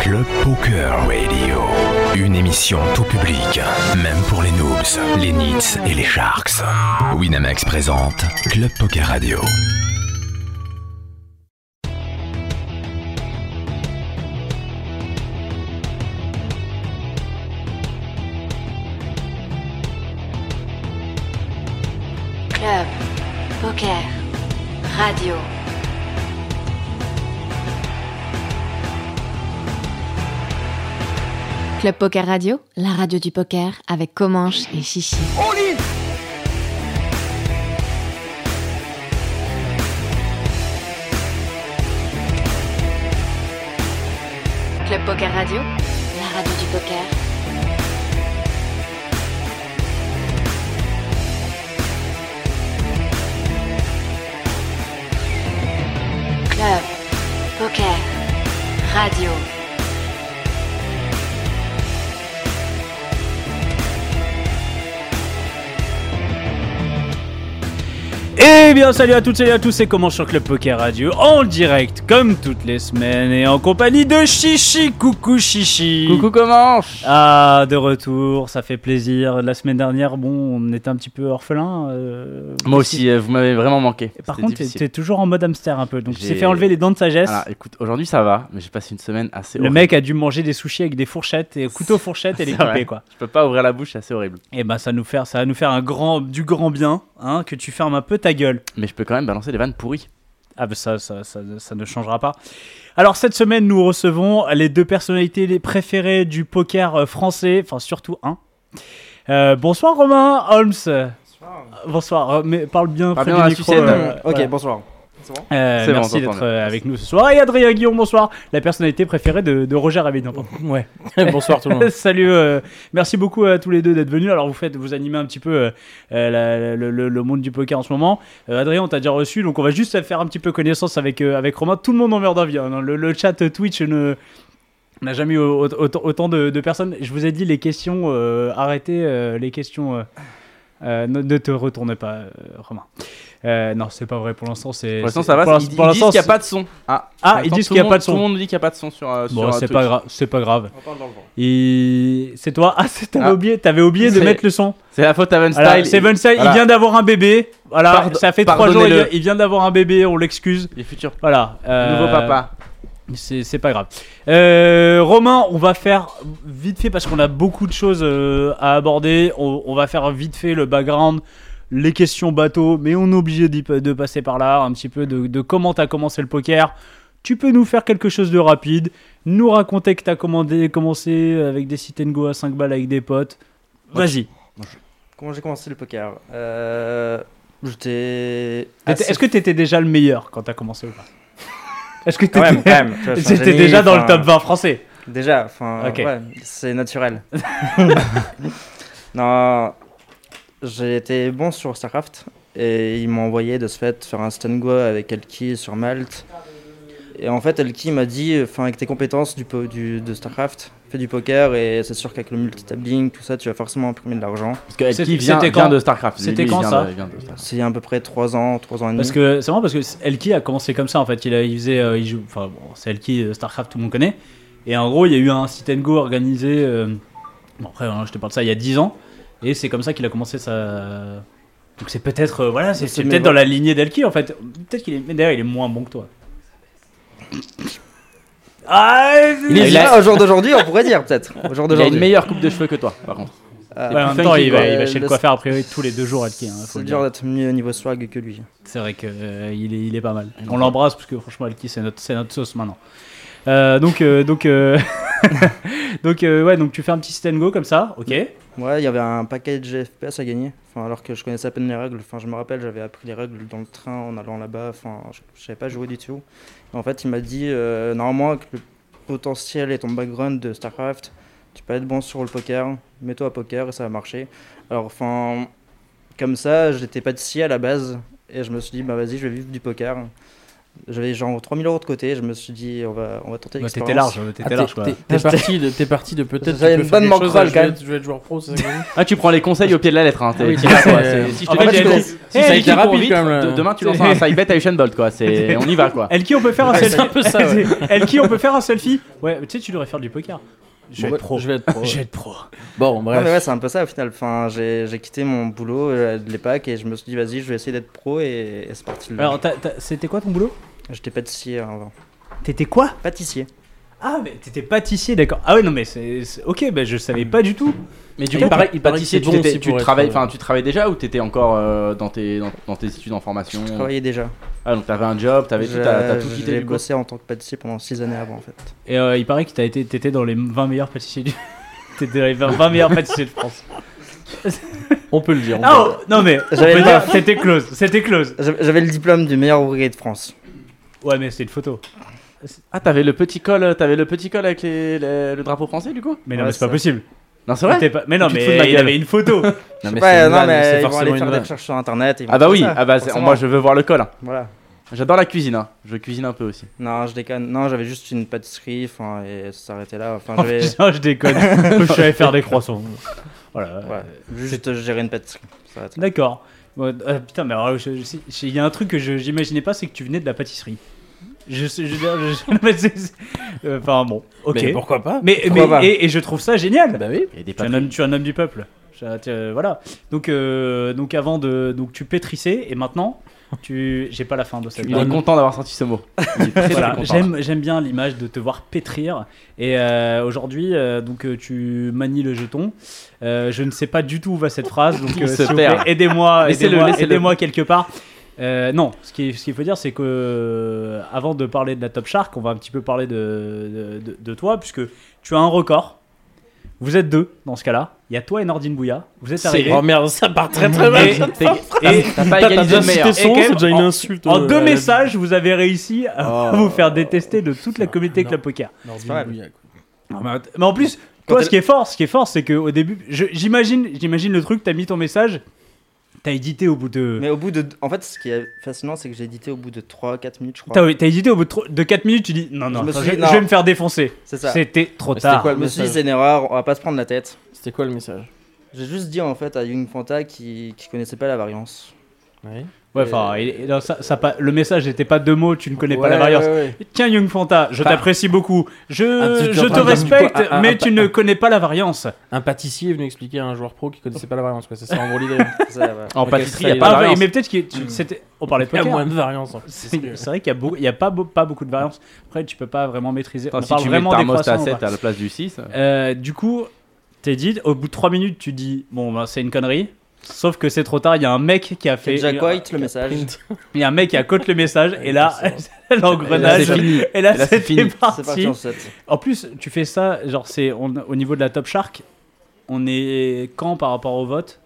Club Poker Radio. Une émission tout public, même pour les noobs, les nits et les sharks. Winamax présente Club Poker Radio. Club, poker, radio. Club Poker Radio, la radio du poker avec Comanche et Chichi. Club Poker Radio, la radio du poker Club, poker, radio. Eh bien salut à toutes, salut à tous, c'est comment sur Club Poker Radio en direct comme toutes les semaines et en compagnie de Chichi. Coucou Chichi. Coucou comment Ah, de retour, ça fait plaisir. La semaine dernière, bon, on était un petit peu orphelin. euh, Moi aussi, euh, vous m'avez vraiment manqué. Par C'était contre, t'es difficile. t'es toujours en mode hamster un peu, donc tu J'ai- t'es fait enlever les dents de sagesse. Alors, écoute, aujourd'hui ça va, mais j'ai passé une semaine assez Le horrible. mec a dû manger des sushis avec des fourchettes et couteau fourchette et les C'est vrai. couper quoi. Je peux pas ouvrir la bouche, c'est assez horrible. Et ben ça nous faire, ça va nous faire un grand, du grand bien, hein, que tu fermes un peu ta gueule. Mais je peux quand même balancer des vannes pourries. Ah bah ça, ça, ça, ça ne changera pas. Alors cette semaine, nous recevons les deux personnalités les préférées du poker euh, français, enfin surtout un. Euh, bonsoir Romain Holmes. Bonsoir. euh, mais parle bien Parle bien du dans la micro, euh, Ok, voilà. bonsoir. C'est bon Euh, bon, merci d'être euh, avec nous ce soir. Et Adrien Guillaume, bonsoir. La personnalité préférée de, de Roger Rabbin. Ouais. bonsoir tout le monde. Salut, euh, merci beaucoup à tous les deux d'être venus. Alors vous faites, vous animez un petit peu la- le, le- le monde du poker en ce moment. Euh, Adrien, on t'a déjà reçu, donc on va juste faire un petit peu connaissance avec euh, avec Romain. Tout le monde en meurt d'envie. hein. Le, le chat Twitch ne n'a jamais eu au- au- autant, autant de, de personnes. Je vous ai dit les questions, euh, arrêtez euh, les questions. euh, euh, ne, ne te retournez pas, euh, Romain. Euh, non, c'est pas vrai pour l'instant. C'est Pour l'instant c'est- ça va, pour ils, l'instant- ils pour disent qu'il n'y a pas de son. Ah, Ah, Attends, ils disent qu'il y a pas de son. Tout le monde dit qu'il n'y a pas de son sur, euh, Bon, euh, c'est pas grave, c'est pas grave. On parle dans le vent. Et c'est toi? Ah, c'est- t'avais Ah. oublié, t'avais oublié de C'est- mettre le son. C'est la faute à Van Style. Seven Style, il vient d'avoir un bébé. Voilà, Pardon- ça fait trois jours, il, vient d'avoir un bébé, on l'excuse. Les futurs. Voilà. euh, Nouveau papa. C'est c'est pas grave. Euh, Romain, on va faire vite fait parce qu'on a beaucoup de choses euh, à aborder. On, on va faire vite fait le background, les questions bateau, mais on est obligé de passer par là, un petit peu de, de comment t'as commencé le poker. Tu peux nous faire quelque chose de rapide, nous raconter que t'as commandé, commencé avec des sit and go à 5 balles avec des potes. Vas-y. Comment j'ai commencé le poker? Euh, J'étais. Assez- Est-ce que t'étais déjà le meilleur quand t'as commencé ou pas? Est-ce que même, t'étais quand même. déjà dans le top 20 français? Déjà, enfin, ouais, c'est naturel. non, j'ai été bon sur StarCraft et ils m'ont envoyé de ce fait faire un stand go avec Elki sur Malte. Et en fait, Elki m'a dit, enfin, avec tes compétences du, po- du, de StarCraft, fais du poker et c'est sûr qu'avec le multitabling, tout ça, tu vas forcément imprimer de l'argent. Parce que C'était- qui vient, quand de StarCraft. C'était quand, ça. C'est il y a à peu près 3 ans, 3 ans et demi. Parce que c'est marrant parce que Elki a commencé comme ça en fait. Il, a- il faisait, euh, il joue, enfin bon, c'est Elki, euh, Starcraft, tout le monde connaît. Et en gros, il y a eu un sit and go organisé. euh, bon, après, hein, je te parle de ça il y a 10 ans. Et c'est comme ça qu'il a commencé sa. Donc c'est peut-être, euh, voilà, c'est peut-être dans la lignée d'Elki en fait. Peut-être qu'il est, mais d'ailleurs, il est moins bon que toi. Ah, Il est Il a- là, au jour d'aujourd'hui, on pourrait dire peut-être. Au jour Il a d'aujourd'hui. une meilleure coupe de cheveux que toi, par contre. Ah, Ouais, en même temps, funky, il va, quoi. il va chez le Le- coiffeur a priori tous les deux jours, Elki. Hein, faut C'est le dur dire. d'être mieux au niveau swag que lui. C'est vrai qu'il il est, il est pas mal. On l'embrasse parce que franchement, Elki, c'est notre, c'est notre sauce maintenant. Euh, donc, euh, donc, euh, donc, euh, ouais, donc tu fais un petit stand go comme ça, ok. Ouais, il y avait un package FPS à gagner. Alors que je connaissais à peine les règles. Enfin, je me rappelle, j'avais appris les règles dans le train en allant là-bas. Enfin, je, je savais pas jouer du tout. En fait, il m'a dit euh, normalement avec le potentiel et ton background de Starcraft, tu peux être bon sur le poker. Mets-toi à poker et ça va marcher. Alors, enfin, comme ça, j'étais pâtissier à la base et je me suis dit bah vas-y, je vais vivre du poker. J'avais genre 3000 euros de côté, je me suis dit, on va, on va tenter Bah, l'expérience. T'étais large, Ah, t'étais t'es- large quoi. t'es- parti de, t'es parti de peut-être. Peux une bonne je quand même. Je vais être joueur pro, c'est ça Ah, tu prends les conseils au pied de la lettre. Hein. t'es- Ah Si je te dis si ça Elki, a été rapide demain tu lances un side bet à Usain Bolt quoi. C'est on y va quoi. Elki, on peut faire un selfie. ça. Elki, on peut faire un selfie. Ouais, tu sais, tu devrais faire du poker. Je vais Bon, être pro. Je vais être pro. Je vais être pro. Bon, Non, bref. mais ouais, c'est un peu ça au final. Enfin, j'ai j'ai quitté mon boulot euh, de l'EPAC et je me suis dit, vas-y, je vais essayer d'être pro et, et c'est parti. Alors, t'as- t'as- c'était quoi ton boulot? J'étais pâtissier avant. T'étais quoi? Pâtissier. Ah, mais t'étais pâtissier, d'accord. Ah ouais, non, mais c'est. c'est- Ok, bah je savais pas du tout. Mais du Il coup, paraît- il paraît que tu, bon t'étais- aussi tu pour être, travailles, euh, enfin, tu travaillais déjà ou t'étais encore euh, dans tes dans, dans tes études en formation Je travaillais déjà. Ah donc t'avais un job, t'avais tout, J'ai- t'as tout quitté J'ai bossé en tant que pâtissier pendant 6 années avant en fait. Et euh, il paraît que t'as été, t'étais dans les 20 meilleurs pâtissiers du. t'étais dans les 20 20 meilleurs pâtissiers de France. On peut le dire. Ah, peut- oh, non, mais. dire, C'était close, c'était close. J'avais le diplôme du meilleur ouvrier de France. Ouais, mais c'est une photo. Ah t'avais le petit col, t'avais le petit col avec les, les- le drapeau français du coup? Mais non, Ouais, mais c'est pas possible. Non c'est vrai. Pas- Mais non, mais il avait une photo. Non, mais ouais, non, mais c'est ils vont aller une faire des recherches sur internet. et ils vont Ah bah oui, ah bah moi je veux voir le col. hein. Voilà. J'adore la cuisine, hein. je cuisine un peu aussi. Non, je déconne. Non, j'avais juste une pâtisserie, enfin, et ça s'arrêtait là. Enfin, Oh, putain, je déconne. je suis allé faire des croissants. Voilà. Ouais, juste gérer une pâtisserie. D'accord. Bon, euh, putain, mais alors, il y a un truc que je j'imaginais pas, c'est que tu venais de la pâtisserie. Je sais, je veux dire, je- Enfin bon, ok. Mais pourquoi pas Mais, Pourquoi mais- pas et, et je trouve ça génial. Bah oui. Et des tu, es un homme, tu es un homme du peuple. Je- tu- euh, voilà. Donc, euh, donc avant de, donc tu pétrissais et maintenant, tu, j'ai pas la fin de cette. Il est content d'avoir sorti ce mot. Voilà, j'aime, j'aime bien l'image de te voir pétrir. Et euh, aujourd'hui, euh, donc tu manies le jeton. Euh, je ne sais pas du tout où va cette phrase, donc euh, aidez-moi, laissez-le. aidez-moi quelque part. Euh, non, ce qui- ce qu'il faut dire, c'est que euh, avant de parler de la Top Shark, on va un petit peu parler de, de, de- de toi, puisque tu as un record. Vous êtes deux dans ce cas-là. Il y a toi et Nordine Bouya. Vous êtes C'est- arrivés. Oh merde, ça part très très mal. Et- cette et- phrase. et- T'as pas T'as égalisé déjà le meilleur. cité son, Et quand c'est déjà une en- insulte. en euh, deux messages, vous avez réussi à Oh. vous faire détester de toute la communauté. Club Poker. Nordine pas mal. Non, mais, att- mais en plus, toi, ce qui est fort, ce qui est fort, c'est qu'au début, je- j'imagine, j'imagine le truc, t'as mis ton message, t'as édité au bout de, Mais au bout de. En fait, ce qui est fascinant, c'est que j'ai édité au bout de 3-4 minutes, je crois. t'as, t'as édité au bout de, tro- de 4 minutes, tu dis non non, Je attends, suis je, non. je vais me faire défoncer. C'est ça. C'était trop c'était tard. quoi Je le me suis dit, message c'est une erreur, on va pas se prendre la tête. C'était quoi le message? J'ai juste dit en fait à Young Fanta qui, qui connaissait pas la variance. Ouais. Ouais, enfin, ça, ça le message n'était pas deux mots, tu ne connais pas la Ouais, variance. ouais, ouais. Tiens, Young Fanta, je Enfin- t'apprécie beaucoup. Je, je te respecte, quoi ah, mais ah, tu ne connais pas la variance. Un pâtissier est venu expliquer à un joueur pro qui connaissait pas la variance, quoi. C'est ça en gros l'idée. Ouais. En pâtisserie, il y y est. a pas de Ah, ouais, variance. mais peut-être qu'il c'était. On parlait de Il y a poker. moins de variance. en fait. C'est vrai qu'il y a, pas, beau- pas beaucoup de variance. Après, tu peux pas vraiment maîtriser. On si parle tu mets vraiment des thermostat à croissants. ou 7 pas. à la place du 6. Euh, du coup, t'es dit, au bout de 3 minutes, tu dis, bon, bah, c'est une connerie. Sauf que c'est trop tard, il y a un mec qui a fait. Jack White le message. Il y a un mec qui a cote le message, et là, l'engrenage. Et là, c'est fini. C'est parti. parti en 7. En plus, tu fais ça, genre, c'est on- au niveau de la Top Shark, on est quand par rapport au vote?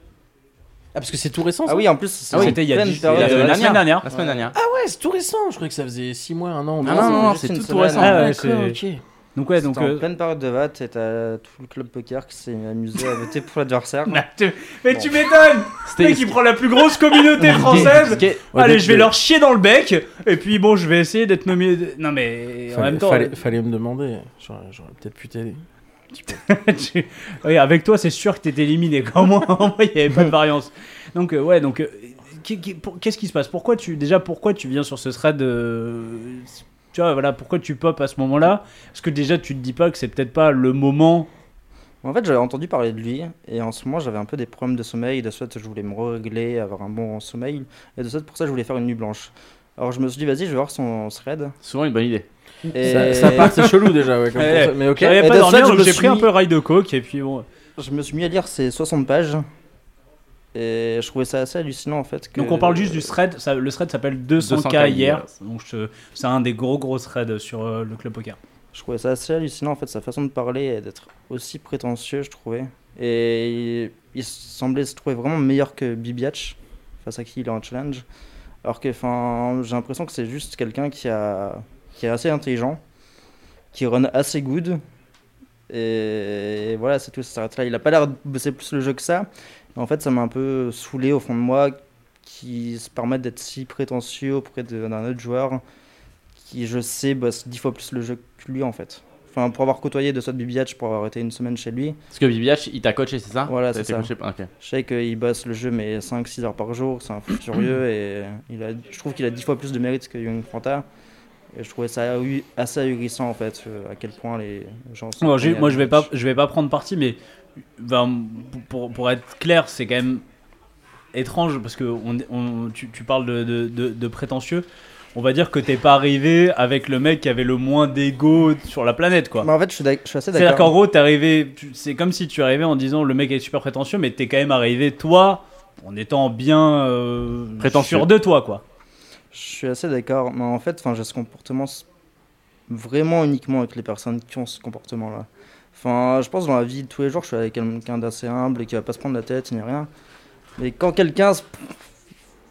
Ah, parce que c'est tout récent. ça Ah oui, en plus, c'est Ah oui, C'était il y a pleine dix- période il y a de la la semaine dernière. La semaine dernière. Ah ouais, c'est tout récent. Je croyais que ça faisait 6 mois, 1 an. Ah non, non, c'est tout, récent. Ah c'est- ok. Donc, ouais, donc. En euh, pleine période de vote et t'as tout le club poker qui s'est amusé à voter pour l'adversaire. Mais tu, mais tu m'étonnes mec, il prend la plus grosse communauté française qui Allez, je vais leur chier dans le bec, et puis bon, je vais essayer d'être nommé. Non, mais en Fallait, même temps, fallait, fallait me demander. J'aurais peut-être pu t'aider. tu- oui, avec toi, c'est sûr que t'es éliminé. Quand moi, en il n'y avait pas de variance. Donc, euh, ouais, donc, euh, qui- qui- qu'est-ce qui se passe? Pourquoi tu, déjà, pourquoi tu viens sur ce thread euh, Tu vois, voilà, pourquoi tu pop à ce moment-là? Parce que déjà, tu te dis pas que c'est peut-être pas le moment. En fait, j'avais entendu parler de lui et en ce moment, j'avais un peu des problèmes de sommeil. De soit, je voulais me régler, avoir un bon sommeil. Et de soit, pour ça, je voulais faire une nuit blanche. Alors, je me suis dit, vas-y, je vais voir son thread. Souvent une bonne idée. Et Ça, ça part, c'est chelou déjà. Ouais, comme mais ok. Et pas donc j'ai suis pris un peu rail de coke, et puis bon. je me suis mis à lire ces 60 pages. Et je trouvais ça assez hallucinant en fait. Que... Donc on parle juste du thread, ça- le thread s'appelle 200K, 200K hier, donc c'est un des gros gros threads sur euh, le club poker. Je trouvais ça assez hallucinant en fait, sa façon de parler et d'être aussi prétentieux, je trouvais. Et il, il semblait se trouver vraiment meilleur que Bibiach, face à qui il est en challenge. Alors que enfin, j'ai l'impression que c'est juste quelqu'un qui, a, qui est assez intelligent, qui run assez good. Et voilà, c'est tout, ça s'arrête là. Il a pas l'air de bosser plus le jeu que ça. En fait, ça m'a un peu saoulé au fond de moi qui se permettent d'être si prétentieux auprès d'un autre joueur. qui, je sais, bosse dix fois plus le jeu que lui en fait. Enfin, pour avoir côtoyé de Sot Bibiach, pour avoir été une semaine chez lui, Parce que Bibiach, il t'a coaché, c'est ça Voilà, c'est ça. coaché je sais qu'il bosse le jeu mais 5-6 heures par jour, c'est un fou furieux et il a, je trouve qu'il a dix fois plus de mérite que Young Fanta. Et je trouvais ça assez ahurissant en fait, euh, à quel point les gens sont. Moi, je vais pas, je vais pas prendre parti, mais ben, pour, pour être clair, c'est quand même étrange parce que on, on- tu, tu parles de, de, de- de prétentieux. On va dire que t'es pas arrivé avec le mec qui avait le moins d'ego sur la planète, quoi. Mais en fait, je suis, d'ac- je suis assez C'est-à-dire qu'en d'accord. gros, t'es arrivé, c'est comme si tu arrivais en disant le mec est super prétentieux, mais t'es quand même arrivé toi en étant bien euh, Prétentieux. sûr de toi, quoi. Je suis assez d'accord, mais en fait, j'ai ce comportement vraiment uniquement avec les personnes qui ont ce comportement-là. Enfin, je pense dans la vie de tous les jours, je suis avec quelqu'un d'assez humble et qui va pas se prendre la tête ni rien. Mais quand quelqu'un se,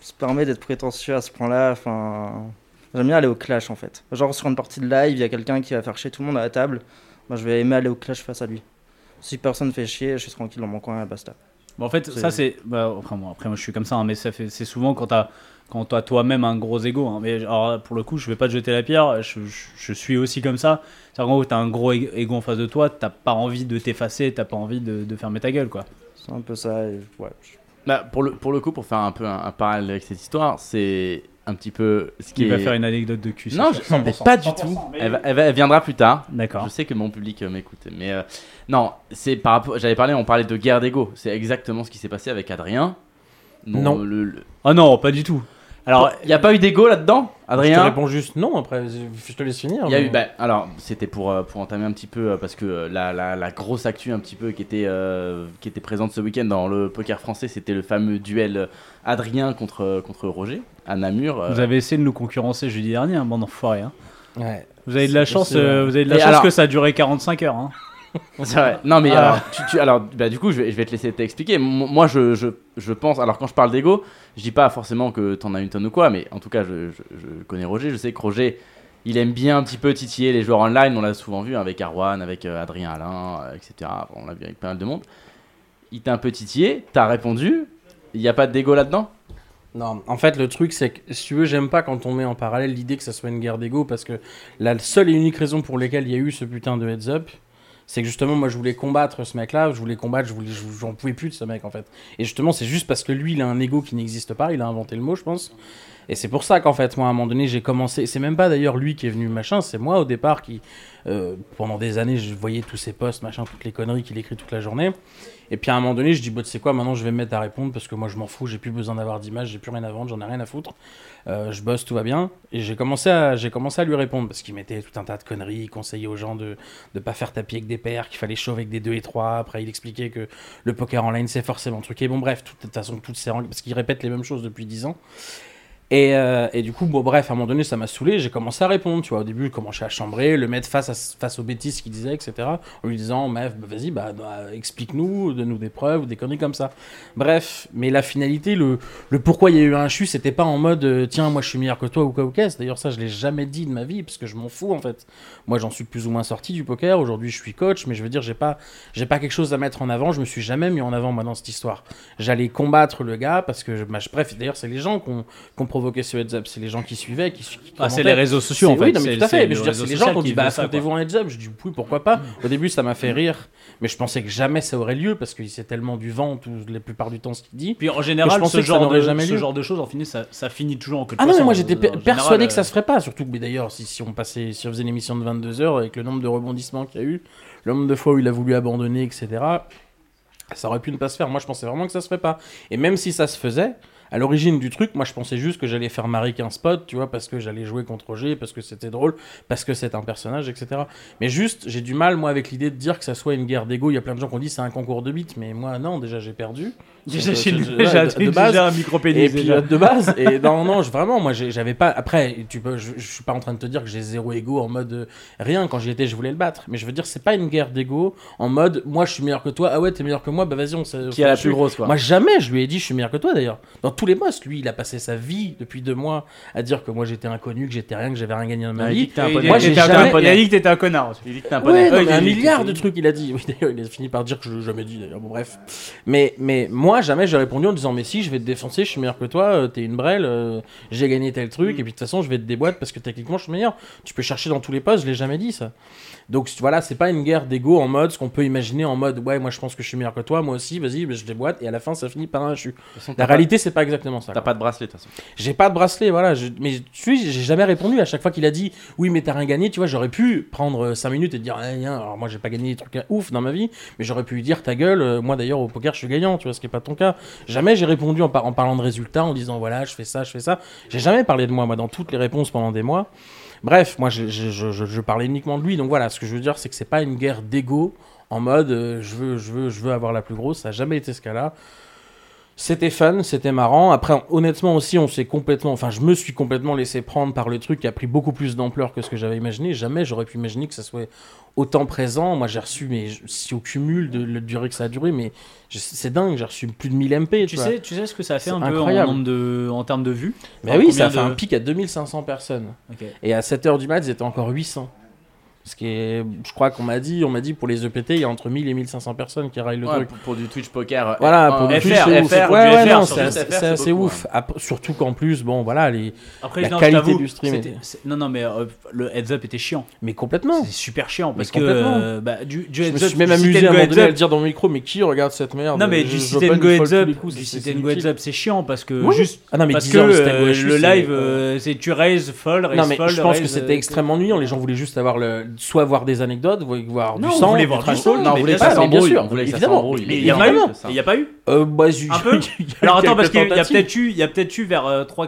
se permet d'être prétentieux à ce point-là, enfin, j'aime bien aller au clash en fait. Genre sur une partie de live, il y a quelqu'un qui va faire chier tout le monde à la table. Moi, je vais aimer aller au clash face à lui. Si personne fait chier, je suis tranquille dans mon coin et basta. Bon, en fait, ça c'est. Bah, après, moi, après, moi, je suis comme ça, hein, mais ça fait, c'est souvent quand t'as quand t'as toi-même un gros ego. hein. Mais alors, pour le coup, je vais pas te jeter la pierre. Je, je- je suis aussi comme ça. C'est en gros, t'as un gros ego en face de toi. T'as pas envie de t'effacer. T'as pas envie de, de fermer ta gueule, quoi. C'est un peu ça. et ouais. je- Bah, pour, le, pour le coup, pour faire un peu un, un parallèle avec cette histoire, c'est un petit peu ce qui va faire une anecdote de cul. Non, je- ça. mais pas du tout. Elle viendra plus tard. D'accord. Je sais que mon public euh, m'écoute, mais euh, non, c'est par rapport. J'avais parlé, on parlait de guerre d'ego. C'est exactement ce qui s'est passé avec Adrien. Non. le- le- Ah non, pas du tout. Alors, il n'y a pas eu d'ego là-dedans, Je te Adrien. réponds juste non, après, je te laisse finir. Il y a mais- eu, bah, alors c'était pour, euh, pour entamer un petit peu euh, parce que euh, la, la, la grosse actu un petit peu qui était, euh, qui était présente ce week-end dans le poker français, c'était le fameux duel Adrien contre, contre Roger à Namur. euh. vous avez essayé de nous concurrencer jeudi dernier, hein, bande d'enfoirés. Hein. Ouais. Vous avez de la chance, euh, vous avez de la chance alors- que ça a duré 45 heures. Hein. C'est vrai. Non mais Ah. alors, tu, tu- alors bah, du coup je vais, je vais te laisser t'expliquer. Moi je, je, je pense, alors quand je parle d'ego, je dis pas forcément que t'en as une tonne ou quoi, mais en tout cas je, connais Roger, je sais que Roger il aime bien un petit peu titiller les joueurs online, on l'a souvent vu hein, avec Arwan, avec euh, Adrien Alain, euh, etc. On l'a vu avec pas mal de monde. Il t'a un peu titillé, t'as répondu, il n'y a pas d'ego là-dedans? Non, en fait, le truc, c'est que si tu veux, j'aime pas quand on met en parallèle l'idée que ça soit une guerre d'ego parce que la seule et unique raison pour laquelle il y a eu ce putain de heads up, c'est que justement, moi, je voulais combattre ce mec-là, je voulais combattre, je voulais, je- j'en pouvais plus de ce mec en fait. Et justement, c'est juste parce que lui, il a un ego qui n'existe pas, il a inventé le mot, je pense. Et c'est pour ça qu'en fait, moi, à un moment donné, j'ai commencé. C'est même pas d'ailleurs lui qui est venu machin, c'est moi au départ qui, euh, pendant des années, je voyais tous ses posts, machin, toutes les conneries qu'il écrit toute la journée. Et puis à un moment donné, je dis, bah, tu sais quoi, maintenant je vais me mettre à répondre parce que moi je m'en fous, j'ai plus besoin d'avoir d'image, j'ai plus rien à vendre, j'en ai rien à foutre. Euh, je bosse, tout va bien. Et j'ai commencé, à, lui répondre parce qu'il mettait tout un tas de conneries, il conseillait aux gens de ne pas faire tapis avec des paires, qu'il fallait chaud avec des 2 et 3. Après, il expliquait que le poker en ligne c'est forcément. Et bon, bref, de toute façon, toutes ces règles, parce qu'il répète les mêmes choses depuis 10 ans. Et, euh, et du coup, bon, bref, à un moment donné, ça m'a saoulé. J'ai commencé à répondre, tu vois. Au début, je commençais à chambrer, le mettre face, à, face aux bêtises qu'il disait, etc. En lui disant, meuf, bah, vas-y, bah, bah, explique-nous, donne-nous des preuves, des conneries comme ça. Bref, mais la finalité, le, pourquoi il y a eu un chute, c'était pas en mode, euh, tiens, moi je suis meilleur que toi ou quoi ou qu'est-ce. D'ailleurs, ça, je l'ai jamais dit de ma vie, parce que je m'en fous, en fait. Moi, j'en suis plus ou moins sorti du poker. Aujourd'hui, je suis coach, mais je veux dire, j'ai pas, j'ai pas quelque chose à mettre en avant. Je me suis jamais mis en avant, moi, dans cette histoire. J'allais combattre le gars, parce que, bah, bref, d'ailleurs, c'est les gens ont qui ont provoqué ce heads up. C'est les gens qui suivaient, qui, qui Ah, c'est les réseaux sociaux en C'est- fait. Oui, non, mais C'est- tout à c'est fait. Mais je veux dire, c'est les gens qui ont dit, bah, affrontez-vous en heads up. Je dis, oui, pourquoi pas. Au début, ça m'a fait rire, mais je pensais que jamais ça aurait lieu parce qu'il sait tellement du vent, tout, la plupart du temps, ce qu'il dit. Puis en général, je ce que ça genre, n'aurait de, jamais ce genre de choses, en finit, ça, ça finit toujours en queue de Ah non, mais moi j'étais persuadé que ça euh, se ferait pas. Surtout que mais d'ailleurs, si, si on passait, si on faisait une émission de 22 heures avec le nombre de rebondissements qu'il y a eu, le nombre de fois où il a voulu abandonner, etc. Ça aurait pu ne pas se faire. Moi, je pensais vraiment que ça se ferait pas. Et même si ça se faisait, à l'origine du truc, moi, je pensais juste que j'allais faire Marie qu'un spot, tu vois, parce que j'allais jouer contre Roger, parce que c'était drôle, parce que c'est un personnage, etc. Mais juste, j'ai du mal, moi, avec l'idée de dire que ça soit une guerre d'ego. Il y a plein de gens qui ont dit c'est un concours de bits, mais moi, non, déjà, j'ai perdu. Déjà, une- je- déjà- de- de base. déjà un micro-pénis. Et puis déjà. euh, de base, et non, non, je- vraiment, moi j'avais pas. Après, tu peux, je, je suis pas en train de te dire que j'ai zéro ego en mode euh, rien. Quand j'y étais, je voulais le battre. Mais je veux dire, c'est pas une guerre d'ego en mode moi je suis meilleur que toi. Ah ouais, t'es meilleur que moi, bah vas-y, on s'est. Qui a la plus grosse quoi Moi jamais, je lui ai dit je suis meilleur que toi d'ailleurs. Dans tous les boss. Lui, il a passé sa vie depuis deux mois à dire que moi j'étais inconnu, que j'étais rien, que j'avais rien gagné dans ma Ah, vie. Moi, il- j'ai jamais- Il a dit que t'étais un connard. Il dit que t'es un mais il- un il- milliard il- de trucs, il a dit. Oui, d'ailleurs, il a fini par dire que je l'ai jamais dit, d'ailleurs. Bon, bref. Mais, mais moi, jamais j'ai répondu en disant Mais si, je vais te défoncer, je suis meilleur que toi, euh, t'es une brêle, euh, j'ai gagné tel truc, et puis de toute façon, je vais te déboîter parce que techniquement, je suis meilleur. Tu peux chercher dans tous les postes, je l'ai jamais dit, ça. Donc voilà, c'est pas une guerre d'ego en mode ce qu'on peut imaginer en mode Ouais, moi je pense que je suis meilleur que toi, moi aussi, vas-y, ben, je déboîte, et à la fin, ça finit par un façon, La pas- réalité, c'est pas exactement ça. T'as pas de bracelet, de toute façon. J'ai pas de bracelet, voilà. je- Mais tu sais, j'ai jamais répondu à chaque fois qu'il a dit oui, mais t'as rien gagné. Tu vois, j'aurais pu prendre 5 minutes et dire ah, rien, alors moi j'ai pas gagné des trucs euh, ouf dans ma vie, mais j'aurais pu lui dire ta gueule. euh, moi d'ailleurs au poker je suis gagnant, tu vois, ce qui est pas ton cas. Jamais j'ai répondu en, par- en parlant de résultats, en disant voilà, je fais ça, je fais ça. J'ai jamais parlé de moi, moi, dans toutes les réponses pendant des mois. Bref, moi je, je, je, parlais uniquement de lui. Donc voilà, ce que je veux dire, c'est que c'est pas une guerre d'ego en mode euh, je, veux, je, veux, je veux avoir la plus grosse. Ça a jamais été ce cas-là. C'était fun, c'était marrant. Après, honnêtement aussi, on s'est complètement, enfin, je me suis complètement laissé prendre par le truc qui a pris beaucoup plus d'ampleur que ce que j'avais imaginé. Jamais j'aurais pu imaginer que ça soit autant présent. Moi, j'ai reçu, mais si au cumul de la durée que ça a duré, mais c'est dingue, j'ai reçu plus de 1000 MP. Tu sais, tu sais ce que ça a fait un peu en, nombre de, en termes de vues? Oui, ça a fait un pic à 2500 personnes. Et à 7h du mat, ils étaient encore 800. Ce qui est, je crois qu'on m'a dit, on m'a dit pour les EPT, il y a entre 1000 et 1500 personnes qui raillent le Ouais, truc. pour, pour du Twitch poker. euh, Voilà, euh, pour du FR, Twitch, c'est ouf. FR, ouais, du ouais, FR, non, c'est assez- ouf. Surtout qu'en plus, bon, voilà, les... Après, La non, qualité je du stream était- Non, non, mais euh, le heads up était chiant. mais complètement. C'est super chiant parce que complètement. euh, bah, du, du Je heads me up, suis même du sit amusé à un moment donné à le dire dans le micro, mais qui regarde cette merde Non, mais Je- du je sit and go heads up, du c'est- sit and go heads up, c'est chiant parce que juste Ah non, mais parce 10 que euh, le live, euh, c'est tu raise, fold, raise, Non mais je pense que c'était extrêmement ennuyant. Les gens voulaient juste avoir le, soit voir des anecdotes, voir Non, du sang, du voir du talk. Non, on mais voulait que bien ça sûr, mais bien sûr, évidemment. il y a pas eu, il y a pas eu. Euh, bah, Un peu Alors attends parce qu'il y a peut-être eu, il y a peut-être eu vers euh, 3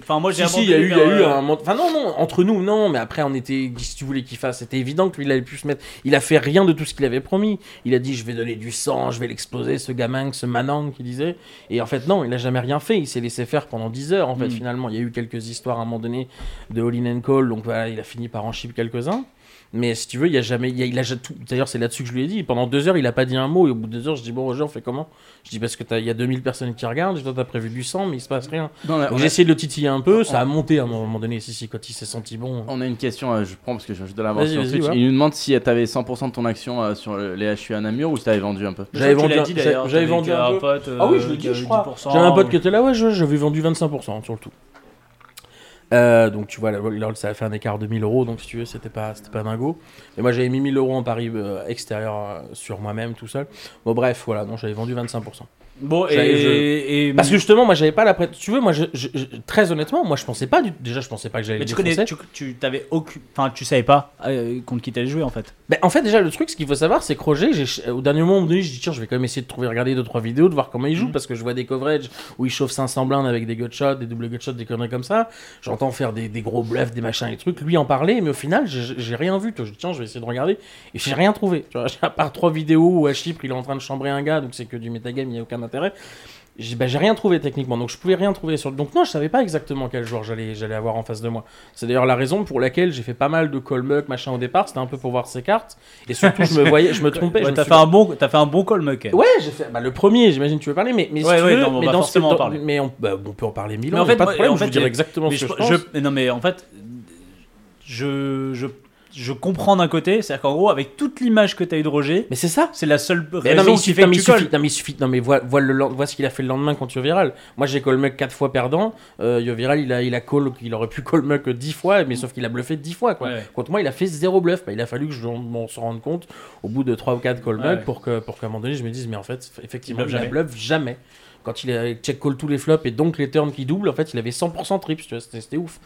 enfin moi j'ai Si, il y a eu, il y a eu un euh, Enfin, non, non, entre nous, non, mais après, on était. Si tu voulais qu'il fasse, c'était évident que lui, il allait plus se mettre. Il a fait rien de tout ce qu'il avait promis. Il a dit, je vais donner du sang, je vais l'exploser, ce gamin, ce manang, qu'il disait. Et en fait, non, il a jamais rien fait. Il s'est laissé faire pendant 10 heures, en fait, Mm. finalement. Il y a eu quelques histoires à un moment donné de All in and Call, donc voilà, il a fini par en chip quelques-uns. Mais si tu veux, il a jamais. Il, a, il a tout. D'ailleurs, c'est là-dessus que je lui ai dit. Pendant deux heures, il a pas dit un mot. Et au bout de deux heures, je dis Bon, Roger, on fait comment? Je dis Parce que il y a 2000 personnes qui regardent. Je dis Toi, t'as prévu du sang, mais il se passe rien. J'ai essayé de le titiller un peu. Ça a monté à un moment donné. Si, si, quand il s'est senti bon. On a une question, euh, je prends parce que je viens juste de la voir Vas-y, sur vas-y, Twitch. ouais. Il nous demande si tu avais 100% de ton action euh, sur euh, les HU à Namur ou si tu avais vendu un peu? J'avais vendu un- j'avais t'avais vendu un peu. pote, Ah oui, euh, je l'ai dit, je crois. 10%. J'avais un pote qui était là, ouais, j'avais vendu 25% sur le tout. Euh, donc tu vois, là, là, ça a fait un écart de 1000 euros, donc si tu veux, c'était pas, c'était pas dingo. Mais moi j'avais mis 1000 euros en pari euh, extérieur euh, sur moi-même tout seul. Bon, bref, voilà, donc j'avais vendu 25%. Bon et, et- Parce que justement, moi j'avais pas la prête. Tu veux, moi, je, je- je- très honnêtement, moi je pensais pas du. Déjà, je pensais pas que j'allais mais tu connais, tu, tu t'avais aucun, enfin tu savais pas euh, contre qui t'allais jouer en fait. Ben, en fait, déjà, le truc, ce qu'il faut savoir, c'est que Roger, j'ai- au dernier moment, je dis, tiens, je vais quand même essayer de trouver, regarder 2-3 vidéos, de voir comment il joue, Mhm. parce que je vois des coverages où il chauffe 500 blindes avec des gutshots, des double gutshots, des conneries comme ça. J'entends faire des, des gros bluffs, des machins et trucs, lui en parler, mais au final, j'ai j'ai rien vu. Je dis, tiens, je vais essayer de regarder, et j'ai rien trouvé. Tu vois, à part trois vidéos où à Chypre, il est en train de chambrer un gars, donc c'est que du metagame, il n'y a aucun intérêt. J'ai ben, rien trouvé techniquement, donc je pouvais rien trouver sur. Donc non, je savais pas exactement quel joueur j'allais j'allais avoir en face de moi. C'est d'ailleurs la raison pour laquelle j'ai fait pas mal de call muck machin au départ. C'était un peu pour voir ses cartes, et surtout je me voyais, je me trompais. je Ouais, t'as suis- fait un bon, fait un bon call muck. Ouais, j'ai fait bah, le premier, j'imagine tu veux parler, mais, mais si Ouais, tu ouais, veux, non, on mais va dans forcément ce- en parler. Mais on, bah, on peut en parler mille Mais ans, en fait, pas de problème, en je fait, j'ai- exactement Mais ce je, que je pense. je- non mais en fait, je, je, je comprends d'un côté, c'est-à-dire qu'en gros avec toute l'image que t'as eu de Roger, Mais c'est ça. c'est la seule Mais raison non, mais il qui suffit, fait non, que mais il tu colles. suffit, non, mais il suffit, non, mais vois, vois, le, vois ce qu'il a fait le lendemain contre Yoviral. Moi, j'ai call muck 4 fois perdant. Euh, Yoviral, il a, il a call, il aurait pu call muck 10 fois, mais sauf qu'il a bluffé 10 fois, quoi. Ouais. Contre moi, il a fait zéro bluff. Bah, il a fallu que je m'en rende compte au bout de 3 ou 4 call Ouais. pour que, pour qu'à un moment donné, je me dise, mais en fait, effectivement, Il il, bluffe a jamais. bluff jamais. Quand il a check call tous les flops et donc les turns qui doublent, en fait, il avait 100% trips, tu vois, c'était ouf.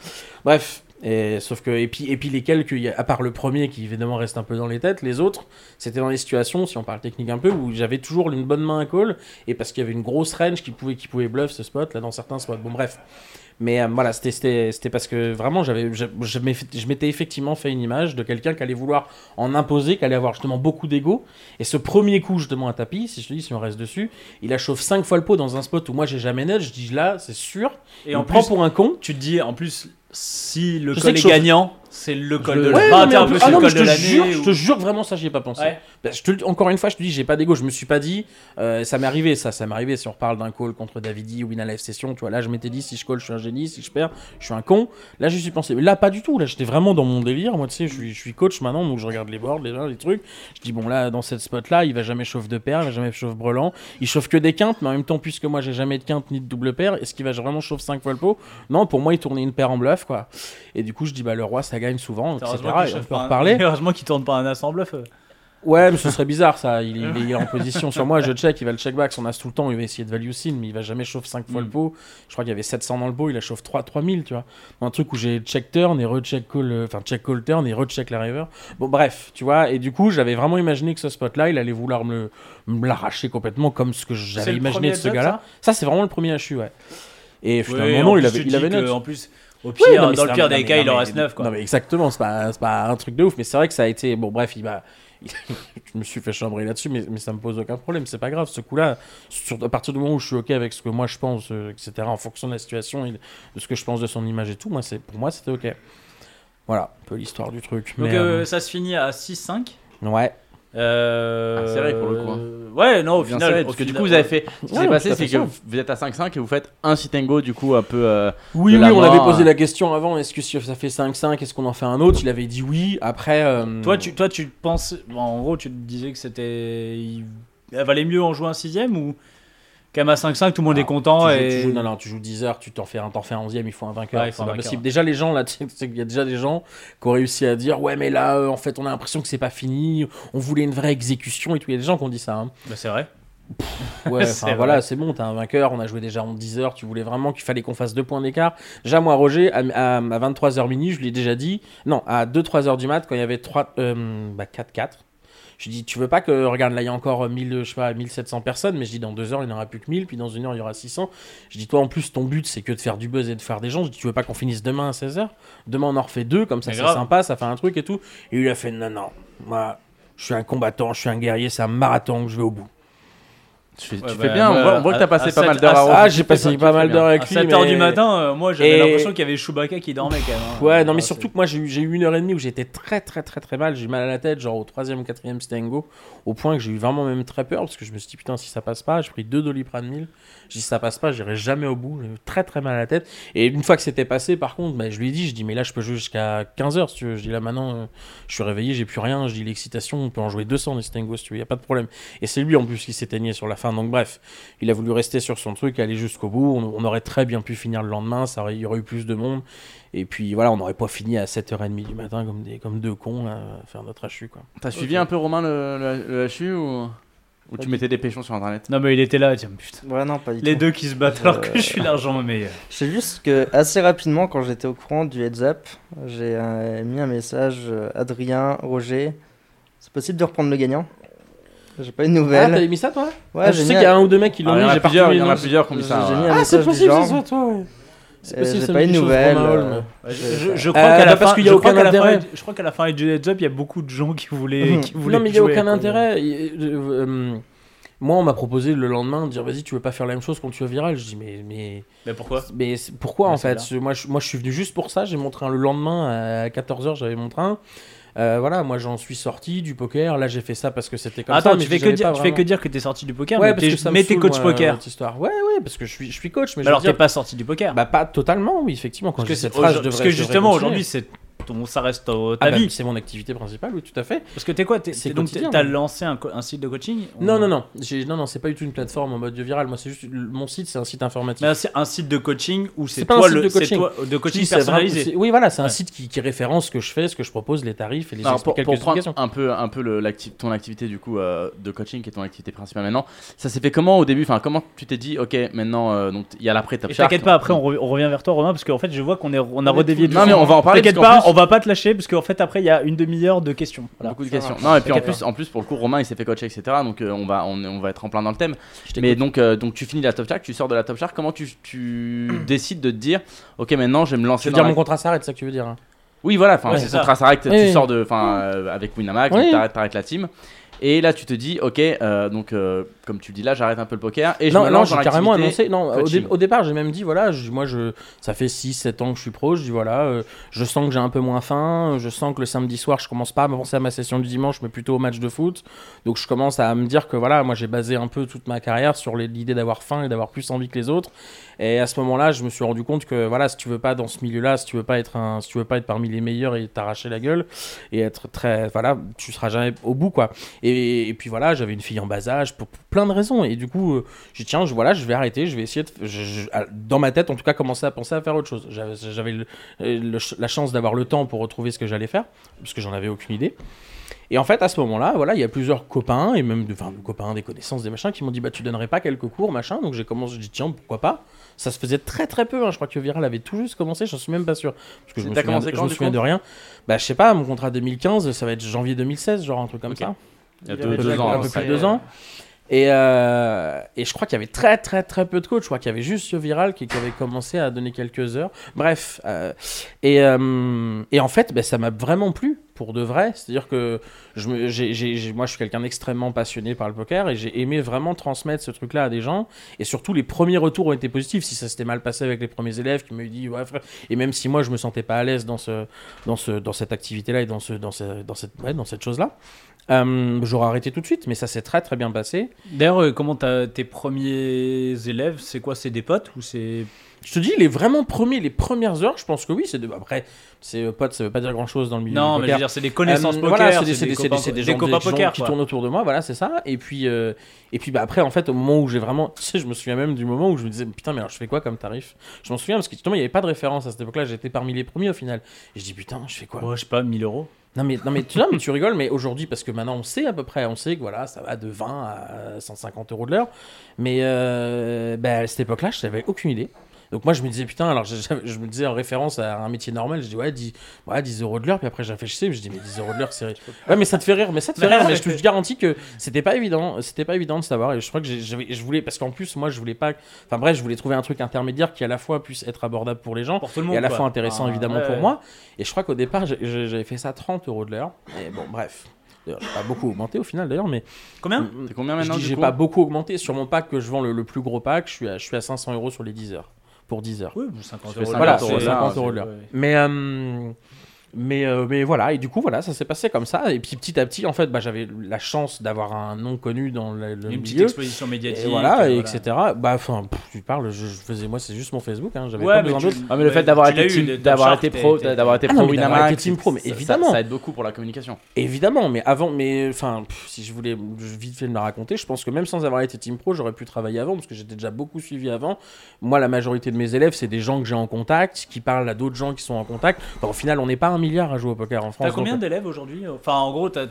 Bref, et, sauf que, et puis, et puis les quelques, à part le premier qui évidemment reste un peu dans les têtes, les autres, c'était dans des situations, si on parle technique un peu, où j'avais toujours une bonne main à call, et parce qu'il y avait une grosse range qui pouvait, qui pouvait bluff ce spot, là dans certains spots. Bon, bref. Mais euh, voilà, c'était- parce que vraiment, j'avais, je, m'étais effectivement fait une image de quelqu'un qui allait vouloir en imposer, qui allait avoir justement beaucoup d'ego. Et ce premier coup, justement, à tapis, si je te dis, si on reste dessus, il a chauffé 5 fois le pot dans un spot où moi j'ai jamais net. Je dis là, c'est sûr. Et il en me prend pour un con. tu te dis en plus si le est gagnant, C'est le col Je- de Ouais, l'année. t'es en un peu ah le non, mais col je te jure, je ou- te jure vraiment ça j'y ai pas pensé. Ouais. Bah, je te encore une fois, je te dis j'ai pas d'ego, je me suis pas dit euh, ça m'est arrivé ça, ça m'est arrivé si on reparle d'un call contre Davidi ou une live session, tu vois là je m'étais dit si je call je suis un génie, si je perds je suis un con. Là j'y suis pensé, mais là pas du tout, là j'étais vraiment dans mon délire, moi tu sais je suis, je suis coach maintenant donc je regarde les boards, les, les trucs, je dis bon là dans cette spot là il va jamais chauffe de paire, il va jamais chauffe brelan, il chauffe que des quintes mais en même temps puisque moi j'ai jamais de quinte ni de double paire, est-ce qu'il va vraiment chauffe 5 fois le pot? Non pour moi il tournait une paire en bluff quoi. Et du coup je dis bah le roi ça gagne souvent, etc. Et on peut en un- reparler. Heureusement qu'il tourne pas un as en bluff. Ouais, mais ce serait bizarre ça. Il, il est en position sur moi, je check, il va le check back, son as tout le temps, il va essayer de value sin, mais il va jamais chauffe 5 fois Mm. le pot. Je crois qu'il y avait 700 dans le pot, il a chauffe 3 3000, tu vois. Un truc où j'ai check turn et recheck call, euh, enfin check call turn et recheck la river. Bon, bref, tu vois, et du coup, j'avais vraiment imaginé que ce spot là, il allait vouloir me, l'arracher complètement comme ce que j'avais imaginé de ce gars-là. Ça, c'est vraiment le premier HU, ouais. Et finalement, en non, il avait, il avait que. En plus, au Oui, pire, non, dans le pire des cas, il en reste 9 quoi. Non, mais exactement, c'est pas, pas un truc de ouf, mais c'est vrai que ça a été. Bon, bref, il va. je me suis fait chambrer là-dessus, mais, mais ça me pose aucun problème, c'est pas grave. Ce coup-là, à partir du moment où je suis OK avec ce que moi je pense, euh, etc., en fonction de la situation et de ce que je pense de son image et tout, moi, pour moi, c'était OK. Voilà, un peu l'histoire du truc. Donc mais, euh, ça se finit à 6-5. euh, ouais. Euh... Ah, serré pour le coup, hein. Ouais, non, au Bien final. serré, au parce que du coup, vous avez fait. Ce qui s'est passé, c'est que vous êtes à 5-5 et vous faites un sit and go, du coup, un peu. euh, Oui, oui, on avait mort, posé euh. la question avant est-ce que si ça fait 5-5, est-ce qu'on en fait un autre? Il avait dit oui. Après. euh, Toi, tu, toi, tu penses. bon, en gros, tu te disais que c'était. il- valait mieux en jouer un 6ème ou. Quand même à 5-5, tout le monde est Ah, content tu joues- et. tu joues- non, non, tu joues 10 heures, tu t'en fais un, t'en fais un 11 il faut un vainqueur. Ouais, il c'est pas possible. Déjà, les gens, là, tu sais, c'est qu'il y a déjà des gens qui ont réussi à dire Ouais, mais là, euh, en fait, on a l'impression que c'est pas fini, on voulait une vraie exécution et tout. Il y a des gens qui ont dit ça. hein. Bah, c'est vrai. Ouais, C'est voilà, c'est bon, t'as un vainqueur, on a joué déjà en 10 heures, tu voulais vraiment qu'il fallait qu'on fasse deux points d'écart. Déjà, moi, Roger, à, à, 23h minuit, je lui ai déjà dit Non, à 2-3 heures du mat, quand il y avait 3, euh, bah, 4-4. Je dis, tu veux pas que, regarde, là, il y a encore 1000, je sais pas, 1700 personnes, mais je dis, dans deux heures, il n'y en aura plus que 1000, puis dans une heure, il y aura 600. Je dis, toi, en plus, ton but, c'est que de faire du buzz et de faire des gens. Je dis, tu veux pas qu'on finisse demain à 16h Demain, on en refait deux, comme ça, c'est sympa, ça fait un truc et tout. Et il a fait, non, non, moi, je suis un combattant, je suis un guerrier, c'est un marathon, je vais au bout. Tu fais, tu Ouais, fais bah, bien, on voit, on voit que t'as à- passé à pas mal d'heures à- à Ah, j'ai passé pas mal d'heures avec À lui. 7h du matin, euh, moi, j'avais Et- l'impression qu'il y avait Chewbacca qui dormait quand même. hein. Ouais, non, mais Ah, surtout que moi, j'ai eu, j'ai eu une heure et demie où j'étais très, très, très, très mal. J'ai eu mal à la tête, genre au troisième ou quatrième stango, au point que j'ai eu vraiment même très peur parce que je me suis dit, putain, si ça passe pas, j'ai pris deux doliprane 1000. J'ai dit, si ça passe pas, j'irai jamais au bout. J'ai eu très, très mal à la tête. Et une fois que c'était passé, par contre, bah, je lui ai dit, je dis, mais là, je peux jouer jusqu'à 15h si tu veux. Je dis, là, maintenant, euh, je suis réveillé, j'ai plus rien. Je dis, l'excitation, on peut en jouer 200 des stangos si tu veux, y a pas de problème. Et c'est lui en plus qui s'éteignait sur la fin. Donc, bref, il a voulu rester sur son truc, aller jusqu'au bout. On, on aurait très bien pu finir le lendemain, ça aurait, il y aurait eu plus de monde. Et puis voilà, on n'aurait pas fini à 7h30 du matin comme, des, comme deux cons là, à faire notre HU. Quoi. T'as suivi un peu Romain le, le, le HU ou, ou tu mettais des péchons sur internet? Non, mais il était là, tiens, putain. Ouais, non, pas du Les tout. deux qui se battent alors Euh, que je suis largement meilleur. C'est juste que assez rapidement, quand j'étais au courant du heads up, j'ai euh, mis un message euh, Adrien, Roger. C'est possible de reprendre le gagnant? J'ai pas eu de Ah, t'avais mis ça toi ouais, Ah, Je sais qu'il y a un ou deux mecs qui l'ont Ah, il y en mis, a j'ai pas plusieurs, il y en a plusieurs qui ont mis ça. Ouais. Ah, c'est possible, genre. c'est soit toi. ouais. C'est Euh, possible, ça pas euh, Holm. Je, je- je- je Euh, crois qu'à la fin, y je crois qu'à la fin- intérêt. je crois qu'à la fin du heads up, il y a beaucoup de gens qui voulaient, qui voulaient Non, mais il n'y a aucun intérêt. Euh, euh, Moi, on m'a proposé le lendemain de dire vas-y, tu veux pas faire la même chose quand tu es viral Je dis mais, mais, Mais pourquoi? Mais c'est- pourquoi en c'est fait? moi je, moi, je suis venu juste pour ça. J'ai mon train le lendemain à 14h, j'avais mon train. Euh, voilà, moi j'en suis sorti du poker. Là, j'ai fait ça parce que c'était comme Attends, ça. mais tu fais, que dire, tu fais que dire que t'es sorti du poker, Ouais, mais parce t'es, que mais t'es coach moi, poker. histoire. Ouais, ouais, parce que je suis, je suis coach. Mais alors dire- t'es pas sorti du poker. Bah pas totalement, oui, effectivement. Quand parce que, cette phrase, je parce que justement aujourd'hui, c'est ton, ça reste euh, ta Ah bah, vie. c'est mon activité principale, oui, tout à fait. Parce que t'es quoi t'es, c'est t'es- Donc t'as lancé un, site de coaching ou- Non, non, non, j'ai- non, non, c'est pas du tout une plateforme en mode viral. Moi, c'est juste mon site, c'est un site informatif. Mais c'est un site de coaching où c'est C'est pas un toi site le de coaching. toi- de personnalisé. c'est- Oui, voilà, c'est un Ouais. site qui, qui référence ce que je fais, ce que je propose, les tarifs et les Alors, pour, prendre un peu, un peu le, l'acti- ton activité du coup euh, de coaching qui est ton activité principale maintenant, ça s'est fait comment au début? Enfin, comment tu t'es dit, ok, maintenant euh, donc il y a l'après t'inquiète pas, après on, re- on revient vers toi Romain parce qu'en fait je vois qu'on on a redévié du Non, mais on va en parler. T'inquiète pas, on va pas te lâcher parce qu'en fait après il y a une demi-heure de questions. Voilà. Beaucoup de Ça questions. Non, et puis en plus, en plus, pour le coup, Romain il s'est fait coacher, etc. Donc euh, on, va, on, on va être en plein dans le thème. Mais donc, euh, donc tu finis la Top Shark, tu sors de la Top Shark. Comment tu, tu décides de te dire, ok, maintenant je vais me Tu lancer veux dans dire la- mon contrat s'arrête, c'est ça que tu veux dire hein? Oui, voilà, enfin, Ouais, c'est ça. trace arrête, tu Oui. sors de, enfin, euh, avec Winamax, Oui. tu t'arrêtes t'arrêtes la team. Et là, tu te dis, ok, euh, donc euh, comme tu le dis là, j'arrête un peu le poker et je non, me non, lance j'ai dans carrément annoncé. Non, au, coaching. dé- au départ, j'ai même dit voilà, je- moi, je, ça fait 6-7 ans que je suis pro. Je dis voilà, euh, je sens que j'ai un peu moins faim. Je sens que le samedi soir, je commence pas à penser à ma session du dimanche, mais plutôt au match de foot. Donc, je commence à me dire que voilà, moi, j'ai basé un peu toute ma carrière sur l'idée d'avoir faim et d'avoir plus envie que les autres. Et à ce moment-là, je me suis rendu compte que voilà, si tu veux pas dans ce milieu-là, si tu veux pas être un, si tu veux pas être parmi les meilleurs et t'arracher la gueule et être très, voilà, tu seras jamais au bout quoi. Et, puis voilà, j'avais une fille en bas âge pour, plein de raisons. Et du coup, euh, j'ai tiens, je, voilà, je vais arrêter, je vais essayer de, je- je- dans ma tête, en tout cas, commencer à penser à faire autre chose. J'avais, la chance d'avoir le temps pour retrouver ce que j'allais faire, parce que j'en avais aucune idée. Et en fait, à ce moment-là, voilà, il y a plusieurs copains, et même enfin, des copains, des connaissances, des machins, qui m'ont dit, bah, tu donnerais pas quelques cours, machin. Donc j'ai commencé, j'ai dit, tiens, pourquoi pas? Ça se faisait très très peu, hein. je crois que Viral avait tout juste commencé, j'en suis même pas sûr. Parce que je me souviens, je quand, me souviens de rien. Bah, je sais pas, mon contrat 2015, ça va être janvier 2016, genre un truc comme ça. Il y a deux, deux ans. un peu plus de deux ans. Et, euh, et je crois qu'il y avait très très très peu de coachs. Je crois qu'il y avait juste ce Viral qui, avait commencé à donner quelques heures. Bref. euh, et, euh, et en fait, ben, ça m'a vraiment plu pour de vrai. C'est-à-dire que je moi, je suis quelqu'un d'extrêmement passionné par le poker et j'ai aimé vraiment transmettre ce truc-là à des gens. Et surtout, les premiers retours ont été positifs. Si ça s'était mal passé avec les premiers élèves qui me dit ouais, frère. Et même si moi, je me sentais pas à l'aise dans, ce, dans, ce, dans cette activité-là et dans, ce, dans, ce- dans cette, dans cette chose-là. Euh, J'aurais arrêté tout de suite, mais ça s'est très très bien passé. D'ailleurs, euh, comment tes premiers élèves C'est quoi C'est des potes ou c'est Je te dis, les vraiment premiers, les premières heures, je pense que oui. C'est de... Après, c'est euh, pote, ça veut pas dire grand chose dans le milieu Non, du mais je veux dire, c'est des connaissances Euh, poker, voilà, c'est des, des des- copains, gens, copains des gens poker, qui quoi. tournent autour de moi, voilà, c'est ça. Et puis, euh, et puis bah, après, en fait, au moment où j'ai vraiment. Tu sais, je me souviens même du moment où je me disais, putain, mais alors je fais quoi comme tarif? Je m'en souviens parce que justement, il n'y avait pas de référence à cette époque-là, j'étais parmi les premiers au final. Et je dis, putain, je fais quoi? Ouais, je sais pas, 1000 euros. non mais, non, mais, tu, non, mais tu rigoles, mais aujourd'hui, parce que maintenant on sait à peu près, on sait que voilà, ça va de 20 à 150 euros de l'heure. Mais euh, bah, à cette époque-là, je n'avais aucune idée. Donc moi je me disais putain, alors je, je me disais en référence à un métier normal, je dis ouais 10, ouais, 10 euros de l'heure, puis après j'ai réfléchi, je dis mais 10 euros de l'heure c'est... Ouais mais ça te fait rire, mais ça te fait rire, mais je te garantis que c'était pas évident, c'était pas évident de savoir, et je crois que je voulais, parce qu'en plus moi je voulais pas, enfin bref, je voulais trouver un truc intermédiaire qui à la fois puisse être abordable pour les gens, Pour tout le monde. et à la quoi. fois intéressant Ah, évidemment ouais, pour moi. Et je crois qu'au départ, j'avais fait ça 30 euros de l'heure. Et bon, bref. D'ailleurs, j'ai pas beaucoup augmenté au final d'ailleurs, mais Combien C'est combien je maintenant j'ai pas beaucoup augmenté. Sur mon pack que je vends le, le plus gros pack, je suis à, je suis à 500 euros sur les 10 heures. Pour 10 heures. Oui, 50 fais euros. 50 Voilà, euros c'est de l'heure, 50 c'est- euros de l'heure. ouais. Mais, euh, mais, euh, mais voilà, et du coup, voilà, ça s'est passé comme ça. Et puis petit à petit, en fait, bah, j'avais la chance d'avoir un nom connu dans le, le Une petite milieu. exposition médiatique. Et voilà, et euh, etc. Bah, enfin, tu parles, je, je faisais, moi, c'est juste mon Facebook, hein, j'avais Ouais, pas mais besoin d'autre. Ah mais le fait d'avoir été, team- d'avoir été pro, d'avoir été pro Winamax, team pro, mais évidemment. ça aide beaucoup pour la communication. Évidemment, mais avant, mais enfin, si je voulais vite fait me la raconter, je pense que même sans avoir été team pro, j'aurais pu travailler avant parce que j'étais déjà beaucoup suivi avant. Moi, la majorité de mes élèves, c'est des gens que j'ai en contact, qui parlent à d'autres gens qui sont en contact. Enfin, au final, on n'est pas un milliard à jouer au poker en France. T'as combien donc- d'élèves aujourd'hui Enfin, en gros, t'as,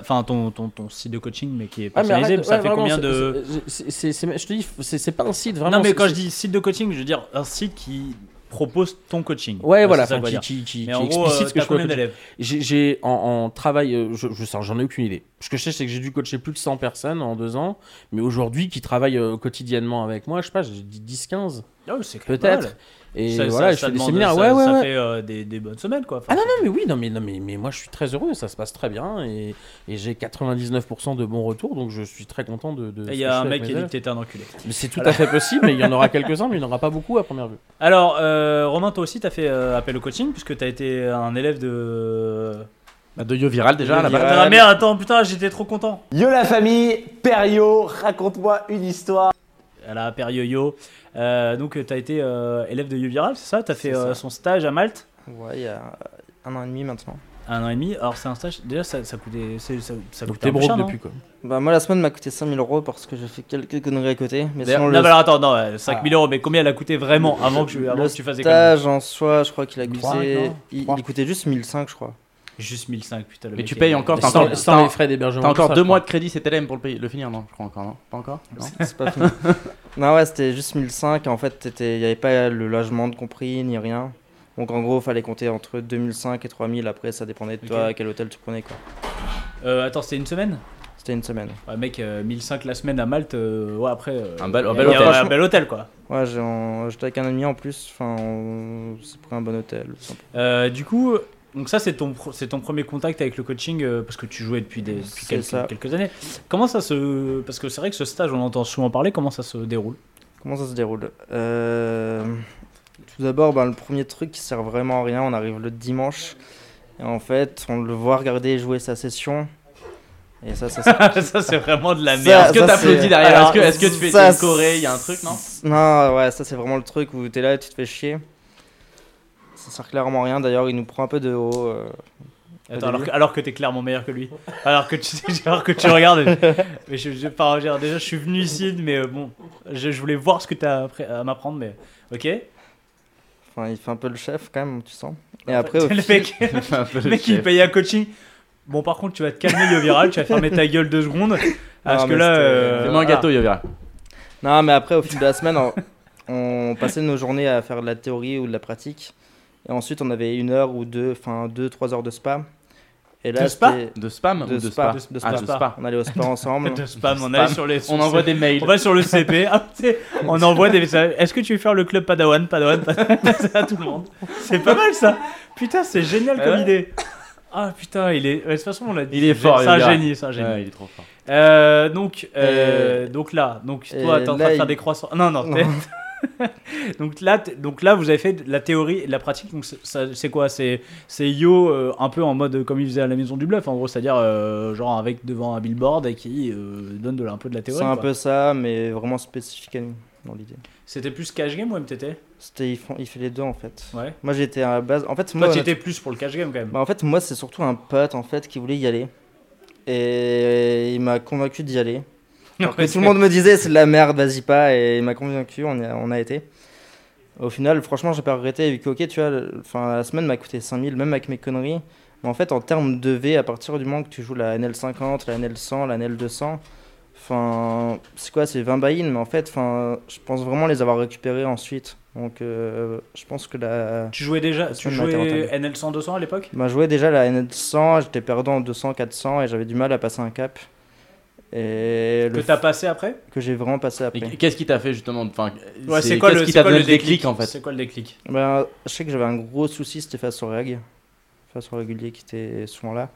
enfin, ton, ton, ton site de coaching, mais qui est Ah, personnalisé, arrête, ça ouais, fait vraiment, combien de. Je te dis, c'est pas un site vraiment. Non, mais quand je dis site de coaching, je veux dire un site qui propose ton coaching. Ouais, voilà, ça qui, qui, qui, Mais en gros, explicite euh, ce que je combien d'élèves J'ai- en, en travail, euh, je, je j'en ai aucune idée. Ce que je sais, c'est que j'ai dû coacher plus de 100 personnes en deux ans, mais aujourd'hui, qui travaillent euh, quotidiennement avec moi, je sais pas, j'ai dit 10-15, Ah pas peut-être. Et Ça- voilà, ça- je ça fais des demande- séminaires. ça- ouais, ouais, Ça ouais. fait euh, des, des bonnes semaines, quoi. Enfin, Ah non, non, mais oui, non, mais, non, mais, mais moi je suis très heureux, ça se passe très bien et, et j'ai 99% de bons retours, donc je suis très content de. de Il y a un mec qui a dit que t'étais un enculé. Mais C'est tout à fait possible, mais il y en aura quelques-uns, mais il n'y en aura pas beaucoup à première vue. Alors, euh, Romain, toi aussi, t'as fait euh, appel au coaching, puisque t'as été un élève de. Bah, De Yo Viral déjà Yo à la base. Viral. Ah merde, attends, putain, j'étais trop content. Yo la famille, Perio, raconte-moi une histoire. Elle a appelé Yo-Yo. Euh, donc, t'as été euh, élève de Yo-Viral, c'est ça? T'as fait C'est euh, son stage à Malte? Ouais, il y a un an et demi maintenant. un an et demi. Alors, c'est un stage, déjà, ça, ça coûtait. Ça, ça Donc coûtait t'es broke depuis quoi. Bah, moi, la semaine m'a coûté 5000 euros parce que j'ai fait quelques conneries à côté. Mais D'ailleurs- sinon, Non, le, mais alors, attends, non, euh, 5000 euros, mais combien elle a coûté vraiment avant que, je- avant le que tu fasses des conneries? stage en soi, je crois qu'il a 1005, coûté. il coûtait juste 1005, je crois. Juste 1005, putain. Le Mais mec tu payes encore, t'as Sans, encore, sans t'as- les frais d'hébergement. t'as encore deux mois de crédit CTLM pour le, payer- le finir, non Je crois encore, non Pas encore Non C'est pas fini. non, ouais, c'était juste 1005. et En fait, il n'y avait pas le logement de compris ni rien. Donc, en gros, il fallait compter entre 2005 et 3000. Après, ça dépendait de toi, à quel hôtel tu prenais. quoi. Euh, attends, c'était une semaine? C'était une semaine. Ouais, mec, euh, 1005 la semaine à Malte, euh, ouais, après. euh, Un bel- un bel hôtel. Un bel hôtel, quoi. Ouais, j'étais avec un ami en plus. Enfin, on s'est pris un bon hôtel. Euh, du coup, Donc ça, c'est ton, c'est ton premier contact avec le coaching euh, parce que tu jouais depuis, des, depuis quelques, années. Comment ça se... Parce que c'est vrai que ce stage, on entend souvent parler, comment ça se déroule? Comment ça se déroule? Euh, Tout d'abord, ben, le premier truc qui sert vraiment à rien, on arrive le dimanche. Et en fait, on le voit regarder jouer sa session. Et ça, ça, ça- Ça, c'est vraiment de la merde. Est-ce que t'applaudis derrière? Est-ce que, est-ce que tu fais choré Il y a un truc, non? Non, ouais, ça c'est vraiment le truc où t'es là et tu te fais chier. Ça sert clairement à rien. D'ailleurs, il nous prend un peu de haut. euh. Attends, alors que, alors que t'es clairement meilleur que lui. Alors que tu, alors que tu regardes. mais je, je, genre, déjà, je suis venu ici, mais euh, bon, je, je voulais voir ce que t'as à m'apprendre, mais ok. Enfin, il fait un peu le chef quand même, tu sens. Et après, au le fil- mec, Un peu le mec il chef. paye un coaching. Bon, par contre, tu vas te calmer, Yo Viral, tu vas fermer ta gueule deux secondes. Parce que là. c'était- euh, Fais-moi un gâteau, Yovira. Non, mais après, au fil de la semaine, on, on passait nos journées à faire de la théorie ou de la pratique. Et ensuite, on avait une heure ou deux, enfin deux, trois heures de spa. Et là, De spa De spam De ou de spa, spa? De- de Ah, spa. de spa. On allait au spa ensemble. De spam, on Spam. allait sur les. On envoie des mails. On va sur le CP, ah, on envoie des messages. Est-ce que tu veux faire le club Padawan? Padawan, Padawan à tout le monde. C'est pas mal ça. Putain, c'est génial comme ouais idée. Ah putain, il est. ouais, De toute façon, on l'a dit. Il est fort, C'est un génie, c'est un génie. Ouais, il est trop fort. Euh, donc, euh, donc là, donc toi, t'es en train de faire il- des croissants. Non, non. Non. donc là, donc là, vous avez fait de la théorie et de la pratique. Donc c'est- quoi? C'est Yo euh, un peu en mode comme il faisait à la Maison du Bluff, en gros, c'est-à-dire euh, genre avec devant un billboard et qui euh, donne de un peu de la théorie. C'est un quoi. peu ça, mais vraiment spécifique à nous, dans l'idée. C'était plus cash game ou MTT C'était, il, fait les deux en fait. Ouais. Moi j'étais à la base. En fait, Toi, moi, tu honnêtement- étais plus pour le cash game quand même. Bah, en fait, moi, c'est surtout un pote en fait qui voulait y aller. Et il m'a convaincu d'y aller. Alors que tout le monde me disait c'est de la merde, vas-y pas. Et il m'a convaincu, on, a, on a été. Au final, franchement, j'ai pas regretté. Vu que, ok, tu vois, enfin, la semaine m'a coûté 5000, même avec mes conneries. Mais en fait, en termes de V, à partir du moment que tu joues la NL50, la NL100, la NL200, enfin, c'est quoi C'est 20 buy-in, mais en fait, enfin, je pense vraiment les avoir récupérés ensuite. Donc, euh, je pense que la. Tu jouais déjà, tu jouais rentable. NL 100 200 à l'époque? Bah, jouais déjà la NL100, j'étais perdant en 200, 400 et j'avais du mal à passer un cap. Et que t'as passé après que j'ai vraiment passé après. Qu'est-ce qui t'a fait justement enfin, Ouais, c'est quoi le qui quoi déclic en fait C'est quoi le déclic? Ben, je sais que j'avais un gros souci, c'était face au reg, face au régulier qui était souvent là.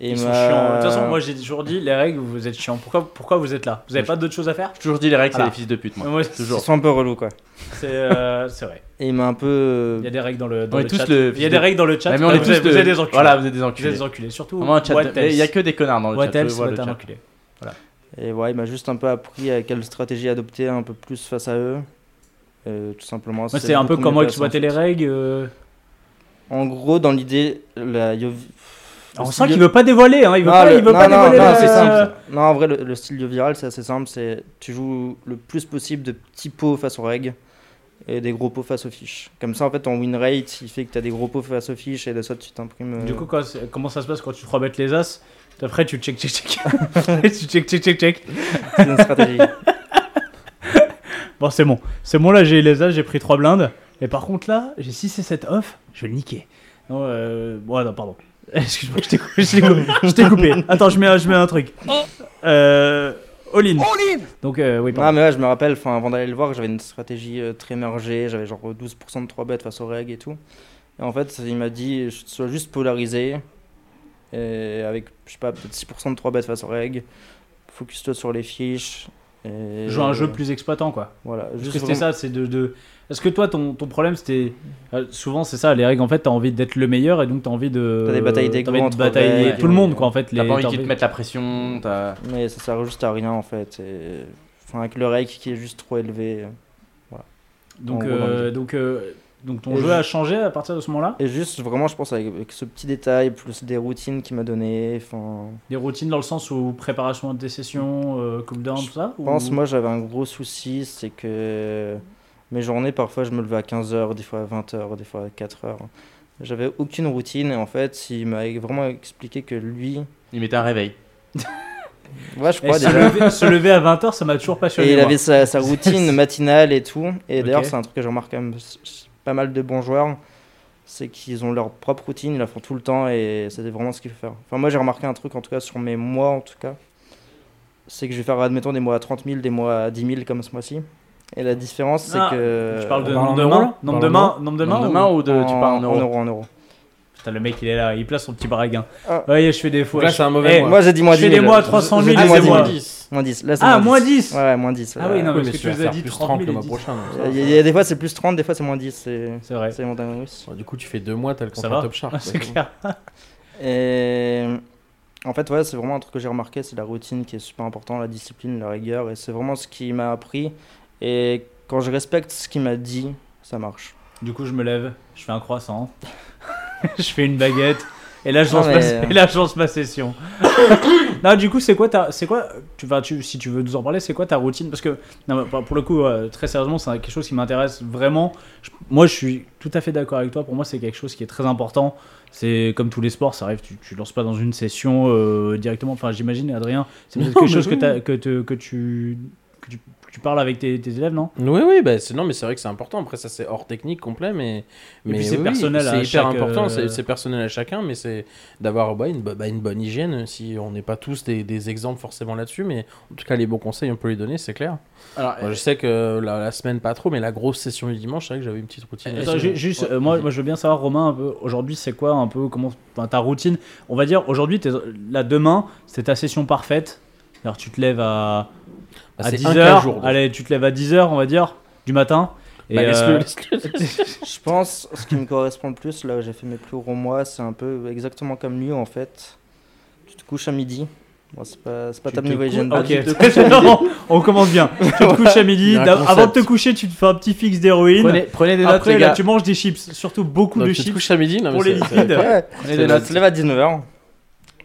Et Ils sont chiants. De toute façon, moi j'ai toujours dit les règles, vous êtes chiants. Pourquoi, pourquoi vous êtes là? Vous avez pas d'autre chose à faire? J'ai toujours dit les règles, c'est Voilà. des fils de pute, moi. Moi, Toujours. Ils sont un peu relous quoi. C'est euh, vrai. Et il m'a un peu. Il y a des règles dans le, dans On est le tous chat. le Il y a des de- règles dans le chat. Mais on est vous, tous êtes, vous de- êtes des enculés. Voilà, vous êtes des Vous êtes enculés. des enculés. Surtout Vraiment, un chat What de- else Il y a que des connards dans le What chat. je else, vois what le un chat. enculé. Et ouais, il m'a juste un peu appris à quelle stratégie adopter un peu plus face à eux. Euh, tout simplement. Ouais, C'est un peu comment exploiter les règles. euh. En gros, dans l'idée, la Yovi- On sent qu'il veut pas dévoiler. Hein. Il veut Non, pas, le- il veut non, pas non, dévoiler. non, c'est simple. Non, en vrai, le, le style viral, c'est assez simple. C'est tu joues le plus possible de petits pots face aux règles et des gros pots face aux fiches. Comme ça, en fait, ton win rate, il fait que tu as des gros pots face aux fiches et de ça, tu t'imprimes. euh, Du coup, comment ça se passe quand tu 3 bêtes les as? Après, tu check, check, check. tu check, check, check, check. c'est une stratégie. Bon, c'est bon. C'est bon, là, j'ai les as, j'ai pris 3 blindes. Et par contre, là, j'ai 6 et 7 off. Je vais le niquer. Non, euh... Ouais, non, pardon. Excuse-moi, je t'ai coupé. Je t'ai coupé. Coupé. Attends, je mets, un- je mets un truc. Euh... All in. Donc, euh, oui, non, pardon. mais ouais, je me rappelle, enfin, avant d'aller le voir, j'avais une stratégie euh, très mergée. J'avais genre 12% de 3 bêtes face aux règles et tout. Et en fait, il m'a dit, sois juste polarisé. Et avec, je sais pas, peut-être 6% de 3 bêtes face aux règles. Focus-toi sur les fiches. Et... Joue un jeu plus exploitant, quoi. Voilà, Parce juste que c'était vraiment- ça, c'est de, de... Est-ce que toi, ton, ton problème, c'était... euh, souvent, c'est ça, les règles, en fait, t'as envie d'être le meilleur, et donc t'as envie de... T'as des batailles d'ego t'as envie de batailler tout le monde, quoi, en fait. T'as pas envie qu'ils te mettent la pression. t'as- Mais ça sert juste à rien en fait. Et... Enfin, avec le rake qui est juste trop élevé. Donc, en gros, dans euh, donc, euh, donc ton Et jeu je- a changé à partir de ce moment-là Et juste vraiment, je pense avec, avec ce petit détail, plus des routines qu'il m'a donné. Des routines dans le sens où préparation des sessions, euh, cooldown, tout ça je pense, ou- moi j'avais un gros souci, c'est que mes journées, parfois je me levais à 15h, des fois à 20h, des fois à 4h. J'avais aucune routine et en fait, il m'a vraiment expliqué que lui. Il mettait un réveil. Ouais, je Et crois se, déjà. lever, se lever à 20h, ça m'a toujours passionné. Et il moi. avait sa, sa routine matinale et tout. Et d'ailleurs, c'est un truc que je remarque quand même pas mal de bons joueurs. C'est qu'ils ont leur propre routine, ils la font tout le temps et c'est vraiment ce qu'il faut faire. Enfin, moi, j'ai remarqué un truc, en tout cas, sur mes mois, en tout cas. C'est que je vais faire, admettons, des mois à 30 000, des mois à 10 000 comme ce mois-ci. Et la différence, c'est Ah, que. Tu parles de nombre de mains Nombre de parle mains de ou- de, tu parles en euros? En euros, en euros. Putain, le mec, il est là, il place son petit braguin. Ah. Ouais, je fais des fois. Donc là, c'est un mauvais Eh, mois. Moi j'ai dit moins Je 10 fais des 000. mois à 300 000, J'ai dit Ah, moins c'est 10 moins 000. 10. Moins 10. Là, Ah, moins 10 Ouais, moins 10. Ah oui, non, Oui, parce mais que tu nous as dit plus 30 30 000 le mois 10. prochain. Il y, a- des fois c'est plus 30, des fois c'est moins 10. C'est vrai. c'est russes. Bon, Du coup, tu fais deux mois, t'as le Ça contrat va Top Shark. Ah, C'est clair. Et en fait, ouais, c'est vraiment un truc que j'ai remarqué, c'est la routine qui est super important, la discipline, la rigueur, et c'est vraiment ce qui m'a appris. Et quand je respecte ce qu'il m'a dit, ça marche. Du coup, je me lève, je fais un croissant, je fais une baguette, et là, je lance, ma... et là, je lance ma session. non, du coup, c'est quoi ta, c'est quoi, tu vas, tu, si tu veux nous en parler, c'est quoi ta routine? Parce que, non, pour le coup, euh, très sérieusement, c'est quelque chose qui m'intéresse vraiment. Je- moi, je suis tout à fait d'accord avec toi. Pour moi, c'est quelque chose qui est très important. C'est comme tous les sports, ça arrive, tu, tu lances pas dans une session euh, directement. Enfin, j'imagine, Adrien, c'est peut-être quelque chose que, oui. que, te- que tu, tu, parles avec tes, tes élèves, non? Oui, oui, bah, c'est- non, mais c'est vrai que c'est important. Après, ça, c'est hors technique complet, mais. mais c'est oui, personnel à C'est hyper chaque, important, euh, c'est- personnel à chacun, mais c'est d'avoir bah, une, bah, une bonne hygiène. Si on n'est pas tous des, des exemples forcément là-dessus, mais en tout cas, les bons conseils, on peut les donner, c'est clair. Alors, Moi, je sais que la, la semaine, pas trop, mais la grosse session du dimanche, c'est vrai que j'avais une petite routine. Attends, juste, Ouais, euh, moi, moi, je veux bien savoir, Romain, un peu, aujourd'hui, c'est quoi un peu comment, ta routine? On va dire, aujourd'hui, là, demain, c'est ta session parfaite. Alors, tu te lèves à, Bah, à c'est 10 un cas heures. jour, donc. Allez, tu te lèves à 10 heures, on va dire, du matin. Et, Bah, euh. Je pense ce qui me correspond le plus, là où j'ai fait mes plus gros mois, c'est un peu exactement comme lui en fait. Tu te couches à midi. Bon, c'est pas, c'est pas ta nouvelle hygiène. Ok, de vie. Non, on commence bien. Tu te couches à midi. Avant de te coucher, tu te fais un petit fixe d'héroïne. prenez, prenez des notes, Après, les là, gars. tu manges des chips, surtout beaucoup Donc, de tu te chips. couches à midi non, pour mais les liquides. Ouais. Prenez Tu des notes. te lèves à 19h.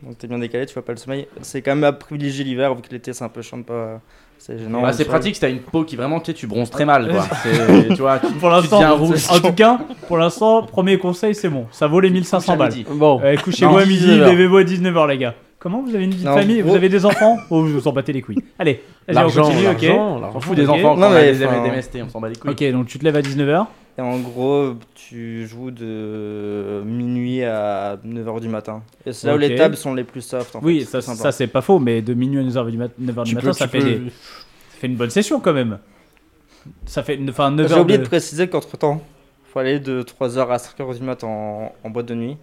Donc t'es bien décalé, tu vois pas le sommeil. C'est quand même à privilégier l'hiver vu que l'été c'est un peu chiant de pas. C'est gênant. Bah, c'est pratique si t'as une peau qui vraiment, tu sais, tu bronzes très mal, quoi. C'est- tu vois, tu, Pour tu l'instant, deviens rouge. en tout cas, pour l'instant, premier conseil, c'est bon. Ça vaut les 1500 Couche à balles. Bon, Ouais, couchez-vous à midi, 19 heures. levez-vous à 19h, les gars. Comment vous avez une vie de Non, famille Vous gros- avez des enfants Oh, vous vous en battez les couilles. Allez, vas-y, on l'argent, continue, ok. l'argent, On s'en fout des Ok. enfants Non, quand on a mais, des enfin- MST, on s'en bat les couilles. Ok, donc tu te lèves à 19h. Et en gros, tu joues de minuit à 9h du matin. Et c'est là où Ok. les tables sont les plus soft. En Oui, fait. ça, C'est sympa. ça c'est pas faux, mais de minuit à 9h du, mat- 9h du Tu matin, peux- ça, tu fait peux- des- ça fait une bonne session quand même. Ça fait une- enfin 9 J'ai oublié de... de préciser qu'entre temps, faut aller de 3h à 5h du matin en, en boîte de nuit.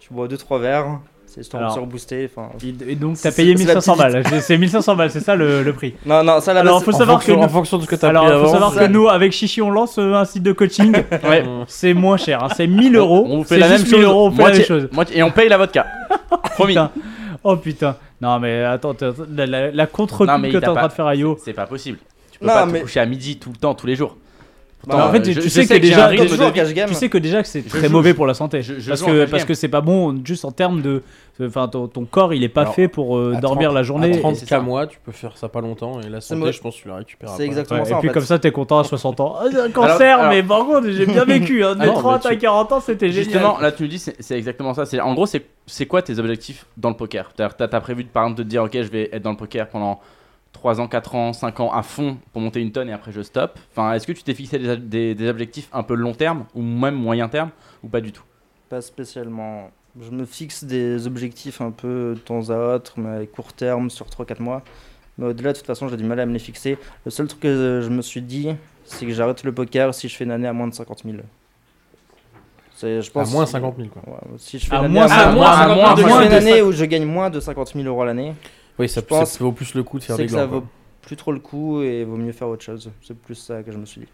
Tu bois 2-3 verres, c'est rebooster. enfin. Et donc t'as payé c'est la 1500 petite- balles. C'est 1500 balles, c'est ça le, le prix. Non, non, ça là Alors faut En savoir que fonction, en fonction de ce que t'as alors, pris faut savoir que nous avec Chichi on lance euh, un site de coaching. Ouais. C'est moins cher, hein, c'est 1000 euros. On vous fait la même juste 1000 chose. euros, on fait la moitié- même chose. moitié- et on paye la vodka. Promis. Oh putain. Non mais attends, la, la, la que t'es en train de faire à Yo. C'est pas possible. Tu peux pas te coucher à midi tout le temps, tous les jours. Bah, en fait, tu- je- tu je sais que déjà- de. Tu sais que déjà que c'est très joue- mauvais pour la santé. je- je parce que parce que c'est pas bon juste en termes de enfin ton, ton corps, il est pas Alors, fait pour euh, dormir 30 la journée. À 30 c'est k ça. mois, tu peux faire ça pas longtemps et la santé, moi- je pense que tu la récupères. C'est exactement Ouais, ça. et puis fait. comme ça, t'es content à 60 ans. Ah, un cancer, alors- mais par contre, j'ai bien vécu. Hein, de Ah non, 30 mais à tu- 40 ans, c'était génial. Justement, là tu me dis, c'est exactement ça. C'est- En gros, c'est c'est quoi tes objectifs dans le poker? T'as as prévu par exemple de te dire, ok, je vais être dans le poker pendant 3 ans, 4 ans, 5 ans à fond pour monter une tonne et après je stoppe. Enfin, est-ce que tu t'es fixé des, des- des objectifs un peu long terme ou même moyen terme ou pas du tout? Pas spécialement. Je me fixe des objectifs un peu de temps à autre, mais à court terme, sur 3-4 mois. Mais au-delà, de toute façon, j'ai du mal à me les fixer. Le seul truc que je me suis dit, c'est que j'arrête le poker si je fais une année à moins de 50 000. C'est, je À pense, moins 50 000 quoi. Ouais, si je fais À une année moins à cinq- moins- à à moins moins de de moins une de année où je gagne moins de 50 000 euros à l'année, Oui, ça, Je pense ça vaut plus le coup de faire c'est des que ça vaut plus trop le coup et vaut mieux faire autre chose. C'est plus ça que je me suis dit.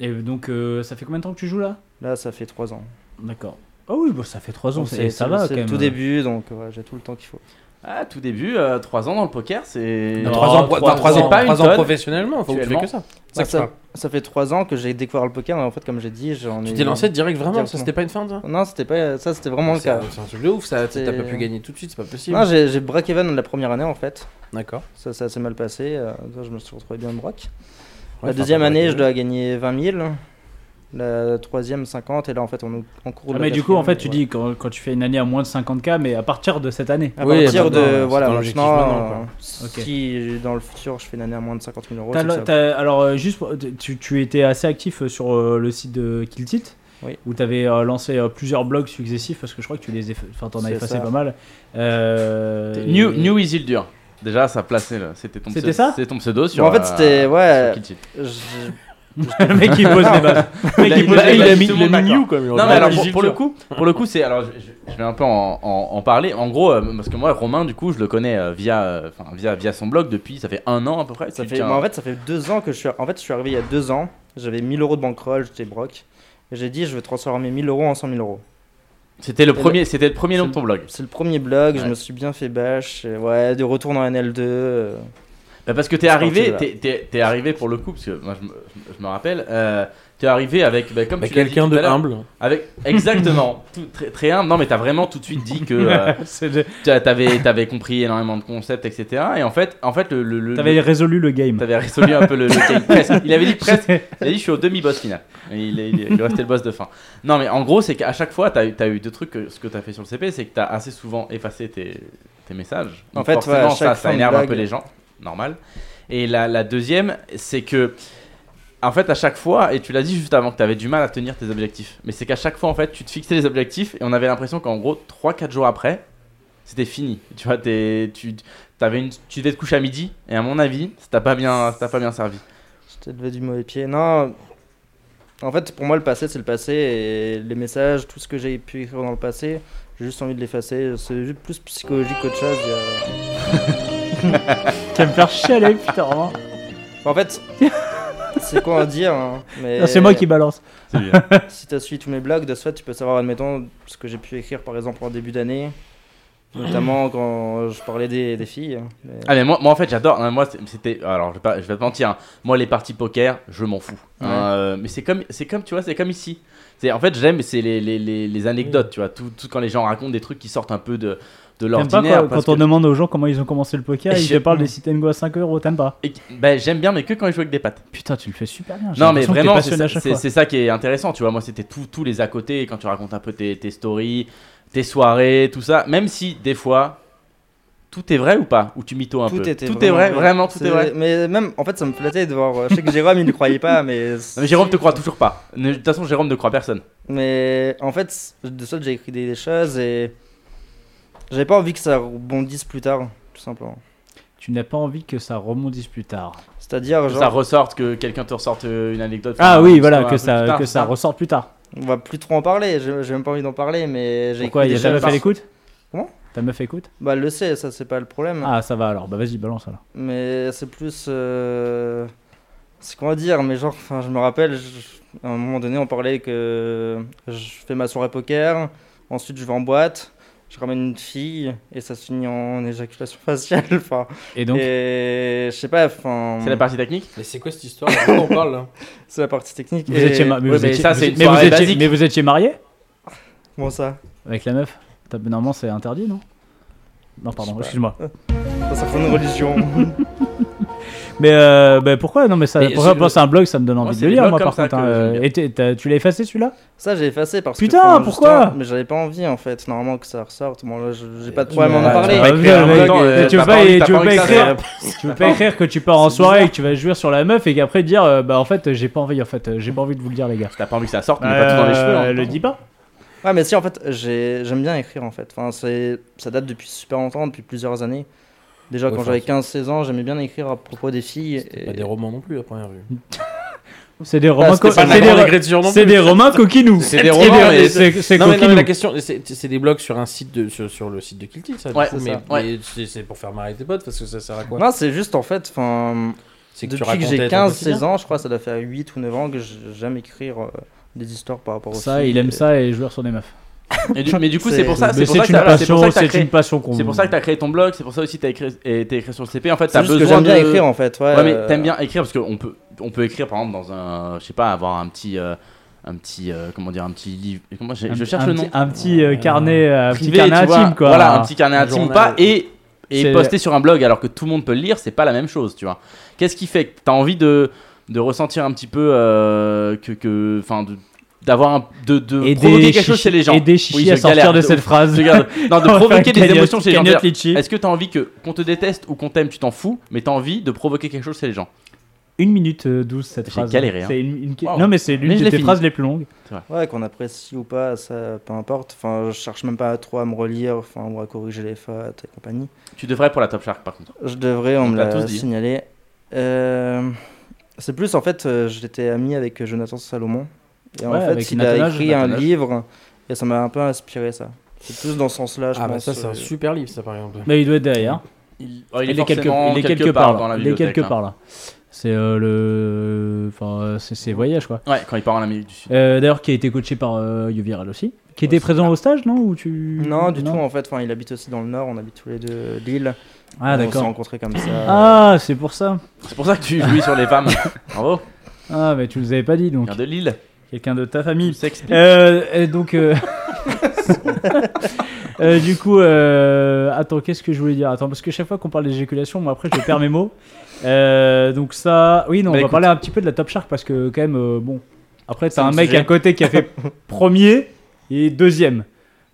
Et donc, euh, ça fait combien de temps que tu joues là? Là, ça fait 3 ans. D'accord. Ah oui, bon, ça fait 3 ans, Donc, c'est- ça va c'est quand le même. tout début, donc ouais, j'ai tout le temps qu'il faut. Ah, tout début, 3 ans dans le poker, c'est. Non, 3 ans, trois- trois- trois trois ans, ans, pas une ans tonne, professionnellement, faut que tu fais que ça. C'est ça. ça, ça fait 3 ans que j'ai découvert le poker, mais en fait, comme j'ai dit, j'en ai. Tu t'es lancé direct vraiment, ça Directement. c'était pas une fin ça? Non, c'était pas ça, c'était vraiment le C'est cas. c'est un truc de ouf, ça. T'as pas pu gagner tout de suite, c'est pas possible. Non, j'ai break even la première année en fait. D'accord. Ça, ça s'est mal passé. euh, ça, je me suis retrouvé bien broc. Ouais, la deuxième année, je dois gagner 20 000. La troisième, 50. Et là, en fait, on est en cours Ah, de mais du coup, en fait, tu ouais. dis quand, quand tu fais une année à moins de 50k, mais à partir de cette année. À Oui, partir de. Voilà, maintenant, euh, si dans le futur je fais une année à moins de 50 000 euros. Ça- t'as- alors, euh, juste, pour- tu, tu étais assez actif euh, sur euh, le site de Kiltit. Oui. Où tu avais lancé euh, plusieurs blogs successifs parce que je crois que tu les enfin, t'en as effacé ça. pas mal. Euh, New, et- New Isildur. Déjà, ça plaçait là. C'était ton C'était pseudo- ça C'était ton pseudo sur. en fait, euh, c'était- ouais. Le mec qui pose des bases. Le mec Il a- qui pose a- des il a bases. mis- comme il Non, mais alors dit. pour, pour le coup, pour le coup, c'est alors je, vais un peu en, en- en parler. En gros, euh, parce que moi, Romain, du coup, je le connais euh, via, euh, enfin via via son blog depuis, ça fait un an à peu près. Ça Tu fait, tiens- bah, en fait, ça fait deux ans que je suis. En fait, je suis arrivé il y a deux ans. J'avais 1000 euros de bankroll, j'étais broc. Et j'ai dit, je vais transformer 1000 euros en 100 000 euros. C'était le premier, c'était le premier nom de ton blog. C'est le premier blog, je me suis bien fait bâche. Ouais, de retour dans NL2. Bah, parce que t'es arrivé, t'es, t'es- t'es arrivé pour le coup, parce que moi je me, je me rappelle, euh, t'es arrivé avec, bah, comme Bah, tu l'as dit Quelqu'un de humble. Avec exactement, tout, très, très humble. Non, mais t'as vraiment tout de suite dit que euh, t'avais, t'avais compris énormément de concepts, etc. Et en fait, en fait, le, le, le- T'avais le- résolu le game. t'avais résolu un peu le, le game presque. Il avait dit presque. Il a dit je suis au demi-boss final. Et il, est- il, est- il lui restait le boss de fin. Non, mais en gros, c'est qu'à chaque fois, t'as eu, t'as eu deux trucs. que- ce que t'as fait sur le CP, c'est que t'as assez souvent effacé tes, tes messages. En Donc fait, forcément, ouais, à ça, ça énerve un peu les gens. Normal. Et la, deuxième, c'est que. En fait, à chaque fois, et tu l'as dit juste avant que tu avais du mal à tenir tes objectifs, mais c'est qu'à chaque fois, en fait, tu te fixais les objectifs et on avait l'impression qu'en gros, 3-4 jours après, c'était fini. Tu vois, tu, tu devais te coucher à midi, et à mon avis, ça t'a pas bien, pas bien servi. J'étais levé du mauvais pied. Non. En fait, pour moi, le passé, c'est le passé. Et les messages, tout ce que j'ai pu écrire dans le passé, j'ai juste envie de l'effacer. C'est juste plus psychologique qu'autre chose. Tu vas me faire chialer, putain. En fait, c'est quoi à dire hein, mais Non, C'est moi qui balance. C'est bien. Si tu as suivi tous mes blogs, de ce fait, tu peux savoir, admettons, ce que j'ai pu écrire par exemple en début d'année. Notamment quand je parlais des, des filles. Mais- Ah mais moi, moi en fait j'adore. hein, Moi c'était alors je vais pas, je vais pas te mentir. hein, Moi les parties poker je m'en fous. hein, Ouais. euh, mais c'est comme c'est comme tu vois c'est comme ici. C'est en fait j'aime c'est les, les, les, les anecdotes tu vois tout, tout quand les gens racontent des trucs qui sortent un peu de de T'aimes pas l'ordinaire. quand, on que- demande aux gens comment ils ont commencé le poker, Et ils je- te parlent des sit and go à 5 euros, t'aimes pas et- ben, j'aime bien mais que quand ils jouent avec des pattes. Putain, tu le fais super bien. Non mais vraiment c'est ça, ça qui est intéressant tu vois moi c'était tout- tous les à côté quand tu racontes un peu tes, tes stories, tes soirées tout ça. Même si des fois tout est vrai ou pas? Ou tu mythos un Tout peu? était tout est vrai vrai. vraiment tout est vrai. Mais même, en fait, ça me flattait de voir. euh, Je sais que Jérôme, il ne croyait pas, mais. Non, mais Jérôme te croit toujours pas. De toute façon Jérôme ne croit personne. Mais en fait, de ça, j'ai écrit des, choses et. J'avais pas envie que ça rebondisse plus tard, tout simplement. Tu n'as pas envie que ça rebondisse plus tard. C'est-à-dire, Que genre, ça ressorte, que quelqu'un te ressorte euh, une anecdote. Ah oui, voilà, que ça, tard, que ça ressorte plus tard. On va plus trop en parler. J'ai même pas envie d'en parler, mais j'ai Pourquoi il y a des ta meuf elle écoute Comment? Ta meuf écoute? Bah, elle le sait, ça, c'est pas le problème. Ah, ça va alors, bah vas-y, balance alors. Mais c'est plus. euh, C'est comment dire, mais genre, enfin, je me rappelle, je- à un moment donné, on parlait que je fais ma soirée poker, ensuite je vais en boîte, je ramène une fille et ça se finit en éjaculation faciale. Enfin, Et donc, et je sais pas, enfin. C'est la partie technique Mais c'est quoi cette histoire? De quoi on parle là? C'est la partie technique. vous et- étiez, ma- mais Ouais, vous mais étiez- ça, vous- c'est une mais vous soirée étiez- basique. mais vous étiez marié Comment ça? Avec la meuf? Normalement, c'est interdit, non? Non, pardon, excuse-moi. Ça, ça fait une religion. Mais euh, bah, pourquoi? Non, mais ça, Mais pourquoi je- penser un blog, ça me donne envie de le lire, moi, par contre. hein, euh. Et tu l'as effacé celui-là? Ça, j'ai effacé parce Putain, que. enfin, pourquoi? Mais j'avais pas envie en fait, normalement que ça ressorte. Bon, là, j'ai pas de problème à en parler. tu euh, tu veux pas, écrire, tu veux pas écrire que tu pars en soirée et que tu vas jouir sur la meuf et qu'après dire euh, bah en fait j'ai pas envie en fait j'ai pas envie de vous le dire les gars. T'as pas envie que ça sorte, mais pas tout dans les cheveux. hein. Euh, le dis pas. Ouais, mais si, en fait, j'ai- j'aime bien écrire, en fait. Enfin, c'est- ça date depuis super longtemps, depuis plusieurs années. Déjà, Ouais, quand j'avais c'est- 15-16 ans, j'aimais bien écrire à propos des filles. Et- pas des romans non plus à première vue. C'est des romans, pas c'est de des, romans coquinous. C'est des romans, mais c'est c'est Non mais, non, mais coquinou. la question, c'est c'est des blogs sur un site de sur, sur le site de Kill Tilt, ça. Ouais, coup, c'est mais, ça. Ouais. mais c'est c'est pour faire marrer tes potes parce que ça sert à quoi? Non, c'est juste, en fait, enfin, que depuis que j'ai ton 15-16 quotidien. ans, je crois, ça doit faire 8 ou 9 ans que j'aime écrire euh, des histoires par rapport aux Ça, filles. il aime ça et jouer sur des meufs. Et du- mais du coup, C'est- pour ça, c'est pour ça que c'est pour passion, ça que t'as c'est créé- une passion qu'on. c'est pour ça que t'as créé ton blog, c'est pour ça aussi que t'as écrit, et t'as écrit sur le CP. En fait, C'est juste que besoin j'aime bien de- écrire, en fait. Ouais, Ouais, mais euh, t'aimes bien écrire parce qu'on peut, on peut écrire par exemple dans un, je sais pas, avoir un petit, euh, un petit, euh, comment dire, un petit livre. Comment j'ai- Un- je cherche un le nom. Un petit euh, carnet, euh, un petit Privé, carnet tu vois. intime quoi. Voilà, un petit carnet Un intime ou journal. pas et et C'est- poster sur un blog alors que tout le monde peut le lire, c'est pas la même chose, tu vois. Qu'est-ce qui fait que t'as envie de de ressentir un petit peu euh, que que, enfin, de- d'avoir un, de, de Et provoquer des quelque chose chez les gens. Des Oui, chichis je à sortir galère de cette phrase. Regarde- non, de provoquer des émotions chez les gens. Est-ce que t'as envie que qu'on te déteste ou qu'on t'aime, tu t'en fous, mais t'as envie de provoquer quelque chose chez les gens? 1 minute euh, 12 cette J'ai phrase. galéré, hein. C'est une- une- Wow. Non mais c'est l'une Mais je de l'ai tes fini. phrases les plus longues. Ouais, qu'on apprécie ou pas, ça, peu importe. Enfin, je cherche même pas trop à me relire, enfin, ou à corriger les fautes et compagnie. Tu devrais pour la Top Shark par contre. Je devrais, on On me l'a tous dit. signalé. Euh, C'est plus en fait, euh, j'étais ami avec Jonathan Salomon. Et en fait, il a Nathanage, écrit un livre et ça m'a un peu inspiré ça. C'est plus dans ce sens-là, je Ah bah pense. ça c'est un euh, super livre ça par exemple. Mais il doit être derrière. Il, oh, il est, il est quelque, forcément il est quelque, quelque part, dans la. Il est quelque là. part là. C'est euh, le, enfin, c'est c'est voyage quoi. Ouais, quand il part en Amérique du Sud. Euh, D'ailleurs, qui a été coaché par euh, Yoviral aussi, qui était présent au stage, non Ou tu Non, du tout en fait. Enfin, il habite aussi dans le nord. On habite tous les deux Lille. Ah on s'est d'accord. rencontrés comme ça. Ah, c'est pour ça. C'est pour ça que tu jouis sur les femmes. Bravo. Ah, mais tu nous avais pas dit donc. Viens de Lille. Quelqu'un de ta famille. Euh, donc, euh, euh, du coup, euh, attends, qu'est-ce que je voulais dire? Attends, parce que chaque fois qu'on parle d'éjaculation, moi après je perds mes mots. Donc ça, oui, non, Bah, on va écoute. parler un petit peu de la Top Shark parce que quand même, bon, après t'as un mec sujet. à côté qui a fait premier et deuxième.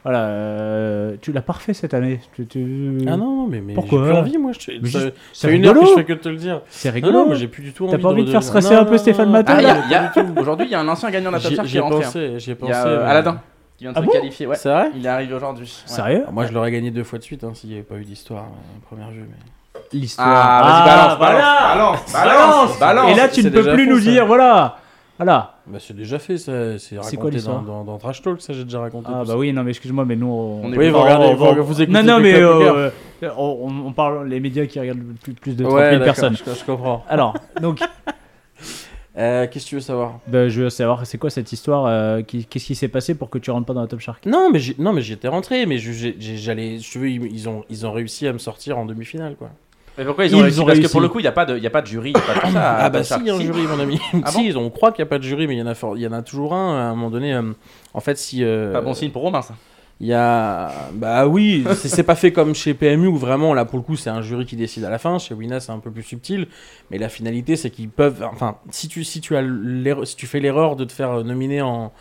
Voilà, euh, tu l'as parfait cette année. Tu- tu- Ah non, non, mais, mais j'ai Pourquoi plus envie, moi. C'est une heure que je fais que te le dire. C'est rigolo. non, mais j'ai plus du tout T'as envie pas envie de faire stresser Non, un peu non, Stéphane Matin, Ah, il y il y aujourd'hui, il y a un ancien gagnant de la Top qui est ai rentré. hein. pensé, j'y ai Il pensé. y a euh, euh, Aladdin qui vient de Ah se bon qualifier. Ouais. C'est vrai Il est arrivé aujourd'hui. Ouais. Sérieux? Ah, Moi, je l'aurais gagné deux fois de suite hein, s'il n'y avait pas eu d'histoire au premier jeu. Mais... L'histoire. Ah, vas-y, balance, balance, balance, balance, balance. Et là, tu ne peux plus nous ça. dire, voilà, voilà. Bah, c'est déjà fait, ça. C'est quoi raconté l'histoire dans, dans, dans Trash Talk, ça j'ai déjà raconté. Ah bah ça. oui, non mais excuse-moi, mais nous on... On est Oui, vous regardez, on- vous, vous écoutez Non, non, mais euh, euh, on, on parle les médias qui regardent plus, plus de 30 Ouais, 000 d'accord, personnes. Je, je comprends. Alors, donc, Euh, Qu'est-ce que tu veux savoir? Bah, je veux savoir, c'est quoi cette histoire euh, qui- Qu'est-ce qui s'est passé pour que tu rentres pas dans la Top Shark? Non, mais j'y- non, mais j'y étais rentré, mais j'allais. Tu veux, ils, ils ont, ils ont réussi à me sortir en demi-finale, quoi. Mais pourquoi ils Ils ont réussi ont Parce que pour le coup, il n'y a, pas de- y a pas de jury, il n'y a pas de tout ça. à Ah bah Top si, il y a un jury, mon ami. Ah si, bon on croit qu'il n'y a pas de jury, mais il y en a, for- y en a toujours un. À un moment donné, euh, en fait, si. euh, Pas bon signe pour Romain, ça. Il y a. Bah oui, c'est pas fait comme chez PMU où vraiment, là pour le coup, c'est un jury qui décide à la fin. Chez Wina, c'est un peu plus subtil. Mais la finalité, c'est qu'ils peuvent. Enfin, si tu, si tu, as si tu fais l'erreur de te faire nominer en.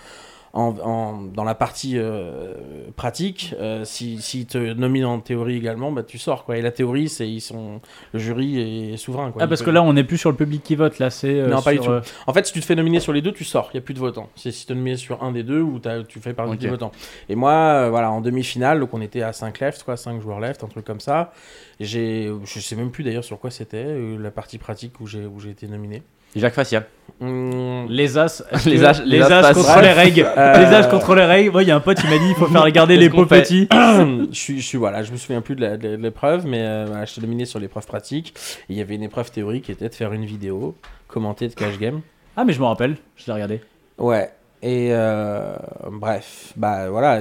En, en- dans la partie euh, pratique, euh, si, si te nominent en théorie également, bah tu sors quoi. Et la théorie, c'est ils sont le jury est souverain quoi. Ah parce que là on n'est plus sur le public qui vote, là c'est... euh, Non, pas du tout. euh, En fait, si tu te fais nominer sur les deux, tu sors. Il n'y a plus de votants. C'est si tu te nomines sur un des deux ou tu fais partie Ok. des votants. Et moi, voilà, en demi-finale, donc on était à 5 left, quoi, 5 joueurs left, un truc comme ça. J'ai, je sais même plus d'ailleurs sur quoi c'était, la partie pratique où j'ai, où j'ai été nominé. Jacques Facia. Hum, Les as, Les que- as- les les as contre les règles. Euh, Les as contre les règles. Moi, il y a un pote, il m'a dit, il faut faire regarder les petits. je suis, je suis, voilà, je me souviens plus de l'épreuve, mais euh, voilà, j'étais nominé sur l'épreuve pratique. Il y avait une épreuve théorique qui était de faire une vidéo commentée de cash game. Ah mais je me rappelle, je l'ai regardé. Ouais. Et euh, bref, bah voilà,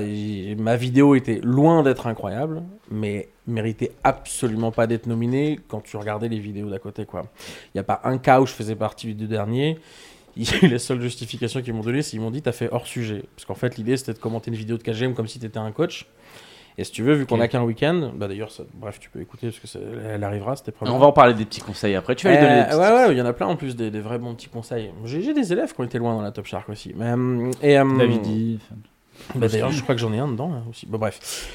ma vidéo était loin d'être incroyable, mais méritait absolument pas d'être nominée quand tu regardais les vidéos d'à côté, quoi. Il y a pas un cas où je faisais partie des deux derniers. Il y a eu la seule justification qu'ils m'ont donnée, c'est qu'ils m'ont dit t'as fait hors sujet. Parce qu'en fait, l'idée c'était de commenter une vidéo de KGM comme si t'étais un coach. Et si tu veux, vu qu'on Ok. a qu'un week-end, bah d'ailleurs, ça- bref, tu peux écouter parce que ça- elle arrivera, c'était On va en parler des petits conseils après. Tu vas euh, lui donner des petits ouais, ouais, il y en a plein en plus, des, des vrais bons petits conseils. J'ai j'ai des élèves qui ont été loin dans la Top Shark aussi. Mais, euh, et, euh, David bah, D'ailleurs, je crois que j'en ai un dedans là, aussi. Bon, bref.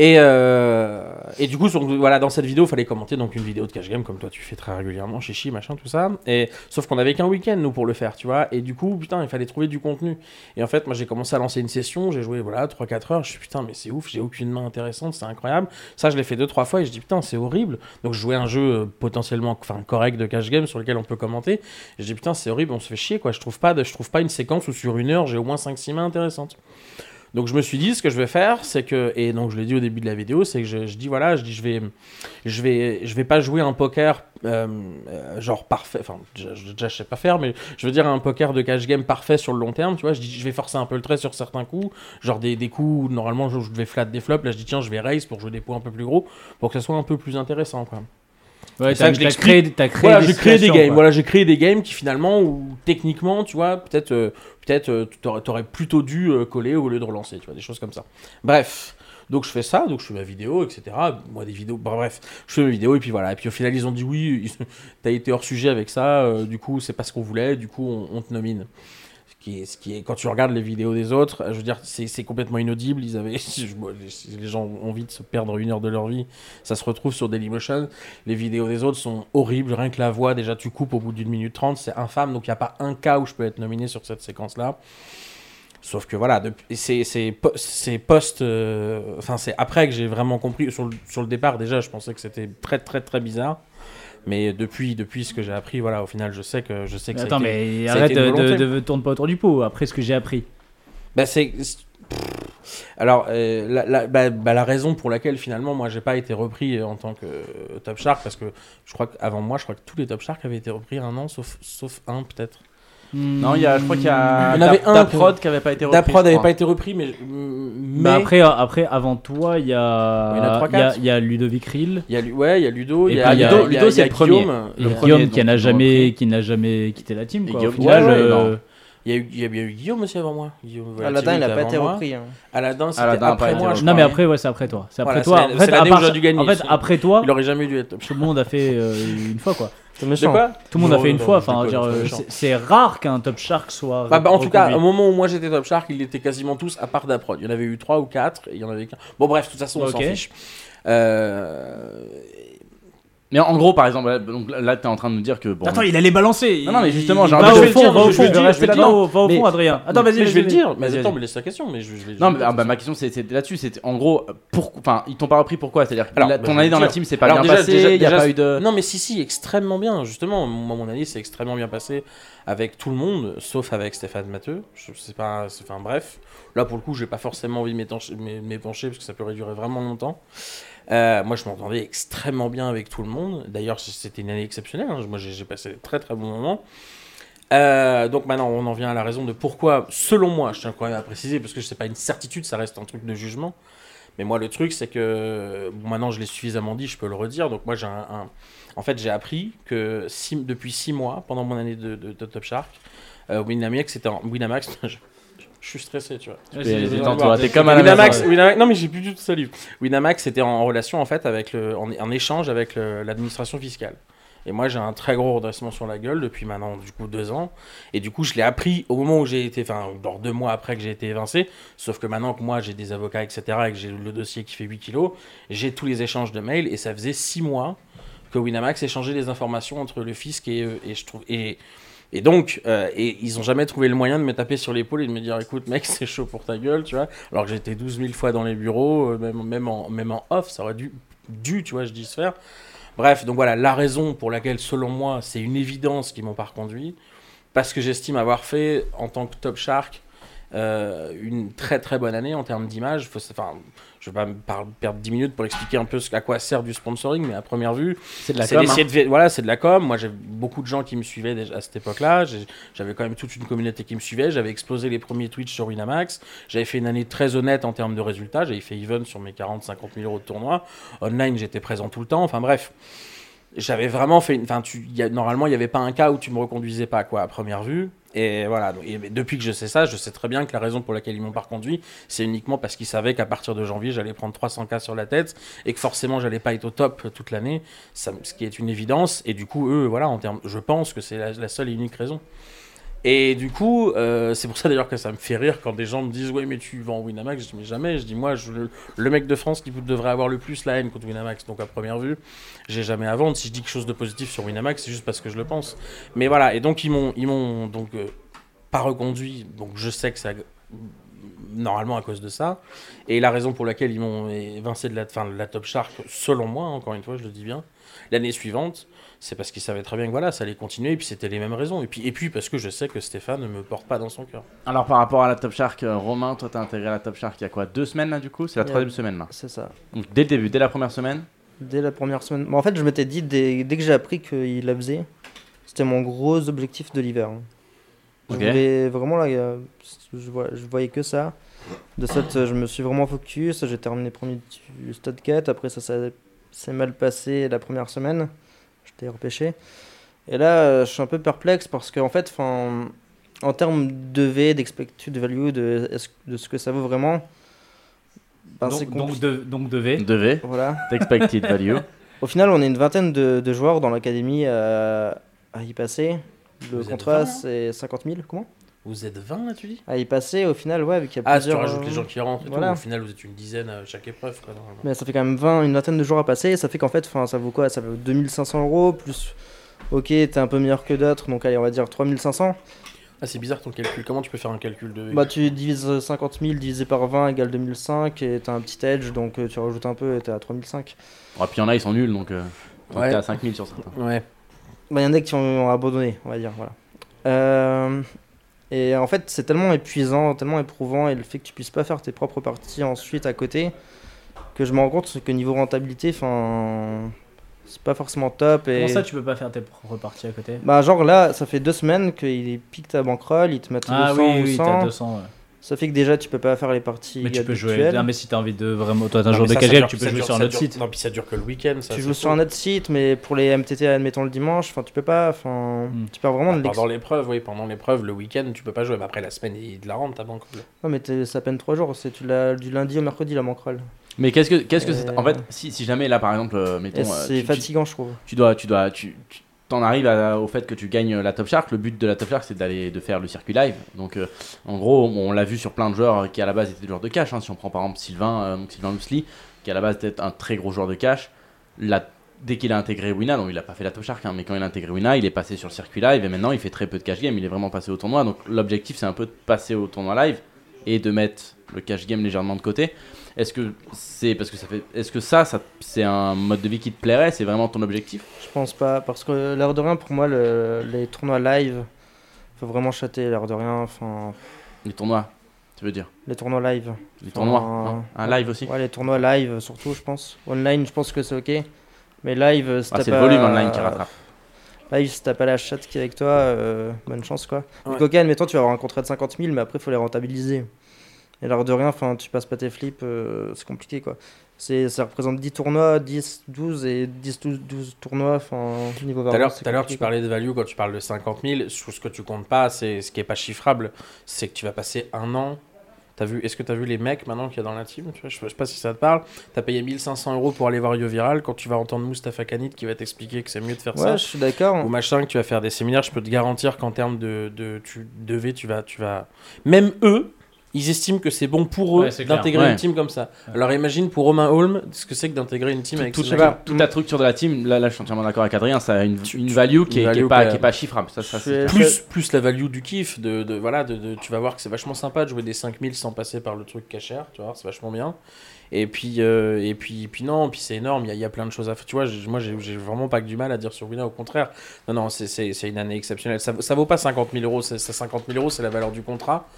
Et, euh, et du coup, voilà, dans cette vidéo, il fallait commenter donc une vidéo de cash game, comme toi tu fais très régulièrement, chez Chi, machin, tout ça. Et, sauf qu'on avait qu'un week-end, nous, pour le faire, tu vois. Et du coup, putain, il fallait trouver du contenu. Et en fait, moi, j'ai commencé à lancer une session, j'ai joué, voilà, 3-4 heures. Je suis putain, mais c'est ouf, j'ai aucune main intéressante, c'est incroyable. Ça, je l'ai fait 2-3 fois et je dis, putain, c'est horrible. Donc, je jouais un jeu euh, potentiellement enfin, correct de cash game sur lequel on peut commenter. Je dis, putain, c'est horrible, on se fait chier, quoi. Je trouve pas, je trouve pas une séquence où sur une heure, j'ai au moins 5-6 mains intéressantes. Donc je me suis dit, ce que je vais faire, c'est que, et donc je l'ai dit au début de la vidéo, c'est que je, je dis voilà, je dis je vais, je vais, je vais pas jouer un poker euh, euh, genre parfait, enfin déjà, je- je sais pas faire, mais je veux dire un poker de cash game parfait sur le long terme, tu vois. Je dis je vais forcer un peu le trait sur certains coups, genre des, des coups où normalement je, je devais flat des flops, là je dis tiens je vais raise pour jouer des points un peu plus gros, pour que ça soit un peu plus intéressant quoi. Ouais, C'est ça que je l'explique. créé, t'as créé Voilà, des j'ai créé des games. quoi. Voilà, j'ai créé des games qui finalement, ou techniquement, tu vois, peut-être, euh, peut-être, euh, t'aurais, plutôt dû euh, coller au lieu de relancer, tu vois, des choses comme ça. Bref. Donc je fais ça, donc je fais ma vidéo, etc. Moi des vidéos, bah, bref, je fais ma vidéo et puis voilà. Et puis au final ils ont dit oui, t'as été hors sujet avec ça, euh, du coup c'est pas ce qu'on voulait, du coup on, on te nomine. Qui est, ce qui est, quand tu regardes les vidéos des autres, je veux dire, c'est, complètement inaudible. Ils avaient, les, gens ont envie de se perdre une heure de leur vie, ça se retrouve sur Dailymotion. Les vidéos des autres sont horribles, rien que la voix, déjà tu coupes au bout d'une minute trente, c'est infâme, donc il n'y a pas un cas où je peux être nominé sur cette séquence-là. Sauf que voilà, c'est c'est po- c'est post. euh, Enfin, c'est après que j'ai vraiment compris. Sur sur le départ, déjà, je pensais que c'était très, très, très bizarre. Mais depuis, depuis ce que j'ai appris, voilà, au final, je sais que je sais que Mais ça a Attends, été- mais ça a arrête été de, de, de tourne pas autour du pot. Après ce que j'ai appris. Bah, c'est. c'est- Alors, euh, la, la- bah, bah, la raison pour laquelle finalement, moi, j'ai pas été repris en tant que euh, Top Shark, parce que je crois qu'avant moi, je crois que tous les Top Shark avaient été repris un an, sauf, sauf un peut-être. Non, il y a, je crois qu'il y a. Il y en avait Da- un Daprod qui avait pas été repris. Daprod je n'avait crois. pas été repris, mais. mais... Bah après, euh, après, avant toi, il y a, Il y en a trois, il y a, quatre. il y a Ludovic Rill. Il y a, Lu- ouais, il y a Ludo, Et il y puis a il y a- Ludo, Ludo, il y c'est a le premier. Guillaume, Et Le Guillaume qui n'a jamais, qui n'a jamais quitté la team. Et Quoi. Guillaume Au final, ouais, ouais, euh, Il y, a eu, il y a bien eu Guillaume aussi avant moi. Guillaume Aladdin, il a pas été moi. repris. hein. Aladdin, c'était Aladdin a pas après été moi. repris. Non mais crois. après ouais c'est après toi. C'est après Voilà, toi. c'est- En fait, c'est à l'année où part j'aurais ça- dû gagner. En fait après toi, Il aurait jamais dû être top tout le monde a fait euh, une fois quoi. C'est méchant. quoi Tout le monde a fait une non, fois. Enfin, c'est euh, c'est rare qu'un top shark soit. Bah, bah, en tout cas, au moment où moi j'étais Top Shark, ils étaient quasiment tous à part d'Aprod. Il y en avait eu 3 ou 4, et il y en avait qu'un. Bon, bref, de toute façon, on s'en fiche. Euh... Mais en gros, par exemple, là, donc là, t'es en train de nous dire que. Bon, Attends, il allait balancer. Non, non, mais justement, j'ai envie de le dire, va au fond, va au fond, Adrien. Attends, vas-y, je vais le dire. vas-y. Mais attends, mais laisse la question. Mais je, je vais, je Non, vais mais ah, bah, ma question c'est- c'était là-dessus. C'était en gros, pour, enfin, ils t'ont pas repris pourquoi? C'est-à-dire que bah, ton année dans la team c'est pas Alors, bien déjà- passé. Il y a pas eu de. Non, mais si, si, extrêmement bien. Justement, moi, mon année, c'est extrêmement bien passé avec tout le monde, sauf avec Stéphane Matteux. Je sais pas, c'est- enfin bref. Là, pour le coup, j'ai pas forcément envie de m'épancher parce que ça peut durer vraiment longtemps. Euh, moi, je m'entendais extrêmement bien avec tout le monde. D'ailleurs, c'était une année exceptionnelle. hein. Moi, j'ai passé de très très bons moments. Euh, donc maintenant, on en vient à la raison de pourquoi, selon moi, je tiens quand même à préciser, parce que c'est pas une certitude, ça reste un truc de jugement. Mais moi, le truc, c'est que maintenant, je l'ai suffisamment dit, je peux le redire. Donc moi, j'ai un, en fait, j'ai appris que six- depuis six mois, pendant mon année de, Top Shark, euh, Winamax, c'était en Winamax. je, suis stressé, tu vois. Vas-y. t'es comme à la Winamax, maison. Winamax- non mais j'ai plus du tout salive. Winamax était en relation en fait avec le, en, en échange avec l'administration fiscale. Et moi j'ai un très gros redressement sur la gueule depuis maintenant du coup deux ans. Et du coup je l'ai appris au moment où j'ai été, enfin genre deux mois après que j'ai été évincé. Sauf que maintenant que moi j'ai des avocats etc et que j'ai le dossier qui fait 8 kilos, j'ai tous les échanges de mails et ça faisait six mois que Winamax échangeait des informations entre le fisc et eux. Et je trouve et et donc, euh, et ils ont jamais trouvé le moyen de me taper sur l'épaule et de me dire écoute, mec, c'est chaud pour ta gueule, tu vois. Alors que j'étais 12 000 fois dans les bureaux, euh, même, même, en, même en off, ça aurait dû, dû, tu vois, je dis se faire. Bref, donc voilà, la raison pour laquelle, selon moi, c'est une évidence qu'ils m'ont pas reconduit, parce que j'estime avoir fait, en tant que Top Shark, euh, une très très bonne année en termes d'image. Enfin, je vais pas perdre 10 minutes pour expliquer un peu ce- à quoi sert du sponsoring, mais à première vue, C'est de la com. hein. de voilà, c'est de la com. Moi, j'ai beaucoup de gens qui me suivaient déjà à cette époque-là. J'avais quand même toute une communauté qui me suivait. J'avais explosé les premiers Twitch sur Winamax. J'avais fait une année très honnête en termes de résultats. J'avais fait even sur mes 40-50 000 euros de tournoi. Online, j'étais présent tout le temps. Enfin bref, j'avais vraiment fait. une- Enfin, tu, il y a- normalement, il n'y avait pas un cas où tu me reconduisais pas, quoi, à première vue. Et voilà. depuis que je sais ça, je sais très bien que la raison pour laquelle ils m'ont pas reconduit, c'est uniquement parce qu'ils savaient qu'à partir de janvier, j'allais prendre 300 cas sur la tête et que forcément, j'allais pas être au top toute l'année. Ce qui est une évidence. Et du coup, eux, voilà, en termes, je pense que c'est la, la seule et unique raison. Et du coup, euh, c'est pour ça d'ailleurs que ça me fait rire quand des gens me disent Ouais, mais tu en Winamax. Je dis Mais jamais. Je dis Moi, je, le mec de France qui devrait avoir le plus la haine contre Winamax. Donc, à première vue, j'ai jamais à vendre. Si je dis quelque chose de positif sur Winamax, c'est juste parce que je le pense. Mais voilà. Et donc, ils m'ont donc euh, pas reconduit. Donc, je sais que ça. Normalement à cause de ça. Et la raison pour laquelle ils m'ont évincé de la, fin, de la Top Shark, selon moi, encore une fois, je le dis bien, l'année suivante, c'est parce qu'ils savaient très bien que voilà, ça allait continuer, et puis c'était les mêmes raisons. Et puis, et puis parce que je sais que Stéphane ne me porte pas dans son cœur. Alors par rapport à la Top Shark, euh, Romain, toi t'as intégré la Top Shark il y a quoi Deux semaines là du coup? C'est la troisième semaine là. C'est ça. Donc dès le début, dès la première semaine? Dès la première semaine. Bon, en fait, je m'étais dit, dès, dès que j'ai appris qu'il la faisait, c'était mon gros objectif de l'hiver. hein. Je voulais vraiment, là, euh, je, voyais que ça. De cette, euh, je me suis vraiment focus. J'ai terminé premier du stade 4. Après, ça, ça s'est mal passé la première semaine. J'étais repêché. Et là, euh, je suis un peu perplexe parce qu'en fait, 'fin, en termes de V, d'expected value, de, de ce que ça vaut vraiment, ben, c'est Donc, donc, de, donc de V. Devait. Voilà. Expected value. Au final, on est une vingtaine de, de joueurs dans l'académie à, à y passer. Le Vous êtes contrat, 20, c'est 50 000. Comment? Vous êtes 20 là, tu dis? À y passer, au final, ouais, avec il y a Ah, si tu rajoutes les euh, gens qui rentrent et voilà. tout, au final vous êtes une dizaine à chaque épreuve. Quoi. Mais ça fait quand même 20, une vingtaine de jours à passer. Ça fait qu'en fait, 'fin, ça vaut quoi? Ça vaut 2500 euros plus. Ok, t'es un peu meilleur que d'autres, donc allez, on va dire 3500. Ah, c'est bizarre ton calcul. Comment tu peux faire un calcul de. Bah, tu divises 50 000 divisé par 20 égale 2005 et t'as un petit edge donc euh, tu rajoutes un peu et t'es à 3005. Ouais, puis il y en a, ils sont nuls donc. Euh, donc Ouais. t'es à 5000 sur certains. Ouais. Bah, il y en a qui ont, ont abandonné, on va dire. Voilà. Euh, et en fait, c'est tellement épuisant, tellement éprouvant, et le fait que tu puisses pas faire tes propres parties ensuite à côté, que je me rends compte que niveau rentabilité, enfin, c'est pas forcément top. Et... Comment ça, tu peux pas faire tes propres parties à côté? Bah, genre là, ça fait deux semaines qu'ils piquent ta bankroll, ils te mettent 200 Ah oui, ou oui, 100. t'as 200. ouais. Ça fait que déjà, tu peux pas faire les parties Mais tu peux jouer. Non, mais si t'as envie de vraiment. Toi, t'as un Non, jour de casual, tu peux jouer dure- sur un autre site. Non, puis ça dure que le week-end. Tu joues sur un autre site, mais pour les MTT, admettons le dimanche, enfin, tu peux pas. Enfin, Hmm. tu perds vraiment de l'ex. Pendant l'épreuve, oui, pendant l'épreuve, le week-end, tu peux pas jouer. Mais après, la semaine, il te la rentre ta banque. Non, mais t'es- ça peine 3 jours. C'est tu l'as du lundi au mercredi, la bankroll. Mais qu'est-ce que qu'est-ce que c'est En fait, si, si jamais là par exemple, euh, mettons, Et euh, c'est fatigant, je trouve. tu dois, tu dois, tu, tu- t'en arrives au fait que tu gagnes la Top Shark. Le but de la Top Shark, c'est d'aller de faire le circuit live. Donc, euh, en gros, on l'a vu sur plein de joueurs qui à la base étaient des joueurs de cash. hein. Si on prend par exemple Sylvain, euh, Sylvain qui à la base était un très gros joueur de cash. Dès qu'il a intégré Wina, donc il a pas fait la Top Shark, hein, mais quand il a intégré Wina, il est passé sur le circuit live et maintenant il fait très peu de cash game. Il est vraiment passé au tournoi. Donc l'objectif, c'est un peu de passer au tournoi live et de mettre le cash game légèrement de côté. Est-ce que c'est parce que ça fait, est-ce que ça, ça c'est un mode de vie qui te plairait C'est vraiment ton objectif? Je pense pas. Parce que l'air de rien, pour moi, le- les tournois live, faut vraiment chater l'air de rien. Enfin, Les tournois, tu veux dire? les tournois live. Les tournois Un live aussi Ouais, les tournois live, surtout, je pense. Online, je pense que c'est ok. Mais live, si Ah, t'as C'est le pas- volume online qui rattrape. Live, si t'as pas la chatte qui est avec toi, euh, bonne chance quoi. Ouais. Du coca, admettons, tu vas avoir un contrat de 50 000, mais après, il faut les rentabiliser. Et l'air de rien, enfin, tu passes pas tes flips, euh, c'est compliqué quoi. C'est, ça représente 10 tournois, 10, 12 et 10, 12, 12 tournois, enfin, niveau Tout à l'heure, variance, c'est tout à l'heure, tu parlais de value quand tu parles de 50 000. Sur ce que tu comptes pas, c'est ce qui est pas chiffrable, c'est que tu vas passer un an. T'as vu, est-ce que tu as vu les mecs maintenant qu'il y a dans la team tu vois, Je sais pas si ça te parle. Tu as payé 1500 euros pour aller voir Yo Viral. Quand tu vas entendre Mustafa Kanit qui va t'expliquer que c'est mieux de faire quoi. ça, Ouais, je suis d'accord. ou machin, que tu vas faire des séminaires, je peux te garantir qu'en termes de, de tu devais, tu vas, tu vas. Même eux, ils estiment que c'est bon pour eux Ouais, d'intégrer Ouais. une team comme ça. Alors imagine pour Romain Holm ce que c'est que d'intégrer une team avec Tout, ces tout, mecs-là. toute la structure de la team, là, là je suis entièrement d'accord avec Adrien, ça a une, Tu- une value qui est, une qui est value pas, qui est pas chiffrable. Ça, plus, plus la value du kiff, de, de- voilà, de, de- tu vas voir que c'est vachement sympa de jouer des 5000 sans passer par le truc cachère, tu vois, c'est vachement bien. Et puis, euh, et puis, puis non, puis c'est énorme, il y, a- il y a plein de choses à faire. Tu vois, moi j'ai vraiment pas que du mal à dire sur Wina, au contraire. Non, non, c'est- une année exceptionnelle. Ça, vaut- ça vaut pas 50 000 euros, c'est c'est 50 000 euros, c'est la valeur du contrat.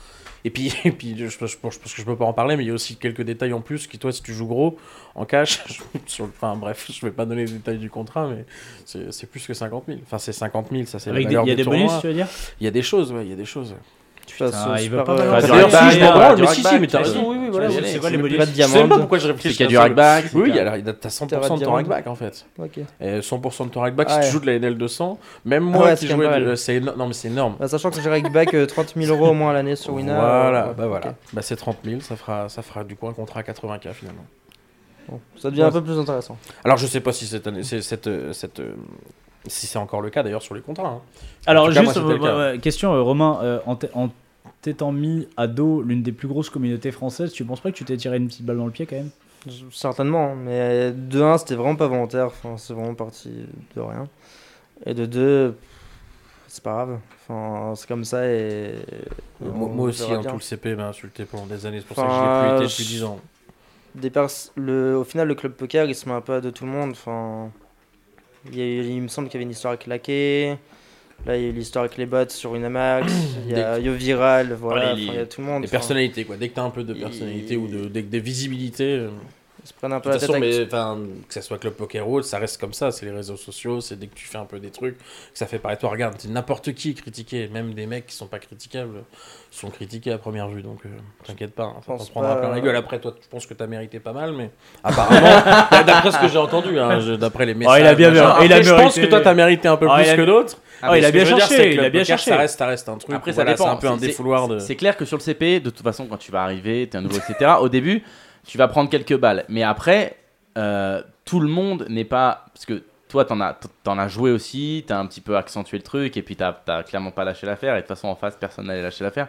Et puis, et puis je, je, je pense que je peux pas en parler, mais il y a aussi quelques détails en plus qui, toi, si tu joues gros en cash, sur le- enfin bref, je vais pas donner les détails du contrat, mais c'est plus que 50 000. Enfin, c'est 50 000, ça c'est la valeur Il y a des bonus, tu veux dire? Il y a des choses, ouais, il y a des choses. Putain, c'est il veut pas. Bah, Si, je m'en branle, mais si, si, mais t'as raison, oui, oui, voilà. C'est- quoi les de Je sais même pas diamant. pourquoi je C'est réfléchis qu'il y a du ça. rackback. Oui, alors t'as 100% Terra de ton diamant. rackback en fait. Ok. Et 100% de ton rackback si tu joues de la NL200. Même Ah moi qui jouais, c'est non mais c'est énorme. Bah, sachant que j'ai rackback euh, 30 000 euros au moins à l'année sur Wina. Voilà, euh, bah voilà. Bah c'est 30 000, ça fera, ça fera du coup un contrat à 80K finalement. Bon, ça devient un peu plus intéressant. Alors je sais pas si cette année, c'est cette, euh, cette, euh, si c'est encore le cas d'ailleurs sur les contrats. hein. Alors, cas, juste, moi, euh, ouais, question, euh, Romain, euh, en t'é- en t'étant mis à dos l'une des plus grosses communautés françaises, tu penses pas que tu t'es tiré une petite balle dans le pied quand même? Certainement, mais de 1, c'était vraiment pas volontaire. Enfin, c'est vraiment parti de rien. Et de 2, c'est pas grave. Enfin, c'est comme ça et. et moi, aussi, hein, tout le CP m'a insulté pendant des années, c'est pour Enfin, ça que je l'ai plus été depuis 10 ans. Des pers- le... Au final, le club poker, il se met un peu à de tout le monde. Enfin, il, y a eu- il me semble qu'il y avait une histoire avec Laqué. Là, il y a eu l'histoire avec les bots sur Winamax. il y a Yo Viral. Voilà, il y a tout le monde. Enfin, personnalités quoi, dès que t'as un peu de personnalité ou de, dès que des visibilités. Ils se prennent un De peu toute la tête façon, avec mais, que ça soit Club Poker ou autre, ça reste comme ça. C'est les réseaux sociaux, c'est dès que tu fais un peu des trucs, que ça fait paraître. Toi, regarde, c'est n'importe qui est critiqué. Même des mecs qui sont pas critiquables sont critiqués à première vue. Donc, euh, t'inquiète pas, hein, ça t'en prendra pas, plein la euh, gueule. Après, toi, je pense que t'as mérité pas mal, mais apparemment, d'après ce que j'ai entendu, hein, je- d'après les messages. il a bien- il a je pense que toi, t'as mérité un peu Ah, plus a- que d'autres. Ah, il a ce bien dire, cherché, que il a bien cherché. Ça reste, ça reste un truc. Après, voilà, ça dépend. C'est un peu un C'est- défouloir de. c'est- C'est clair que sur le CP, de toute façon, quand tu vas arriver, t'es un nouveau, etc., au début, tu vas prendre quelques balles. Mais après, euh, tout le monde n'est pas. Parce que toi, t'en as, t'en as joué aussi, t'as un petit peu accentué le truc, et puis t'as t'as clairement pas lâché l'affaire, et de toute façon, en face, personne n'allait lâcher l'affaire.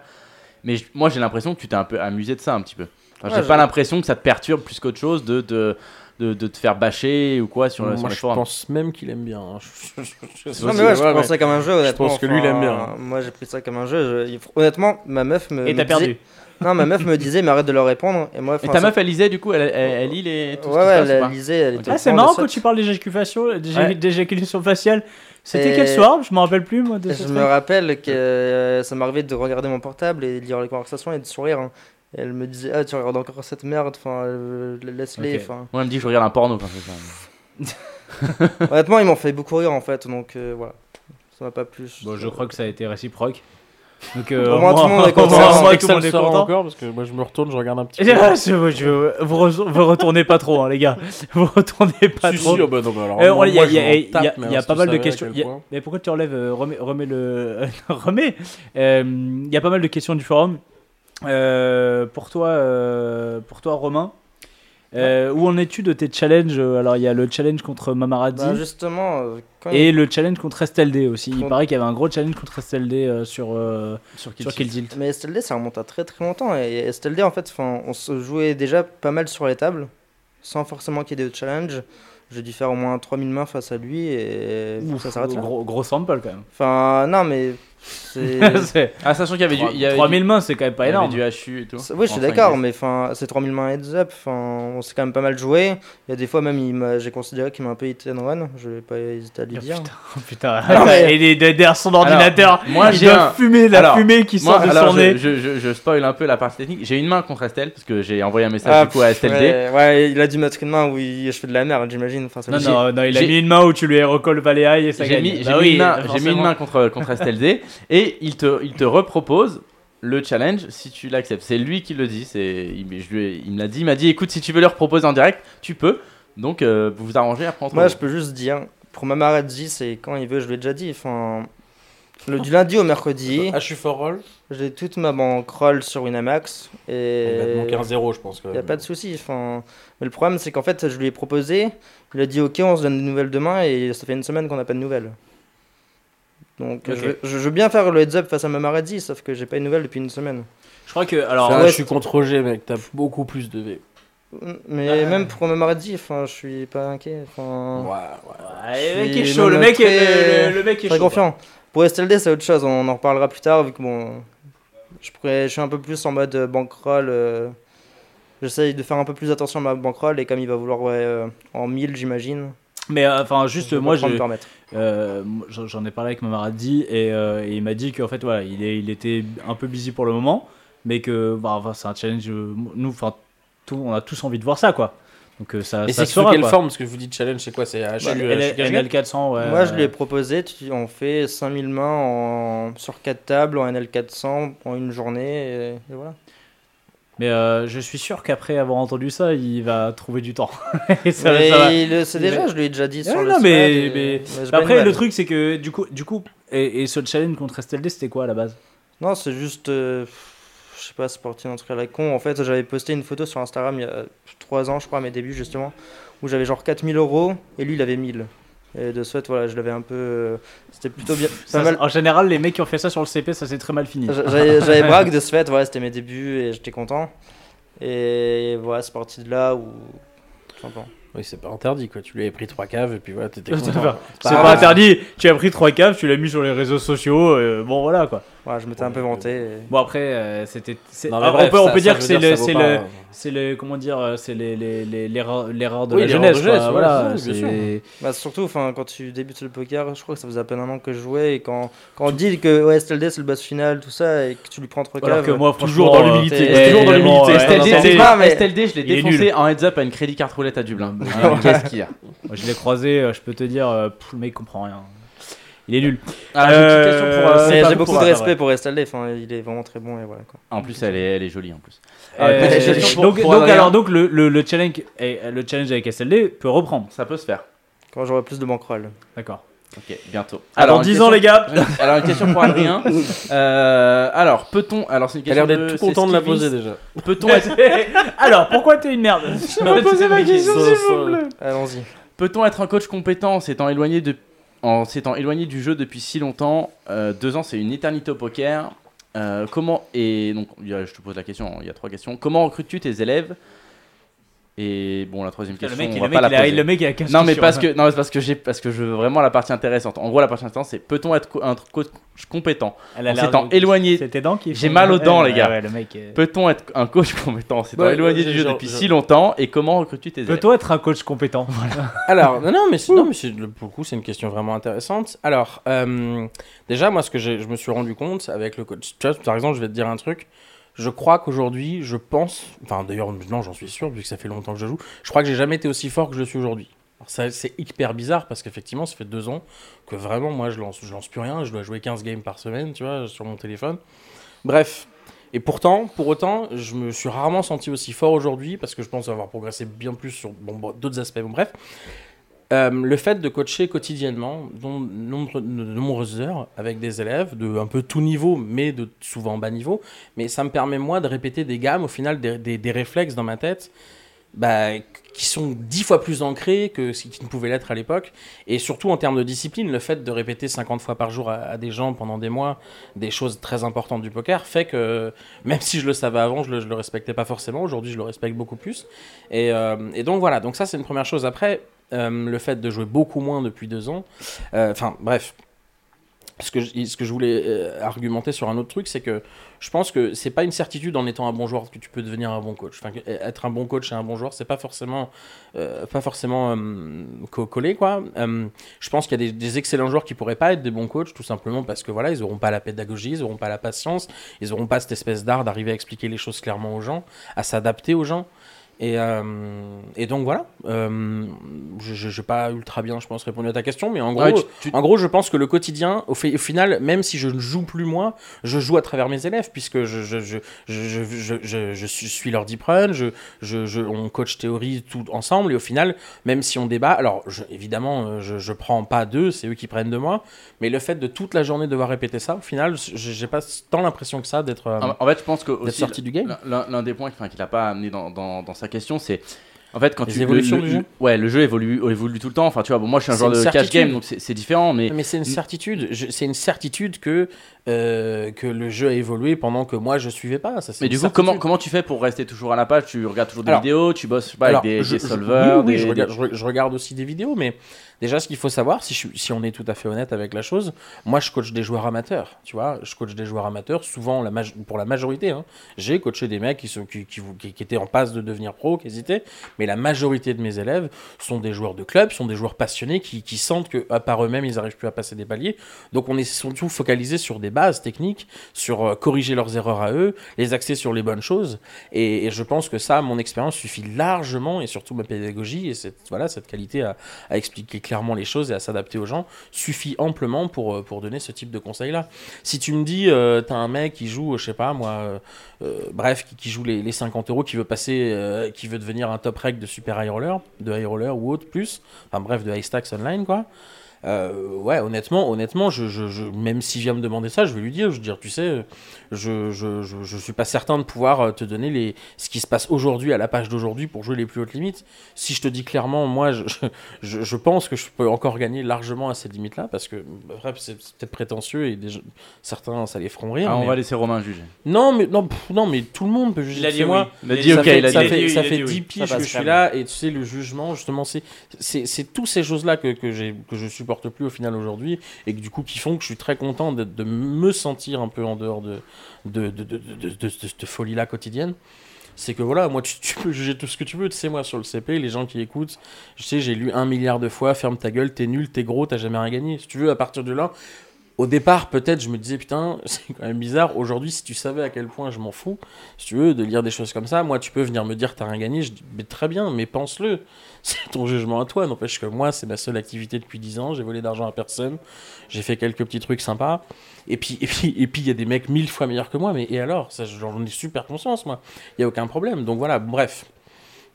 Mais moi, j'ai l'impression que tu t'es un peu amusé de ça, un petit peu. Enfin, Ouais, j'ai pas l'impression que ça te perturbe plus qu'autre chose de, de, de, de te faire bâcher ou quoi sur, le- sur Moi, les je forums pense même qu'il aime bien. hein. Je- je- je- je- Non, mais ouais, je ouais, prends ouais. ça comme un jeu, honnêtement. pense que lui, il aime bien. Moi, j'ai pris ça comme un jeu. je- il- Honnêtement, ma meuf me. Et me t'as perdu. Non, ma meuf me disait, mais arrête de leur répondre. Et moi, Et ta meuf, elle lisait du coup, elle, elle, elle lit les. Tout Ouais, ce qui ouais, se passe, ou elle pas lisait. Elle était Ah, c'est marrant quand tu parles d'éjaculation, d'éja- Ouais. faciale. C'était quel soir Je me rappelle plus moi de Je me rappelle que euh, ça m'arrivait de regarder mon portable et de lire les conversations et de sourire. hein. Et elle me disait, ah, tu regardes encore cette merde, enfin, euh, laisse-les. Ok. enfin. Moi, elle me dit je regarde un porno quand ça. Honnêtement, ils m'ont fait beaucoup rire en fait, donc euh, voilà. Ça m'a pas plus. Bon, je crois que ça a été réciproque. Donc, euh, Au moins, tout le monde est au content. moins, C'est moi, que tout le monde est content. encore parce que moi je me retourne, je regarde un petit Et peu. c'est- je- je- vous, re- vous retournez pas trop, hein, les gars. Vous retournez pas Si, trop. si, oh bah non, bah alors, Euh, moi, il y a, y y y pas mal de questions. mais pourquoi tu enlèves euh, remets, remets le remets Euh, Il y a pas mal de questions du forum. Euh, pour toi, euh, pour toi, Romain. Euh, Où en es-tu de tes challenges Alors, il y a le challenge contre Mamarazzi Bah, justement, euh, quand et il- le challenge contre STLD aussi. Il Contre- paraît qu'il y avait un gros challenge contre STLD euh, sur, euh, Sur sur Kill Tilt. Mais STLD, ça remonte à très très longtemps. Et STLD, en fait, on se jouait déjà pas mal sur les tables, sans forcément qu'il y ait de challenge. J'ai dû faire au moins 3000 mains face à lui et Ouf, ça s'arrête là. gros, gros sample quand même. Enfin, non, mais c'est. Ah, sachant qu'il y avait du. il y avait 3000 du- mains, c'est quand même pas il y avait énorme. du HU et tout. Oui, je suis d'accord, mais enfin, c'est 3000 mains heads up. Enfin, on s'est quand même pas mal joué. Il y a des fois même, il m'a- j'ai considéré qu'il m'a un peu hit and run. Je vais pas hésiter à lui Oh, dire. Oh, putain, Non, mais- et derrière son ordinateur, moi, il j'ai doit un- fumer la Alors, fumée qui Moi, sort de alors, son je, nez. je, je, je spoil un peu la partie technique. J'ai une main contre Estelle parce que j'ai envoyé un message Ah, du coup à STLD. ouais, ouais, il a dû mettre une main où il- je fais de la merde, j'imagine. Enfin, Non, non, non, il a mis une main où tu lui recolle Valet High et ça gagne. j'ai Bah mis oui, une main, j'ai mis une main contre, contre STLD et il te, il te repropose le challenge si tu l'acceptes. C'est lui qui le dit. C'est, il, je lui ai- il me l'a dit. Il m'a dit écoute, si tu veux le reproposer en direct, tu peux. Donc euh, vous vous arrangez après entre Moi, je peux juste dire, pour Mamarazzi, c'est quand il veut, je l'ai déjà dit. Enfin, le, du lundi au mercredi, Ah, je suis for roll. j'ai toute ma bankroll sur Winamax. Il va te Et manquer un zéro, je pense. il n'y a pas de souci. Enfin, mais le problème, c'est qu'en fait, je lui ai proposé. Il a dit, ok, on se donne des nouvelles demain. Et ça fait une semaine qu'on n'a pas de nouvelles. Donc, je, veux, je veux bien faire le heads up face à Mamarazzi, sauf que j'ai pas de nouvelles depuis une semaine. Je crois que. Alors, Enfin, ouais, je suis contre Roger, mec. T'as beaucoup plus de V. Mais même pour Mamarazzi, enfin, je suis pas inquiet. Enfin, Ouais, ouais. Ouais, le mec est chaud, le mec est, très- le, le mec est très chaud. confiant. Pour STLD, c'est autre chose, on en reparlera plus tard, vu que bon, je, pourrais, je suis un peu plus en mode euh, bankroll. euh, J'essaye de faire un peu plus attention à ma bankroll, et comme il va vouloir ouais, euh, en 1000, j'imagine. Mais euh, enfin, juste, moi, je, permettre. Euh, j'en ai parlé avec Mamaradi et, euh, et il m'a dit qu'en fait, voilà, il, est, il était un peu busy pour le moment, mais que bah, enfin, c'est un challenge. euh, Nous, enfin, tout, on a tous envie de voir ça, quoi. Donc euh, ça, Et ça c'est sous quelle quoi. forme Parce que je vous dis challenge, c'est quoi C'est Bah, euh, NL- chez Cash-Gap NL400, ouais. Moi, je lui ai proposé, tu, on fait 5000 mains en, sur 4 tables, en NL400, en une journée, et, et voilà. Mais euh, je suis sûr qu'après avoir entendu ça, il va trouver du temps. Et ça- mais ça il il déjà, je lui ai déjà dit Ouais, sur le non, mais- et- mais- Après, le truc, c'est que du coup, du coup et, et ce challenge contre STLD, c'était quoi à la base? Non, c'est juste. euh, je sais pas, c'est parti d'un truc à la con. En fait, j'avais posté une photo sur Instagram il y a 3 ans, je crois, à mes débuts justement, où j'avais genre 4000 euros et lui il avait 1000. Et de ce fait, voilà, je l'avais un peu. euh, C'était plutôt bien. Ça, Pas mal. En général, les mecs qui ont fait ça sur le CP, ça s'est très mal fini. J'a- J'avais braque de ce fait, voilà, c'était mes débuts et j'étais content. Et voilà, c'est parti de là où. Oui, c'est pas interdit quoi. Tu lui avais pris trois caves et puis voilà, t'étais C'est content. pas, C'est pas interdit. Tu as pris trois caves, tu l'as mis sur les réseaux sociaux. euh, bon, voilà quoi. Voilà, je m'étais un peu vanté. et- Bon, après, euh, c'était. c'est- Non, mais ah, bref, on peut, on peut ça dire que c'est dire le, c'est le, euh, c'est le, comment dire, euh, c'est les, les, les- l'erreur, l'erreur de Oui, la jeunesse. de quoi, jeunesse, ouais, voilà, bien c'est- Bah, surtout, enfin, quand tu débutes le poker, je crois que ça faisait à peine un an que je jouais. Et quand, quand on dit que ouais, STLD c'est le boss final, tout ça, et que tu lui prends trois Alors caves. que moi, Toujours dans l'humilité. Toujours dans l'humilité. ouais, STLD, je l'ai défoncé en heads up à une crédit carte roulette à Dublin. Qu'est-ce qu'il y a? Je l'ai croisé, euh, je peux te dire, le mec comprend rien. Il est nul. Ah, euh, Euh, j'ai beaucoup pour- de respect pour STLD, enfin, il est vraiment très bon et voilà quoi. En plus, elle est, elle est jolie en plus. Euh, Ah, pour- donc, pour donc, alors, donc le, le, le challenge, le challenge avec SLD peut reprendre. Ça peut se faire. Quand j'aurai plus de bankroll. D'accord. Ok, bientôt. Alors, une 10 question- ans, les gars. Alors, une question pour Adrien. Euh, alors, peut-on. Alors, c'est une T'as question. l'air d'être tout content de la poser déjà. Peut-on être, alors, pourquoi t'es une merde Je me posais ma question, s'il vous plaît. Allons-y. peut-on être un coach compétent en s'étant éloigné, de, en s'étant éloigné du jeu depuis si longtemps Euh, Deux ans, c'est une éternité au poker. Euh, comment. Et donc, je te pose la question, il y a trois questions. Comment recrutes-tu tes élèves Et bon, la troisième question, le mec, on il- va le pas mec, la il a- poser. le mec, il a 15 Non, mais questions, parce hein. que non, mais parce que j'ai parce que je veux vraiment la partie intéressante. En gros, la partie intéressante, c'est peut-on être co- un coach compétent Elle a en s'étant éloigné C'est tes dents qui J'ai mal aux dents, Ouais, les gars. ouais, le mec, euh, Peut-on être un coach compétent en s'étant Ouais, éloigné ouais, du jeu genre, depuis si longtemps et comment recrutes-tu tes élèves Peut-on être un coach compétent? Voilà. Alors, non, non, mais, c'est- non, mais pour le coup, c'est une question vraiment intéressante. Alors, euh, déjà, moi, ce que j'ai- je me suis rendu compte avec le coach, tu vois, par exemple, je vais te dire un truc. Je crois qu'aujourd'hui, je pense, enfin d'ailleurs, non, j'en suis sûr, vu que ça fait longtemps que je joue, je crois que j'ai jamais été aussi fort que je suis aujourd'hui. C'est hyper bizarre parce qu'effectivement, ça fait deux ans que vraiment, moi, je lance, je lance plus rien. Je dois jouer 15 games par semaine, tu vois, sur mon téléphone. Bref. Et pourtant, pour autant, je me suis rarement senti aussi fort aujourd'hui parce que je pense avoir progressé bien plus sur d'autres aspects. Bref. Euh, le fait de coacher quotidiennement, de nombreuses heures, avec des élèves de un peu tout niveau, mais de souvent bas niveau, mais ça me permet moi de répéter des gammes, au final des, des- réflexes dans ma tête, bah, qui sont dix fois plus ancrés que ce qui ne pouvaient l'être à l'époque. Et surtout en termes de discipline, le fait de répéter 50 fois par jour à, des gens pendant des mois des choses très importantes du poker fait que même si je le savais avant, je le, le respectais pas forcément. Aujourd'hui, je le respecte beaucoup plus. Et, euh, et donc voilà, donc ça c'est une première chose. Après, le fait de jouer beaucoup moins depuis deux ans, euh, enfin bref. Ce que, je, ce que je voulais euh, argumenter sur un autre truc, c'est que je pense que c'est pas une certitude en étant un bon joueur que tu peux devenir un bon coach. Enfin, que- être un bon coach et un bon joueur, c'est pas forcément, euh, pas forcément euh, co- collé quoi. Euh, je pense qu'il y a des, des excellents joueurs qui pourraient pas être des bons coachs, tout simplement parce que voilà, ils auront pas la pédagogie, ils auront pas la patience, ils auront pas cette espèce d'art d'arriver à expliquer les choses clairement aux gens, à s'adapter aux gens. Et, euh, et donc voilà, euh, je n'ai pas ultra bien, je pense, répondu à ta question, mais en gros, Ouais, tu- tu- en gros, je pense que le quotidien, au, fi- au final, même si je ne joue plus moi, je joue à travers mes élèves, puisque je, je, je, je, je, suis, leur deep run, je, je, je- on coach théorie tout ensemble, et au final, même si on débat, alors évidemment, euh, je, je prends pas d'eux, c'est eux qui prennent de moi, mais le fait de toute la journée devoir répéter ça, au final, je- j'ai pas tant l'impression que ça d'être euh, En en fait, je pense que aussi, sorti du game. l'un des points qu'il n'a pas amené dans, dans, dans sa question, c'est en fait quand Les tu évolutions le- du le- jeu Ouais, le jeu évolue, évolue tout le temps. Enfin, tu vois, bon, moi je suis un joueur de cash certitude. game, donc c'est différent, mais Mais c'est une certitude. C'est une certitude que, euh, que le jeu a évolué pendant que moi je suivais pas. Ça, mais du coup, certitude. comment, comment tu fais pour rester toujours à la page? Tu regardes toujours des Alors- vidéos, tu bosses pas, Alors, avec des, je- des solvers, oui, oui, des- je, regarde, je aussi des vidéos, mais déjà, ce qu'il faut savoir, si, je suis- si on est tout à fait honnête avec la chose, moi, je coach des joueurs amateurs, tu vois, je coach des joueurs amateurs, souvent, la pour la majorité, hein. j'ai coaché des mecs qui, sont, qui, qui, qui- qui étaient en passe de devenir pro, qui hésitaient, mais la majorité de mes élèves sont des joueurs de club, sont des joueurs passionnés qui, sentent que à part eux-mêmes, ils n'arrivent plus à passer des paliers, donc on est surtout focalisé sur des bases techniques, sur euh, corriger leurs erreurs à eux, les axer sur les bonnes choses, et, je pense que ça, mon expérience suffit largement, et surtout ma pédagogie, et cette, voilà, cette qualité à, expliquer clairement les choses et à s'adapter aux gens, suffit amplement pour, euh, pour donner ce type de conseils-là. Si tu me dis, euh, t'as un mec qui joue, je sais pas moi, bref, qui, qui joue les, les 50 euros, qui veut passer, euh, qui veut devenir un top rec de super high roller, de high roller ou autre plus, enfin bref, de high stacks online, quoi. Euh, ouais, honnêtement, honnêtement, je, je, je- même s'il vient me demander ça, je vais lui dire, je veux dire, tu sais, je, je, je, je suis pas certain de pouvoir euh, te donner les, ce qui se passe aujourd'hui à la page d'aujourd'hui pour jouer les plus hautes limites. Si je te dis clairement, moi, je, je, je pense que je peux encore gagner largement à cette limite-là, parce que, bref, c'est peut-être prétentieux et certains, ça les feront rire. Ah, on mais- va laisser Romain juger. Non, mais non, pff, non, mais tout le monde peut juger. Il a dit moi, oui. Il a dit ok, fait, il a ça dit fait, oui. ça Il a fait dit oui. 10 Ça piges que je suis là et tu sais le jugement justement c'est c'est c'est tous ces choses là que que j'ai que je plus au final aujourd'hui et que du coup qui font que je suis très content de, me sentir un peu en dehors de de de cette folie là quotidienne. C'est que voilà, moi tu, tu peux juger tout ce que tu veux, tu sais moi sur le CP, les gens qui écoutent, je sais j'ai lu un milliard de fois, ferme ta gueule, t'es nul, t'es gros, t'as jamais rien gagné. Si tu veux à partir de là, au départ, peut-être, je me disais, putain, c'est quand même bizarre. Aujourd'hui, si tu savais à quel point je m'en fous, si tu veux, de lire des choses comme ça, moi, tu peux venir me dire, t'as rien gagné. Je dis, mais très bien, mais pense-le. C'est ton jugement à toi. N'empêche que moi, c'est ma seule activité depuis 10 ans. J'ai volé d'argent à personne. J'ai fait quelques petits trucs sympas. Et puis, et puis, et puis, il y a des mecs mille fois meilleurs que moi. Mais et alors? Ça, j'en ai super conscience, moi. Il y a aucun problème. Donc voilà, bref.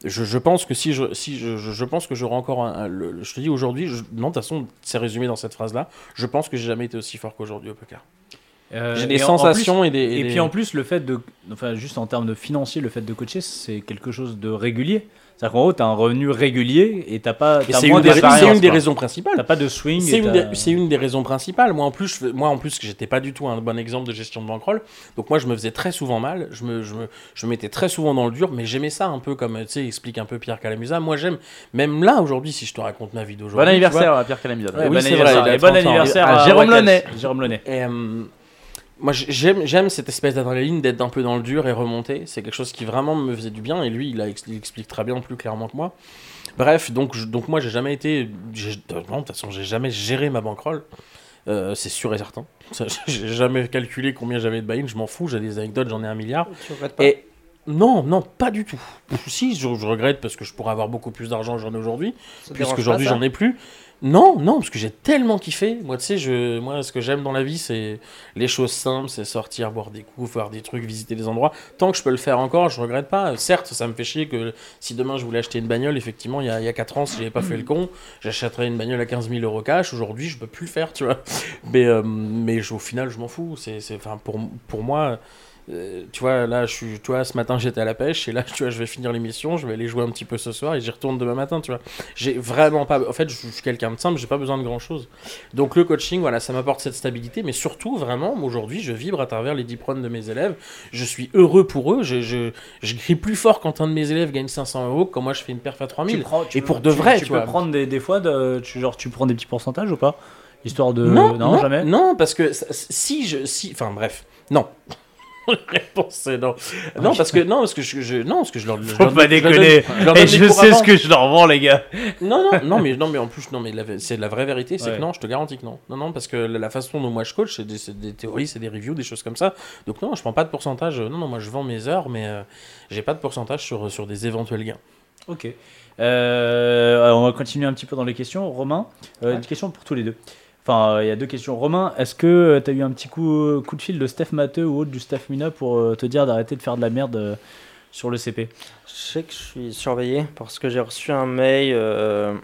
Je, je pense que si je, si je, pense que j'aurai encore un, un- le- le- je te dis aujourd'hui, non, de toute façon, c'est résumé dans cette phrase-là. Je pense que j'ai jamais été aussi fort qu'aujourd'hui au poker. Euh, J'ai des en- en sensations plus- et des. Et des- puis en plus, le fait de. Enfin, juste en termes de financier, le fait de coacher, c'est quelque chose de régulier. C'est-à-dire qu'en gros, t'as un revenu régulier et t'as pas. C'est une, des- c'est une des raisons principales. T'as pas de swing. C'est une, des- c'est une des raisons principales. Moi en plus, je moi en plus que j'étais pas du tout un bon exemple de gestion de bankroll. Donc moi je me faisais très souvent mal. Je me, je me, je me mettais très souvent dans le dur, mais j'aimais ça un peu comme tu sais explique un peu Pierre Calamusa. Moi j'aime même là aujourd'hui si je te raconte ma vie d'aujourd'hui. Bon tu anniversaire vois. à Pierre. Ouais, oui, bon anniversaire. vrai, Et bon 30 ans. anniversaire À à Jérôme. Launay. Jérôme Launay. Et, euh, moi j'aime j'aime cette espèce d'adrénaline d'être un peu dans le dur et remonter. C'est quelque chose qui vraiment me faisait du bien et lui il, a, il explique très bien plus clairement que moi. Bref, donc, je- donc moi j'ai jamais été. Non, de toute façon, j'ai jamais géré ma bankroll. Euh, c'est sûr et certain. J'ai jamais calculé combien j'avais de buy-in, je m'en fous, j'ai des anecdotes, j'en ai un milliard. Tu regrettes pas? Et non, non, pas du tout. Si, je, je regrette parce que je pourrais avoir beaucoup plus d'argent que j'en ai aujourd'hui, Ça te puisque dérange aujourd'hui pas, ça? j'en ai plus. Non, non, parce que j'ai tellement kiffé. Moi, tu sais, je, moi, ce que j'aime dans la vie, c'est les choses simples, c'est sortir, boire des coups, voir des trucs, visiter des endroits. Tant que je peux le faire encore, je regrette pas. Certes, ça me fait chier que si demain je voulais acheter une bagnole, effectivement, il y a, il y a 4 ans, si j'avais pas fait le con, j'achèterais une bagnole à 15 000 euros cash. Aujourd'hui, je peux plus le faire, tu vois. Mais, euh, mais je- au final, je m'en fous. C'est, c'est, enfin, pour, pour moi, euh, tu vois, là, je suis, tu vois, ce matin, j'étais à la pêche et là, tu vois, je vais finir l'émission, je vais aller jouer un petit peu ce soir et j'y retourne demain matin, tu vois. J'ai vraiment pas, en fait, je suis quelqu'un de simple, j'ai pas besoin de grand chose. Donc, le coaching, voilà, ça m'apporte cette stabilité, mais surtout, vraiment, aujourd'hui, je vibre à travers les diplômes de mes élèves. Je suis heureux pour eux. Je, je, je crie plus fort quand un de mes élèves gagne 500 euros que quand moi je fais une perf à 3000. Tu prends- tu Et pour de vrai, tu, tu peux vois. prendre des, des fois, de, tu, genre, tu prends des petits pourcentages ou pas? Histoire de. non, non, jamais? Non, parce que si je, si, enfin bref, non. Réponse c'est non. Non parce que non parce que je, je- non parce que je leur. je Faut leur pas donne- déconner. je leur donne Et je sais avant. ce que je leur vends, les gars. Non, non, non, mais, non, mais en plus, non, mais c'est la vraie vérité, c'est Ouais. que non, je te garantis que non. Non, non, parce que la, façon dont moi je coach, c'est des, théories, c'est des reviews, des choses comme ça. Donc non, je prends pas de pourcentage. Non, non, moi je vends mes heures, mais euh, j'ai pas de pourcentage sur, sur des éventuels gains. Ok. Euh, on va continuer un petit peu dans les questions. Romain, euh, Ouais. une question pour tous les deux. Enfin, euh, il y a deux questions. Romain, est-ce que tu as eu un petit coup, coup de fil de Steph Matteux ou autre du staff Mina pour euh, te dire d'arrêter de faire de la merde euh, sur le CP Je sais que je suis surveillé parce que j'ai reçu un mail. euh,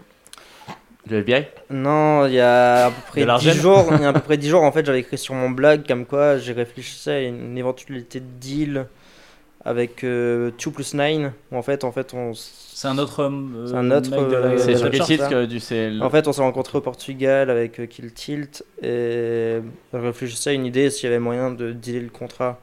Le FBI Non, il y a à peu De près l'argent 10 jours. Il y a à peu près 10 jours, en fait, j'avais écrit sur mon blog comme quoi j'ai réfléchi à une éventualité de deal avec euh, 2 plus 9. Où en fait, en fait, on, C'est un autre. euh, C'est un autre, euh, C'est sur que du le- en fait, on s'est rencontrés au Portugal avec euh, Kill Tilt et je réfléchissais à une idée s'il y avait moyen de dealer le contrat.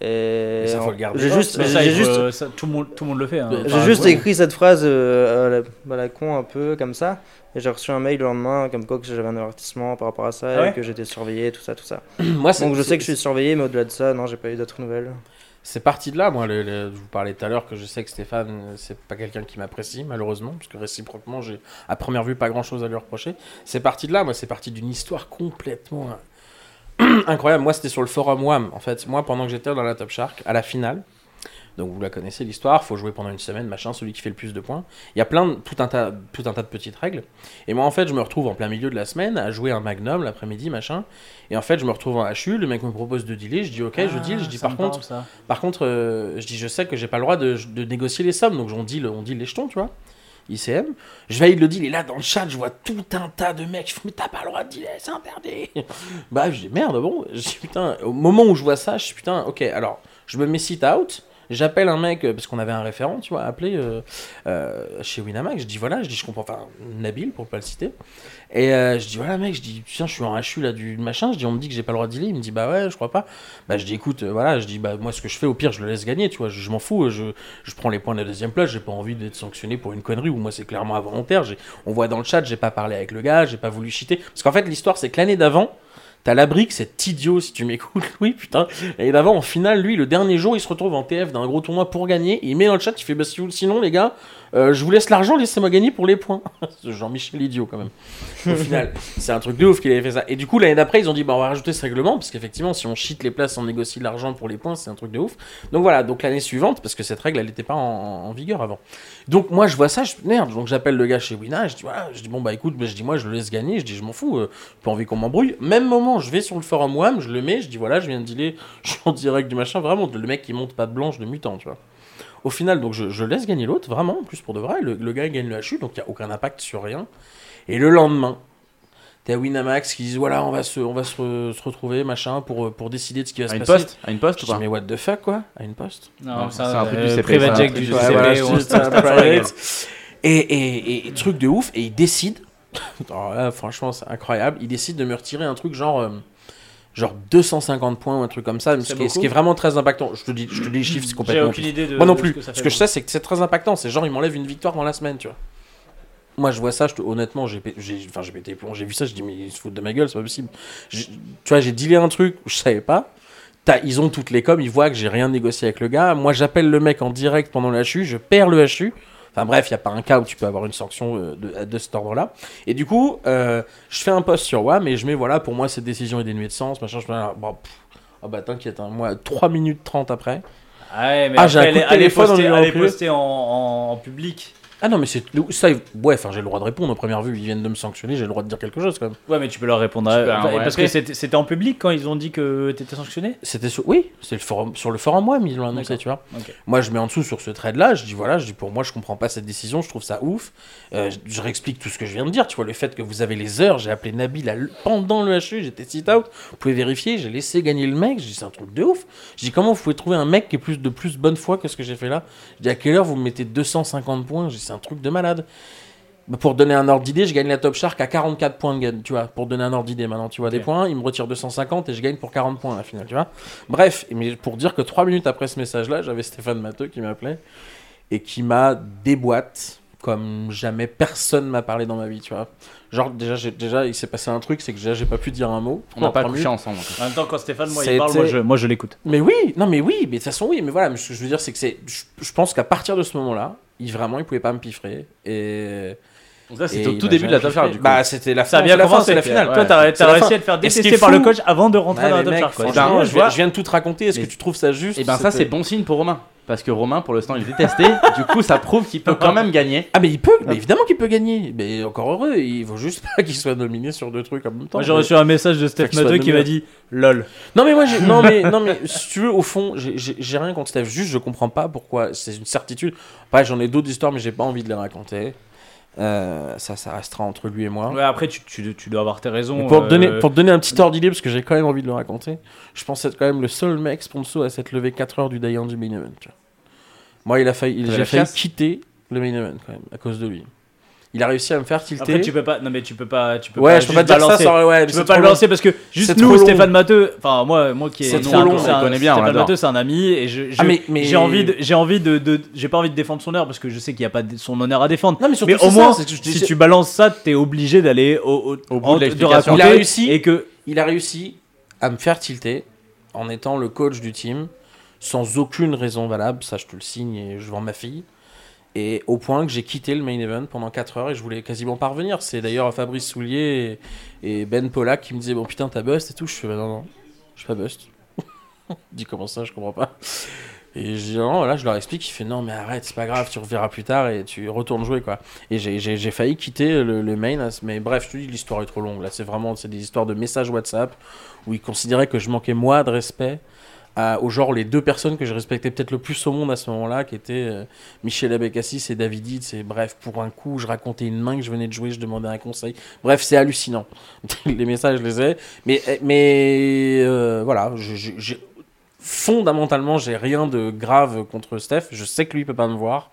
Et Mais ça, faut le garder. J'ai juste, ça, ça, tout, le monde, tout le monde le fait. hein. J'ai juste ouais. écrit cette phrase euh, à, la, à la con un peu comme ça et j'ai reçu un mail le lendemain comme quoi que j'avais un avertissement par rapport à ça Ah ouais et que j'étais surveillé tout ça tout ça. moi, Donc je sais que je suis surveillé mais au-delà de ça non j'ai pas eu d'autres nouvelles. C'est parti de là, moi. je vous parlais tout à l'heure que je sais que Stéphane, c'est pas quelqu'un qui m'apprécie, malheureusement, parce que réciproquement, j'ai à première vue pas grand chose à lui reprocher. C'est parti de là, moi. C'est parti d'une histoire complètement euh, incroyable. Moi, c'était sur le forum WAM. En fait, moi, pendant que j'étais dans la Top Shark, à la finale. Donc vous la connaissez l'histoire, faut jouer pendant une semaine, machin, celui qui fait le plus de points. Il y a plein de, tout un tas tout un tas de petites règles. Et moi en fait, je me retrouve en plein milieu de la semaine à jouer un Magnum l'après-midi, machin. Et en fait, je me retrouve en HU, le mec me propose de dealer, je dis OK, je Ah, deal, je dis par contre parle, par contre, euh, je dis, je sais que j'ai pas le droit de, de négocier les sommes, donc on dit, on dit les jetons, tu vois. ICM. Je valide le deal, et là, dans le chat, je vois tout un tas de mecs. Je fais, mais t'as pas le droit de dealer, c'est interdit. bah, je dis, merde, bon. Je dis, putain, au moment où je vois ça, je suis, putain, ok, alors, je me mets sit out. J'appelle un mec, euh, parce qu'on avait un référent, tu vois, appelé euh, euh, chez Winamax. Je dis, voilà, je dis, je comprends, enfin, Nabil, pour pas le citer. Et je dis, voilà, mec, je dis, tiens, je suis en HU là du machin. Je dis, on me dit que j'ai pas le droit de dealer. Il me dit, bah ouais, je crois pas. Bah, je dis, écoute, voilà, je dis, bah, moi, ce que je fais, au pire, je le laisse gagner, tu vois, je, m'en fous, je, je prends les points de la deuxième place, j'ai pas envie d'être sanctionné pour une connerie, ou moi, c'est clairement involontaire. On voit dans le chat, j'ai pas parlé avec le gars, j'ai pas voulu cheater. Parce qu'en fait, l'histoire, c'est que l'année d'avant, T'as la brique, cet idiot, si tu m'écoutes, oui, putain. Et d'avant, en finale, lui, le dernier jour, il se retrouve en TF d'un gros tournoi pour gagner. Il met dans le chat, il fait, bah, sinon, les gars, euh, je vous laisse l'argent, laissez-moi gagner pour les points. Jean-Michel idiot, quand même. Au final, c'est un truc de ouf qu'il avait fait ça. Et du coup, l'année d'après, ils ont dit, bah, on va rajouter ce règlement, parce qu'effectivement, si on cheat les places, on négocie l'argent pour les points, c'est un truc de ouf. Donc voilà, donc l'année suivante, parce que cette règle, elle n'était pas en, en vigueur avant. Donc moi, je vois ça, je merde. Donc j'appelle le gars chez Wina, je dis, je dis, bon, bah écoute, bah, je dis, moi, je le laisse gagner, je dis, je m'en fous, euh, pas envie qu'on m'embrouille. Même moment, je vais sur le forum WAM, je le mets, je dis, voilà, je viens de dealer, je suis en direct du machin, vraiment, le mec qui monte pas de blanche de mutant, tu vois. Au final, donc je, je laisse gagner l'autre, vraiment, en plus pour de vrai. Le, le gars il gagne le HU, donc il n'y a aucun impact sur rien. Et le lendemain, T'as Winamax qui disent voilà, on va se, on va se, re- se retrouver, machin, pour, euh, pour décider de ce qui va À se une passer. poste À une poste Je ou dis, pas mais what the fuck, quoi À une poste Non, c'est un truc du CP, Private CP. Private. Et, et, et truc de ouf, et il décide, alors là, franchement, c'est incroyable, il décide de me retirer un truc genre, euh, genre 250 points ou un truc comme ça, ce qui, est, ce beaucoup qui est vraiment très impactant. Je te dis, je te dis les chiffres, c'est complètement. aucune idée de. Moi non de plus. Ce que, Ce je sais, c'est que c'est très impactant. C'est genre, il m'enlève une victoire dans la semaine, tu vois. Moi, je vois ça, je te- honnêtement, j'ai, enfin, pété les plombs, j'ai vu ça, je dis, mais ils se foutent de ma gueule, c'est pas possible. Tu vois, j'ai dealé un truc, je savais pas. Ils ont toutes les coms, ils voient que j'ai rien négocié avec le gars. Moi, j'appelle le mec en direct pendant le HU, je perds le HU. Enfin bref, il n'y a pas un cas où tu peux avoir une sanction euh, de, de cet ordre-là. Et du coup, euh, je fais un post sur WAM et je mets, voilà, pour moi, cette décision est dénuée de sens, machin. Je mets, là, bon, pff, ah bah t'inquiète, hein, moi, 3 minutes 30 après. Ah ouais, mais Ah, j'ai un coup de téléphone, en, en- en public. Ah non, mais c'est. Ça, ouais, enfin, j'ai le droit de répondre. À première vue, ils viennent de me sanctionner, j'ai le droit de dire quelque chose quand même. Ouais, mais tu peux leur répondre. À- peux ouais, parce que c'était en public quand ils ont dit que t'étais sanctionné? C'était sur. Oui, c'est le forum, sur le forum web, ils l'ont annoncé, tu vois. Moi, je mets en dessous sur ce thread-là, je dis voilà, je dis pour moi, je comprends pas cette décision, je trouve ça ouf. Euh, je, je réexplique tout ce que je viens de dire, tu vois, le fait que vous avez les heures, j'ai appelé Nabil à pendant le HU, j'étais sit-out, vous pouvez vérifier, j'ai laissé gagner le mec, je dis c'est un truc de ouf. Je dis comment vous pouvez trouver un mec qui est plus de plus bonne foi que ce que j'ai fait là? Je dis à quelle heure vous me mettez 250 points? C'est un truc de malade. Bah, Pour donner un ordre d'idée, je gagne la Top Shark à 44 points de gagne, tu vois, pour donner un ordre d'idée maintenant, tu vois, des points, il me retire 250 et je gagne pour 40 points à la finale, tu vois. Bref, mais pour dire que 3 minutes après ce message-là, j'avais Stéphane Matteux qui m'appelait et qui m'a déboîte comme jamais personne m'a parlé dans ma vie, tu vois. Genre, déjà, déjà il s'est passé un truc, c'est que déjà, j'ai pas pu dire un mot. On n'a pas couché minutes. ensemble. En même temps, quand Stéphane, moi, il parle, moi, je, moi, je l'écoute. Mais oui, non, mais oui, mais de toute façon, oui, mais voilà, mais ce que je veux dire, c'est que c'est. Je, je pense qu'à partir de ce moment-là, il vraiment, il pouvait pas me piffrer. Et. Donc là, c'était au tout m'a début de la Top coup. Bah, c'était la Ça a fin, bien la fin, commencé. c'est la finale. ouais. Toi, t'as réussi fin. à te faire détester est par le coach avant de rentrer Ouais, dans la Top ben, je, viens, de tout te raconter. Est-ce que tu trouves ça juste Et ben ça, c'est bon signe pour Romain. Parce que Romain, pour l'instant, il est détesté. du coup, ça prouve qu'il peut quand même gagner. Ah, mais il peut, mais évidemment qu'il peut gagner. Mais encore heureux, il faut juste pas qu'il soit nominé sur deux trucs en même temps. Moi, j'ai reçu un message de Steph Matteux qui m'a dit LOL. Non mais moi j'ai non mais non mais si tu veux au fond j'ai- j'ai j'ai rien contre Steph juste je comprends pas pourquoi c'est une certitude après j'en ai d'autres histoires mais j'ai pas envie de les raconter Euh, ça ça restera entre lui et moi Ouais, après, tu, tu, tu dois avoir tes raisons. Mais pour, te euh, donner, pour te donner un petit ordre d'idée, parce que j'ai quand même envie de le raconter, je pense être quand même le seul mec sponsor à s'être levé 4 heures du day du main event. Moi, il a failli, j'ai failli quitter le main event quand même, à cause de lui. Il a réussi à me faire tilter. Après, tu peux pas. Non, mais tu peux pas. Tu peux ouais, pas je peux juste pas dire ça balancer. sans. Ouais, mais Tu c'est peux pas le lancer parce que juste nous. Stéphane Matteux, enfin moi, moi qui est, C'est trop long, on connaît bien, Stéphane. Matteux, c'est un ami et je, Ah, mais- mais- j'ai envie, de, j'ai envie de, de- j'ai pas envie de défendre son honneur parce que je sais qu'il y a pas de- son honneur à défendre. Non, mais surtout, mais au moins, ça, c'est que je si tu balances ça, t'es obligé d'aller au, au, Au bout en- de l'explication. Il a raconter réussi. et que il a réussi à me faire tilter en étant le coach du team sans aucune raison valable. Ça, je te le signe et je vends ma fille. Et au point que j'ai quitté le main event pendant 4 heures et je voulais quasiment pas revenir. C'est d'ailleurs Fabrice Soulier et, Ben Pollack qui me disaient Bon putain, t'as bust et tout. Je fais Bah non, non, je suis pas bust. Dit Comment ça, je comprends pas. Et je dis non, là je leur explique, il fait non mais arrête, c'est pas grave, tu reverras plus tard et tu retournes jouer quoi. Et j'ai- failli quitter le, le main, ce- mais bref, je te dis, l'histoire est trop longue. Là, c'est vraiment c'est des histoires de messages WhatsApp où ils considéraient que je manquais moi de respect à, au genre les deux personnes que je respectais peut-être le plus au monde à ce moment-là, qui étaient euh, Michel Abécassis et David Hitz. Et bref, pour un coup, je racontais une main que je venais de jouer, je demandais un conseil. Bref, c'est hallucinant. les messages, je les ai. Mais, mais euh, voilà, je- je- j'ai- fondamentalement, j'ai rien de grave contre Steph. Je sais que lui, peut pas me voir.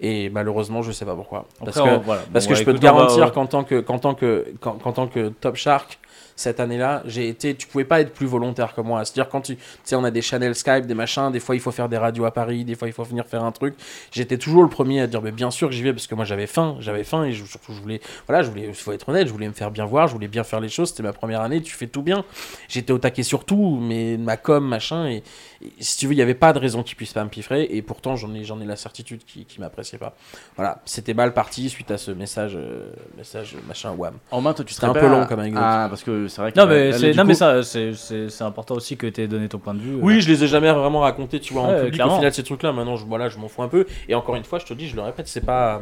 Et malheureusement, je sais pas pourquoi. Parce Après, que, on- voilà. parce Bon, que je peux écoute, te va- garantir qu'en tant que, qu'en tant que, qu'en, qu'en tant que Top Shark, cette année-là, j'ai été, tu pouvais pas être plus volontaire que moi. C'est-à-dire quand tu, tu sais, on a des channels Skype, des machins, des fois il faut faire des radios à Paris, des fois il faut venir faire un truc. J'étais toujours le premier à dire, mais bien sûr que j'y vais parce que moi j'avais faim, j'avais faim et je- surtout je voulais, voilà, je voulais, il faut être honnête, je voulais me faire bien voir, je voulais bien faire les choses. C'était ma première année, tu fais tout bien. J'étais au taquet sur tout, mais ma com, machin, et, et si tu veux, il y avait pas de raison qu'ils puissent pas me piffrer. Et pourtant, j'en ai, j'en ai la certitude qu'ils qui m'appréciaient pas. Voilà, c'était mal parti suite à ce message, euh, message machin wham. En main, toi, tu serais un peu long à- comme anecdote. Ah, parce que c'est vrai que. Non, mais, c'est, du non, coup- mais ça, c'est, c'est, c'est important aussi que tu aies donné ton point de vue. euh. Oui, je les ai jamais vraiment racontés, tu vois, en public. clairement. Au final, ces trucs-là, maintenant, je, voilà, je m'en fous un peu. Et encore une fois, je te dis, je le répète, c'est pas.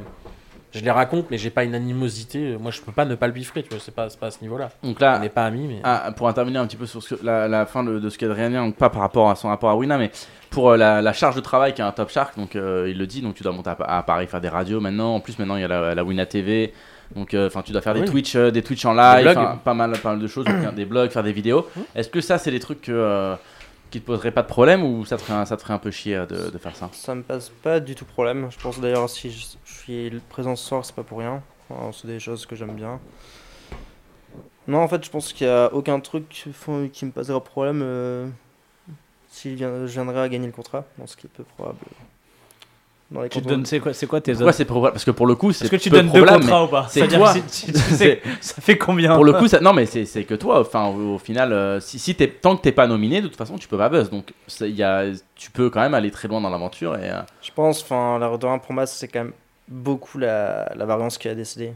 Je les raconte, mais j'ai pas une animosité. Moi, je peux pas ne pas le biffrer, tu vois, c'est pas, c'est pas à ce niveau-là. Donc On là, n'est pas amis, mais. Ah, pour intervenir un petit peu sur ce que- la, la fin de, de ce qu'Adrien donc pas par rapport à son rapport à Wina, mais pour euh, la, la charge de travail qu'a un Top Shark, donc euh, il le dit, donc tu dois monter à, à Paris faire des radios maintenant. En plus, maintenant il y a la, la Wina TV, Donc, euh, enfin, tu dois faire des Oui. Twitch, euh, des Twitch en live, pas mal, pas mal de choses, donc, des blogs, faire des vidéos. Est-ce que ça, c'est des trucs que, euh, qui te poseraient pas de problème ou ça te ferait, un- ça te ferait un peu chier de, de faire ça? Ça me passe pas du tout problème. Je pense d'ailleurs si je, je suis présent ce soir, c'est pas pour rien. Enfin, c'est des choses que j'aime bien. Non, en fait, je pense qu'il y a aucun truc qui me poserait problème euh, si je viens- je viendrais à gagner le contrat. Bon, ce qui est peu probable. Dans les Tu te donnes, c'est quoi, c'est quoi tes Pourquoi autres c'est probable? Parce que pour le coup, c'est Est-ce que tu peu donnes deux probable, contrats ou pas? c'est C'est-à-dire toi. que si- tu- tu sais, ça fait combien? Pour le coup, ça, non, mais c'est c'est que toi, enfin, au, au final, euh, si, si t'es- tant que t'es pas nominé, de toute façon, tu peux pas buzz. Donc, il y a, tu peux quand même aller très loin dans l'aventure. Et, euh, Je pense, enfin, la de 1 pour moi, c'est quand même beaucoup la, la variance qui a décidé.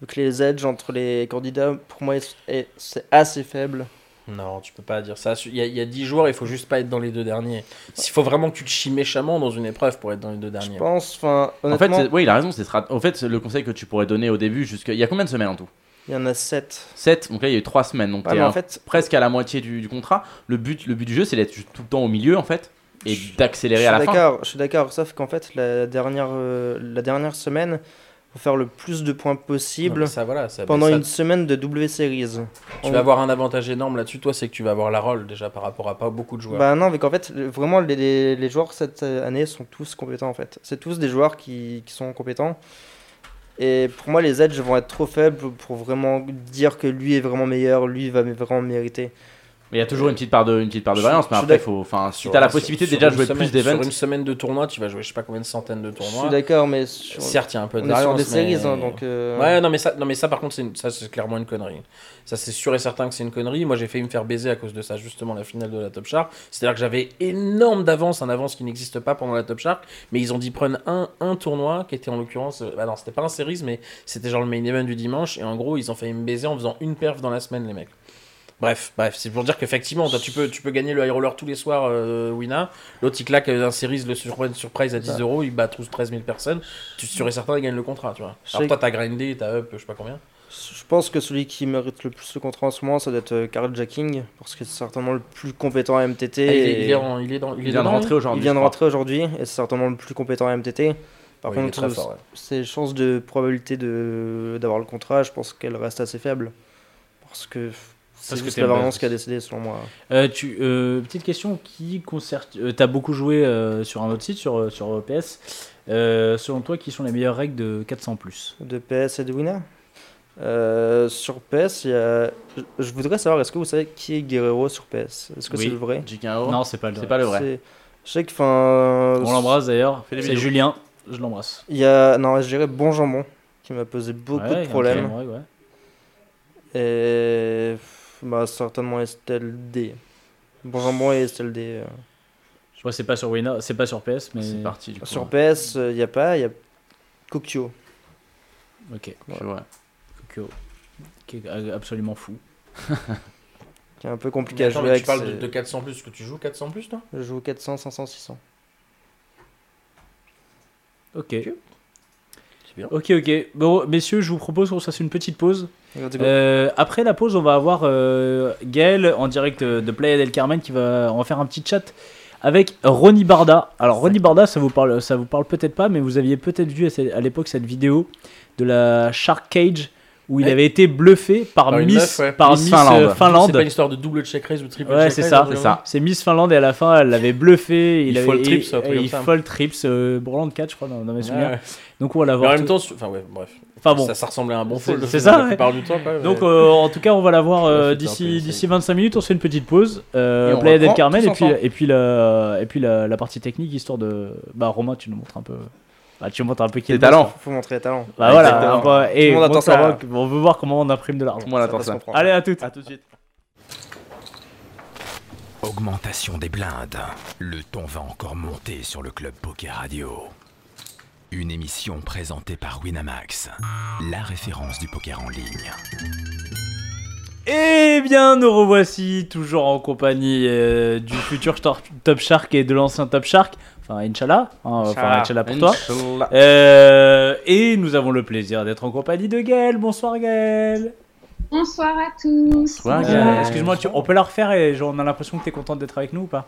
Vu que les edges entre les candidats, pour moi, est- est- c'est assez faible. Non, tu peux pas dire ça. Il y, a, il y a 10 joueurs, il faut juste pas être dans les deux derniers. Il faut vraiment que tu te chies méchamment dans une épreuve pour être dans les deux Je derniers. pense, enfin, En fait, oui, il a raison. c'est strat- En fait, le conseil que tu pourrais donner au début, jusqu'à. Il y a combien de semaines en tout? Il y en a 7. 7. Donc là, il y a eu 3 semaines. Donc, Ouais, t'es en fait, presque à la moitié du, du contrat. Le but, le but du jeu, c'est d'être tout le temps au milieu, en fait. Et Je- je d'accélérer suis à la fin. d'accord, je suis d'accord, sauf qu'en fait, la dernière, euh, la dernière semaine, faire le plus de points possible mais ça, voilà, ça- pendant ça- une semaine de W Series. Tu On- vas avoir un avantage énorme là-dessus, toi, c'est que tu vas avoir la rôle déjà par rapport à pas beaucoup de joueurs. Bah non, mais qu'en fait, vraiment, les, les, les joueurs cette année sont tous compétents en fait. C'est tous des joueurs qui, qui sont compétents. Et pour moi, les edges vont être trop faibles pour vraiment dire que lui est vraiment meilleur, lui va vraiment mériter. Mais il y a toujours une petite part de, une petite part de variance. Mais après, faut, enfin, si Sur- t'as la possibilité sur déjà de jouer semaine- plus d'événements. Sur une semaine de tournoi, tu vas jouer je sais pas combien de centaines de Je suis tournois. d'accord, mais sur- Certes, il y a un peu de est sur variance. des séries, mais- hein, donc. euh, Ouais, non mais, ça, non, mais ça, par contre, c'est une- ça, c'est clairement une connerie. Ça, c'est sûr et certain que c'est une connerie. Moi, j'ai failli me faire baiser à cause de ça, justement, la finale de la Top Shark. C'est-à-dire que j'avais énorme d'avance, un avance qui n'existe pas pendant la Top Shark. Mais ils ont dit prendre un, un tournoi qui était en l'occurrence. euh, Bah non, c'était pas un series, mais c'était genre le main event du dimanche. Et en gros, ils ont failli me baiser en faisant une perf dans la semaine, les mecs. Bref, bref, c'est pour dire qu'effectivement, tu peux, tu peux gagner le high roller tous les soirs, euh, Wina. L'autre, il claque euh, un series, le sur- surprise à 10 euros, il bat tous 13 000 personnes. Tu et certain, il gagne le contrat, tu vois. Alors toi, t'as grindé, t'as up, je sais pas combien. Je pense que celui qui mérite le plus le contrat en ce moment, ça doit être euh, Karl Jacking, parce que c'est certainement le plus compétent à MTT. Ah, il, est, et il est en- il est dans, il est Il vient de rentrer aujourd'hui. il vient de rentrer aujourd'hui, et c'est certainement le plus compétent à MTT. Par contre, ouais. ses chances de probabilité de d'avoir le contrat, je pense qu'elles restent assez faibles. Parce que c'est Parce que juste la variance qui a décidé, selon moi. Euh, tu, euh, petite question qui concerne. euh, T'as beaucoup joué euh, sur un autre site, sur, sur PS. Euh, selon toi, qui sont les meilleures règles de 400 plus? De PS et de Winner? Euh, Sur PS, il y a... je- voudrais savoir, est-ce que vous savez qui est Guerrero sur PS Est-ce que Oui. c'est le vrai? Non, c'est pas le. c'est pas le vrai. Je sais que, enfin... On l'embrasse d'ailleurs. C'est. Julien. Je l'embrasse. Il y a, non, je dirais Bon Jambon, qui m'a posé beaucoup Ouais, de problèmes. ouais, ouais. Et bah, certainement Estelle D. Bon Jambon et Estelle D. euh. Je vois, c'est pas sur Wina, c'est pas sur PS, mais. C'est parti du coup. Sur PS, il n'y a pas, il y a Kokyo. Ok. Je vois. Kokyo. Qui est absolument fou. Qui est un peu compliqué Mais à jouer mais avec. tu parles de, de 400 plus, que tu joues 400 plus, toi? Je joue 400, 500, 600. Ok. C'est bien. Ok, ok. Bon, messieurs, je vous propose qu'on se fasse une petite pause. Euh, après la pause, on va avoir euh, Gaël en direct euh, de Playa del Carmen qui va en faire un petit chat avec Ronnie Barda. Alors Ronnie Barda, ça vous parle, ça vous parle peut-être pas, mais vous aviez peut-être vu à l'époque cette vidéo de la Shark Cage où il Ouais. avait été bluffé par, Miss, meuf, ouais. par Miss Miss, Finlande. euh, Finlande. C'est pas une histoire de double check raise ou triple Ouais, check raise, le C'est jeu ça. C'est Miss Finlande et à la fin, elle l'avait bluffé. Il avait- le et- trips, il ça. faut le trips, euh, Bourland 4, je crois, dans, dans mes Ouais, souvenirs. ouais. Donc on va Mais en l'avoir. même temps, enfin ouais, bref. Enfin bon. Ça, ça ressemblait à un bon fold. c'est la ça, ouais. plupart du temps, quoi. Donc euh, en tout cas on va la voir euh, Ouais, d'ici d'ici 25 minutes, on se fait une petite pause, euh, Playa del Carmen et puis et puis la et puis la, la partie technique histoire de bah Romain tu nous montres un peu bah tu montres un peu qui est talents. quoi. Faut montrer les talents. Bah voilà, Exactement. et Tout le monde bon, attend ça on veut voir comment on imprime de l'argent. Tout le monde attend ça. Allez à toutes. À tout de suite. Augmentation des blindes. Le ton va encore monter sur le Club Poker Radio. Une émission présentée par Winamax, la référence du poker en ligne. Eh bien, nous revoici toujours en compagnie euh, du futur Top Shark et de l'ancien Top Shark. Enfin, Inch'Allah. hein, enfin, Inch'Allah pour toi. Inch'Allah. Euh, et nous avons le plaisir d'être en compagnie de Gaël. Bonsoir Gaël. Bonsoir à tous. Bonsoir, Euh, Gaël. Excuse-moi, tu- on peut la refaire et genre, on a l'impression que tu es contente d'être avec nous ou pas?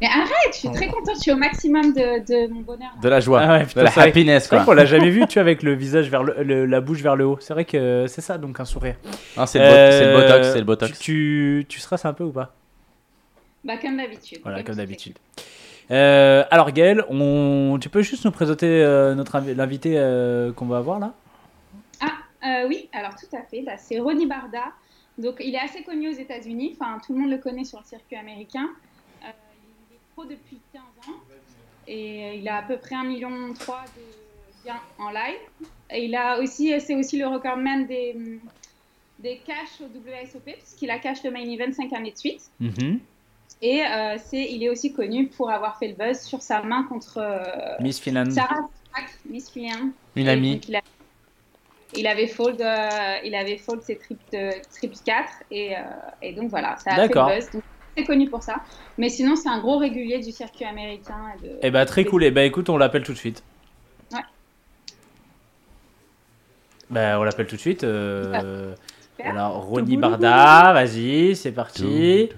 Mais arrête, je suis très contente, je suis au maximum de, de mon bonheur. De la joie, Ah ouais, de la c'est vrai- happiness C'est vrai quoi. qu'on l'a jamais vu, tu vois, avec le visage vers le, le- la bouche vers le haut. C'est vrai que c'est ça, donc un sourire. Ah, c'est le, bot- c'est le Euh, botox, c'est le botox. Tu, tu, tu stresses un peu ou pas? Bah, comme d'habitude. Voilà, comme d'habitude. Euh, alors Gaël, on... tu peux juste nous présenter euh, notre l'invité euh, qu'on va avoir là? Euh, oui, alors tout à fait. Bah, c'est Ronnie Barda. Donc, il est assez connu aux États-Unis. Enfin, tout le monde le connaît sur le circuit américain. Il est pro depuis 15 ans. Et il a à peu près 1,3 million de gains en live. Et il a aussi, c'est aussi le recordman des, des cash au WSOP, puisqu'il a cash le main event 5 années de suite. Et euh, c'est, il est aussi connu pour avoir fait le buzz sur sa main contre euh, Miss Finland. Sarah Miss Finland. Une Et amie. donc, il, a- il avait fold, euh, il avait fold ses de, triple 4 et, euh, et donc voilà, ça a fait le buzz. Donc, c'est connu pour ça. Mais sinon, c'est un gros régulier du circuit américain. Et de... Eh bah très cool, eh bah écoute, on l'appelle tout de suite. Ouais. Bah on l'appelle tout de suite. euh. Alors Ronnie Barda, vas-y, c'est parti.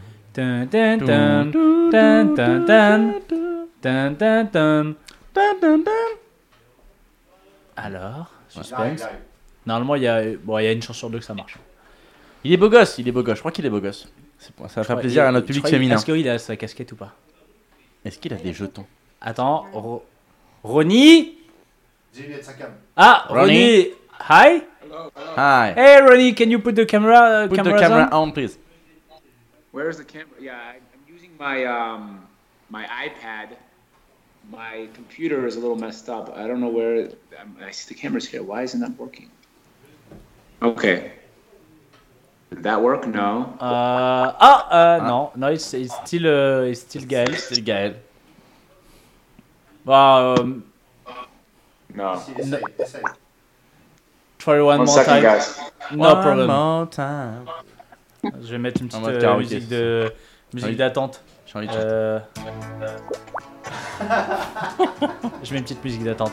Alors, suspense. Normalement, il y, a... bon, il y a une chance sur deux que ça marche. Il est beau gosse, il est beau gosse. Je crois qu'il est beau gosse. C'est pour- Ça va faire plaisir à notre public féminin. Est-ce qu'il a sa casquette ou pas? Est-ce qu'il a des jetons? Attends, Ro- Ronnie? Jimmy et sa cam. Ah, Ronnie? Ronnie Hi Hi. Hey Ronnie, can you put the camera, uh, Put the cameras camera on? on, please. Where's the camera? Yeah, I- I'm using my um, my iPad. My computer is a little messed up. I don't know where. um, I see the camera's here. Why isn't that working? Okay. Did that work? No. Uh, ah, euh, no, non, it's, it's still, uh, it's still Gaël. C'est Gaël. Bah, euh, No. Essaye, essaye. try one, One more second, time. guys. No One problem. more time. Je vais mettre une petite euh, karaoké, musique de musique d'attente. J'ai envie de Euh, Je mets une petite musique d'attente.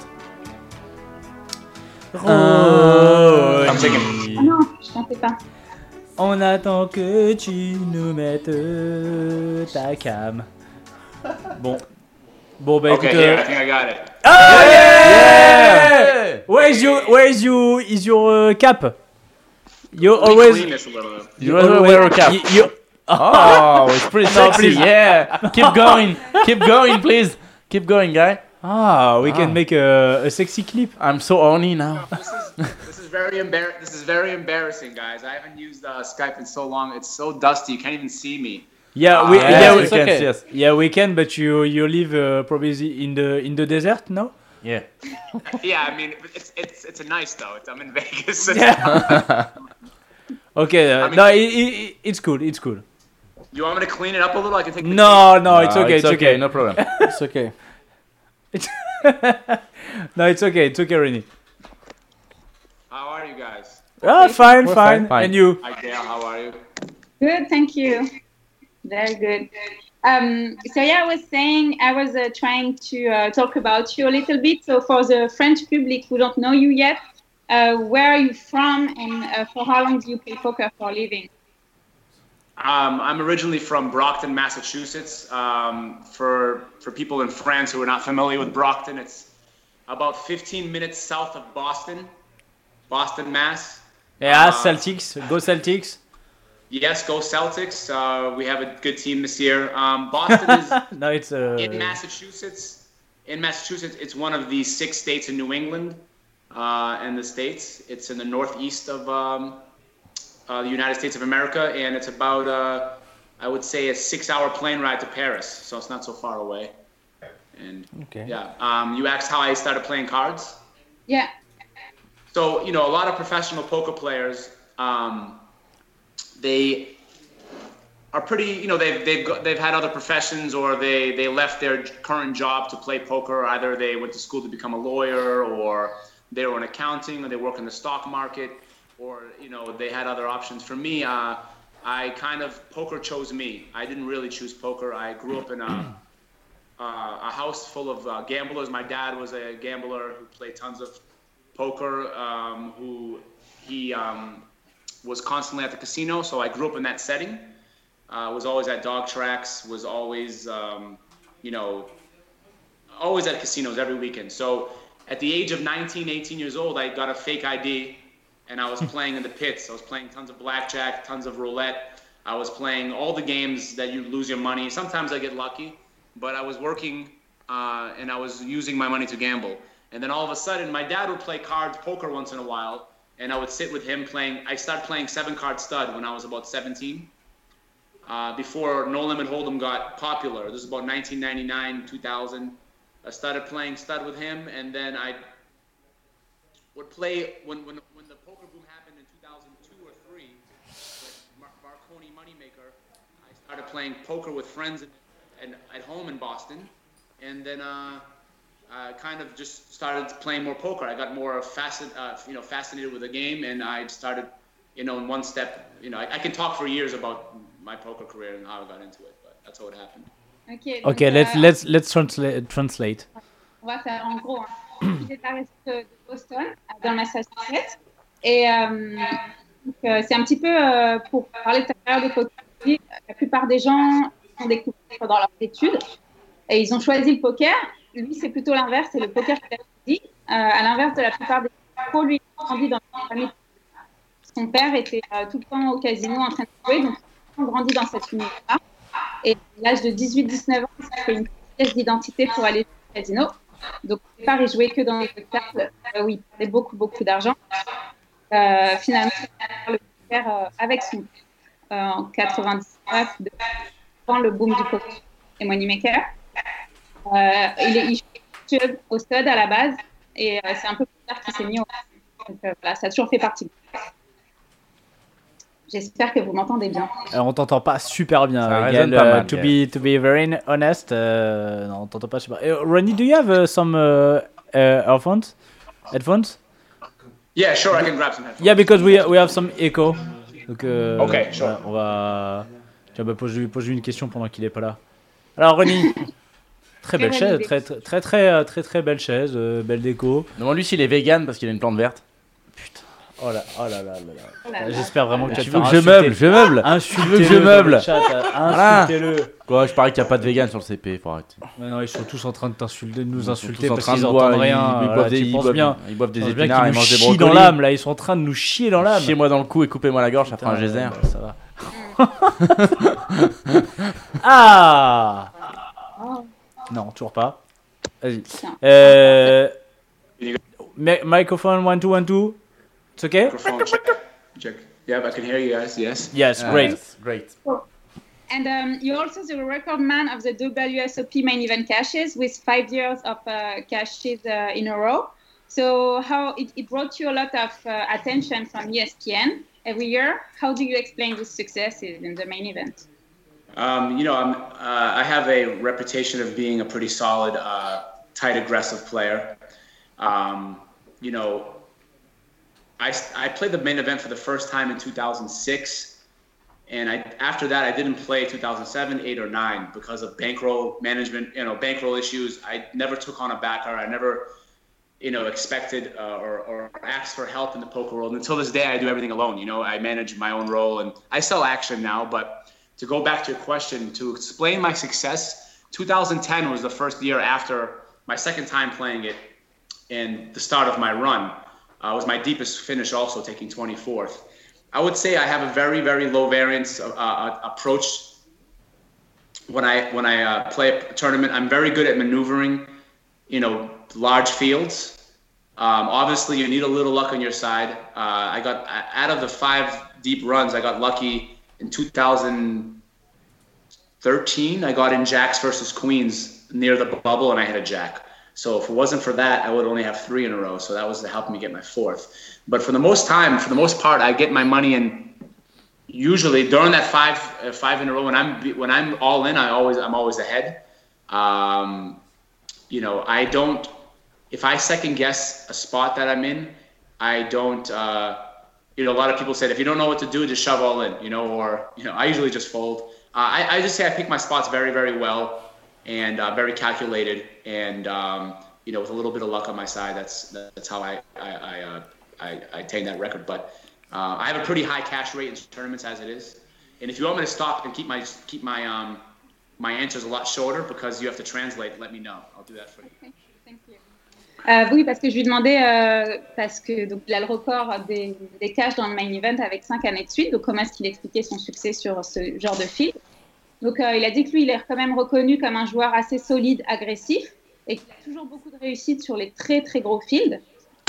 I'm Ah taking- non, je t'en fais pas. On attend que tu nous mettes euh, ta cam. Bon. Bon bah Okay, écoute. euh, I think I got it. Ah yeah! Where is your Where is you is your uh, cap? You Let always clean this a little bit. You always wear a cap. You, you- Oh, it's pretty No, sexy. please. Yeah. Keep going. Keep going, please. Keep going, guy. ah, we Ah. can make a, a sexy clip. I'm so horny now. This is this is very embar- This is very embarrassing, guys. I haven't used uh, Skype in so long. It's so dusty. You can't even see me. Yeah, Ah, we, yes, yeah, we we can, can. yes. Yeah, we can, but you you live uh, probably in the in the desert, no? Yeah. Yeah, I mean, it's it's it's a nice though. It's, I'm in Vegas. Okay, uh, I mean- no, it, it, it's good. it's good. You want me to clean it up a little? I can take. the No, no, it's okay, it's, okay. No problem. It's okay. no, it's okay, it's okay, Rennie. How are you guys? Ah, fine, We're fine, fine. and you? Hi, Gail. How are you? Good, thank you. Very good. Um, so yeah, I was saying I was uh, trying to uh, talk about you a little bit. So for the French public who don't know you yet, uh, where are you from, and uh, for how long do you play poker for a living? Um, I'm originally from Brockton, Massachusetts. Um, for for people in France who are not familiar with Brockton, it's about 15 minutes south of Boston, Boston, Mass. Yeah, Uh, Celtics, go Celtics. Yes, go Celtics. Uh, we have a good team this year. Um, Boston is No, it's uh, in Massachusetts. In Massachusetts, it's one of the six states in New England uh, and the states. It's in the northeast of um, uh, the United States of America, and it's about, uh, I would say, a six-hour plane ride to Paris. So it's not so far away. And Okay. yeah, um, you asked how I started playing cards. Yeah. So you know, a lot of professional poker players, um, they are pretty. You know, they've they've got, they've had other professions, or they they left their current job to play poker. Either they went to school to become a lawyer, or they were in accounting, or they work in the stock market, or you know, they had other options. For me, uh, I kind of poker chose me. I didn't really choose poker. I grew up in a uh, a house full of uh, gamblers. My dad was a gambler who played tons of poker. Um, who he um, was constantly at the casino, so I grew up in that setting. Uh, was always at dog tracks. Was always um, you know, always at casinos every weekend. So at the age of 19, 18 years old, I got a fake ID and I was playing in the pits. I was playing tons of blackjack, tons of roulette. I was playing all the games that you lose your money. Sometimes I get lucky, but I was working uh, and I was using my money to gamble. And then all of a sudden, my dad would play cards, poker once in a while, and I would sit with him playing. I started playing seven card stud when I was about 17. Uh, before No Limit Hold'em got popular. This is about 1999, 2000. I started playing stud with him, and then I would play when when when the poker boom happened in 2002 or three with Mar- Marconi Moneymaker. I started playing poker with friends and, and at home in Boston, and then uh, I kind of just started playing more poker. I got more uh, you know fascinated with the game, and I started you know in one step. You know I, I can talk for years about my poker career and how I got into it, but that's how it happened. Ok, donc, Okay, let's euh, let's let's translate. Translate. On va faire en gros. Hein. J'étais à de Boston, dans le Massachusetts. Et euh, euh, c'est un petit peu euh, pour parler de ta carrière de poker. La plupart des gens ont découvert pendant leurs études et ils ont choisi le poker. Lui, c'est plutôt l'inverse, c'est le poker qu'il a choisi. Euh, à l'inverse de la plupart des pros, lui, il a grandi dans une famille. Son père était euh, tout le temps au casino en train de jouer, donc il a grandi dans cet univers-là. Et à l'âge de 18-19 ans, s'est fait une pièce d'identité pour aller au casino. Donc au départ, il jouait que dans les spectacles euh, où il perdait beaucoup, beaucoup d'argent. Euh, finalement, il le poker euh, avec son père euh, en 99, de- avant le boom du poker et Moneymaker. Euh, il est il au stud à la base et c'est un peu plus tard qu'il s'est mis au donc voilà, ça a toujours fait partie. Lui. J'espère que vous m'entendez bien. Euh, on t'entend pas super bien, Ça Gaël, pas euh, mal, to Gaël. be to be very honest, euh, non, on t'entend pas super. Uh, Ronnie, do you have uh, some uh, uh, earphones, headphones? Yeah, sure, I can grab some headphones. Yeah, because we we have some echo. Donc, euh, Ok, sure. voilà, on va. Tiens, bah, pose, pose une question pendant qu'il est pas là. Alors, Ronnie, très belle chaise, très très très très très, très belle chaise, euh, belle déco. Demande-lui s'il est vegan parce qu'il a une plante verte. Oh là, oh là là là là. Oh là là. J'espère vraiment que tu veux que je insulter. meuble Je meuble Insultez-le Tu veux que je meuble. Insultez-le. Quoi, je parie qu'il n'y a pas de vegan sur le CP, faut arrêter. Mais non, ils sont tous en train de t'insulter, de nous Ils sont insulter tous en parce train qu'ils de boire, entendent ils- rien. ils Voilà, boivent des- ils boivent- bien. ils boivent des épinards, ils nous mangent des chient dans brocolis. l'âme là, ils sont en train de nous chier dans l'âme. Chiez-moi dans le cou et coupez-moi la gorge, ça fera un geyser. ça va. ah Oh. Non, toujours pas. Vas-y. Euh... mi- Microphone 1 2 1 2. It's okay? Microphone check. check. Yeah, I can hear you guys. Yes. Yes, Ah, great. Great. And um, you're also the record man of the WSOP main event caches with five years of uh, caches uh, in a row. So how it, it brought you a lot of uh, attention from ESPN every year. How do you explain this success in in the main event? Um, you know, I'm, uh, I have a reputation of being a pretty solid, uh, tight, aggressive player. Um, you know, I, I played the main event for the first time in 2006. And I, after that, I didn't play 2007, 8, or 9 because of bankroll management, you know, bankroll issues. I never took on a backer. I never, you know, expected uh, or, or asked for help in the poker world. And Until this day, I do everything alone. You know, I manage my own role and I sell action now. But to go back to your question, to explain my success, 2010 was the first year after my second time playing it and the start of my run. Uh, was my deepest finish, also taking 24th. I would say I have a very, very low variance uh, uh, approach when I when I uh, play a tournament. I'm very good at maneuvering, you know, large fields. Um, obviously, you need a little luck on your side. Uh, I got out of the five deep runs, I got lucky in 2013. I got in jacks versus queens near the bubble, and I hit a jack. So if it wasn't for that, I would only have three in a row. So that was helping me get my fourth. But for the most time, for the most part, I get my money in. Usually during that five uh, five in a row, when I'm when I'm all in, I always I'm always ahead. Um, you know, I don't. If I second guess a spot that I'm in, I don't. Uh, you know, a lot of people said if you don't know what to do, just shove all in. You know, or you know, I usually just fold. Uh, I, I just say I pick my spots very very well and uh, very calculated, and um, you know, with a little bit of luck on my side, that's that's how I I I, uh, I, I attain that record. But uh, I have a pretty high cash rate in tournaments as it is, and if you want me to stop and keep my keep my um, my answer is a lot shorter because you have to translate, let me know. I'll do that for you. Thank you. Euh, oui, parce que je lui demandais, euh, parce que donc, il a le record des, des caches dans le main event avec 5 années de suite. Donc, comment est-ce qu'il expliquait son succès sur ce genre de field Donc, euh, il a dit que lui, il est quand même reconnu comme un joueur assez solide, agressif, et qu'il a toujours beaucoup de réussite sur les très, très gros fields.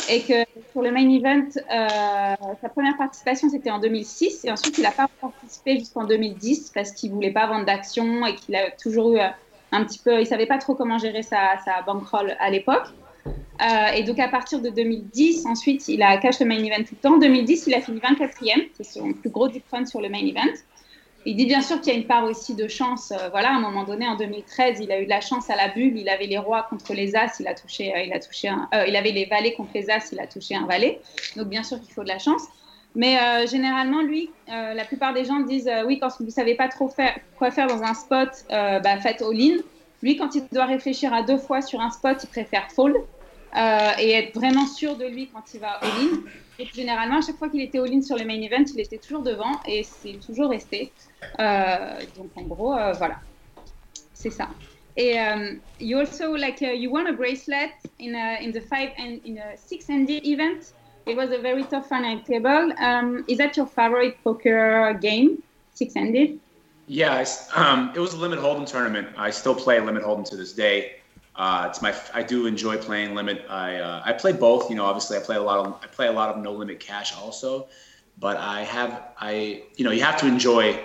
Et que pour le main event, euh, sa première participation, c'était en 2006. Et ensuite, il n'a pas participé jusqu'en 2010 parce qu'il ne voulait pas vendre d'actions et qu'il a toujours eu euh, un petit peu. Il ne savait pas trop comment gérer sa, sa bankroll à l'époque. Euh, et donc, à partir de 2010, ensuite, il a caché le main event tout le temps. En 2010, il a fini 24e. C'est son plus gros deep run sur le main event. Il dit bien sûr qu'il y a une part aussi de chance. Euh, voilà, à un moment donné, en 2013, il a eu de la chance à la bulle. Il avait les rois contre les as, il a touché, euh, il a touché un, euh, il avait les valets contre les as, il a touché un valet. Donc bien sûr qu'il faut de la chance. Mais euh, généralement, lui, euh, la plupart des gens disent oui, quand vous ne savez pas trop faire, quoi faire dans un spot, bah, faites all-in. Lui, quand il doit réfléchir à deux fois sur un spot, il préfère fold euh, et être vraiment sûr de lui quand il va all-in. Et généralement, à chaque fois qu'il était all-in sur le main event, il était toujours devant et c'est toujours resté. Euh, donc en gros, euh, voilà, c'est ça. Et um, you also like uh, you won a bracelet in a, in the five and in a six-handed event. It was a very tough final table. Um, is that your favorite poker game, six-handed? Yeah, I s um, it was a limit hold'em tournament. I still play limit hold'em to this day. Uh, it's my I do enjoy playing limit. I uh, I play both. You know, obviously I play a lot of I play a lot of no limit cash also, but I have I you know you have to enjoy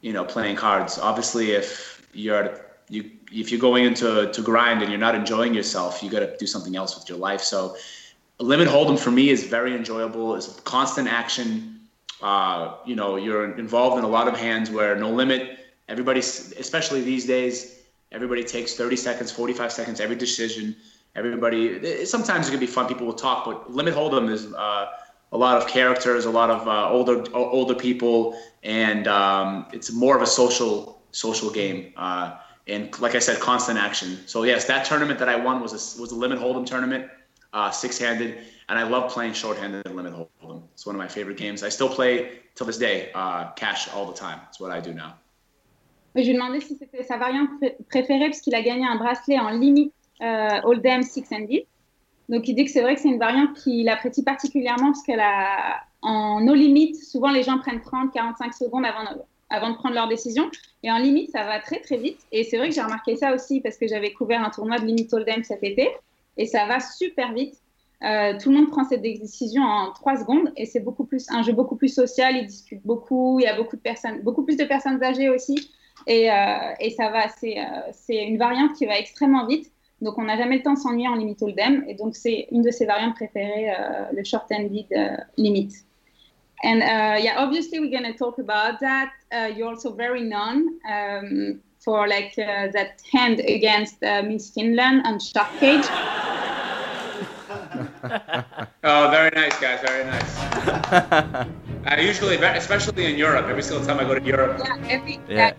you know playing cards. Obviously, if you're you if you're going into to grind and you're not enjoying yourself, you got to do something else with your life. So, limit hold'em for me is very enjoyable. It's constant action. Uh, you know, you're involved in a lot of hands where no limit. Everybody, especially these days, everybody takes 30 seconds, 45 seconds every decision. Everybody, sometimes it can be fun. People will talk, but limit hold'em is uh, a lot of characters, a lot of uh, older older people, and um, it's more of a social social game. Uh, and like I said, constant action. So yes, that tournament that I won was a, was a limit hold'em tournament, uh, six-handed, and I love playing short-handed limit hold'em. It's one of my favorite games. I still play till this day, uh, cash all the time. It's what I do now. Je lui ai demandé si c'était sa variante pré- préférée parce qu'il a gagné un bracelet en limite euh, Hold'em six-handed. Donc il dit que c'est vrai que c'est une variante qu'il apprécie particulièrement parce qu'elle a en no limit, souvent les gens prennent 30-45 secondes avant de, prendre leur décision. Et en limite, ça va très très vite. Et c'est vrai que j'ai remarqué ça aussi parce que j'avais couvert un tournoi de limite Hold'em cet été. Et ça va super vite. Euh, tout le monde prend ses décisions en 3 secondes et c'est beaucoup plus un jeu beaucoup plus social. Ils discutent beaucoup. Il y a beaucoup de personnes, beaucoup plus de personnes âgées aussi. Et, euh, et ça va, c'est euh, c'est une variante qui va extrêmement vite. Donc, on n'a jamais le temps de s'ennuyer en limite hold'em. Et donc, c'est une de ses variantes préférées, euh, le short-handed euh, limit. And uh, yeah, obviously, we're going to talk about that. Uh, you're also very known um, for like uh, that hand against uh, Miss Finland on Shark Cage. Oh, very nice, guys. Very nice. I usually, especially in Europe, every single time I go to Europe, Yeah, every, Yeah. yeah.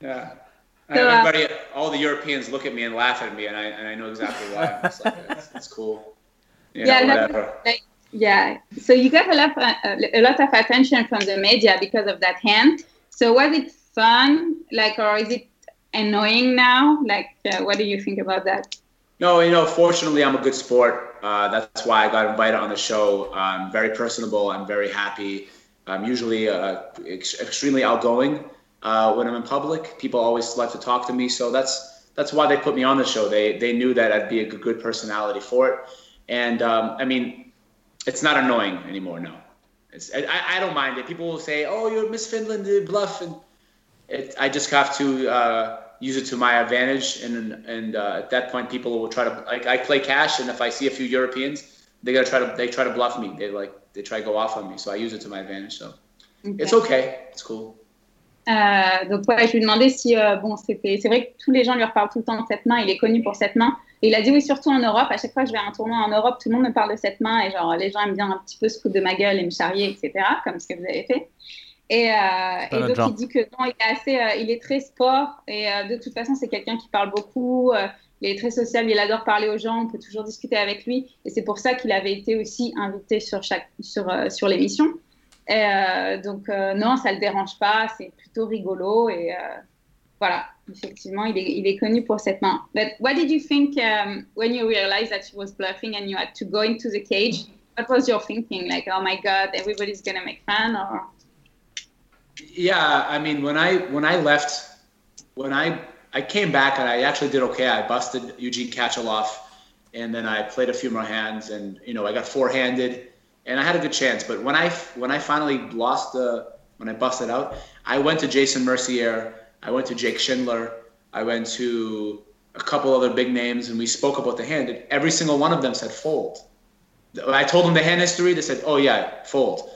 So, uh, Everybody, all the Europeans look at me and laugh at me, and I and I know exactly why. I'm like, it's, it's cool. You yeah, like, yeah. So you got a lot, uh, a lot of attention from the media because of that hand. So was it fun, like, or is it annoying now? Like, uh, what do you think about that? No, you know, fortunately, I'm a good sport. Uh, that's why I got invited on the show. I'm very personable. I'm very happy. I'm usually uh, ex- extremely outgoing uh, when I'm in public. People always like to talk to me, so that's that's why they put me on the show. They they knew that I'd be a good, personality for it, and um, I mean, it's not annoying anymore. No, it's I, I- don't mind it. People will say, "Oh, you're Miss Finland, bluff," and it, I just have to uh, use it to my advantage. And and uh, at that point, people will try to like I play cash, and if I see a few Europeans, they gotta try to they try to bluff me. They like they try to go off on me, so I use it to my advantage. So it's okay. It's cool. Euh, donc ouais, je lui ai demandé si euh, bon c'était c'est vrai que tous les gens lui reparlent tout le temps de cette main, il est connu pour cette main. Et il a dit oui surtout en Europe, à chaque fois que je vais à un tournoi en Europe, tout le monde me parle de cette main. Et genre les gens aiment bien un petit peu se foutre de ma gueule et me charrier etc comme ce que vous avez fait. Et, euh, et donc genre. il dit que non, il est assez, euh, il est très sport. Et de toute façon c'est quelqu'un qui parle beaucoup, il est très sociable, il adore parler aux gens, on peut toujours discuter avec lui. Et c'est pour ça qu'il avait été aussi invité sur chaque sur sur l'émission. Euh, donc euh, non, ça le dérange pas, c'est plutôt rigolo et, euh, voilà, effectivement, il est, connu pour cette main. But what did you think um, when you realized that he was bluffing and you had to go into the cage? What was your thinking? Like, oh my God, everybody's gonna make fun, or? Yeah, I mean, when I when I left, when I I came back and I actually did okay. I busted Eugene Kachaloff, and then I played a few more hands, and you know I got four-handed, and I had a good chance. But when I when I finally lost the when I busted out, I went to Jason Mercier, I went to Jake Schindler, I went to a couple other big names, and we spoke about the hand. And every single one of them said fold. I told them the hand history. They said, "Oh yeah, fold."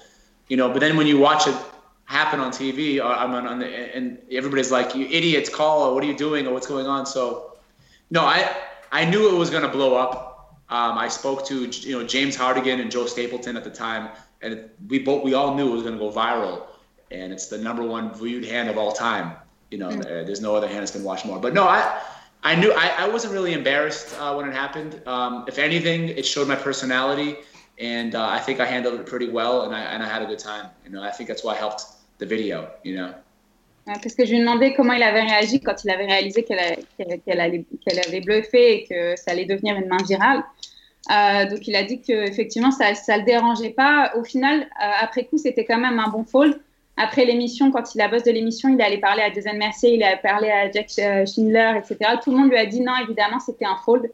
You know, but then when you watch it happen on TV, uh, I'm on, on the, and everybody's like, "You idiots, call! Or what are you doing? Or what's going on?" So, no, I I knew it was going to blow up. Um, I spoke to you know James Hardigan and Joe Stapleton at the time, and we both we all knew it was going to go viral, and it's the number one viewed hand of all time. You know, Mm. there's no other hand that's been watched more. But no, I I knew I, I wasn't really embarrassed uh, when it happened. Um, if anything, it showed my personality, and uh, I think I handled it pretty well, and I and I had a good time. You know, I think that's why I helped the video. You know. Parce que je lui demandais comment il avait réagi quand il avait réalisé qu'elle allait- avait bluffé et que ça allait devenir une main virale. Euh, donc il a dit que effectivement ça ça le dérangeait pas. Au final, euh, après coup, c'était quand même un bon fold. Après l'émission, quand il a boss de l'émission, il allé parler à Jason Mercier, il a parlé à Jack Sch- Schindler, etc. Tout le monde lui a dit non, évidemment, c'était un fold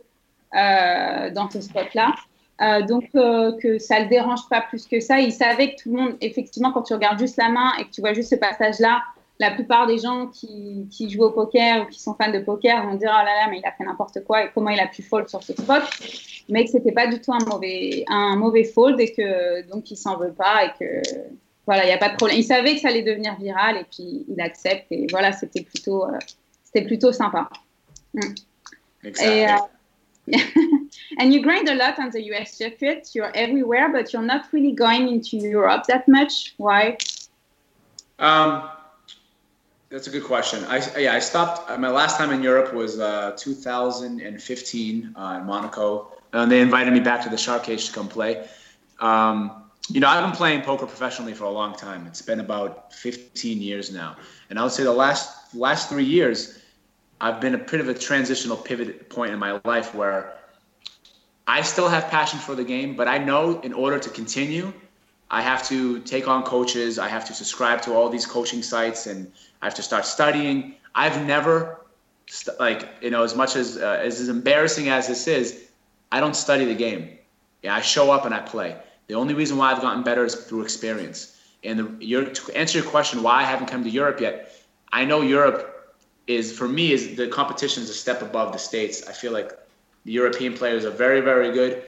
euh, dans ce spot-là. Euh, donc euh, que ça le dérange pas plus que ça. Il savait que tout le monde, effectivement, quand tu regardes juste la main et que tu vois juste ce passage-là, la plupart des gens qui, qui jouent au poker ou qui sont fans de poker vont dire oh là là mais il a fait n'importe quoi et comment il a pu fold sur ce spot mais que c'était pas du tout un mauvais un mauvais fold et que donc il s'en veut pas et que voilà il n'y a pas de problème. Il savait que ça allait devenir viral et puis il accepte et voilà c'était plutôt euh, c'était plutôt sympa. Mm. Exactly. Et, euh, and you grind a lot on the US circuit. You're everywhere but you're not really going into Europe that much. Why? Um, that's a good question. I yeah, I stopped. My last time in Europe was uh, 2015 uh, in Monaco, and they invited me back to the Shark Cage to come play. Um, you know, I've been playing poker professionally for a long time. It's been about 15 years now, and I would say the last last three years, I've been a bit of a transitional pivot point in my life where I still have passion for the game, but I know in order to continue, I have to take on coaches. I have to subscribe to all these coaching sites, and I have to start studying. I've never, st- like you know, as much as uh, as as embarrassing as this is, I don't study the game. Yeah, I show up and I play. The only reason why I've gotten better is through experience. And the, your, to answer your question, why I haven't come to Europe yet, I know Europe is for me is the competition is a step above the states. I feel like the European players are very very good.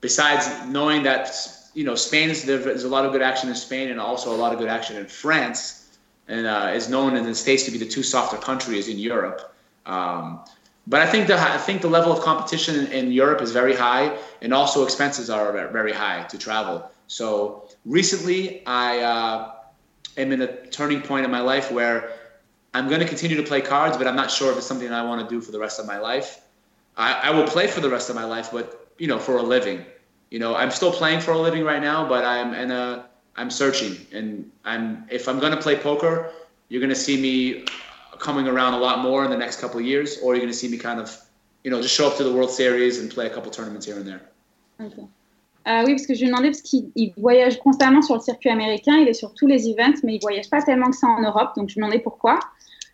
Besides knowing that you know Spain is there's a lot of good action in Spain and also a lot of good action in France, and uh, is known in the states to be the two softer countries in Europe. Um, but I think the I think the level of competition in, in Europe is very high, and also expenses are very high to travel. So recently, I uh, am in a turning point in my life where I'm going to continue to play cards, but I'm not sure if it's something I want to do for the rest of my life. I, I will play for the rest of my life, but you know, for a living. You know, I'm still playing for a living right now, but I'm in a I'm searching, and I'm if I'm going to play poker, you're going to see me coming around a lot more in the next couple of years, or you're going to see me kind of, you know, just show up to the World Series and play a couple tournaments here and there. Ok. Euh, oui, parce que je lui demandais, parce qu'il il voyage constamment sur le circuit américain, il est sur tous les events, mais il voyage pas tellement que ça en Europe, donc je lui demandais pourquoi.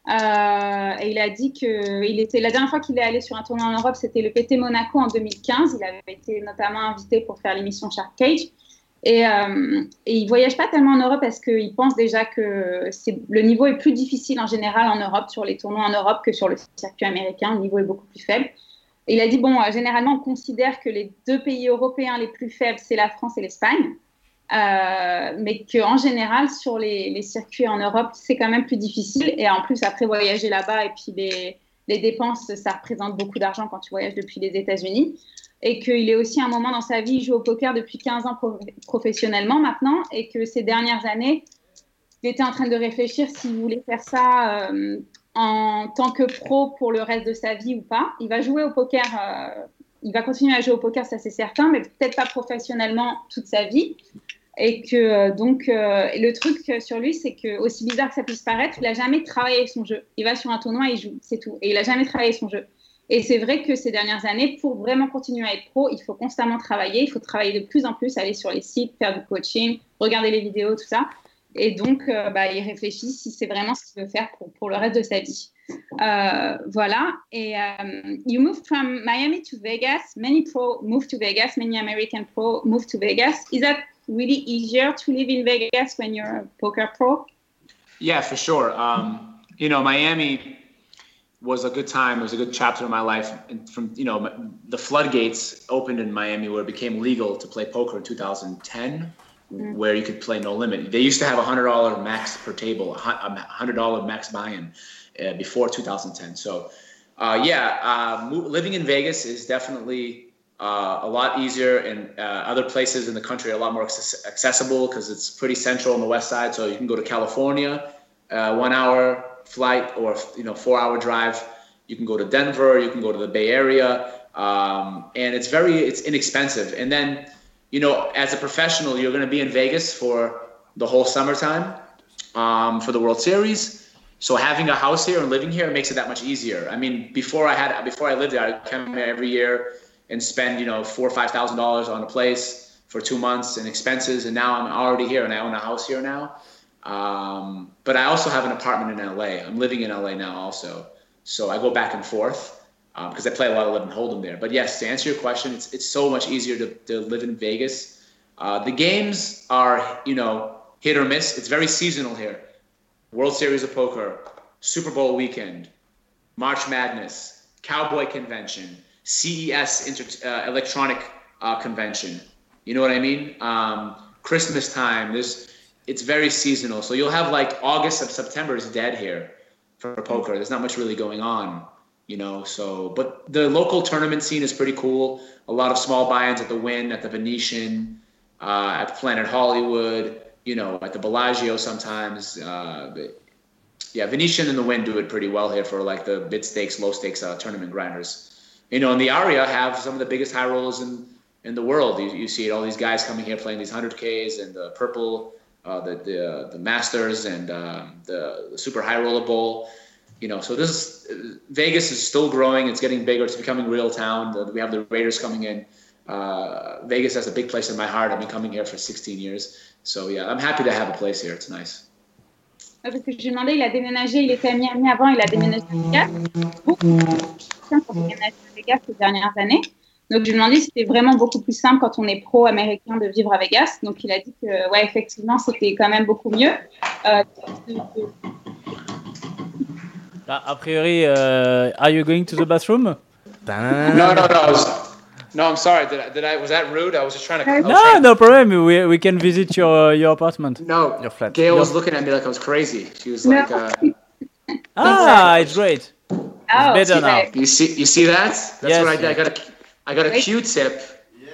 Euh, et il a dit que il était, la dernière fois qu'il est allé sur un tournoi en Europe, c'était le PT Monaco en 2015. Il avait été notamment invité pour faire l'émission Shark Cage. Et, euh, il voyage pas tellement en Europe parce qu'il pense déjà que le niveau est plus difficile en général en Europe, sur les tournois en Europe, que sur le circuit américain. Le niveau est beaucoup plus faible. Et il a dit, bon, euh, généralement, on considère que les deux pays européens les plus faibles, c'est la France et l'Espagne. Euh, mais qu'en général, sur les, circuits en Europe, c'est quand même plus difficile. Et en plus, après voyager là-bas et puis les, dépenses, ça représente beaucoup d'argent quand tu voyages depuis les États-Unis. Et qu'il est aussi un moment dans sa vie, il joue au poker depuis 15 ans pro- professionnellement maintenant. Et que ces dernières années, il était en train de réfléchir s'il voulait faire ça euh, en tant que pro pour le reste de sa vie ou pas. Il va jouer au poker, euh, il va continuer à jouer au poker, ça c'est certain, mais peut-être pas professionnellement toute sa vie. Et que euh, donc, euh, le truc euh, sur lui, c'est que aussi bizarre que ça puisse paraître, il a jamais travaillé son jeu. Il va sur un tournoi il joue, c'est tout. Et il a jamais travaillé son jeu. Et c'est vrai que ces dernières années, pour vraiment continuer à être pro, il faut constamment travailler. Il faut travailler de plus en plus, aller sur les sites, faire du coaching, regarder les vidéos, tout ça. Et donc, bah, il réfléchit si c'est vraiment ce qu'il veut faire pour, pour le reste de sa vie. Voilà. Et um, you moved from Miami to Vegas. Many pro move to Vegas. Many American pro move to Vegas. Is that really easier to live in Vegas when you're a poker pro? Yeah, for sure. Um, you know, Miami was a good time. It was a good chapter in my life. And from you know, the floodgates opened in Miami where it became legal to play poker in 2010, where you could play no limit. They used to have a hundred dollar max per table, a a hundred dollar max buy-in uh, before 2010. So, uh, yeah, uh, living in Vegas is definitely uh, a lot easier, and uh, other places in the country are a lot more accessible because it's pretty central on the west side. So you can go to California, uh, one hour flight or you know four hour drive. You can go to Denver. You can go to the Bay Area, um, and it's very it's inexpensive. And then you know as a professional, you're going to be in Vegas for the whole summertime um, for the World Series. So having a house here and living here makes it that much easier. I mean, before I had before I lived there, I'd come here every year and spend you know four or five thousand dollars on a place for two months and expenses. And now I'm already here and I own a house here now. Um, but I also have an apartment in LA. I'm living in LA now also, so I go back and forth because I play a lot of live and hold'em there. But yes, to answer your question, it's it's so much easier to, to live in Vegas. Uh, the games are you know hit or miss. It's very seasonal here. World Series of Poker, Super Bowl weekend, March Madness, Cowboy Convention, CES inter- uh, Electronic uh, Convention. You know what I mean? Um, Christmas time. There's it's very seasonal. So you'll have like August and September is dead here for poker. There's not much really going on, you know. So, but the local tournament scene is pretty cool. A lot of small buy-ins at the Win, at the Venetian, uh, at Planet Hollywood. You know, at the Bellagio sometimes. Uh, but yeah, Venetian and the Win do it pretty well here for like the mid stakes, low stakes uh, tournament grinders. You know, and the Aria have some of the biggest high rollers in in the world. You, you see all these guys coming here playing these hundred Ks and the purple, uh, the the uh, the Masters and um, the, the Super High Roller Bowl. You know, so this Vegas is still growing. It's getting bigger. It's becoming real town. We have the Raiders coming in. Uh, Vegas has a big place in my heart. I've been coming here for 16 years. So yeah, I'm happy to have a place here. It's nice. Parce que je lui demandais, il a déménagé, il était à Miami avant, il a déménagé à de gens ont déménagé à Vegas ces dernières années. Donc je lui demandais si c'était vraiment beaucoup plus simple quand on est pro-américain de vivre à Vegas. Donc il a dit que, ouais, effectivement, c'était quand même beaucoup mieux. Euh, de- de- Ah, a priori, euh, are you going to the bathroom? No, no, no. No, I'm sorry. Did I, did I? Was that rude? I was just trying to. No, trying- no problem. We, we can visit your uh, your apartment. No, Your flat. Gail was looking at me like I was crazy. She was No. like, uh, Ah, it's great. Oh, better now. "You see, you see that? That's Yes, what I did. I got a, I got a Right. Q-tip.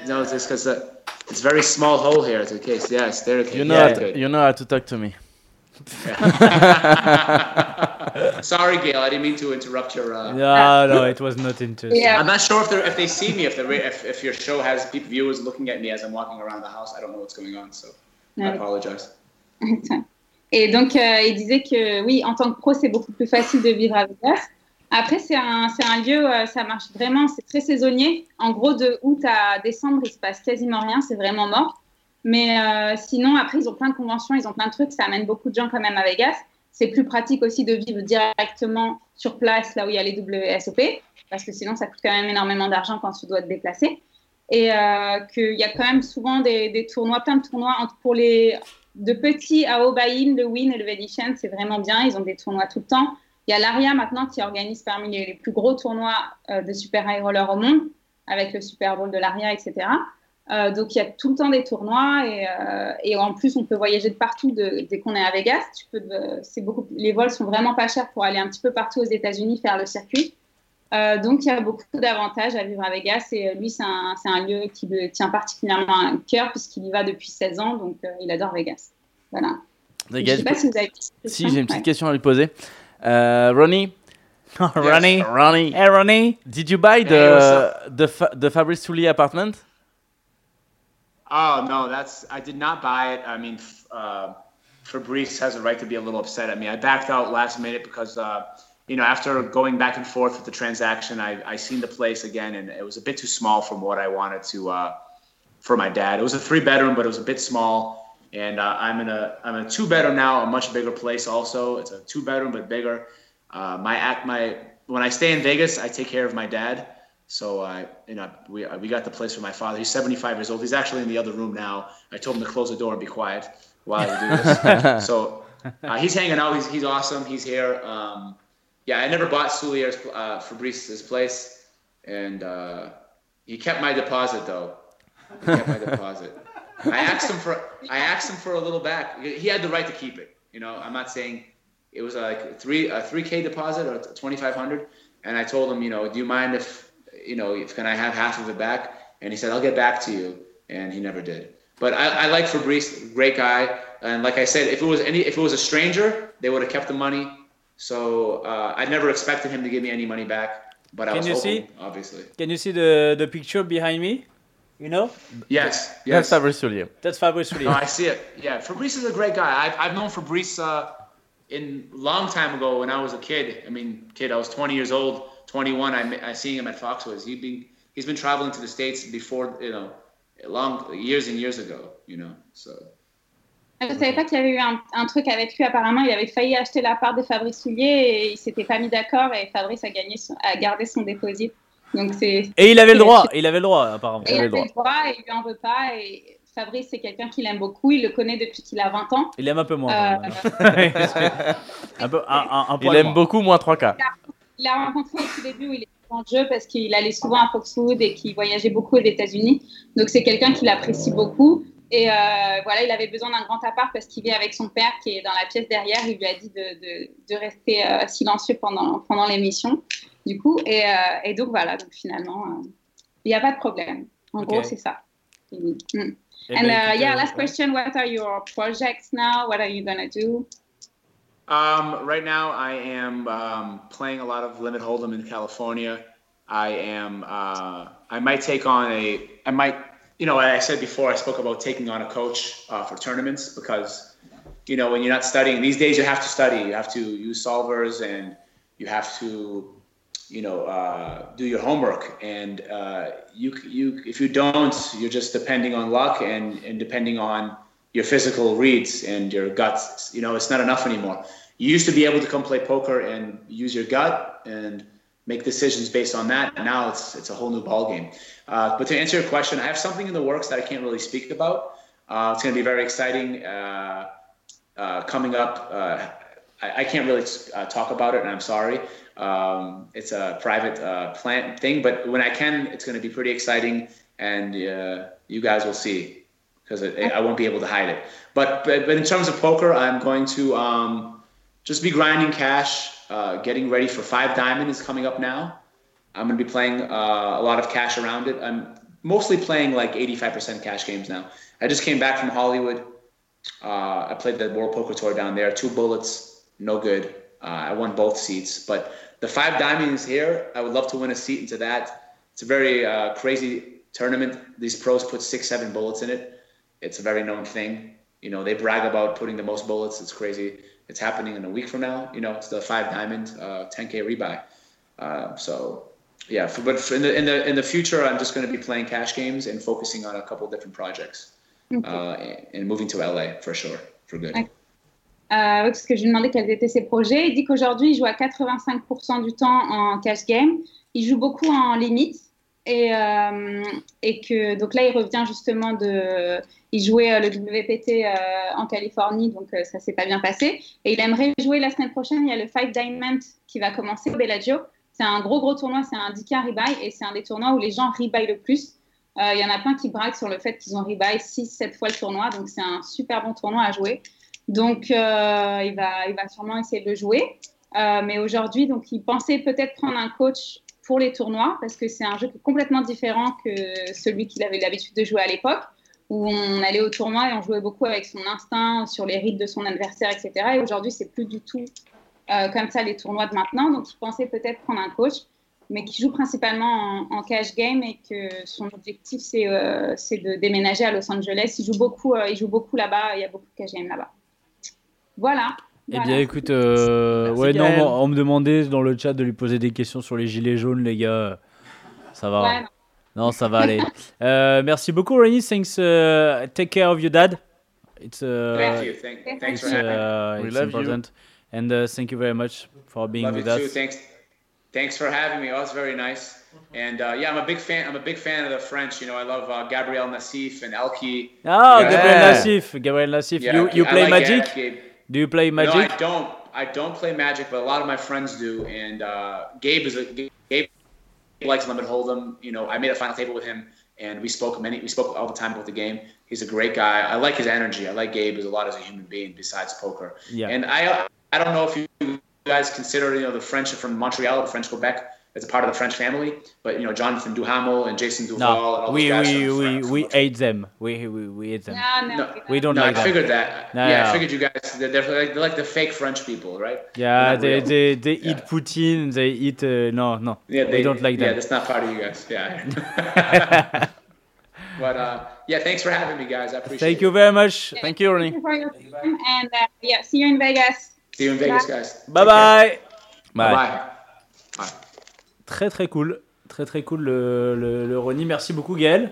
No, it's just because uh, it's very small hole here. It's okay. Yes, there. Okay. You know, yeah, how to, you know how to talk to me. Sorry, Gail. I didn't mean to interrupt your. Uh, No, no, it was not interesting. Yeah. I'm not sure if they're if they see me if the if, if your show has people viewers looking at me as I'm walking around the house. I don't know what's going on, so I apologize. Et donc, euh, il disait que oui, en tant que pro, c'est beaucoup plus facile de vivre à Vegas. Après, c'est un, un lieu, euh, ça marche vraiment, c'est très saisonnier. En gros, de août à décembre, il se passe quasiment rien, c'est vraiment mort. Mais euh, sinon, après, ils ont plein de conventions, ils ont plein de trucs, ça amène beaucoup de gens quand même à Vegas. C'est plus pratique aussi de vivre directement sur place, là où il y a les WSOP, parce que sinon, ça coûte quand même énormément d'argent quand tu dois te déplacer. Et euh, qu'il y a quand même souvent des, des tournois, plein de tournois pour les de petits à haut le Win et le Venetian, c'est vraiment bien. Ils ont des tournois tout le temps. Il y a l'ARIA maintenant qui organise parmi les, plus gros tournois euh, de super high roller au monde, avec le Super Bowl de l'ARIA, etc. Euh, donc il y a tout le temps des tournois et, euh, et en plus on peut voyager de partout de- dès qu'on est à Vegas. Tu peux, de- c'est beaucoup, les vols sont vraiment pas chers pour aller un petit peu partout aux États-Unis faire le circuit. Euh, donc il y a beaucoup d'avantages à vivre à Vegas et lui c'est un, c'est un lieu qui le tient particulièrement à cœur puisqu'il y va depuis 16 ans donc il adore Vegas. Voilà. Les Je sais pas si vous avez. si j'ai une petite question à lui poser. Euh, Ronnie, Ronnie. Ronnie, Hey, Ronnie. did you buy Hey, the the, Fa- the Fabrice Soulier apartment? Oh no, that's I did not buy it. I mean, uh, Fabrice has a right to be a little upset at me. I backed out last minute because uh, you know after going back and forth with the transaction, I I seen the place again and it was a bit too small from what I wanted to uh, for my dad. It was a three bedroom, but it was a bit small. And uh, I'm in a I'm in a two bedroom now, a much bigger place. Also, it's a two bedroom but bigger. Uh, my act my when I stay in Vegas, I take care of my dad. So uh, you know, we we got the place for my father. He's 75 years old. He's actually in the other room now. I told him to close the door and be quiet while I do this. so uh, he's hanging out. He's he's awesome. He's here. Um, yeah, I never bought Soulier's uh, Fabrice's place, and uh, he kept my deposit though. He kept my deposit. I asked him for I asked him for a little back. He had the right to keep it. You know, I'm not saying it was like three a three k deposit or 2,500, and I told him, you know, do you mind if you know, if can I have half of it back? And he said, I'll get back to you. And he never did. But I, I like Fabrice, great guy. And like I said, if it was any, if it was a stranger, they would have kept the money. So uh, I never expected him to give me any money back. But I Can was you hoping, see? obviously. Can you see the the picture behind me? You know? Yes, That's yes. Fabrice Soulier. That's Fabrice Soulier. No, I see it. Yeah, Fabrice is a great guy. I've, I've known Fabrice uh, in long time ago when I was a kid. I mean, kid, I was 20 years old, 21. I, me- I seen him at Foxwoods. He'd been he's been traveling to the states before, you know, long years and years ago. You know, so. Je ne savais pas qu'il y avait eu un, un truc avec lui. Apparemment, il avait failli acheter la part de Fabrice Soulier et il s'était pas mis d'accord et Fabrice a, gagné son- a gardé son dépôt. Donc c'est. Et il avait le droit, il avait le droit apparemment. Il avait le droit et il lui en veut pas. Et Fabrice, c'est quelqu'un qu'il aime beaucoup. Il le connaît depuis qu'il a 20 ans. Il aime un peu moins. Euh, un peu, un, un, un Il aime moins. beaucoup moins 3K. Il l'a rencontré au tout début où il était en jeu parce qu'il allait souvent à Foxwood et qu'il voyageait beaucoup aux États-Unis. Donc c'est quelqu'un qu'il apprécie beaucoup. Et euh, voilà, il avait besoin d'un grand appart parce qu'il vit avec son père qui est dans la pièce derrière. Il lui a dit de, de, de rester euh, silencieux pendant, pendant l'émission. Du coup, et, euh, et donc voilà, donc finalement, euh, il n'y a pas de problème. En Ok. gros, c'est ça. Mm. Eh And uh, yeah, euh, last question. What are your projects now? What are you gonna do? Um, right now, I am um, playing a lot of Limit Hold'em in California. I am. Uh, I might take on a. I might. You know, I said before, I spoke about taking on a coach uh, for tournaments because, you know, when you're not studying these days, you have to study. You have to use solvers and you have to, you know, uh, do your homework. And uh, you, you, if you don't, you're just depending on luck and and depending on your physical reads and your guts. You know, it's not enough anymore. You used to be able to come play poker and use your gut and make decisions based on that. And now it's it's a whole new ballgame. Uh, but to answer your question, I have something in the works that I can't really speak about. Uh, it's going to be very exciting uh, uh, coming up. I, I can't really uh, talk about it, and I'm sorry. Um, it's a private uh, plant thing, but when I can, it's going to be pretty exciting, and uh, you guys will see because I won't be able to hide it. But, but but in terms of poker, I'm going to um, just be grinding cash, uh, getting ready for Five Diamond is coming up now. I'm going to be playing uh, a lot of cash around it. I'm mostly playing like 85% cash games now. I just came back from Hollywood. Uh, I played the World Poker Tour down there. Two bullets, no good. Uh, I won both seats, but the Five Diamond is here. I would love to win a seat into that. It's a very uh, crazy tournament. These pros put six, seven bullets in it. It's a very known thing. You know, they brag about putting the most bullets. It's crazy. It's happening in a week from now. You know, it's the five diamond, uh, 10k rebuy. Uh, so, yeah. For, but for in the in the in the future, I'm just going to be playing cash games and focusing on a couple different projects, Ok. uh, and, and moving to LA for sure, for good. Ok. Euh, parce que je lui demandais quels étaient ses projets. Il dit qu'aujourd'hui, il joue à 85% du temps en cash game. Il joue beaucoup en limite. Et, euh, que donc là, il revient justement de. Il jouait euh, le WPT en Californie, donc ça s'est pas bien passé. Et il aimerait jouer la semaine prochaine. Il y a le Five Diamond qui va commencer au Bellagio. C'est un gros, gros tournoi. C'est un 10K rebuy et c'est un des tournois où les gens rebuy le plus. Il y en a plein qui braquent sur le fait qu'ils ont rebuy 6-7 fois le tournoi. Donc c'est un super bon tournoi à jouer. Donc, euh, il, va, il va sûrement essayer de le jouer. Euh, mais aujourd'hui, donc, il pensait peut-être prendre un coach pour les tournois parce que c'est un jeu complètement différent que celui qu'il avait l'habitude de jouer à l'époque, où on allait au tournoi et on jouait beaucoup avec son instinct sur les rides de son adversaire, etc. Et aujourd'hui, c'est plus du tout euh, comme ça les tournois de maintenant. Donc, il pensait peut-être prendre un coach. mais qui joue principalement en, cash game et que son objectif c'est de déménager à Los Angeles. Il joue beaucoup, il joue beaucoup là-bas. Il y a beaucoup de cash game là-bas. Voilà. Eh Voilà. bien, écoute, euh, Merci, ouais, non, on, on me demandait dans le chat de lui poser des questions sur les gilets jaunes, les gars. Ça va. Ouais, non. Non, ça va aller. Euh, merci beaucoup, Rainy. Thanks. uh, take care of your dad. It's uh, Thank you. Thank, thanks it's, for having me. uh, We it's love you. important. And uh, thank you very much for being Love you with too. us. Thanks, thanks for having me. Oh, it's very nice. And uh, yeah, I'm a big fan. I'm a big fan of the French. You know, I love uh, Gabriel Nassif and Elki. Ah, Yeah. Gabriel. Nassif. Gabriel Nassif. Yeah, you you I play like Magic? Gabe. Do you play Magic? No, I don't. I don't play Magic, but a lot of my friends do. And uh, Gabe is a Gabe likes limit hold'em. You know, I made a final table with him, and we spoke many. We spoke all the time about the game. He's a great guy. I like his energy. I like Gabe as a lot as a human being besides poker. Yeah. And I I don't know if you guys consider you know the French from Montreal, the French Quebec, as a part of the French family. But you know Jonathan Duhamel and Jason Duval and all we those guys. we from we, France. we hate them. We we, we hate them. No, no, No. We don't no, like I them. figured that. No, yeah, no. I figured you guys. They're, they're, like, they're like the fake French people, right? Yeah, They're they, real. they, they Yeah. eat Putin, they eat. Uh, no, no. Yeah, we don't like that. Yeah, that's not part of you guys. Yeah. but uh, yeah, thanks for having me, guys. I appreciate it. Thank it. you very much. Thank you, Ronnie. Thank you for your time, and uh, yeah, see you in Vegas. See you in Vegas, guys. Bye bye. Bye. Bye. Bye. Très très cool. Très très cool le, le, le Ronnie. Merci beaucoup Gaël.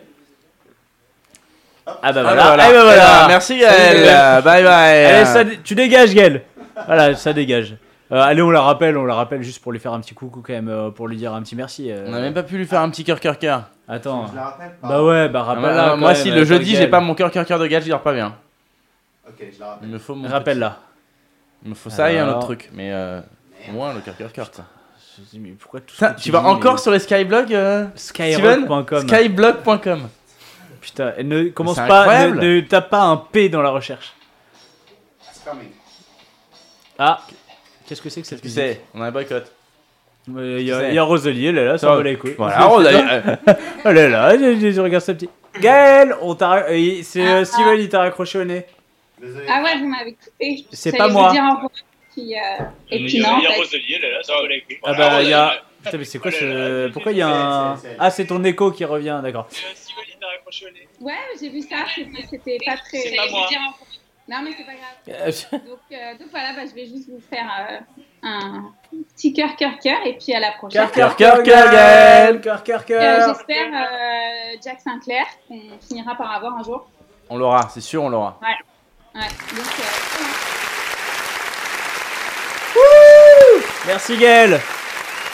Ah bah Ah, voilà. bah voilà. Eh bah voilà. Eh bah, merci Gaël. Salut, Bye bye. Allez, ça dé- tu dégages Gaël. Voilà, ça dégage. Euh, allez, on la rappelle, on la rappelle juste pour lui faire un petit coucou quand même, euh, pour lui dire un petit merci. euh. On a même pas pu lui faire un petit cœur cœur cœur. Attends. Je la rappelle pas. Bah ouais, bah Ah, rappelle-la. moi, même, si le jeudi Gaël. j'ai pas mon cœur cœur cœur de gage, je dors pas bien. Ok, je la rappelle. Il me faut mon Rappelle-la. petit- Il me faut ça et un autre truc, mais euh, au moins le cœur cœur cœur. Mais pourquoi tout ce tu vas encore mais- sur les skyblogs euh, Skyrock.com. Skyblog.com. Putain, ne commence c'est pas, ne, ne tape pas un P dans la recherche. Ah, qu'est-ce que c'est que cette musique sais, on a un boycott. Euh, Il y, a- Rosalie, elle est là, ça Ça, va les couilles. Voilà, Rosalie, euh. elle est là, je, je- je regarde sa petite. Gaël, on t'a, c'est euh, Steven, il t'a raccroché au nez. Désolé. Ah ouais, vous m'avez coupé. C'est pas moi. Au revoir, puis, euh, et puis non, en fait. Ah bah il y a. Putain mais c'est quoi ce. Pourquoi il y a un. Ah c'est ton écho qui revient, d'accord. Ouais, j'ai vu ça, c'était c'était pas très. C'est pas moi. Non, mais c'est pas grave. Donc, euh, donc voilà, bah, je vais juste vous faire euh, un petit cœur, cœur, cœur, et puis à la prochaine. Cœur, cœur, cœur, Gaël. Cœur, cœur, Euh, cœur. J'espère euh, Jack Sinclair, qu'on finira par avoir un jour. On l'aura, c'est sûr, on l'aura. Ouais. Ouais, donc, euh, Merci Gaël.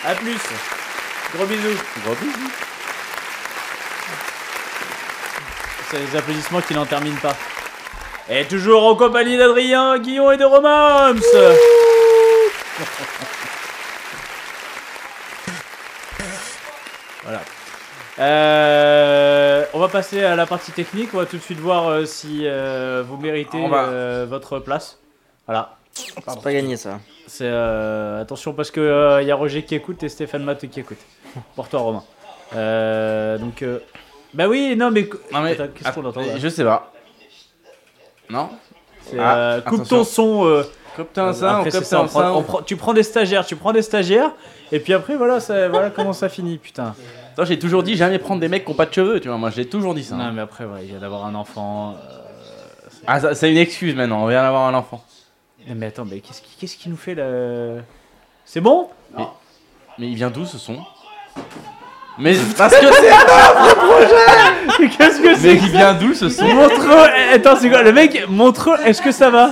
A plus. Gros bisous. Gros bisous. C'est les applaudissements qui n'en terminent pas. Et toujours en compagnie d'Adrien, Guillaume et de Romance. voilà. Euh, on va passer à la partie technique. On va tout de suite voir euh, si euh, vous méritez va- votre place. Voilà. C'est pas gagné ça. C'est euh, attention parce que il y a Roger qui écoute et Stéphane Matt qui écoute. Pour toi Romain. Euh, donc euh, bah oui non mais Non mais, Attends, qu'est-ce qu'on entend là je sais pas. Non C'est, Ah, euh, coupe attention. ton son. euh, Coupe ton son, on après, coupe ça, on on prend- tu prends des stagiaires, tu prends des stagiaires, et puis après voilà, ça, voilà comment ça finit, putain. Attends, j'ai toujours dit jamais prendre des mecs qui ont pas de cheveux, tu vois. Moi, j'ai toujours dit ça. Non mais après ouais, il vient d'avoir un enfant. euh, Ah, ça- c'est une excuse maintenant. On vient d'avoir un enfant. Mais, mais attends, mais qu'est-ce qui, qu'est-ce qui nous fait le C'est bon? Mais il vient d'où ce son? Mais parce que c'est un projet. Mais Qu'est-ce que Mais c'est il vient d'où ce son? Montre eh, Attends, c'est quoi? Le mec, montre est-ce que ça va?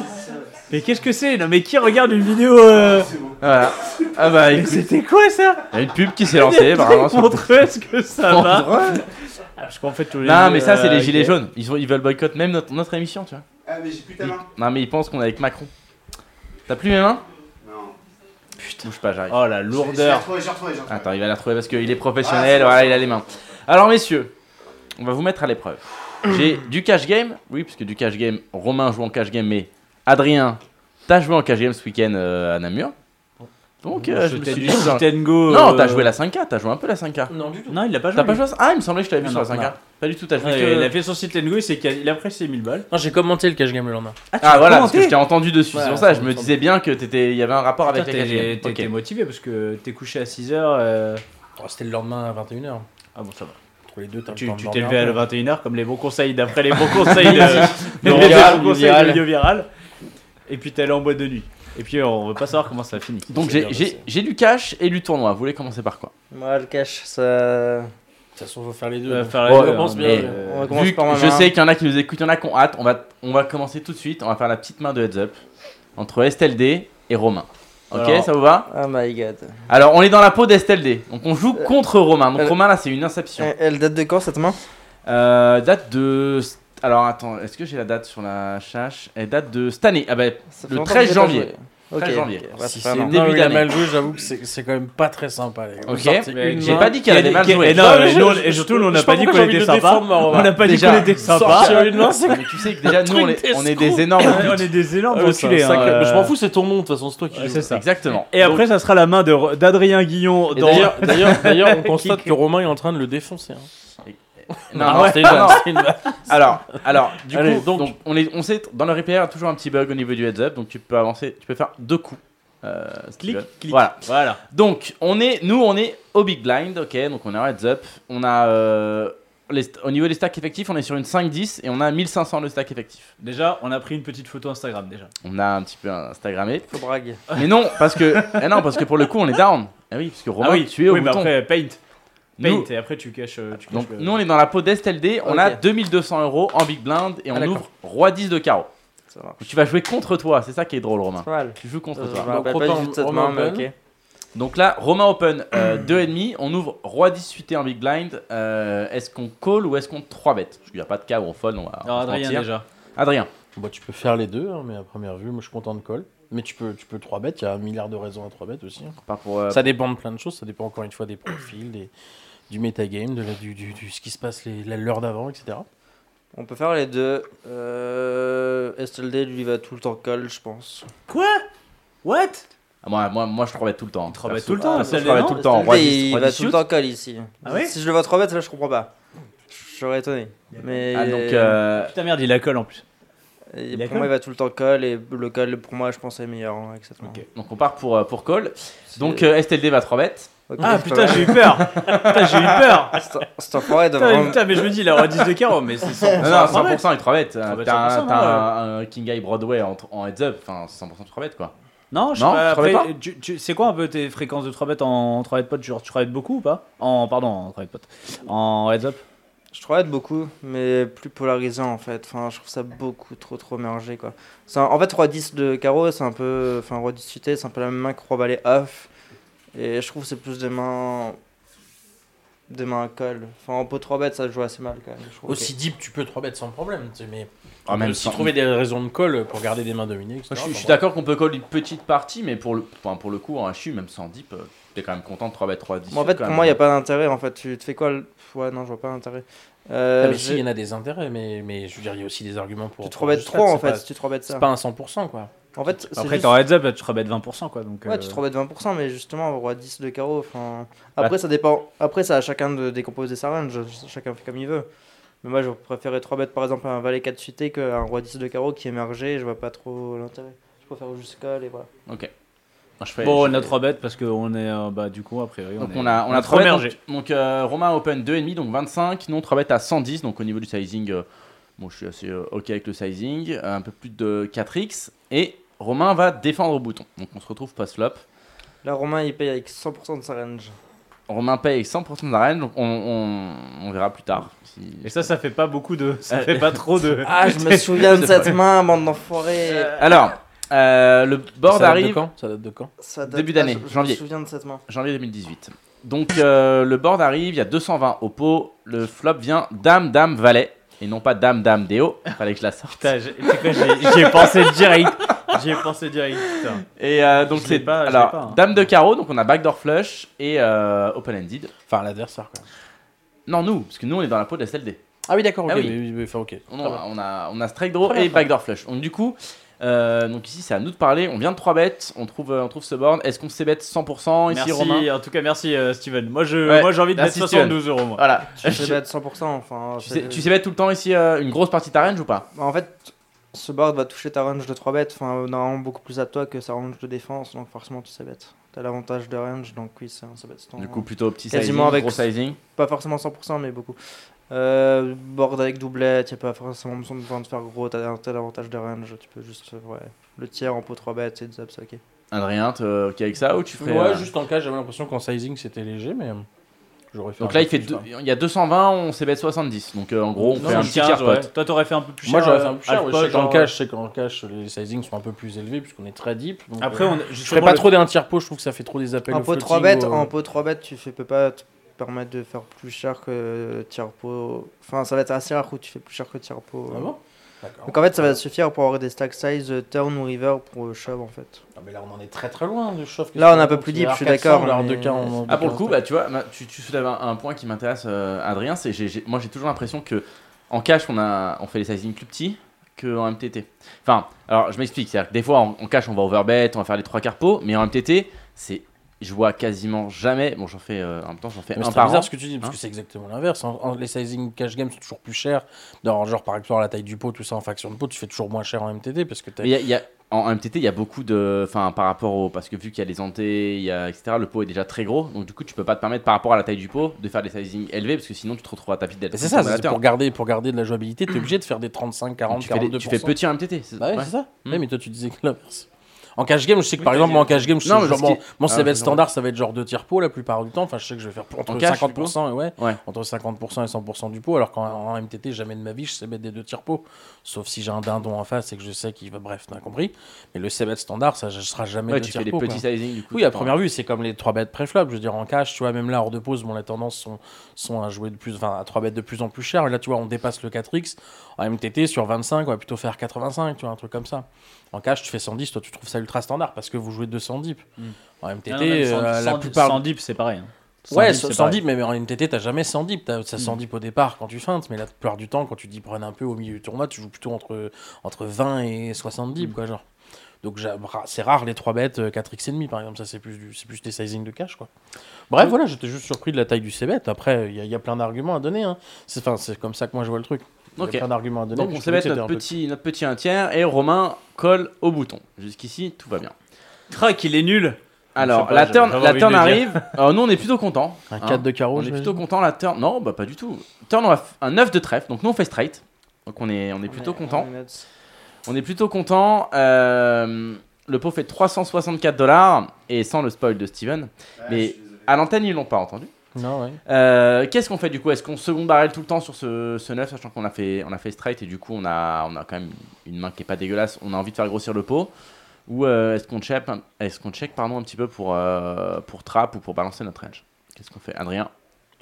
Mais qu'est-ce que c'est? Non mais qui regarde une vidéo euh, Voilà. Ah bah Mais écoute, c'était quoi ça? Il y a une pub qui s'est lancée. apparemment, sur- Montre est-ce que ça va? Ah, Parce qu'en fait, tous les Non mais ça c'est euh, les gilets ok. jaunes. Ils, veulent boycott même notre, notre émission, tu vois. Ah, mais j'ai plus ta Ils- main. Non mais ils pensent qu'on est avec Macron. T'as plus mes mains Non. Putain. Bouge pas, j'arrive. Oh la Je lourdeur retrouvé, j'ai retrouvé, j'ai retrouvé. Attends, il va la retrouver parce qu'il est Ah, professionnel, bon, voilà, il a les mains. Alors messieurs, on va vous mettre à l'épreuve. J'ai du cash game, oui, parce que du cash game, Romain joue en cash game, mais Adrien, t'as joué en cash game ce week-end euh, à Namur. Donc euh, je me suis du dit, genre- sit and go. Non, euh, t'as joué la 5K, t'as joué un peu la 5K. Non, du tout. Non, il l'a pas joué. T'as pas lui. joué à ça Ah, il me semblait que je t'avais vu Non, sur la non, 5K. Pas du tout, t'as joué Ouais, que- Il a fait son sit and go, c'est qu'il a apprécié 1000 balles. Non, j'ai commenté le cash game le lendemain. Ah voilà, parce que je t'ai entendu dessus, Ouais, c'est pour ça, je me disais bien que t'étais, il y avait un rapport avec Putain, la cash game. T'es t'es- Ok. t'es motivé parce que t'es couché à 6h. Oh, C'était le lendemain à 21h. Ah bon, ça va. Entre les deux, t'as le Tu temps de tu dormir t'es levé un à peu. 21h comme les bons conseils, d'après les bons conseils de, les bons conseils de Viral. Et puis t'es allé en boîte de nuit. Et puis on veut pas savoir comment ça finit. Donc j'ai- j'ai j'ai du cash et du tournoi. Vous voulez commencer par quoi? Moi, le cash, ça. De toute façon, faut faire les deux. Euh, faire On les deux, commence hein, bien. mais, euh, On va commencer par ma je sais qu'il y en a qui nous écoutent, il y en a qui ont hâte, on va, on va commencer tout de suite. On va faire la petite main de heads up entre STLD et Romain. Ok, Alors- ça vous va? Oh my god. Alors on est dans la peau d'STLD. Donc on joue contre Romain. Donc euh, Romain là c'est une inception. Elle, elle date de quand cette main? Euh, date de. Alors attends, est-ce que j'ai la date sur la chache Elle date de cette année. Ah bah, le longtemps 13 que j'ai pas janvier. joué. Ok, 13 janvier. ok, ouais, Si c'est il a d'année. mal joué, j'avoue que c'est c'est quand même pas très sympa. Les gars. Ok, J'ai main- pas dit qu'elle avait mal joué. et non, Non, mais nous, et surtout, nous, on n'a pas dit qu'on était sympa. On n'a pas dit qu'on était sympa. Mais tu sais que déjà nous on est, on des énormes on est des énormes enculés. hein, euh, Je m'en fous, c'est ton nom, de toute façon, c'est toi qui c'est ça. Exactement. Et après, ça sera la main de- d'Adrien Guillon. D'ailleurs, d'ailleurs, d'ailleurs, on constate que Romain est en train de le défoncer. Non, Ah non, ouais, c'était une non, vanne, non. c'était une vanne. Alors, alors, du Allez, coup, donc- donc, on, est, on sait, dans le repair, il y a toujours un petit bug au niveau du heads up, donc tu peux avancer, tu peux faire deux coups. Euh, Clic, clic. Voilà. Voilà. Donc, on est, nous, on est au big blind, ok, donc on est en heads up. On a, euh, les au niveau des stacks effectifs, on est sur une 5-10 et on a 1500 de stack effectif. Déjà, on a pris une petite photo Instagram déjà. On a un petit peu Instagrammé. Faut brague. Mais non, parce que, eh non, parce que pour le coup, on est down. Ah oui, parce que Romain, ah oui, tu es au oui, mais bouton. après, paint. Paint, Nous- et après tu caches. euh, tu caches Donc le- nous on est dans la peau d'STLD, on a Ok. 2200 euros en big blind et on Ah, d'accord. ouvre roi 10 de carreau. Ça marche. Donc tu vas jouer contre toi, c'est ça qui est drôle Romain. Tu joues contre Euh, toi. Donc, Romain- Romain main. Donc là, Romain Open euh, 2,5, on ouvre roi 10 suité en big blind. Euh, est-ce qu'on call ou est-ce qu'on 3 bet? Parce qu'il n'y a pas de cas où on fold, on va, on se Adrien mentir. déjà. Adrien. Bah, tu peux faire les deux, hein, mais à première vue, moi je suis content de call. Mais tu peux, tu peux 3 bêtes, il y a un milliard de raisons à 3 bêtes aussi. hein. Pas pour, euh, Ça dépend de plein de choses, ça dépend encore une fois des profils, des, du metagame, de la, du, du, du- ce qui se passe l'heure d'avant, etc. On peut faire les deux. Euh, SLD lui va tout le temps call, je pense. Quoi? What? Ah, moi, moi, moi je 3 bet tout le temps. 3 bet perso. tout le temps, Ah, SLD, je 3 bet non tout le temps. SLD, Roi 10, il roi va 10 tout le temps call ici. Ah oui si je le vois 3 bêtes, là je comprends pas. Je serais étonné. Mais Ah, donc, euh, Putain merde, il a colle en plus. et il pour call moi, il va tout le temps call et le call pour moi, je pense, est meilleur. hein, exactement. Ok. donc on part pour, euh, pour call. Donc euh, STLD va 3 bet. Ok, Ah putain, j'ai eu peur. Putain, j'ai eu peur. Cet- Cet enfoiré doit Putain, putain, mais je me dis, il a roi 10 de carreau, mais c'est 100%. Non, non, à 3 bet. 100% il 3 bet. 3 bet, T'as un, 100%, un, un King Guy Broadway en, en heads up, enfin c'est 100% 3 bet quoi. Non, je sais Non, pas. tu Après, travailles pas tu- tu- c'est quoi un peu tes fréquences de 3 bêtes en 3 bêtes potes Genre, tu travailles beaucoup ou pas? En, pardon, en 3 bêtes potes. En heads up? Je être beaucoup, mais plus polarisant en fait. Enfin, je trouve ça beaucoup trop trop mélangé quoi. Un- En fait, roi 10 de carreau, c'est un peu. Enfin, roi 10 suité, c'est un peu la même main que roi balai off. Et je trouve que c'est plus des mains. Des mains à call. Enfin, en pot 3 bêtes, ça se joue assez mal quand même. je trouve. Aussi deep, tu peux 3 bêtes sans problème, tu sais, mais Ah, on même sans- trouver des raisons de call pour garder des mains dominées, etc. Moi, je suis, je suis d'accord qu'on peut call une petite partie, mais pour le, enfin, pour le coup, en HU, même sans deep, euh, t'es quand même content de 3 bet 3 10. Moi, en fait, pour moi, il n'y a pas d'intérêt. En fait, tu te fais quoi le- Ouais, non, je vois pas d'intérêt. Euh, Ah, mais si, il y en a des intérêts, mais, mais je veux dire, il y a aussi des arguments pour. tu te pour rebêtes juste 3 ça, en fait, pas- si tu te rebêtes ça. C'est pas un 100%, quoi. En fait, Après, juste- t'es en heads up, là, tu te rebêtes 20%, quoi. Donc, Ouais, euh, tu te rebêtes 20%, mais justement, roi 10 de carreau. Enfin, après, ça dépend. Après, ça à chacun de décomposer sa range. Chacun fait comme il veut. Mais moi, je préférais 3 bêtes, par exemple, un valet 4 suité qu'un roi 10 de carreau qui émergeait. Je vois pas trop l'intérêt. Je préfère juste call et voilà. Ok. Moi, je fais- Bon, je on a fais- 3 bêtes parce qu'on est. euh, bah, du coup, a priori. Donc est- on a, on a trop 3 bets, émergé. donc, donc, euh, Romain Open 2,5, donc 25, non 3 bêtes à 110, donc au niveau du sizing, euh, bon je suis assez euh, ok avec le sizing, euh, un peu plus de 4x, et Romain va défendre au bouton, donc on se retrouve post-flop. Là, Romain, il paye avec 100% de sa range. Romain paye avec 100% de la donc on, on- on verra plus tard. si- Et ça, ça fait pas beaucoup de. Ça fait pas trop de. Ah, je me souviens de cette main, bande d'enfoirés. Alors, euh, le board ça date arrive de quand? Ça date de quand? Ça date- début ah, d'année, je- je janvier. me souviens de cette main. janvier 2018. Donc euh, le board arrive, il y a 220 au pot, le flop vient Dame, Dame, Valet, et non pas Dame, Dame, Déo, fallait que je la sorte. J'y ai pensé direct. J'y ai pensé direct. Putain. Et euh, donc c'est pas, alors pas, hein. Dame de carreau, donc on a backdoor flush et euh, open ended. Enfin, l'adversaire, quoi. Non nous, parce que nous on est dans la peau de la SLD. Ah oui, d'accord, ok. Ah oui. mais- mais- enfin, ok. On, Très bien. a, on a on a strike draw Très bien, et backdoor flush. Donc du coup, euh, donc ici c'est à nous de parler. On vient de 3 bêtes, on trouve euh, on trouve ce board. Est-ce qu'on s'ébête 100% ici Merci, Romain en tout cas, merci euh, Steven. Moi, je, Ouais, moi, j'ai envie de mettre merci, Steven. 72 euros, moi. Voilà. Tu sais mettre 100%. Enfin, Tu sais, tu sais mettre tout le temps ici euh, une grosse partie de ta range ou pas En fait, ce board va toucher ta range de 3 bêtes, enfin normalement beaucoup plus à toi que sa range de défense, donc forcément tu sais bête. T'as l'avantage de range, donc oui c'est un sabet stand. Du coup, plutôt petit Quasiment sizing, avec gros sizing. Pas forcément 100%, mais beaucoup. Euh, board avec doublette, y a pas forcément besoin de faire gros, t'as un tel avantage de range, tu peux juste, euh, ouais, le tiers en pot 3 bêtes, c'est zap, c'est ok. Adrien, t'es ok avec ça ou tu ferais. Ouais, euh, juste en cas, j'avais l'impression qu'en sizing c'était léger, mais euh, j'aurais fait. Donc un là, peu il, fait plus, deux- il y a 220, on s'est bet 70. Donc euh, en gros, on Non, fait un petit tiers ouais. pot. Toi, t'aurais fait un peu plus cher. Moi j'aurais fait un peu plus cher, ouais, je qu'en cash, je sais qu'en cash les sizings sont un peu plus élevés puisqu'on est très deep. donc, Après, euh, on, je ferais pas trop d'un tiers pot, je trouve que ça fait trop des appels En pot 3 floating bêtes, ou, en pot 3 bêtes, tu fais, peux pas permettre de faire plus cher que tiers pot. Enfin, ça va être assez rare où tu fais plus cher que tiers pot. Ah bon? Donc en fait, ça va suffire pour avoir des stack size turn ou river pour shove en fait. Ah, mais là on en est très très loin de chauffe. Là, on est un peu plus deep, je suis d'accord, mais- Ah pour le coup, bah tu vois, tu, tu soulèves un, un point qui m'intéresse, euh, Adrien, c'est j'ai, j'ai- moi j'ai toujours l'impression que en cash on a on fait les sizing plus petits que en MTT. Enfin, alors je m'explique, c'est-à-dire que des fois en, en cash on va overbet, on va faire les trois pot, mais en MTT c'est je vois quasiment jamais. Bon, j'en fais euh, en même temps, j'en fais Mais un c'est par bizarre an. ce que tu dis, parce Hein que c'est exactement l'inverse. En- en- les sizing cash games sont toujours plus chers. Genre, genre, par exemple, la taille du pot, tout ça en faction de pot, tu fais toujours moins cher en MTT parce que y a- y a- en MTT, il y a beaucoup de. Enfin, par rapport au. Parce que vu qu'il y a les antés, y a, etc., le pot est déjà très gros. Donc, du coup, tu peux pas te permettre, par rapport à la taille du pot, de faire des sizing élevés parce que sinon, tu te retrouves à tapis d'être. Mais c'est ça, c'est pour garder, pour garder de la jouabilité, t'es obligé de faire des 35, 40, tu fais, des- 42 tu fais petit en MTT. c'est- Bah ouais, ouais. c'est ça. Ouais, mais toi, tu disais que l'inverse. En cash game, je sais que Oui, par exemple, moi en cash game, je Non, genre, mon, Ah, CBet c'est standard, ça va être genre deux tiers pot la plupart du temps. Enfin, je sais que je vais faire entre En cash, 50% et ouais, Ouais. entre 50% et 100% du pot, alors qu'en en MTT, jamais de ma vie, je sais mettre des deux tiers pot. Sauf si j'ai un dindon en face et que je sais qu'il va. Bref, t'as compris. Mais le CBet standard, ça ne sera jamais Ouais, deux tu tiers fais des petits sizing du coup. Oui, à première vue, c'est comme les 3 bêtes préflop. Je veux dire, en cash, tu vois, même là, hors de pause, bon, la tendance sont, sont à jouer de plus, enfin, à 3 bêtes de plus en plus cher. Et là, tu vois, on dépasse le 4x. En MTT, sur 25, on va plutôt faire 85, tu vois, un truc comme ça. En cash, tu fais 110, toi, tu trouves ça ultra standard parce que vous jouez 200 deep. Mm. En MTT, Non, non, même sans- euh, la plupart. sans deep, c'est pareil. hein. Ouais, deep, c'est 100 pareil. deep, mais en MTT, t'as jamais 100 deep. T'as t'as 100 Mm. deep au départ quand tu feintes, mais la plupart du temps, quand tu deep run un peu au milieu du tournoi, tu joues plutôt entre, entre 20 et 60 Mm. deep, quoi, genre. Donc c'est rare les 3 bêtes euh, 4x et demi par exemple, ça c'est plus, du- c'est plus des sizing de cash quoi. Bref, voilà, j'étais juste surpris de la taille du CBet. Après, il y, a- il y a plein d'arguments à donner. Hein. C'est comme ça que moi je vois le truc. À donner. Donc on que c'était notre un peu- petit, notre petit 1 tiers et Romain colle au bouton. Jusqu'ici, tout va bien. Crac, il est nul. Alors, la turn, la turn arrive. Alors, nous, on est plutôt contents. Un 4 de carreau, On est plutôt contents. La turn, non, bah pas du tout. Turn, on a un 9 de trèfle. Donc, nous, on fait straight. Donc, on est, on est plutôt contents. On est plutôt content. le pot fait 364 dollars et sans le spoil de Steven. mais à l'antenne, ils l'ont pas entendu. Non, ouais. Euh, Qu'est-ce qu'on fait du coup? Est-ce qu'on second barrel tout le temps sur ce, ce 9 sachant qu'on a fait on a fait straight et du coup on a on a quand même une main qui est pas dégueulasse. On a envie de faire grossir le pot ou euh, est-ce qu'on check est-ce qu'on check pardon un petit peu pour euh, pour trap ou pour balancer notre range? Qu'est-ce qu'on fait? Adrien?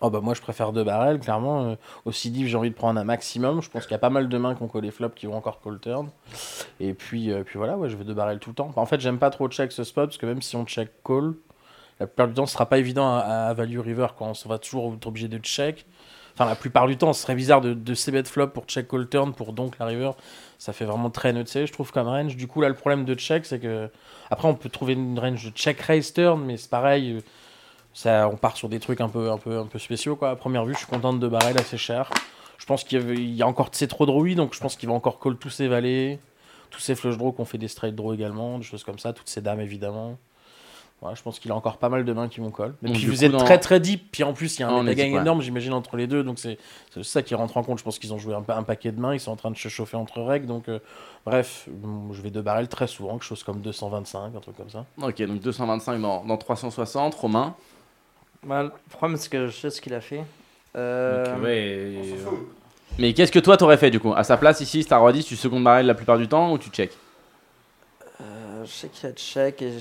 Oh bah moi je préfère deux barrels, clairement. Euh, aussi deep, j'ai envie de prendre un maximum. Je pense qu'il y a pas mal de mains qui ont collé flop qui vont encore call turn. Et puis, euh, puis voilà, ouais, je veux deux barrels tout le temps. En fait, j'aime pas trop check ce spot parce que même si on check call, la plupart du temps, ce sera pas évident à, value river quand on va toujours être obligé de check. Enfin, la plupart du temps, ce serait bizarre de, de c-bet flop pour check call turn pour donc la river. Ça fait vraiment très nutsé, je trouve, comme range. Du coup, là, le problème de check, c'est que. Après, on peut trouver une range de check raise turn, mais c'est pareil. euh, Ça, on part sur des trucs un peu, un peu, un peu spéciaux. Quoi. À première vue, je suis contente de barrel assez cher. Je pense qu'il y, a encore c'est trop de rouille, donc je pense qu'il va encore call tous ses valets, tous ses flush draws qu'on fait des straight draws également, des choses comme ça, toutes ses dames évidemment. Voilà, je pense qu'il a encore pas mal de mains qui vont call. Et Donc, puis vous coup, êtes dans- très très deep, puis en plus il y a Ah, un deep, ouais. énorme, j'imagine, entre les deux, donc c'est c'est ça qui rentre en compte. Je pense qu'ils ont joué un, pa- un paquet de mains, ils sont en train de se chauffer entre règles, donc euh, bref, bon, je vais de barrel très souvent, quelque chose comme 225, un truc comme ça. Ok, donc 225 dans, dans 360. Romain Bah, le problème, c'est que je sais ce qu'il a fait. Euh, Donc, ouais, Mais qu'est-ce que toi t'aurais fait du coup? À sa place ici, Star Roi 10, tu second barrel la plupart du temps ou tu check? Euh, je sais qu'il y a check et je-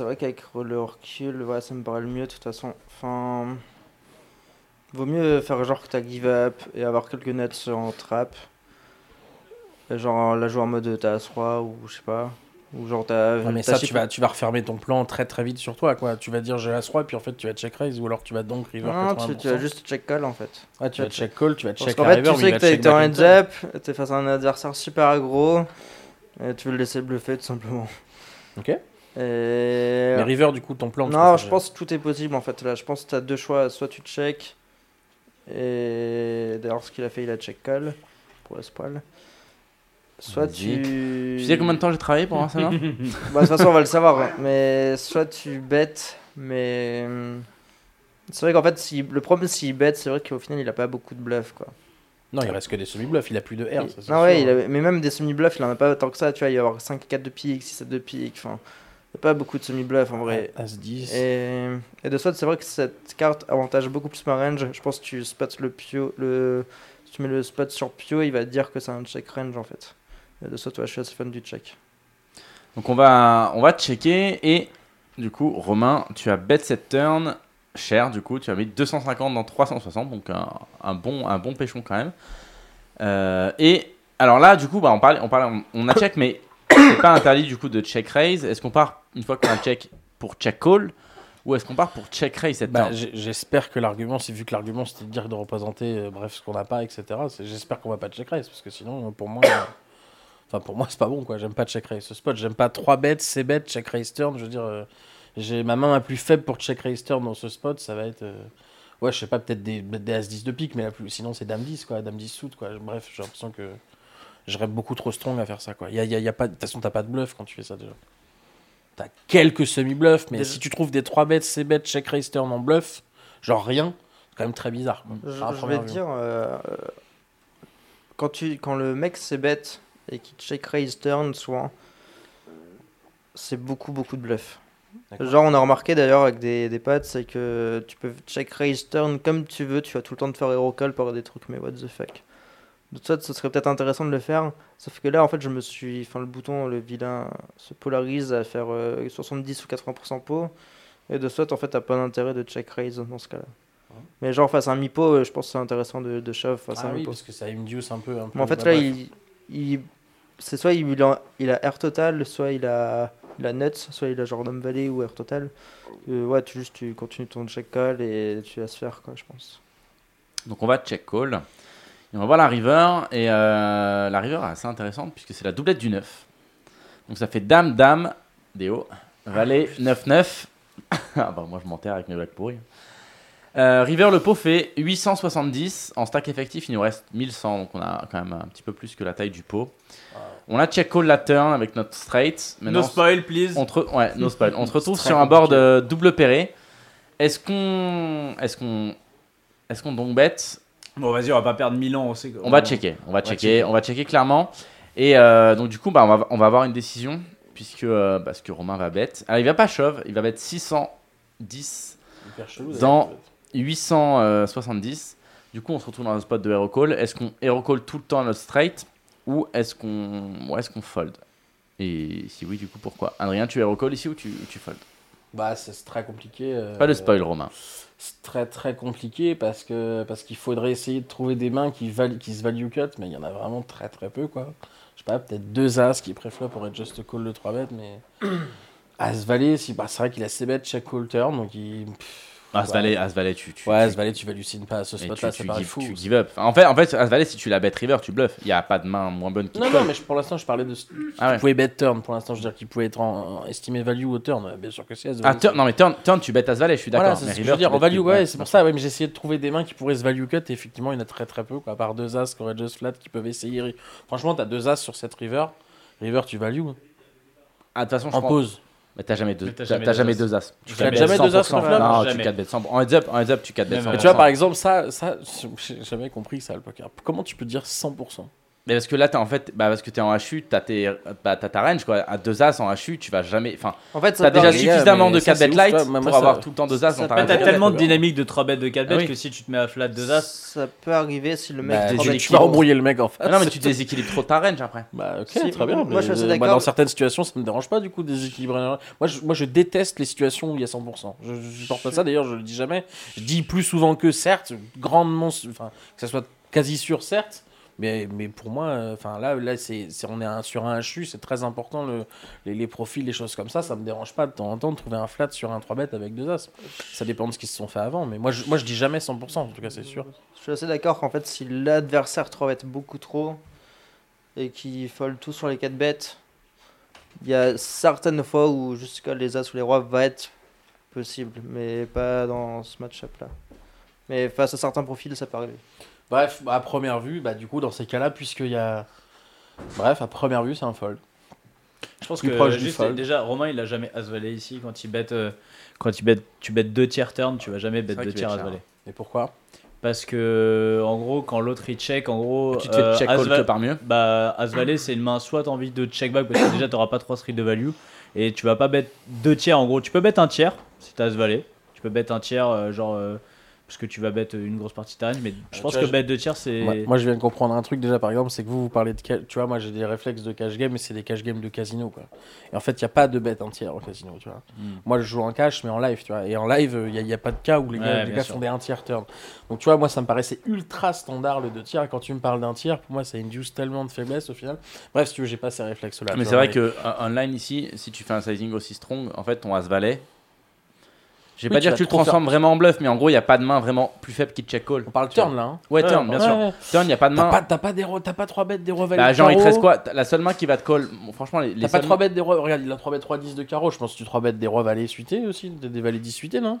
c'est vrai qu'avec le recul, ouais, ça me paraît le mieux de toute façon. Enfin, vaut mieux faire genre que t'as give up et avoir quelques nets en trap. Et genre la jouer en mode t'as As-Roi ou je sais pas. Ou genre t'as. Ouais, mais ça, tu vas, tu vas refermer ton plan très très vite sur toi, quoi. Tu vas dire j'ai As-Roi, puis en fait tu vas check raise, ou alors tu vas donc river Non, tu, 80%. tu vas juste check call en fait. Ouais, tu vas check- call, tu vas Parce check qu'en la fait, river, tu sais que t'as été en heads up, t'es face à un adversaire super aggro, et tu veux le laisser bluffer tout simplement. Ok. Et... Mais river, du coup, ton plan. Non, je pense que tout est possible en fait. Là, je pense que tu as deux choix. Soit tu check, et d'ailleurs, ce qu'il a fait, il a check call pour le spoil. Soit tu. Tu sais combien de temps j'ai travaillé pour ça Bah, de toute façon, on va le savoir. ouais. Mais soit tu bêtes, mais. hum, C'est vrai qu'en fait, si... le problème, s'il bête, c'est vrai qu'au final, il a pas beaucoup de bluff, quoi. Non, il reste que des semi-bluffs, il a plus de R. ça, Non, ouais, il a- mais même des semi-bluffs, il en a pas tant que ça. Tu vois, il va y avoir 5 4 de pique, 6 7 de pique. Enfin, il n'y a pas beaucoup de semi-bluffs en vrai. As-10. Et, et de soit, c'est vrai que cette carte avantage beaucoup plus ma range. Je pense que tu spots le pio. Le... Si tu mets le spot sur pio, il va te dire que c'est un check range en fait. Et de soit, ouais, je suis assez fan du check. Donc on va, on va checker et du coup Romain, tu as bet cette turn cher du coup, tu as mis 250 dans 360 donc un, un bon, un bon péchon quand même. Euh, et alors là du coup bah, on, parle, on, parle, on a check mais c'est pas interdit du coup de check raise. Est-ce qu'on part une fois qu'on a check pour check call ou est-ce qu'on part pour check raise cette Bah, j'espère que l'argument, vu que l'argument c'était de dire de représenter, euh, bref, ce qu'on n'a pas, etc. J'espère qu'on va pas check raise parce que sinon, euh, pour moi, euh, enfin pour moi, c'est pas bon quoi. J'aime pas check raise ce spot. J'aime pas 3 bêtes, c'est bêtes, check raise turn. Je veux dire, j'ai ma main la plus faible pour check raise turn dans ce spot, ça va être, euh, ouais, je sais pas, peut-être des, as 10 de pique, mais sinon c'est dame 10 quoi, dame 10 suit quoi. Bref, j'ai l'impression que rêve beaucoup trop strong à faire ça quoi. Y a, y a- y a pas, de toute façon, t'as pas de bluff quand tu fais ça déjà. T'as quelques semi-bluffs, mais Déjà- si tu trouves des 3 bêtes, c'est bêtes, check raise turn en bluff, genre rien, c'est quand même très bizarre. quoi. Je, vais te dire, euh, quand, tu, quand le mec c'est bête et qu'il check raise turn, souvent, c'est beaucoup beaucoup de bluff. D'accord. Genre, on a remarqué d'ailleurs avec des, des potes, c'est que tu peux check raise turn comme tu veux, tu vas tout le temps te faire hero call par des trucs, mais what the fuck. De toute façon, ce serait peut-être intéressant de le faire, sauf que là, en fait, je me suis. Enfin, le bouton, le vilain, se polarise à faire euh, 70 ou 80% pot, et de soit, en fait, t'as pas d'intérêt de check raise dans ce cas-là. Mais genre, face à un mi-pot, euh, je pense que c'est intéressant de, de shove face à Ah un oui, mi-pot. parce que ça induce un peu. Un peu Mais en fait, là, il, il- c'est soit il a, il a air total, soit il a, il a nuts, soit il a genre Dom Valley ou air total. Euh, ouais, tu juste tu continues ton check call et tu laisses faire, quoi, je pense. Donc on va check call. Et on va voir la river. Et euh, la river est assez intéressante puisque c'est la doublette du 9. Donc ça fait dame, dame, déo, valet, 9, 9. ah bah moi je m'enterre avec mes blagues pourries. Euh, river, le pot fait 870. En stack effectif, il nous reste 1100. Donc on a quand même un petit peu plus que la taille du pot. On a check call la turn avec notre straight. No spoil, please. On, te ouais, no spoil. on se retrouve sur un board euh, double pairé. Est-ce qu'on. Est-ce qu'on. Est-ce qu'on donc bête Bon, vas-y, on va pas perdre 1000 ans. On, sait que- on va checker, on va checker, checker. on va checker clairement. Et euh, donc du coup, bah, on, va, on va avoir une décision puisque euh, parce que Romain va bête. Alors il va pas shove, il va bête 610 Hyper chelou, d'ailleurs, dans 870. Du coup, on se retrouve dans un spot de hero call. Est-ce qu'on hero call tout le temps notre straight ou est-ce qu'on ou est-ce qu'on fold? Et si oui, du coup, pourquoi? Adrien, tu hero call ici ou tu, tu fold? Bah, c'est c'est très compliqué. euh, Pas de spoil, Romain. C'est très très compliqué parce que parce qu'il faudrait essayer de trouver des mains qui, val- qui se value cut, mais il y en a vraiment très très peu quoi. Je sais pas, peut-être deux as qui préfèrent pour être just call de 3 bêtes, mais as valet, si, bah, c'est vrai qu'il a ses bêtes check call turn, donc il. pff, As ouais. valet, as valet, tu, tu, Ouais, tu- as valet, tu hallucines pas à ce et spot tu, là, tu ça paraît fou. tu give up. En fait, en fait, as valet, si tu la bet river, tu bluffes. Il y a pas de main moins bonne qui Non, non, mais pour l'instant, je parlais de. Ah pouvait bet turn pour l'instant, je veux dire qu'il pouvait être en, estimé value au turn. Bien sûr que si. as Ah, turn, non, mais turn, turn tu bêtes as valet, je suis d'accord. C'est ce que je veux dire. En value, ouais, c'est pour ça. Ouais, mais j'ai essayé de trouver des mains qui pourraient se value cut. Et effectivement, il y en a très très peu. Quoi, à part deux as just flat qui peuvent essayer. Franchement, t'as deux as sur cette river. River, tu value. Ah, de toute façon, je En pause. Mais t'as jamais deux, t'as t'as jamais deux jamais as. deux as. Tu as bêtes jamais deux as 100%. sur la flop Non, tu Jamais. 4 bêtes 100%. En heads up, en heads up, tu 4 bêtes Même 100%. Mais tu vois, par exemple, ça, ça j'ai jamais compris ça, le poker. Comment tu peux dire 100% Mais parce que là, t'es en fait, bah, parce que t'es en HU, t'as tes, bah, t'as ta range, quoi. À deux as en HU, tu vas jamais. Enfin, En fait, ça t'as déjà suffisamment de ça, 4 c'est bet ouf, light. Moi, pour ça- avoir tout le temps deux as dans ta peut En fait, range. t'as tellement de dynamique de 3 bêtes de 4 Ah bêtes oui. que si tu te mets à flat 2 as. Ça peut arriver si le mec. bah, trois tu, bêtes vas embrouiller le mec en face. Ah non, mais tu déséquilibres trop ta range après. Bah ok, Si, très bien. moi, mais, je suis d'accord. dans certaines situations, ça me dérange pas du coup de déséquilibrer. Moi je, moi, je déteste les situations où il y a 100%. Je, je supporte pas ça. D'ailleurs, je le dis jamais. Je dis plus souvent que certes, grandement, enfin que ça soit quasi sûr, certes. Mais, mais pour moi, enfin là, là c'est, on est sur un HU, c'est très important le, les, profils, les choses comme ça. Ça me dérange pas de temps en temps de trouver un flat sur un 3 bet avec deux as. Ça dépend de ce qui se sont fait avant. Mais moi, je, moi, je dis jamais 100%. En tout cas, c'est sûr. Je suis assez d'accord qu'en fait, si l'adversaire 3 bêtes beaucoup trop et qu'il fold tout sur les 4 bêtes, il y a certaines fois où call les as ou les rois va être possible, mais pas dans ce match-up là. Mais face à certains profils, ça peut arriver. Bref, à première vue, bah, du coup, dans ces cas-là, puisqu'il y a. Bref, à première vue, c'est un fold. Je pense Plus que proche du juste, fold. déjà Romain il a jamais as valet ici quand il bet euh, quand il bet tu bet deux tiers turn tu vas jamais bet vrai deux tiers bet as cher. valet. Et pourquoi? Parce que en gros quand l'autre il check en gros Tu te fais check as call que par mieux. Bah c'est une main soit t'as envie de check back parce que déjà t'auras pas trois streets de value et tu vas pas bet deux tiers en gros tu peux bet un tiers si t'as as valet tu peux bet un tiers euh, genre euh, parce que tu vas bet une grosse partie de ta range mais je Euh, pense vois, que je- bet deux tiers c'est moi, moi, je viens de comprendre un truc déjà, par exemple, c'est que vous, vous parlez de. Tu vois, moi, j'ai des réflexes de cash game, mais c'est des cash games de casino, quoi. Et en fait, il n'y a pas de bet entière au casino, tu vois. Hmm. Moi, je joue en cash, mais en live, tu vois. Et en live, il n'y a, pas de cas où les Ouais, gars, les bien gars sûr. font des 1 tiers turn. Donc, tu vois, moi, ça me paraissait ultra standard le 2 tiers. Et quand tu me parles d'un tiers, pour moi, ça induce tellement de faiblesse au final. Bref, si tu veux, j'ai pas ces réflexes-là. Mais c'est vrai que euh, online ici, si tu fais un sizing aussi strong, en fait ton as valet. Je vais Oui, pas dire que tu le faire- transformes vraiment en bluff, mais en gros, il n'y a pas de main vraiment plus faible qui check call. On parle turn là. Hein. Ouais, Ouais, turn, bien ouais, sûr. ouais. Turn, il n'y a pas de main. pas, t'as pas, t'as pas 3 bêtes des rois Bah, genre, il te carreau. reste quoi? La seule main qui va te call, bon, franchement, les, les T'as pas seules 3 bêtes des rois. Regarde, il a 3 bêtes 3 10 de carreau. Je pense que tu 3 bêtes des rois valets suités aussi. Des, des valets 10 suités, non?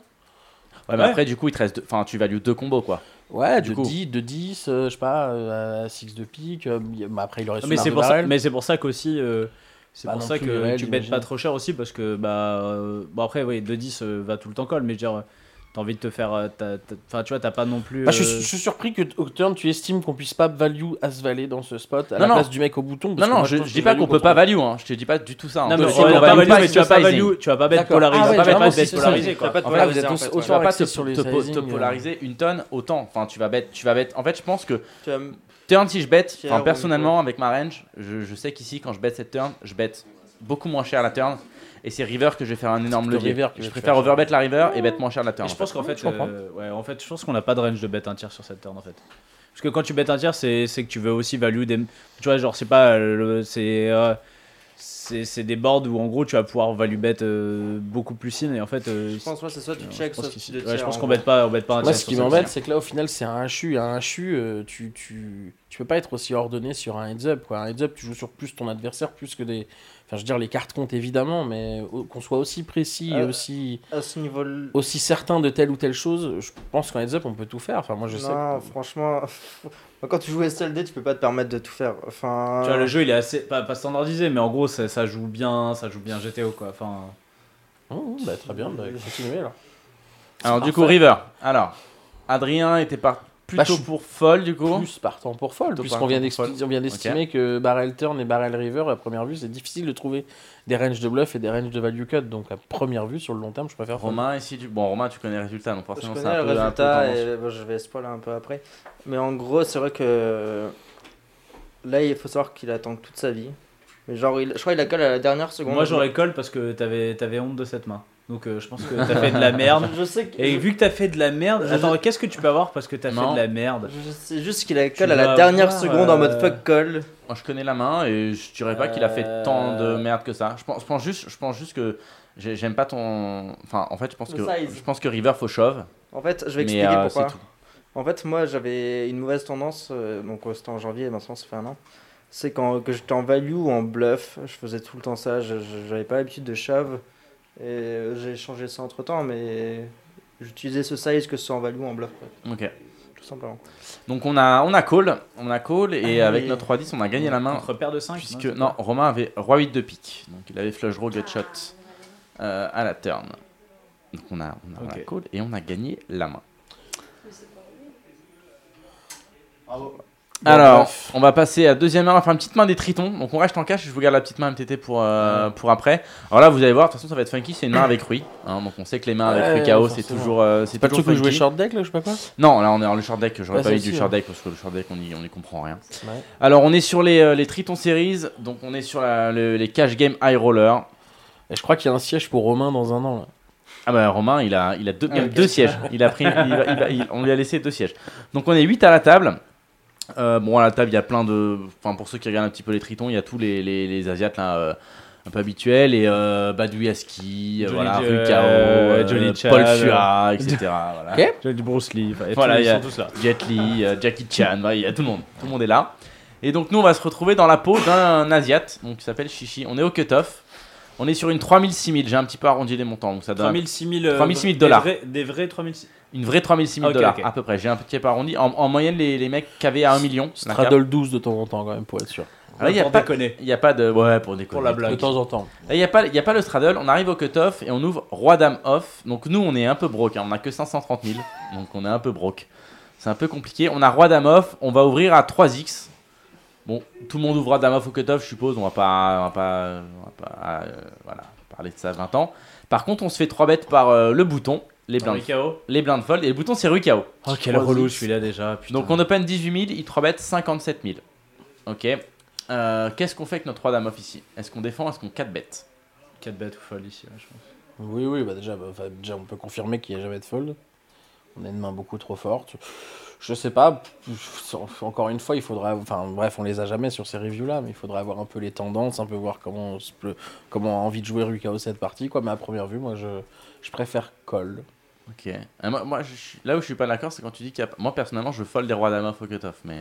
Ouais, mais après, du coup, il te reste. deux- Enfin, tu values deux combos, quoi. Ouais, Du de coup. 10, de 10 euh, je sais pas, euh, à 6 de pique. euh, bah, après, il aurait Non, su mais marre c'est de pour ça barrel. mais c'est pour ça qu'aussi euh, c'est Pas pour ça que réel, tu bêtes pas trop cher aussi parce que bah euh, bon après oui 2-10 euh, va tout le temps call mais je veux dire t'as envie de te faire euh, enfin tu vois t'as pas non plus Bah, je, suis- euh, je suis surpris que au turn tu estimes qu'on puisse pas value As Valet dans ce spot à Non, la non. place du mec au bouton. parce Non, que non, moi, je, je dis pas qu'on peut pas value, hein. Je te dis pas du tout ça. hein. non mais on va pas value mais tu vas pas value tu vas pas bête Ah tu vas pas bête bête polariser. Tu vas pas te, euh. polariser une tonne autant. Enfin, tu vas bet, tu vas bet. En fait, je pense que turn si je bet, Tiers enfin personnellement avec ma range, je, je sais qu'ici quand je bet cette turn, je bet beaucoup moins cher la turn. Et c'est river que je vais faire un énorme le levier. river Je préfère overbet la river et bet moins cher la turn. Et je en pense fait. qu'en fait je comprends. euh, ouais en fait je pense qu'on n'a pas de range de bet un tiers sur cette turn en fait parce que quand tu bêtes un tiers c'est que tu veux aussi value des tu vois genre c'est pas euh, le- c'est euh, c'est c'est des boards où en gros tu vas pouvoir value bet euh, beaucoup plus in et en fait euh, Je pense, ouais, c'est soit tu je check, pense soit tu ouais, je pense en qu'on bête pas on bête pas un Moi, ce qui m'embête, c'est que là, au final, c'est un HU. Un HU, euh, tu, tu, tu peux pas être aussi ordonné sur un heads-up. Quoi. Un heads-up, tu joues sur plus ton adversaire, plus que des. Enfin, je veux dire, les cartes comptent évidemment, mais qu'on soit aussi précis et Euh, aussi, À ce niveau aussi certain de telle ou telle chose, je pense qu'en heads-up, on peut tout faire. Enfin, moi, je sais. Que- franchement, quand tu joues SLD, tu peux pas te permettre de tout faire. Enfin, Tu vois, le jeu il est assez pas, pas standardisé, mais en gros ça, ça joue bien, ça joue bien GTO quoi. Enfin, Oh, bah, très bien, bah, continuez alors. Alors du coup river. Alors Adrien était Bah, je plutôt suis pour fold du coup. Plus partant pour fold, puisqu'on vient d'estimer que barrel turn et barrel river, à première vue, c'est difficile de trouver des ranges de bluff et des ranges de value cut. Donc, à première vue, sur le long terme, je préfère. Romain ici du bon Romain tu connais le résultat donc forcément c'est un le peu, un peu et bon, je vais spoiler un peu après. Mais en gros, c'est vrai que là, il faut savoir qu'il attend toute sa vie. Mais genre, il- je crois qu'il a colle à la dernière seconde. moi j'aurais call parce que t'avais avais honte de cette main. Donc euh, je pense que t'as fait de la merde. Je sais que. Et vu que t'as fait de la merde, Je- attends, qu'est-ce que tu peux avoir parce que t'as fait de la merde Je sais juste qu'il a colle à la dernière avoir, seconde en mode euh, fuck call. Moi je connais la main et je dirais pas qu'il a fait Euh, tant de merde que ça. Je pense, je pense juste je pense juste que j'ai- j'aime pas ton enfin en fait je pense Le que size. je pense que river faut shove. En fait, je vais Mais, expliquer euh, pourquoi. c'est tout. En fait, moi, j'avais une mauvaise tendance, euh, donc euh, c'était en janvier, et maintenant ça fait un an. C'est quand que j'étais en value ou en bluff, je faisais tout le temps ça, j'avais pas l'habitude de shove. Et euh, j'ai changé ça entre temps, mais j'utilisais ce size que ce soit en value ou en bluff, ouais, OK. tout simplement. Donc on a on a call, on a call et Ah, avec notre roi 10 on a gagné la main Contre paire de 5 puisque non, Romain avait roi 8 de pique. Donc il avait flush draw gut shot euh, à la turn. Donc on a on a, on a Ok. call et on a gagné la main. Bon, Alors, bref. on va passer à deuxième main, enfin une petite main des tritons. Donc on reste en cash, je vous garde la petite main MTT pour, euh, pour après. Alors là, vous allez voir, de toute façon, ça va être funky, c'est une main avec Rui. hein, donc on sait que les mains avec Ouais, Rui KO, c'est toujours, euh, c'est pas le truc jouais funky. short deck là, je sais pas quoi Non, là on est dans le short deck, j'aurais Ouais, pas eu du short ouais. deck parce que le short deck on y, on y comprend rien. Ouais. Alors on est sur les, euh, les Triton Series, donc on est sur la- le- les cash game high roller. Et je crois qu'il y a un siège pour Romain dans un an là. Ah bah Romain, il a, il a deux, Ah, deux sièges. Il a pris, il va- il va- il- on lui a laissé deux sièges. Donc on est 8 à la table. Euh, bon à la table il y a plein de, enfin pour ceux qui regardent un petit peu les Tritons, il y a tous les, les, les Asiates là. euh, un peu habituels et euh, Badouyaski, Johnny voilà, Rukao, euh, euh, Paul. Fua, etc. voilà. Ok. J'ai du Bruce Lee, Voilà, tous- il y ils a sont tous là. Jet Li, euh, Jackie Chan, voilà, il y a tout le monde, tout le monde est là. Et donc nous on va se retrouver dans la peau d'un Asiate, donc qui s'appelle Chichi. On est au cut-off. On est sur une 3000 6000, j'ai un petit peu arrondi les montants, donc ça donne 3000, 6000, euh, 3000, 6000 des dollars. vrais- Des vrais 3000. Une vraie 3000 6000 Ok, dollars à peu près. J'ai un petit peu arrondi. En, en moyenne les, les mecs qui avaient à 1 million. Straddle 12 de temps en temps quand même pour être sûr. Ah, il y a pour pas, déconner. Il y a pas de. Ouais, pour déconner. Pour la blague. De temps en temps. Là, il n'y a, pas- il y a pas le straddle, on arrive au cut-off et on ouvre Roi-Dame off. Donc nous, on est un peu broke, hein, on a que 530 000, donc on est un peu broke. C'est un peu compliqué. On a Roi-Dame off, on va ouvrir à 3x. Bon, tout le monde ouvre Dame off au cut-off, je suppose, on va pas, on va pas, on va pas euh, voilà, parler de ça 20 ans. Par contre, on se fait 3 bêtes par euh, le bouton, les blindes, les blindes fold, et le bouton c'est Rui KO. Oh, quel 3X. relou celui-là déjà. Putain. Donc on open 18 000, il 3 bet 57 000. Ok. Euh, Qu'est-ce qu'on fait avec notre 3 dame off ici Est-ce qu'on défend Est-ce qu'on 4 bet 4 bêtes ou fold ici, ouais, je pense. Oui, oui, bah déjà, bah, enfin, déjà, on peut confirmer qu'il n'y a jamais de fold. On a une main beaucoup trop forte. Je sais pas, encore une fois, il faudra. Enfin, bref, on les a jamais sur ces reviews-là, mais il faudra avoir un peu les tendances, un peu voir comment on, se peut- comment on a envie de jouer Rukao cette partie, quoi. Mais à première vue, moi, je, je préfère call. Ok. Euh, moi, je là où je suis pas d'accord, c'est quand tu dis qu'il y a. Moi personnellement, je fold des rois dames off au cutoff, mais.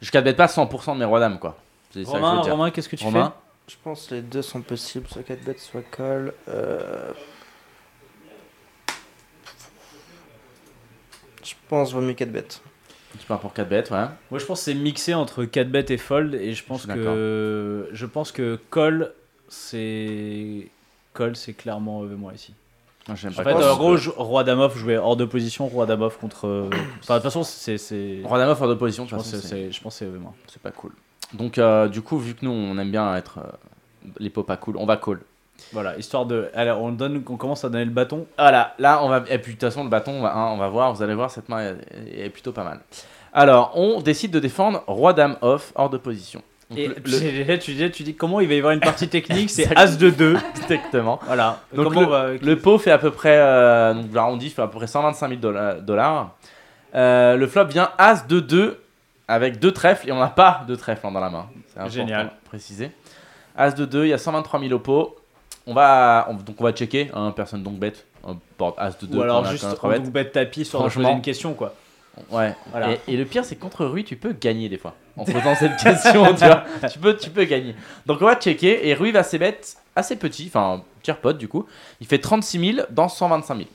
Je 4 bet pas 100% de mes rois dames, quoi. C'est ça que je Romain, veux dire. Romain, qu'est-ce que tu Romain Je pense que les deux sont possibles, soit 4 bêtes, soit call. Euh... Je pense vaut mieux 4 bêtes. Tu pars pour 4 bêtes, ouais. Moi, je pense que c'est mixé entre 4 bêtes et fold, et je pense Je suis que je pense que call, c'est call, c'est clairement EV moi ici. En pas fait, que- je- roi dame off jouer hors de position, roi dame off contre. euh, Enfin, de toute façon, c'est. Roi dame off hors de position, de Je pense c'est, je pense que c'est moi. C'est pas cool. Donc, euh, du coup, vu que nous, on aime bien être euh, les pots pas cool, on va call. Voilà, histoire de. Allez, on donne, on commence à donner le bâton. Voilà, là, on va. Et puis, de toute façon, le bâton, on va, hein, on va voir. Vous allez voir, cette main est, est plutôt pas mal. Alors, on décide de défendre roi-dame off hors de position. Donc, Et le- tu dis, tu dis comment il va y avoir une partie technique, c'est As de 2. Exactement. Voilà. Donc comment le, on va. le pot fait à peu près, euh, donc l'arrondi fait à peu près 125 000 dolla- dollars. Euh, le flop vient As de 2 avec deux trèfles et on n'a pas de trèfle hein, dans la main. C'est Génial. préciser. As de 2, il y a 123 000 au pot. On va, on- donc on va checker, hein, personne donc bête. On porte As de 2 Ou alors juste on bête tapis sur Franchement. poser une question quoi. Ouais. Voilà. Et, et le pire, c'est que contre Rui, tu peux gagner des fois. En posant cette question, tu vois. Tu peux, tu peux gagner. Donc on va checker. Et Rui va ses bêtes assez petit, enfin, tiers pot du coup. Il fait 36 000 dans 125 000.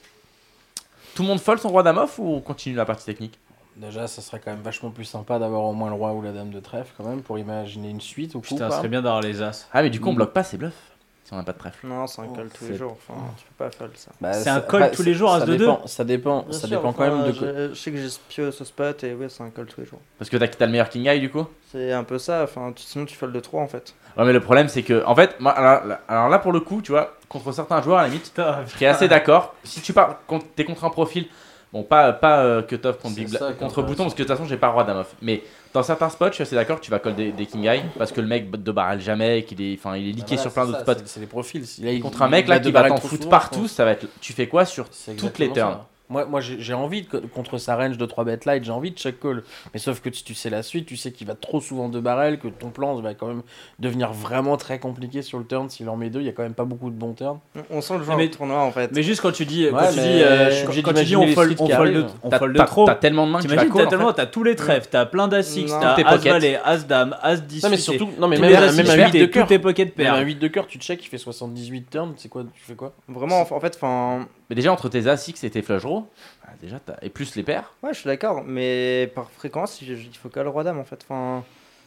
Tout le monde fold son roi dame off ou on continue la partie technique? Déjà, ça serait quand même vachement plus sympa d'avoir au moins le roi ou la dame de trèfle, quand même, pour imaginer une suite ou Putain, ce serait bien d'avoir les As. Ah, mais du coup, on bloque pas ses bluffs si on n'a pas de trèfle. Non, c'est un call tous les jours. Enfin, tu peux pas fold ça. Bah, C'est un call après, tous les jours, ça As de dépend, deux Ça dépend, Bien ça sûr, dépend quand même de. Je, je sais que j'ai ce spot et ouais, c'est un call tous les jours. Parce que t'as t'as le meilleur king eye du coup? C'est un peu ça, enfin, tu- sinon tu fold de 3 en fait. Ouais, mais le problème, c'est que, en fait, moi, alors, là- alors là, pour le coup, tu vois, contre certains joueurs, à la limite, je serais assez d'accord. Si tu pars, contre- t'es contre un profil, bon, pas, pas euh, cut-off contre, Big ça bouton, parce que de toute façon, j'ai pas roi dame off. Mais dans certains spots, je suis assez d'accord que tu vas call des, des king eye, parce que le mec de barrel jamais, qu'il est, enfin, il est liqué Voilà, sur plein d'autres spots. c'est- les profils. Là, il- Contre un il mec là va qui va t'en foutre partout, ça va être. Tu fais quoi sur toutes les turns. Moi, moi j'ai envie, de, contre sa range de 3 bet light, j'ai envie de check call. Mais sauf que si tu sais la suite, tu sais qu'il va trop souvent de barrel, que ton plan va quand même devenir vraiment très compliqué sur le turn. S'il en met deux, il y a quand même pas beaucoup de bons turns. On sent le genre Mais- de tournoi en fait. Mais juste quand tu dis, quand Ouais, tu dis, euh, je suis obligé quand tu dis on fold, on fold, de- on fold de t'as- trop. T'as tellement de mains que tu vas call. t'as en tellement, fait. t'as tous les trèfles, t'as plein d'as 6, Non. t'as Tes as pockets. valet, as dame, as 10. Non, mais surtout, non, mais même, un- as même un 8 de tous cœur. tes un pairs. 8 de cœur, tu check, il fait 78 turns. C'est quoi Tu fais quoi? Vraiment, en en fait, enfin, Mais déjà, entre tes As-X et tes draws, bah, déjà, et plus les paires. ouais, je suis d'accord, mais par fréquence, il faut call roi dame en fait.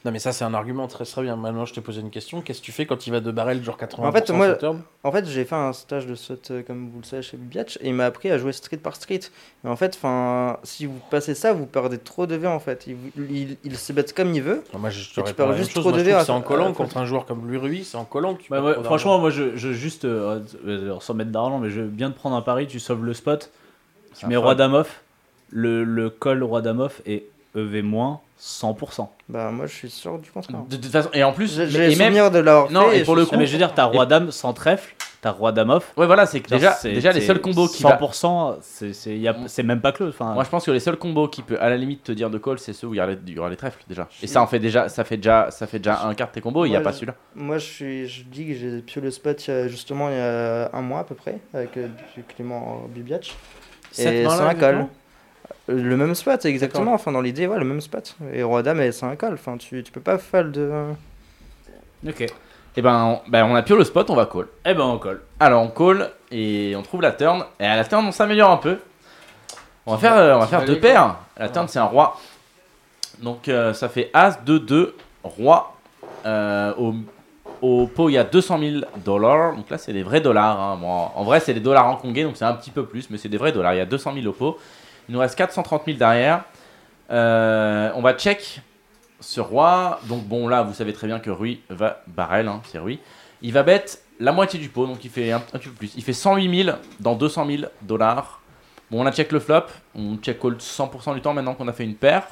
Non, mais ça, c'est un argument très très bien. Maintenant, je te posé une question. Qu'est-ce que tu fais quand il va de barrel, genre 80% En fait, moi- En fait, j'ai fait un stage de saut, euh, comme vous le savez, chez Biatch, et il m'a appris à jouer street par street. Mais en fait, enfin, si vous passez ça, vous perdez trop de V en fait. Il, il, il se bête comme il veut. Moi, je te tu perds juste chose. trop Moi, de V c'est en collant contre un joueur comme lui, Rui, c'est en collant que tu Bah, ouais, franchement, moi je, je juste, euh, euh, sans mettre d'argent, mais je viens de prendre un pari, tu sauves le spot, tu mets roi dame off, le, le call roi dame off est EV moins 100%. Bah, moi, je suis sûr du contraire. De, de toute façon, et en plus, J'ai j'ai et le même. souvenir de l'avoir Non, fait. et pour le suis coup- mais je veux dire, t'as roi dame sans trèfle, t'as roi dame off. Ouais, voilà, c'est que genre, déjà, c'est- déjà les c'est seuls combos qui va- 100%, c'est c'est y a- c'est même pas close. Enfin, Moi, je pense que les seuls combos qui peut à la limite te dire de call, c'est ceux où il y, aura les- il y aura les trèfles déjà. Et ça en fait déjà, ça fait déjà, ça fait déjà un quart de tes combos. Il y a pas je- celui-là. Moi, je, suis, je dis que j'ai pio le spot il y a- justement il y a un mois à peu près, avec euh, du Clément Bibiatch. Cette Et main-là, c'est un call. exactement Le même spot, exactement. Enfin, dans l'idée, ouais, le même spot. Et Roi Dame, et c'est un call. Enfin, tu, tu peux pas fold. euh, ok. Et ben, on, ben, on a pio le spot, on va call. Eh ben, on call. Alors on call et on trouve la turn. Et à la turn, on s'améliore un peu. On va faire, euh, on va faire deux paires. La turn, c'est un roi. Donc euh, ça fait As, 2, 2, Roi. Euh, au, au pot, il y a 200 000 dollars. Donc là, c'est des vrais dollars. hein. Bon, en vrai, c'est des dollars hongkongais, donc c'est un petit peu plus, mais c'est des vrais dollars. Il y a 200 000 au pot. Il nous reste 430 000 derrière. Euh, on va check ce roi. Donc bon, là, vous savez très bien que Rui va barrel, hein, c'est Rui. Il va bet la moitié du pot, donc il fait un, un petit peu plus. Il fait 108 000 dans 200 000 dollars. Bon, on a check le flop. On check call 100% du temps maintenant qu'on a fait une paire.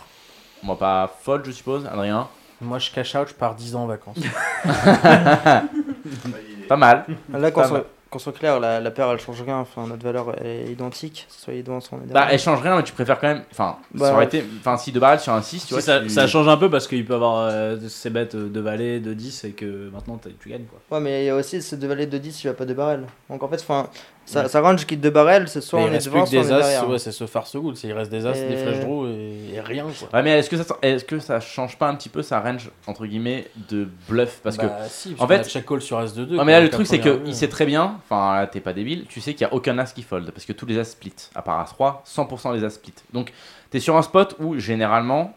On va pas fold, je suppose, Adrien. Moi, je cash out, je pars 10 ans en vacances. Pas mal. Là, qu'on Pas soit, mal. Qu'on soit clair, la, la paire elle change rien. Enfin, notre valeur est identique, soit les devant, soit on est Bah, elle change rien, mais tu préfères quand même. Enfin, Bah, ça aurait été. Enfin, si de barrel sur un 6, tu Si, vois. ça, tu- ça change un peu parce qu'il peut avoir euh, ses bêtes de valet, de 10 et que maintenant tu gagnes quoi. Ouais, mais il y a aussi ces deux valets de 10, il va pas de barrel. Donc en fait, enfin, ça, Ouais. ça range quitte de barrel, c'est soit Mais on il est devant, que soit on est des as, derrière. ouais, c'est ce farce good. Il reste des as, des flèches draw et, et rien quoi. Ouais, mais est-ce que, ça, est-ce que ça change pas un petit peu sa range, entre guillemets, de bluff? Parce Bah, que. si, parce en fait. check call sur as de 2. Ouais, mais là, le truc, c'est qu'il sait très bien. Enfin, là, t'es pas débile. Tu sais qu'il y a aucun as qui fold. Parce que tous les as split. À part as 3, 100% des as split. Donc, t'es sur un spot où, généralement,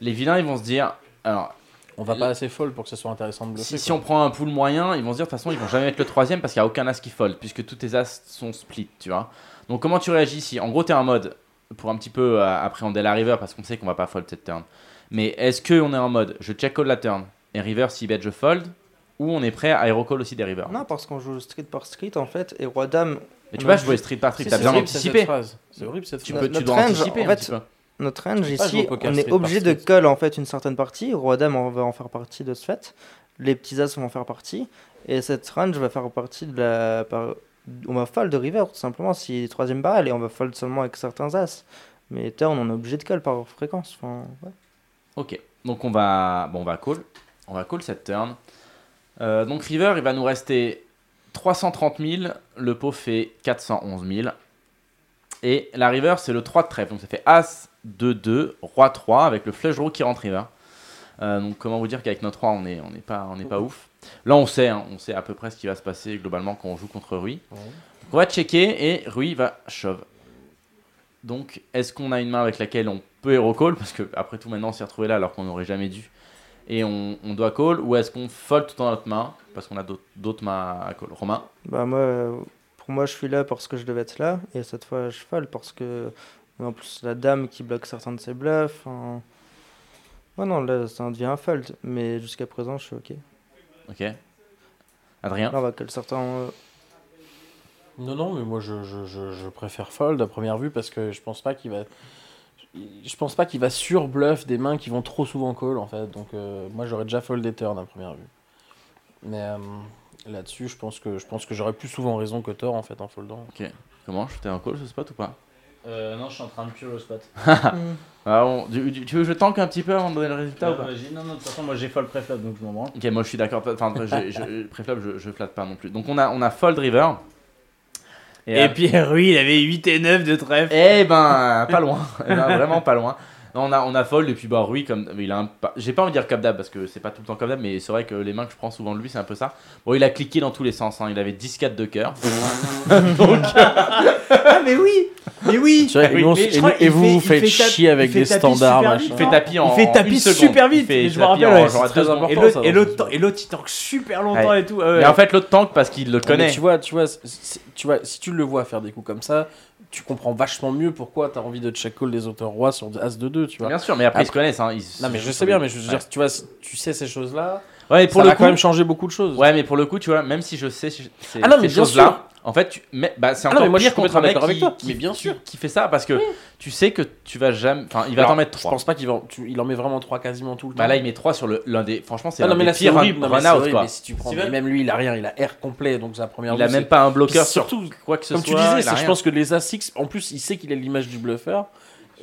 les vilains, ils vont se dire. Alors, On va pas assez fold pour que ça soit intéressant de bluffer. Si, si on prend un pool moyen, ils vont se dire de toute façon, ils vont jamais mettre le troisième parce qu'il n'y a aucun as qui fold, puisque tous tes as sont split, tu vois. Donc, comment tu réagis si, en gros, tu es en mode, pour un petit peu euh, appréhender la river, parce qu'on sait qu'on va pas fold cette turn, mais est-ce qu'on est en mode, je check call la turn, et river, si bet, je fold, ou on est prêt à hero call aussi des rivers? Non, parce qu'on joue street par street en fait, et roi dame. Mais tu vas jouer street par street, Si, t'as c'est besoin d'anticiper. C'est horrible cette Tu phrase. peux, tu dois range, anticiper en un fait, petit peu. Notre range ici, on est obligé de call en fait une certaine partie. Roi dame, on va en faire partie de ce fait. Les petits as vont faire partie. Et cette range va faire partie de la. On va fold de river tout simplement si troisième barrel et on va fold seulement avec certains as. Mais turn, on est obligé de call par fréquence. Enfin, ouais. Ok, donc on va, bon, on va call, on va call cette turn. Euh, donc river, il va nous rester 330 000, le pot fait 411 000. Et la river, c'est le 3 de trèfle, donc ça fait As 2 2, Roi 3 avec le flush draw qui rentre river. Euh, donc comment vous dire qu'avec notre 3 on n'est on est pas, on est pas ouf. Là on sait, hein, on sait à peu près ce qui va se passer globalement quand on joue contre Rui. Ouais. Donc, on va checker et Rui va shove. Donc est-ce qu'on a une main avec laquelle on peut hero call? Parce que après tout maintenant on s'est retrouvé là alors qu'on n'aurait jamais dû. Et on, on doit call ou est-ce qu'on fold tout dans notre main? Parce qu'on a d'autres- mains à call. Romain? Bah moi, euh, moi, je suis là parce que je devais être là, et cette fois, je fold parce que en plus la dame qui bloque certains de ses bluffs. hein. Ouais non, là, ça devient un fold, mais jusqu'à présent, je suis ok. Ok. Adrien? Là, on va call certains. euh, Non, non, mais moi je, je, je, je préfère fold à première vue parce que je pense pas qu'il va. Je pense pas qu'il va sur bluff des mains qui vont trop souvent call en fait. Donc euh, moi j'aurais déjà fold des turns à première vue. Mais euh, là-dessus, je pense que je pense que j'aurais plus souvent raison que tort en fait en foldant. Ok. Comment Je t'ai un call ce spot ou pas? Euh, non, je suis en train de pure le spot. Ah, on- tu, tu- tu veux que je tank un petit peu avant de donner le résultat ou pas? Vas-y, non, non, de toute façon, moi j'ai fold préflop donc je m'en branle. Ok, moi je suis d'accord. Enfin, je, je, préflop, je, je flatte pas non plus. Donc on a, on a fold river. Et, puis Rui, il avait 8 et 9 de trèfle. Eh ben, pas loin. Eh ben, vraiment pas loin. Non, on a, on a fold et puis bah Rui comme il a un j'ai pas envie de dire comme d'hab parce que c'est pas tout le temps comme d'hab mais c'est vrai que les mains que je prends souvent de lui c'est un peu ça. Bon, il a cliqué dans tous les sens hein. il avait 10-4 de cœur. Donc Ah, mais oui Mais oui Tu vois, et nous, mais je crois vous, fait- vous il faites chier avec des tapis standards, super machin. vite, il fait tapis en Il fait tapis super vite, Il fait je me rappelle, en ouais, genre c'est très important. Et l'autre, et il tank super longtemps Ouais. et tout. ah ouais. Mais en fait l'autre tank parce qu'il le Mais connaît. tu vois, tu vois, si tu le vois faire des coups comme ça, tu comprends vachement mieux pourquoi tu as envie de check call des auteurs rois sur As de 2, tu vois. Bien sûr, mais après, ils se connaissent. Hein, ils- Non mais je sais bien, mais je veux Ouais. dire, tu vois, tu sais ces choses-là, Ouais, et pour ça le va coup, quand même changer beaucoup de choses. Ouais, mais pour le coup, tu vois, même si je sais ces, Ah non, mais ces bien choses-là, sûr. En fait, tu, mais, bah, c'est Ah encore non, mais moi, je pire contre un mec avec qui, toi. qui- Mais bien qui- sûr. qui fait ça parce que tu sais que tu vas jamais, enfin, il va t'en mettre Je 3. pense pas qu'il va, tu- il en met vraiment 3 quasiment tout le temps. Bah là, il met 3 sur le- l'un des. Franchement, c'est Ah l'un non mais des là c'est pires run, horrible, non, mais run c'est out horrible, quoi. mais si tu prends, mais même lui il a rien, il a R complet donc sa première Il a même pas un bloqueur surtout, quoi que ce Comme soit. tu disais, je pense que les As-X, en plus il sait qu'il est l'image du bluffeur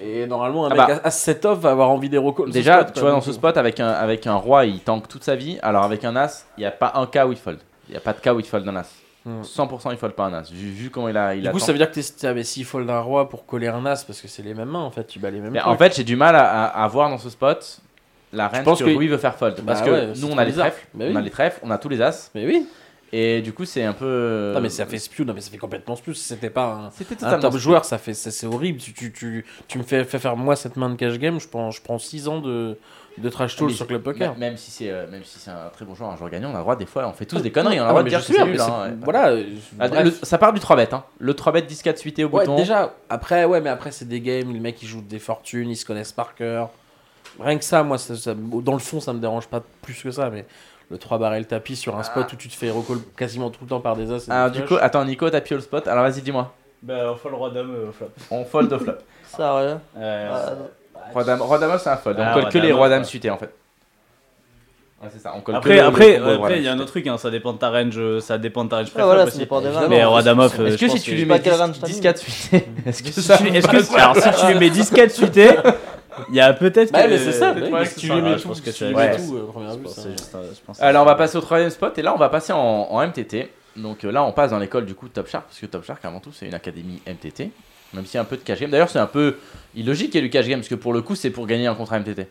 et normalement un Ah mec bah. à As-7 off va avoir envie des recalls. Déjà, tu vois, dans ce spot, avec un, avec un roi, il tank toute sa vie. Alors, avec un as, il n'y a pas un cas où il fold. Il n'y a pas de cas où il fold un as. Hmm. 100% il fold pas un as. Vu, vu comment il a. Il Du coup, ça veut dire que t'es- mais s'il fold un roi pour coller un as parce que c'est les mêmes mains en fait, tu bats les mêmes. Mais trucs. en fait, j'ai du mal à, à, à voir dans ce spot la reine pense que que- Rui veut faire fold. Parce Bah que ouais, nous, on a les trèfles, on a les trèfles, on a tous les as. Mais oui. Et du coup, c'est un peu. Non mais ça fait spew, non mais ça fait complètement spew. C'était pas un, un top joueur, ça fait, c'est horrible. Tu, tu, tu, tu me fais, fais faire moi cette main de cash game, je prends, je prends 6 ans de, de trash talk Mais sur Club Poker. Même, même si c'est euh, même si c'est un très bon joueur, un joueur gagnant, on a le droit des fois, on fait tous des conneries, on a le Ah, droit de dire bien, nul. mais hein, ouais. voilà, euh, Ah, le- ça part du 3 bet, hein. Le 3 bet 10 4 suité au Ouais, bouton. déjà, après, ouais, mais après, c'est des games, les mecs ils jouent des fortunes, ils se connaissent par cœur. Rien que ça, moi, ça, ça- dans le fond, ça me dérange pas plus que ça, mais le 3 barrel tapis sur un spot où tu te fais recall quasiment tout le temps par des as. des du coup, attends Nico, t'as le spot. Alors vas-y, dis-moi. Bah, on fold roi dame euh, au flop. On fold au flop. Sérieux Euh, Ah, Roi dame, roi dame, c'est un fold. Ah, on colle que les rois dames suités en fait. Ouais, c'est ça. On colle que Après, après, il y a un autre truc, hein, ça dépend de ta range, ça dépend de ta range Ah, voilà, ça aussi. dépend des Mais roi dame off, euh, Est-ce je que si tu lui mets pas quel 10 range t'as 10 mis. 4 suité, est-ce que Si ça tu- est-ce que- alors si tu lui mets 10-4 suité, il y a peut-être Bah, que- mais c'est ça, peut-être tu ça- lui mets ouais, tout, je pense que tu lui mets tout, Alors on va passer au troisième spot et là on va passer en, en MTT. Donc euh, là on passe dans l'école du coup Top Shark parce que Top Shark avant tout c'est une académie MTT. Même s'il y a un peu de cash game. D'ailleurs c'est un peu illogique qu'il y ait du cash game parce que pour le coup c'est pour gagner un contrat MTT.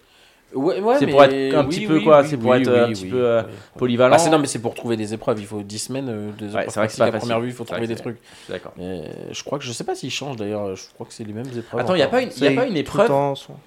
Ouais, ouais, C'est pour être un petit peu, quoi, c'est pour être, euh, un petit peu, euh, Polyvalent. Bah, c'est- non, mais c'est pour trouver des épreuves. Il faut 10 semaines euh, des Ouais, c'est vrai que c'est pas à facile. première vue. Il faut trouver des trucs. d'accord. Mais je crois que je sais pas s'ils changent d'ailleurs. Je crois que c'est les mêmes épreuves. Attends, il y a pas une, y a pas une épreuve.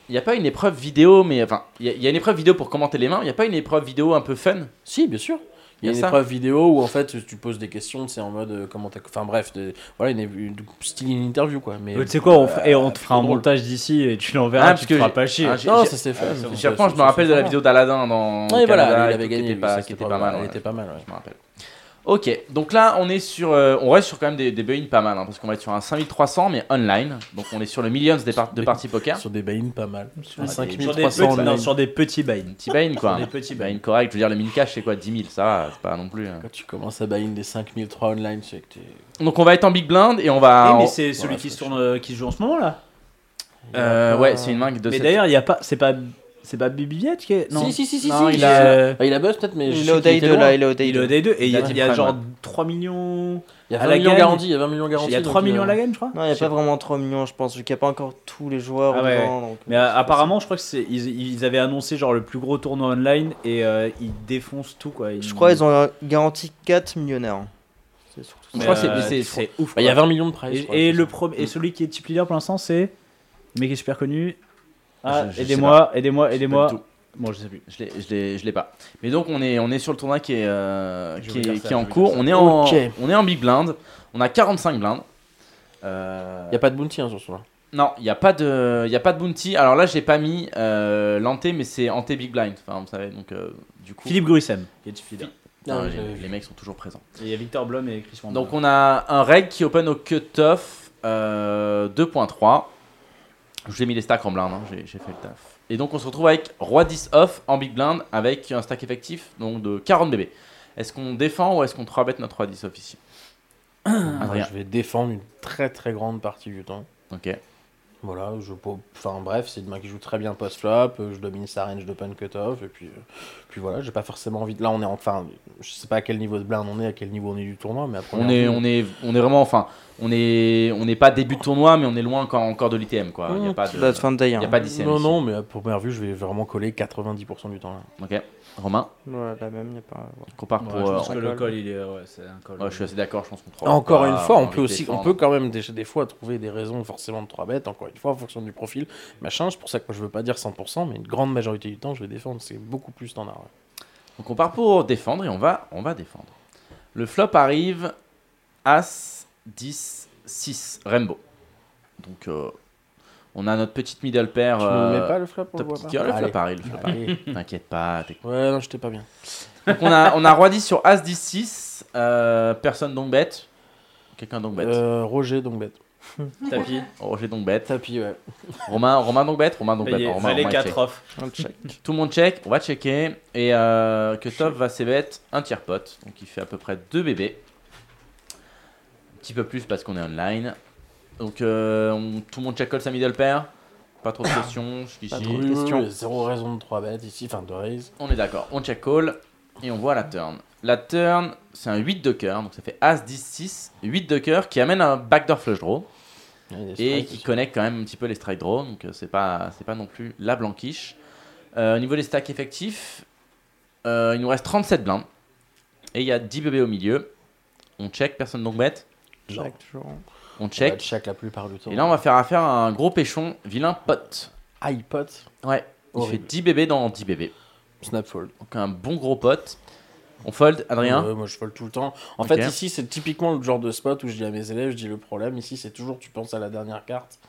Il y a pas une épreuve vidéo, mais enfin, il y, y a une épreuve vidéo pour commenter les mains. Il y a pas une épreuve vidéo un peu fun? Si, bien sûr. Il y a y une a ça. épreuve vidéo où en fait tu poses des questions, c'est en mode euh, comment t'as. Enfin bref, de- voilà, une, une, style une interview quoi. Mais Tu sais quoi, on f- et on te plutôt fera un drôle. montage d'ici et tu l'enverras, Ah, parce tu que te feras pas chier. ah, j'ai- Non, ça c'est fait. euh, ça, repense, ça, je me rappelle de la vidéo d'Aladin dans. Ouais, voilà, il et avait gagné. qui était pas mal. Elle était pas mal. Je me rappelle. Ok, donc là on est sur, euh, on reste sur quand même des, des buy-in pas mal, hein, parce qu'on va être sur un 5300 mais online, donc on est sur le millions des par- de parties poker. Sur des buy pas mal. Sur Ah, des- Sur des, 5300 petits, non, online. sur des petits buy-in quoi. Sur des petits buy-in buy-in. correct, je veux dire le min cash c'est quoi 10 000, ça va, c'est pas non plus. hein. Quand tu commences à buy des 5003 online, c'est que t'es. Donc on va être en big blind et on va. Eh, mais c'est celui qui se tourne, euh, qui se joue en ce moment là? Euh, ouais, c'est une main de Mais d'ailleurs, il y a pas, c'est pas, c'est pas Bibi Viette qui est. Non. Si, si, si, si, Non, si, il il a, a- Bah, il a buzz peut-être, mais je Il sais est au day était 2 loin. là, il est au day il est au 2. Day 2 et il y a, Il y a Prime, genre ouais. 3 millions. Il y a à 20 la millions garantis, il y a 20 millions garantis. Il y a donc 3 millions il à la gagne, je crois. Non, il n'y a pas vraiment 3 millions, je pense, vu qu'il n'y a pas encore tous les joueurs Ah ouais, dedans. donc, Mais euh, euh, apparemment, je crois que c'est ils, ils avaient annoncé genre le plus gros tournoi online et euh, ils défoncent tout quoi. Je crois qu'ils ont euh, garanti 4 millionnaires. C'est surtout Je crois que c'est- Euh, c'est- c'est ouf. Bah, il y a quoi. 20 millions de Et, et c'est le pro- et celui qui est type leader pour l'instant, c'est le mec qui est super connu. Ah, aidez-moi, aidez-moi, aidez-moi. Bon, je sais plus. Je l'ai, je l'ai, je l'ai pas. Mais donc on est, on est sur le tournoi qui est, euh, qui est, dire ça, qui est en cours. On est en, on est en big blind. On a 45 blindes. Euh, Il n'y a pas de bounty hein, sur ce là Non, il n'y a pas de, y a pas de bounty. Alors là, j'ai pas mis euh, l'anté, mais c'est anté big blind. Enfin, vous savez, donc euh, du coup. Philippe Gruissem qui est type leader. Non, Ah, les, mecs sont toujours présents. Et il y a Victor Blum et Chris Wanda. Donc on a un reg qui open au cut-off euh, 2.3. Je vous ai mis les stacks en blind, hein, j'ai, fait le taf. Et donc on se retrouve avec Roi 10 off en big blind avec un stack effectif donc de 40 bébés. Est-ce qu'on défend ou est-ce qu'on 3 bet notre Roi 10 off ici Adrien. je vais défendre une très très grande partie du temps. Ok. Voilà, je peux- enfin bref, c'est une main qui joue très bien post-flop, euh, je domine sa range d'open cut-off, et puis, euh, puis voilà, j'ai pas forcément envie de... Là on est enfin, je sais pas à quel niveau de blind on est, à quel niveau on est du tournoi, mais après On est, on est, on est vraiment, enfin, on est, on n'est pas début de tournoi, mais on est loin encore, encore de l'ITM quoi. Il y a pas de, fin de day. il y a pas d'ICM. Non, ici. non, mais à première vue, je vais vraiment coller 90% du temps là. Ok. Romain, Ouais, la même, il n'y a pas. ouais. on compare Ouais, pour. je euh, pense que un le call, il est, ouais, c'est un ouais, je suis assez d'accord, je pense qu'on 3 Encore une fois, on peut aussi, on peut quand même des, des fois trouver des raisons forcément de 3 bêtes, encore une fois, en fonction du profil, machin. C'est pour ça que moi, je veux pas dire 100%, mais une grande majorité du temps, je vais défendre. C'est beaucoup plus standard. ouais. Donc on part pour défendre et on va, on va défendre. Le flop arrive As 10 6 Rainbow. Donc euh, on a notre petite middle pair. Tu ne euh, mets pas le flop on le top voit kicker. pas Le flop arrive, le flop arrive. T'inquiète pas. t'es- Ouais, non, j'étais pas bien. Donc on a, on a Roi 10 sur As 10 6. euh, personne donc bête. Quelqu'un donc bête. Euh, Roger, donc bête. Tapis. Roger donc bête. Tapis, ouais. Romain, Romain donc bête. Romain donc bête. Payé. Romain, Valet Romain, 4 check. off. Tout le monde check, on va checker. Et euh, Cutoff va s'ébête un tiers pot. Donc il fait à peu près 2 bébés. Un petit peu plus parce qu'on est online. Donc euh, on- tout le monde check call sa middle pair. Pas trop de questions Pas jusqu'ici. trop de question. questions. Zéro raison de 3 bêtes ici, enfin de raise. On est d'accord, on check call et on voit la turn. La turn, c'est un 8 de cœur, donc ça fait As 10 6, 8 de cœur qui amène un backdoor flush draw et qui connecte quand même un petit peu les strike draw, donc euh, c'est pas c'est pas non plus la blanquiche. Euh, au niveau des stacks effectifs, euh, il nous reste 37 blindes. Et il y a 10 bébés au milieu. On check, personne donc bête. Check, toujours. On check. check la plupart du temps. Et là, on va faire affaire à un gros péchon, vilain pote. iPod, Ouais. Il fait 10 bébés dans 10 bébés. Snapfold. Donc un bon gros pote. On fold, Adrien Ouais, moi je fold tout le temps. En fait, ici, c'est typiquement le genre de spot où je dis à mes élèves, je dis le problème ici, c'est toujours tu penses à la dernière carte.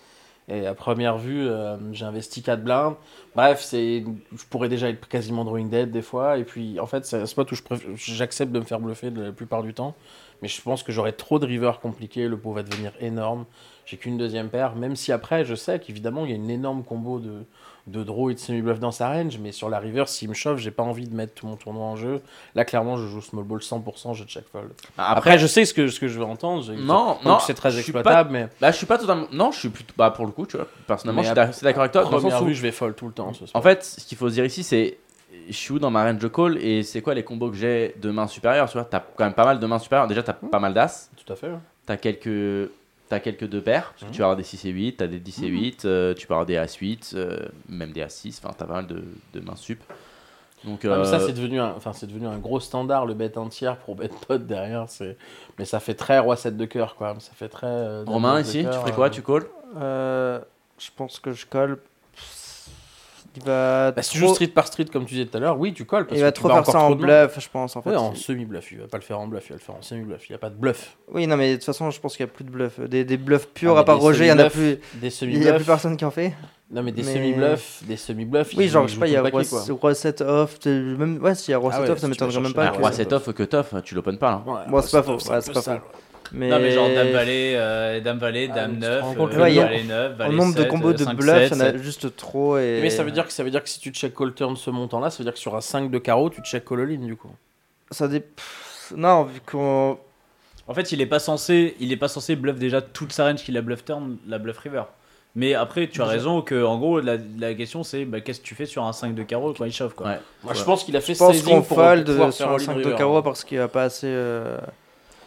Et à première vue, euh, j'ai investi 4 blindes. Bref, c'est, je pourrais déjà être quasiment drawing dead des fois. Et puis, en fait, c'est un spot où j'accepte de me faire bluffer de la plupart du temps. Mais je pense que j'aurai trop de river compliqués. Le pot va devenir énorme. J'ai qu'une deuxième paire. Même si après, je sais qu'évidemment, il y a une énorme combo de, de draw et de semi-bluff dans sa range. Mais sur la river, s'il me chauffe, j'ai pas envie de mettre tout mon tournoi en jeu. Là, clairement, je joue small ball 100%, je check fold. Après, je sais ce que, ce que je veux entendre. je- Non, non, c'est très exploitable, pas- mais. Là, je suis pas totalement. Non, je suis plutôt. Bah, pour le coup, tu vois, personnellement, Mais je suis d'accord avec toi. Dans le sens où, je vais fold tout le temps. ce soir. en fait, ce qu'il faut se dire ici, c'est. Je suis où dans ma range de call et c'est quoi les combos que j'ai de mains supérieures Tu vois, t'as quand même pas mal de mains supérieures. Déjà, t'as pas mal d'as. Tout à fait. ouais. T'as quelques. T'as quelques deux paires, parce que Mhm. tu vas avoir des 6 et 8, t'as des 10 et 8, euh, tu peux avoir des As8, euh, même des As6, enfin t'as pas mal de, de mains sup. Donc, Ah, mais ça, euh, c'est devenu, un, enfin, c'est devenu un gros standard, le bet entière pour bet pot derrière. C'est... Mais ça fait très roi 7 de cœur, quoi. Ça fait très. euh, Romain, ici, tu ferais quoi? euh. Tu call Euh, je pense que je colle. Il va. Bah, si tu trop- joues street par street, comme tu disais tout à l'heure, oui, tu colles. Parce Il va que trop faire ça en bluff, je pense. En fait. Ouais, en semi-bluff. Il va pas le faire en bluff, il va le faire en semi-bluff. Il n'y a pas de bluff. Oui, non, mais de toute façon, je pense qu'il n'y a plus de bluff. Des, des bluffs Ah, purs, à part Roger, il y en a plus. semi-bluffs, Des Il n'y a plus personne qui en fait. Non, mais des Mais- semi-bluffs, des semi-bluffs. Oui, genre, je sais pas, il y a roi, paquet, quoi. roi 7 off. Même, ouais, s'il y a roi Ah 7 ouais, off, ça m'étonnerait même pas. un que- Roi 7 off que tough, tu l'opens pas Bon, c'est pas faux, c'est pas faux. Mais... Non, mais genre Dame Valet, euh, Dame Valet, Ah, Dame te 9, rends compte, euh, le Ouais, il y a- Valet 9, Au Valet nombre de 7, combos de 5, bluffs, il y 7, en a juste trop. Et... Mais ça veut, dire que, ça veut dire que si tu check call turn ce montant-là, ça veut dire que sur un 5 de carreau, tu check call all-in du coup. Ça dé... Pff, Non, vu qu'on. En fait, il est pas censé, il est pas censé bluff déjà toute sa range qu'il a bluff turn, la bluff river. Mais après, tu as raison que en gros, la, la question c'est bah, qu'est-ce que tu fais sur un 5 de carreau quand il chauffe quoi. Ouais. Moi, je pense qu'il a fait Je pense qu'on pour, fold sur faire un all-in 5 de carreau parce qu'il a pas assez. euh,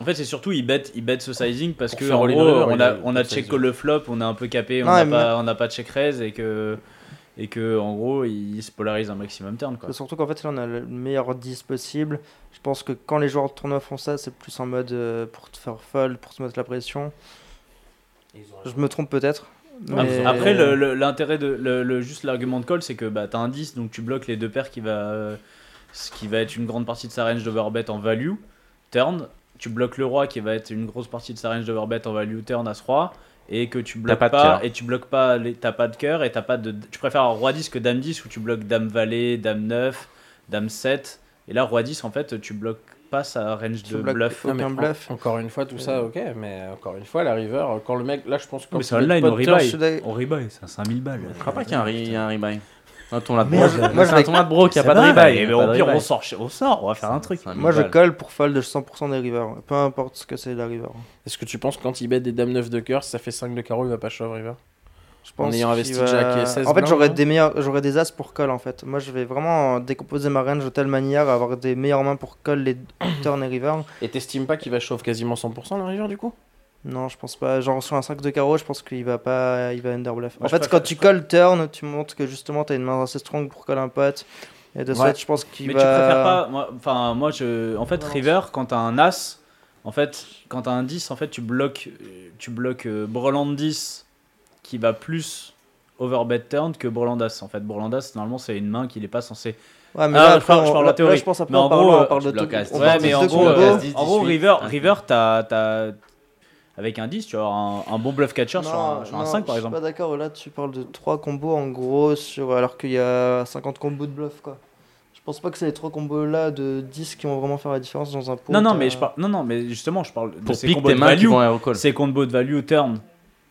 En fait, c'est surtout il bet, il bet ce sizing parce que en gros, river, on a, a- on a a check le flop, on est un peu capé, on n'a pas, on pas de check raise et que et que en gros, il se polarise un maximum turn quoi. Surtout qu'en fait, là, on a le meilleur 10 possible. Je pense que quand les joueurs de tournoi font ça, c'est plus en mode euh, pour te faire fold, pour te mettre la pression. Je me trompe peut-être. Après- mais- l'intérêt de le, le- juste l'argument de call, c'est que bah, tu as un 10, donc tu bloques les deux paires qui va, euh, ce qui va être une grande partie de sa range d'overbet en value, turn. Tu bloques le roi qui va être une grosse partie de sa range d'overbet en value, turn as roi. Et que tu bloques pas pas, et tu bloques pas, les- t'as pas de cœur et t'as pas de. Tu préfères un roi 10 que dame 10 où tu bloques dame valet, dame 9, dame 7. Et là, roi 10, en fait, tu bloques pas sa range Tu de bluff. aucun bluff. encore une fois, tout ça, ok, mais encore une fois, la river, quand le mec, là, je pense que quand Mais c'est online, on rebuy. On rebuy, c'est à 5000 balles. Je crois pas qu'il y a un rebuy. Un tournoi de bro. moi, Moi, je c'est un vais- tournoi de bro qui a pas de va, rebuy. mais au pas de pire, on sort, on sort, on va faire un truc. Moi, je colle pour fold de 100% des rivers. Peu importe ce que c'est la river. Est-ce que tu penses que quand il bet des dames 9 de cœur, si ça fait 5 de carreau, il va pas shove river? Je pense ayant qu'il investi va- Jack et 16 En fait, j'aurais des meilleurs, j'aurais des as pour call en fait. Moi, je vais vraiment décomposer ma range de telle manière à avoir des meilleures mains pour call les turn et river. Et t'estimes pas qu'il va shove quasiment 100% la river du coup? Non, je pense pas. Genre sur un 5 de carreau, je pense qu'il va pas, il va underbluff. En fait, quand tu call turn, tu montres que justement t'as une main assez strong pour call un pote. Et de Ouais. fait, je pense qu'il Mais va. tu préfères pas. moi- Enfin, moi, je. En fait, river, quand t'as un as, en fait, quand t'as un 10, en fait, tu bloques, tu bloques euh, Breland 10 qui va plus overbet turn que Breland as. En fait, Breland as, normalement, c'est une main qu'il est pas censé. Ouais, mais Ah, là, je parle- je on- parle là- en théorie. là, je pense après Mais on en parle, gros, on parle de tout- as- on Ouais, mais en gros, euh, 10, en gros, 18, river, river, t'as, t'as- avec un 10, tu vas avoir un, un bon bluff catcher sur un, Non, sur un non, 5 par Je exemple. suis pas d'accord. Là, tu parles de 3 combos en gros, sur... alors qu'il y a 50 combos de bluff quoi. Je pense pas que c'est les 3 combos là de 10 qui vont vraiment faire la différence dans un pot. Non, non, mais je parle, non, non, mais justement, je parle de Pour ces pique combos de value. Ces combos de value turn,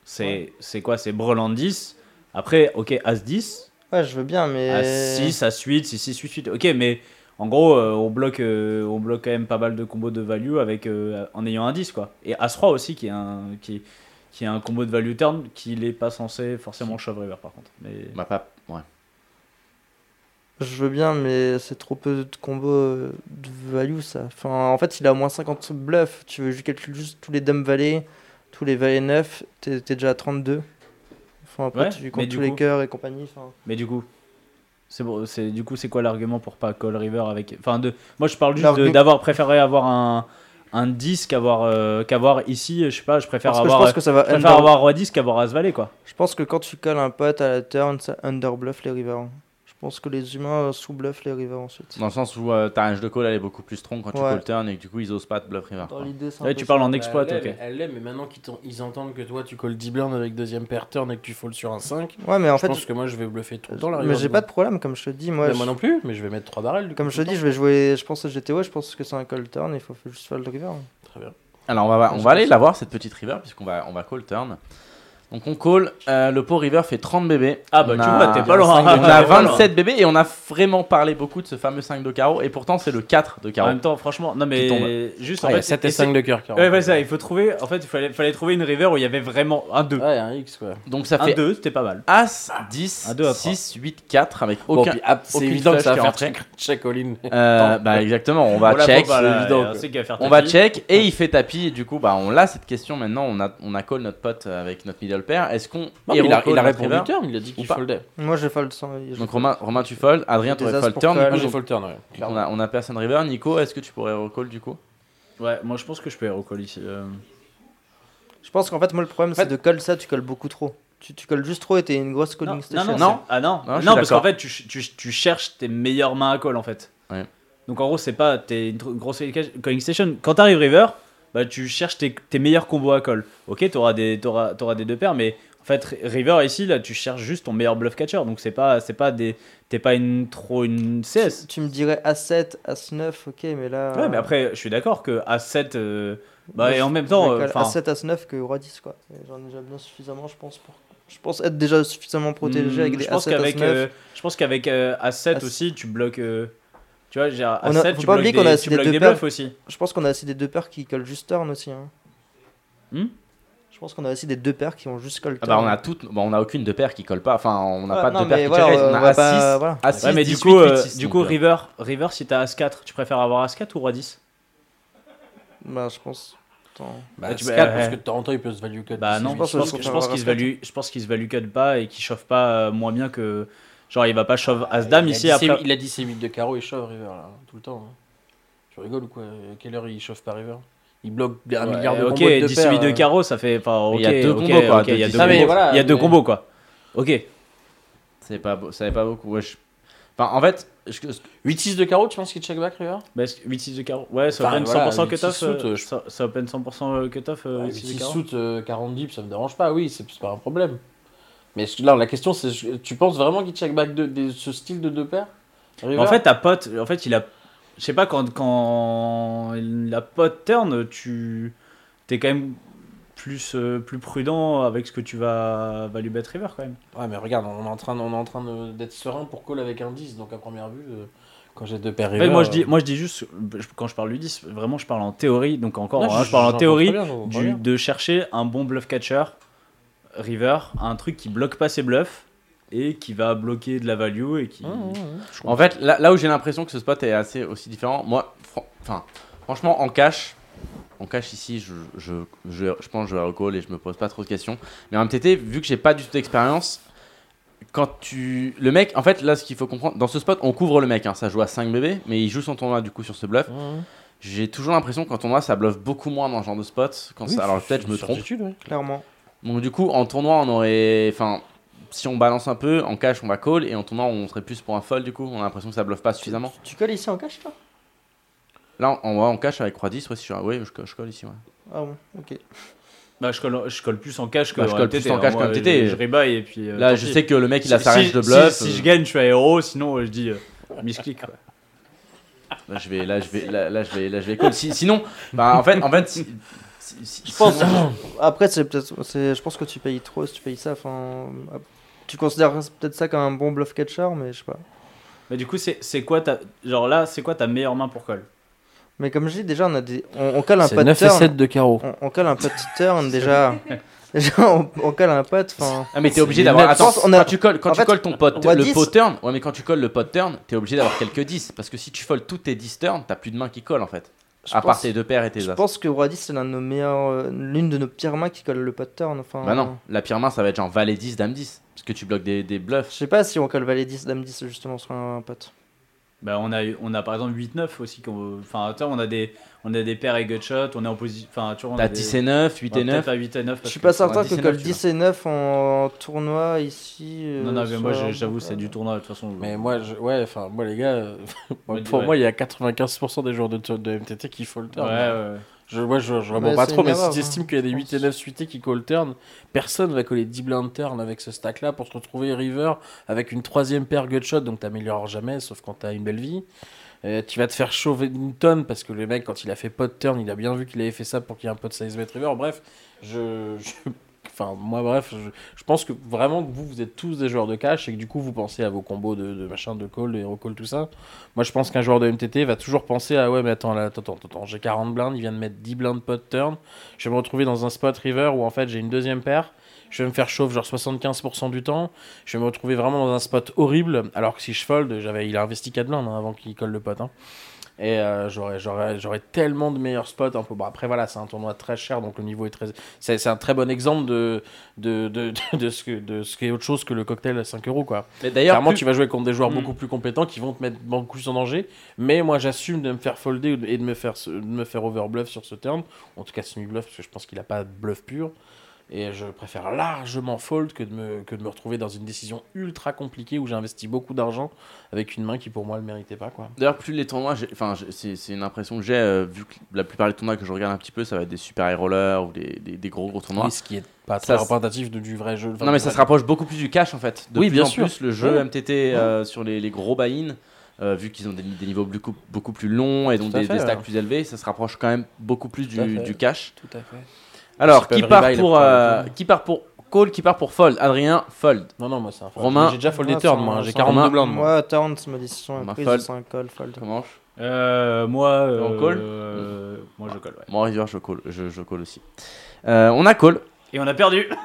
c'est, c'est quoi? C'est Breland 10. Après, ok, As 10. Ouais, je veux bien, mais. As 6, As 8, 6, 6, 8, 8. Ok, mais en gros, euh, on, bloque, euh, on bloque quand même pas mal de combos de value avec, euh, en ayant un 10, quoi. Et As 3 aussi, qui est un, qui, qui est un combo de value turn, qui n'est pas censé forcément shove river par contre. Mais... Bah, pas. Ouais. Je veux bien, mais c'est trop peu de combos de value ça. Enfin, en fait, il a au moins 50 bluffs. Tu veux, je calcule juste tous les dames valets, tous les valets 9, t'es déjà à 32. Enfin, après, Ouais, tu comptes tous les cœurs et compagnie. Mais du coup, C'est bon, c'est du coup c'est quoi l'argument pour pas call river avec enfin de moi je parle juste d'avoir préféré avoir un un 10 qu'avoir euh, qu'avoir ici, je sais pas, je préfère Parce que je avoir pense que ça va je préfère under- avoir roi 10 qu'avoir as valet quoi. Je pense que quand tu colles un pote à la turn, ça underbluff les rivers. Je pense que les humains euh, sous-bluff les rivers ensuite. Dans le sens où euh, ta range de call elle est beaucoup plus strong quand tu Ouais. call turn et que du coup ils osent pas te bluff river. Dans l'idée, c'est Ouais, tu parles en exploit, elle ok. Elle l'est, mais maintenant qu'ils ils entendent que toi tu colles 10 blindes avec deuxième pair turn et que tu fold sur un 5, Ouais, mais en je fait, pense que moi je vais bluffer tout le temps la mais river j'ai de pas de problème, comme je te dis. Moi, Mais je- moi non plus, mais je vais mettre 3 barrels coup, comme je te le dis, je vais jouer. Je pense à GTO, je pense que c'est un call turn, il faut faut juste fold river. Très bien. Alors on va, on va aller la voir cette petite river puisqu'on va, on va call turn. Donc on call, euh, le pot river fait 30 bébés. Ah bah On tu a- vois, t'es pas loin. On a T'es pas loin. 27 bébés et on a vraiment parlé beaucoup de ce fameux 5 de carreau et pourtant c'est le 4 de En carreau. même temps, franchement, non mais juste en fait a 7 et essaie- 5 de cœur. Ouais, ouais, ça, il faut trouver en fait, il fallait fallait trouver une river où il y avait vraiment un 2. Ouais, un X quoi. Donc ça Un fait 2, c'était pas mal. As, 10, Un deux à 6, 8, 4 avec Bon, aucun. puis, ah, c'est aucune évident que ça va faire check, check all-in. Euh, bah exactement, on va check. bon, on va faire On va tapis. check et il fait tapis et du coup bah on l'a cette question maintenant on a on a call notre pote avec notre middle pair est-ce qu'on Non, il a, il répondu turn, il a dit qu'il foldait. Moi, j'ai fold sans. je- donc Romain Romain tu fold Adrien tu fold turn Moi j'ai fold turn, ouais. on a on a personne river Nico est-ce que tu pourrais hero call du coup? Ouais, moi je pense que je peux hero call ici. euh. Je pense qu'en fait, moi, le problème, c'est fait- de call ça, tu colles beaucoup trop. Tu, tu colles juste trop et t'es une grosse calling Non, station. non, Non. c'est- Ah non, Non, non parce qu'en fait tu, tu, tu cherches tes meilleures mains à call en fait. Ouais. Donc en gros, c'est pas t'es une grosse calling station. Quand t'arrives river, bah tu cherches tes, tes meilleurs combos à call. Ok, t'auras des t'auras, t'auras des deux paires, mais en fait river ici là, tu cherches juste ton meilleur bluff catcher. Donc c'est pas c'est pas des t'es pas une trop une CS. Tu, tu me dirais As7, As9, ok, mais là. Ouais, mais après je suis d'accord que à 7 euh, bah moi, et en même temps, vais euh, call enfin. As7, As9 que Roi 10, quoi. J'en ai déjà bien suffisamment, je pense, pour. Je pense être déjà suffisamment protégé Hmm, avec des je pense A7, qu'avec As9. euh, je pense qu'avec euh, A7 As- aussi tu bloques tu vois j'ai On a- A7 faut tu pas bloques oublier des, qu'on a des bloques deux des paires. bluffs aussi Je pense qu'on a aussi des deux paires qui collent juste turn aussi. Hein. Hmm je pense qu'on a aussi des deux paires qui ont juste call ah turn. bah on a toutes bon, on a aucune de paire qui colle pas enfin on n'a Ouais, pas de deux paires qui voilà, raise. on on a va As 6 pas- voilà. As6 Ouais, mais 18, du coup, 8, euh, 6, du donc, coup euh, River, River, si t'as As4, tu préfères avoir As4 ou Roi 10 Bah, je pense. Bah, 4 euh, parce que de temps en temps il peut se value cut. Bah non, je pense qu'il se value, je pense qu'il se value cut pas et qu'il chauffe pas euh, moins bien que genre il va pas shove As Dame il, a ici après. il a dit ses 8 de carreau et shove River là, tout le temps. hein. Tu rigoles ou quoi? À quelle heure il chauffe pas River? Il bloque un Ouais, milliard de ok, combos de 10 paires, 8 de euh. carreau, ça fait enfin ok, Il y a deux ok, combos, quoi, ok, de il y a 10. deux Ah, mais combos. voilà, il y a deux mais- combos quoi. OK. c'est pas beau- ça n'est pas beaucoup ouais, je- enfin en fait je- 8-6 de carreau, tu penses qu'il check back River? Bah, 8 6 de carreau. Ouais, ça Enfin, open voilà, 100% 8-6 cut-off. euh, je- Ça ça open 100% euh, cut-off euh, 8 6 de 6 carreau. soutes, euh, 40 dips, ça me dérange pas, oui, c'est c'est pas un problème. Mais là, la question c'est tu penses vraiment qu'il check back de, de- ce style de deux paires En fait, ta pote, en fait, il a. Je sais pas, quand, quand la pote turn, tu. T'es quand même plus, euh, plus prudent avec ce que tu vas, va lui bet river quand même. Ouais, mais regarde, on est en train, on est en train de- d'être serein pour call avec un 10, donc à première vue, euh, quand j'ai deux paires River. moi, je dis, euh, moi, je dis juste, quand je parle du 10, vraiment, je parle en théorie. Donc, encore, non, hein, je- je, parle en théorie bien, du, de chercher un bon bluff catcher, river, un truc qui bloque pas ses bluffs et qui va bloquer de la value et qui. Mmh, mmh, mmh. En fait, là, là où j'ai l'impression que ce spot est assez aussi différent, moi, fran- enfin, franchement, en cash, en cash ici, je, je, je, je pense que je vais recall et je me pose pas trop de questions. Mais en MTT, vu que j'ai pas du tout d'expérience, quand tu. Le mec, en fait, là, ce qu'il faut comprendre, dans ce spot, on couvre le mec, hein, ça joue à 5 bébés, mais il joue son tournoi du coup sur ce bluff. Mmh. J'ai toujours l'impression qu'en tournoi, ça bluffe beaucoup moins dans ce genre de spot. Quand Oui, ça- alors peut-être je me trompe. ouais. Clairement. Donc du coup, en tournoi, on aurait. Enfin, si on balance un peu, en cash, on va call, et en tournoi, on serait plus pour un fold du coup. On a l'impression que ça bluffe pas suffisamment. Tu colles ici en cash, toi? Là, on va en cash avec Roi 10, ouais, si je, ouais, je, colle- je colle ici. Ouais. Ah bon, ok. Bah, je colle, je colle plus en cash que Bah, je colle plus en hein. cash qu'en MTT. Je, je rebuy et puis. euh, Là, je pis. sais que le mec, il a Si- sa range si- de bluff. Si, euh, je gagne, je suis à héros, sinon euh, je dis euh, misclick. Là, je vais, là, je vais, là, là, je vais, là, je vais call. Si- sinon, bah, en fait, en fait, si- si- si- Je pense. Après, c'est peut-être. c'est- Je pense que tu payes trop si tu payes ça. Enfin, tu considères peut-être ça comme un bon bluff catcher, mais je sais pas. Mais du coup, c'est c'est quoi ta. Genre là, c'est quoi ta meilleure main pour call? Mais comme je dis, déjà, on a des. On, on colle un pot de 9 et turn. 7 de carreau. On, on colle un pot de turn déjà. déjà, on, on colle un pot. Enfin. Ah mais t'es obligé d'avoir. Attends, on a- quand tu colles, quand en tu fait, colles ton pot, Roi le 10. pot turn, ouais mais quand tu colles le pot turn, t'es obligé d'avoir quelques 10 parce que si tu folles tous tes 10 turns, t'as plus de mains qui collent en fait. Je À part pense- tes deux paires et tes Je as. pense que Roi 10 c'est l'un de nos meilleurs, euh, l'une de nos pires mains qui colle le pot de turn. Enfin, Bah non, la pire main ça va être genre Valet 10, Dame 10. Parce que tu bloques des, des bluffs. Je sais pas si on colle Valet 10, Dame 10 justement sur un pot. Bah, on, a, on a par exemple 8-9 aussi. Enfin, on a des, on a des paires et gutshot, on est en position. Enfin, tu vois, on a T'as des- 10 et 9, 8 et Ouais, 9. peut-être pas 8 et 9. Je suis pas certain 10 que et colle 9, tu 10 et 9 en tournoi ici. euh, Non, non, mais moi j'avoue, c'est du tournoi de toute façon. Mais moi, je- ouais, enfin, moi, les gars, euh, pour ouais. moi, il y a 95% des joueurs de, de MTT qui fall turn. Ouais, ouais. Je, moi, je, je Ouais, réponds pas trop, mais si j'estime hein, qu'il y a des je 8 et pense. 9 suités qui call turn, personne va coller 10 blind turn avec ce stack-là pour se retrouver river avec une troisième paire gutshot, donc t'améliores jamais, sauf quand t'as une belle vie. Euh, tu vas te faire chauffer une tonne parce que le mec, quand il a fait pot turn, il a bien vu qu'il avait fait ça pour qu'il y ait un pot size bet river. Bref, je. Enfin, moi, bref, je, pense que vraiment vous, vous êtes tous des joueurs de cash et que du coup, vous pensez à vos combos de, de machin, de call, de hero call, tout ça. Moi, je pense qu'un joueur de MTT va toujours penser à ouais, mais attends, là, attends, attends, j'ai 40 blindes, il vient de mettre 10 blindes pot turn. Je vais me retrouver dans un spot river où en fait j'ai une deuxième paire. Je vais me faire chauffe genre 75% du temps. Je vais me retrouver vraiment dans un spot horrible. Alors que si je fold, j'avais, il a investi 4 blindes hein, avant qu'il colle le pot. hein. Et euh, j'aurais, j'aurais, j'aurais tellement de meilleurs spots. Peu. Bon, après, voilà, c'est un tournoi très cher, donc le niveau est très. C'est, c'est un très bon exemple de, de, de, de, ce que, de ce qui est autre chose que le cocktail à 5 euros. Quoi. Mais d'ailleurs, Clairement, plus- tu vas jouer contre des joueurs Mm. beaucoup plus compétents qui vont te mettre beaucoup plus en danger. Mais moi, j'assume de me faire folder et de me faire, de me faire overbluff sur ce turn. En tout cas, semi-bluff, parce que je pense qu'il n'a pas de bluff pur. Et je préfère largement fold que de, me, que de me retrouver dans une décision ultra compliquée où j'ai investi beaucoup d'argent avec une main qui, pour moi, le méritait pas. Quoi. D'ailleurs, plus les tournois, enfin, c'est une impression que j'ai, euh, vu que la plupart des tournois que je regarde un petit peu, ça va être des super high rollers ou des, des, des gros gros tournois. Oui, ce qui est pas très représentatif de- du vrai jeu. Enfin, non, mais ça vrai- se rapproche beaucoup plus du cash en fait. De Oui, plus bien en sûr. plus, le jeu Ouais. MTT euh, sur les, les gros buy-in, euh, vu qu'ils ont des, des niveaux beaucoup, beaucoup plus longs et donc des, fait, des stacks ouais. plus élevés, ça se rapproche quand même beaucoup plus du, du cash. Tout à fait. Alors, qui part, pour, euh, qui part pour call, qui part pour fold Adrien, fold. Non, non, moi, c'est un fold. Romain, J'ai déjà foldé Ouais, turn, moi. J'ai c'est 42 un- blindes. moi. Turn, ma décision On est m'a prise, fold. c'est un call, fold. Comment Euh, moi, euh, On call euh, moi je call, ouais. Moi, river, je call, je, je call aussi. Euh, on a call. Et on a perdu.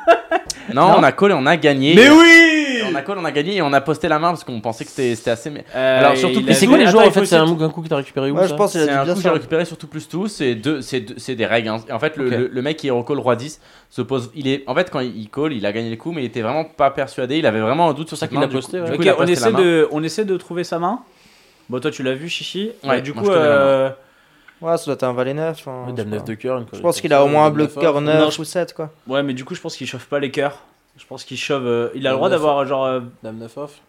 Non, Non. on a call et on a gagné. Mais oui On a call, on a gagné et on a posté la main parce qu'on pensait que c'était assez. mais- Euh, Alors, surtout il c'est quoi les joueurs il en fait C'est un, coup que t'as récupéré où Ouais, ça je pense qu'il a C'est un bien coup que j'ai récupéré sur tout plus tout, c'est deux, des règles. hein. Et en fait, le, Ok. le- le mec qui recall roi 10 se pose. Il est, en fait, quand il call, il a gagné le coup, mais il était vraiment pas persuadé. Il avait vraiment un doute sur ça sa qu'il main. posté, ouais. coup, Ok, il a on essaie, de, on essaie de trouver sa main. Bon, toi tu l'as vu, Chichi. Ouais, Euh, du coup, Ouais, ça doit être un valet 9. hein, Dame sais 9 pas. de cœur. une Je pense qu'il a au moins un bloqueur off. 9 Non, je- ou 7, quoi. ouais, mais du coup, je pense qu'il chauffe pas les cœurs. Je pense qu'il chauffe. euh, il a le droit d'avoir genre. euh, Dame 9 off.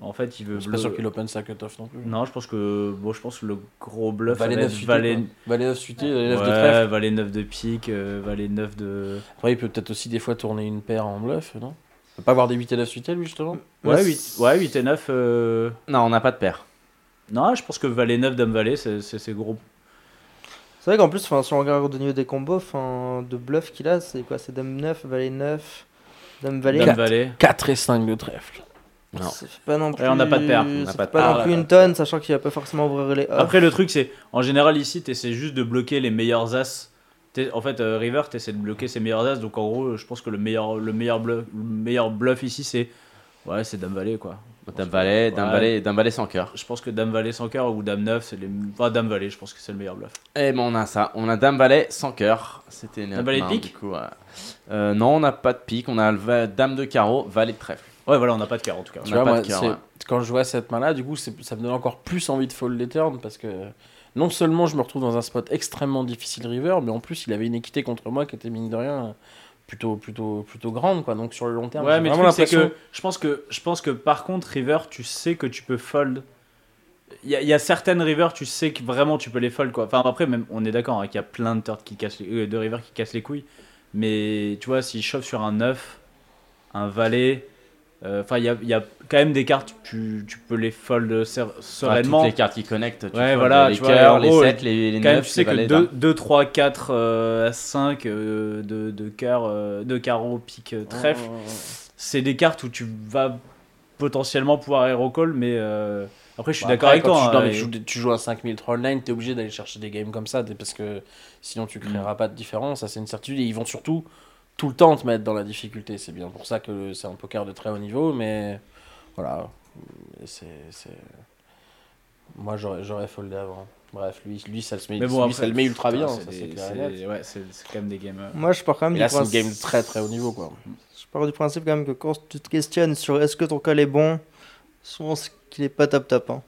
en fait, il veut. Je suis bleu- pas sûr qu'il open sa cut-off non plus. Non, je pense que bon, je pense que le gros bluff. Valet va 9 être suité. Valet. quoi. Valet 9 suité, Valet 9 de trèfle. Valet 9 de pique, euh, Valet 9 de. Après, il peut peut-être aussi des fois tourner une paire en bluff, non? Il peut pas avoir des 8 et 9 suités lui justement? Ouais, 8, ouais, 8 et 9. euh, Non, on n'a pas de paire. Non, je pense que Valet 9, Dame Valet, c'est gros. C'est vrai qu'en plus, enfin, si on regarde au niveau des combos, enfin, de bluff qu'il a, c'est quoi? C'est Dame 9, Valet 9, Dame Valet. Dame Valet. 4 et 5 de trèfle. Non. Ça fait pas non plus. Ouais, on n'a pas de paire. On n'a ça pas de pas paire. non plus une tonne, sachant qu'il va pas forcément ouvrir les off. Après, le truc, c'est en général ici, tu essaies juste de bloquer les meilleurs as. En fait, euh, River, tu essaies de bloquer ses meilleurs as. Donc, en gros, je pense que le meilleur, le meilleur, bluff, le meilleur bluff ici, c'est. Ouais, c'est Dame Valet, quoi. Dame Valet, Dame Ouais. Valet, Dame Valet sans cœur. Je pense que Dame Valet sans cœur ou Dame 9, c'est les. Enfin, Dame Valet, je pense que c'est le meilleur bluff. Eh ben on a ça, on a Dame Valet sans cœur. C'était une Dame Valet de pique du coup, ouais. Euh, Non, on n'a pas de pique, on a le Dame de carreau, Valet de trèfle. Ouais, voilà, on n'a pas de cœur en tout cas. Tu vois, pas moi, de cœur, c'est- ouais. quand je vois cette main-là, du coup, ça me donne encore plus envie de fold les turns parce que non seulement je me retrouve dans un spot extrêmement difficile river, mais en plus il avait une équité contre moi qui était mine de rien plutôt plutôt plutôt grande quoi. Donc sur le long terme, Ouais, mais vraiment truc, que je pense que je pense que par contre River, tu sais que tu peux fold. Il y, y a certaines River, tu sais que vraiment tu peux les fold quoi. Enfin après même on est d'accord hein, qu'il y a plein de turns qui cassent les, euh, de River qui cassent les couilles, mais tu vois s'il chauffe sur un 9, un valet, euh, enfin il y y a quand même des cartes tu, tu peux les fold ser- sereinement. toutes les cartes qui connectent, tu Ouais, voilà, les tu vois, cœurs, en les gros, 7, les, les quand même, 9, tu sais que valets, 2, dames. 2 3, 4, euh, 5 euh, de, de cœur, euh, de carreau, pique, euh, trèfle, c'est des cartes où tu vas potentiellement pouvoir hero call, mais euh, après je suis Bah, d'accord avec quand toi. Tu, hein, non, mais et- tu, joues, tu joues à 5000 troll line, t'es obligé d'aller chercher des games comme ça parce que sinon tu créeras pas de différence. Ça, c'est une certitude. Et ils vont surtout tout le temps te mettre dans la difficulté. C'est bien pour ça que c'est un poker de très haut niveau, mais voilà. C'est. c'est- Moi, j'aurais j'aurais foldé avant. Bref, lui, lui ça, se met, Mais bon, lui, après, ça le met ultra bien, putain, c'est ouais, quand même des games. euh, Moi, je pars quand même Et du là, c'est une principe- game très très haut niveau, quoi. Je pars du principe quand même que quand tu te questionnes sur est-ce que ton call est bon, souvent c'est qu'il est pas top top. hein.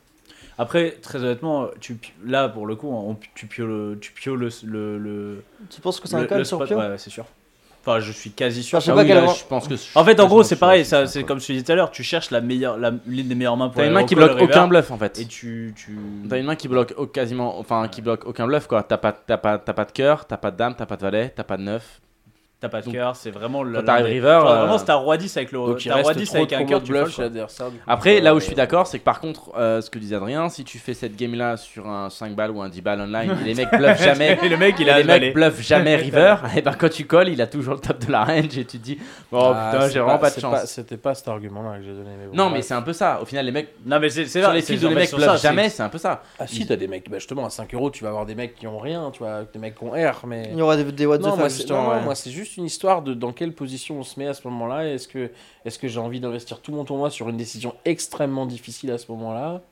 Après, très honnêtement, tu, là pour le coup, on- tu pioles, tu pioles le, le, le- Tu penses que c'est un call sur spot Pio? Ouais, ouais, c'est sûr. Enfin, je suis quasi sûr. Enfin, je sais Ah pas oui, quel là, rang- je pense que. je- En fait, en gros, c'est pareil. Ça, c'est comme je te disais tout à l'heure. Tu cherches la meilleure, la- l'une des meilleures mains pour T'as une aller main qui bloque river, aucun bluff en fait. Et tu, tu. T'as une main qui bloque au- quasiment, enfin qui bloque aucun bluff quoi. T'as pas, t'as pas, t'as pas de cœur, t'as pas de dame, t'as pas de valet, t'as pas de neuf. T'as pas de cœur, c'est vraiment le. quand t'arrives l'un des- river, genre, euh, Vraiment, c'est ta roi 10 avec le. Donc il reste 10 trop avec un cœur, bluff chez l'adversaire. Après, euh, là où je suis d'accord, c'est que par contre, euh, ce que disait Adrien, si tu fais cette game là sur un 5 balles ou un 10 balles online, et les mecs bluffent jamais, Et le mec, il a les mecs bluffent jamais river, et ben quand tu colles, il a toujours le top de la range et tu te dis, oh ah, putain, j'ai vraiment pas de chance. C'était pas cet argument-là que j'ai donné. mais bon, Non, mais c'est un peu ça. Au final, les mecs, Non, mais c'est sur vrai, les en les mecs bluffent jamais, c'est un peu ça. Ah si, t'as des mecs, bah, justement à 5 euros, tu vas avoir des mecs qui ont rien, tu vois, des mecs qui ont R, mais... Il y aura des, des what the Non, fuck moi, c'est, justement. Juste une histoire de dans quelle position on se met à ce moment-là. Est-ce que, est-ce que j'ai envie d'investir tout mon tournoi sur une décision extrêmement difficile à ce moment-là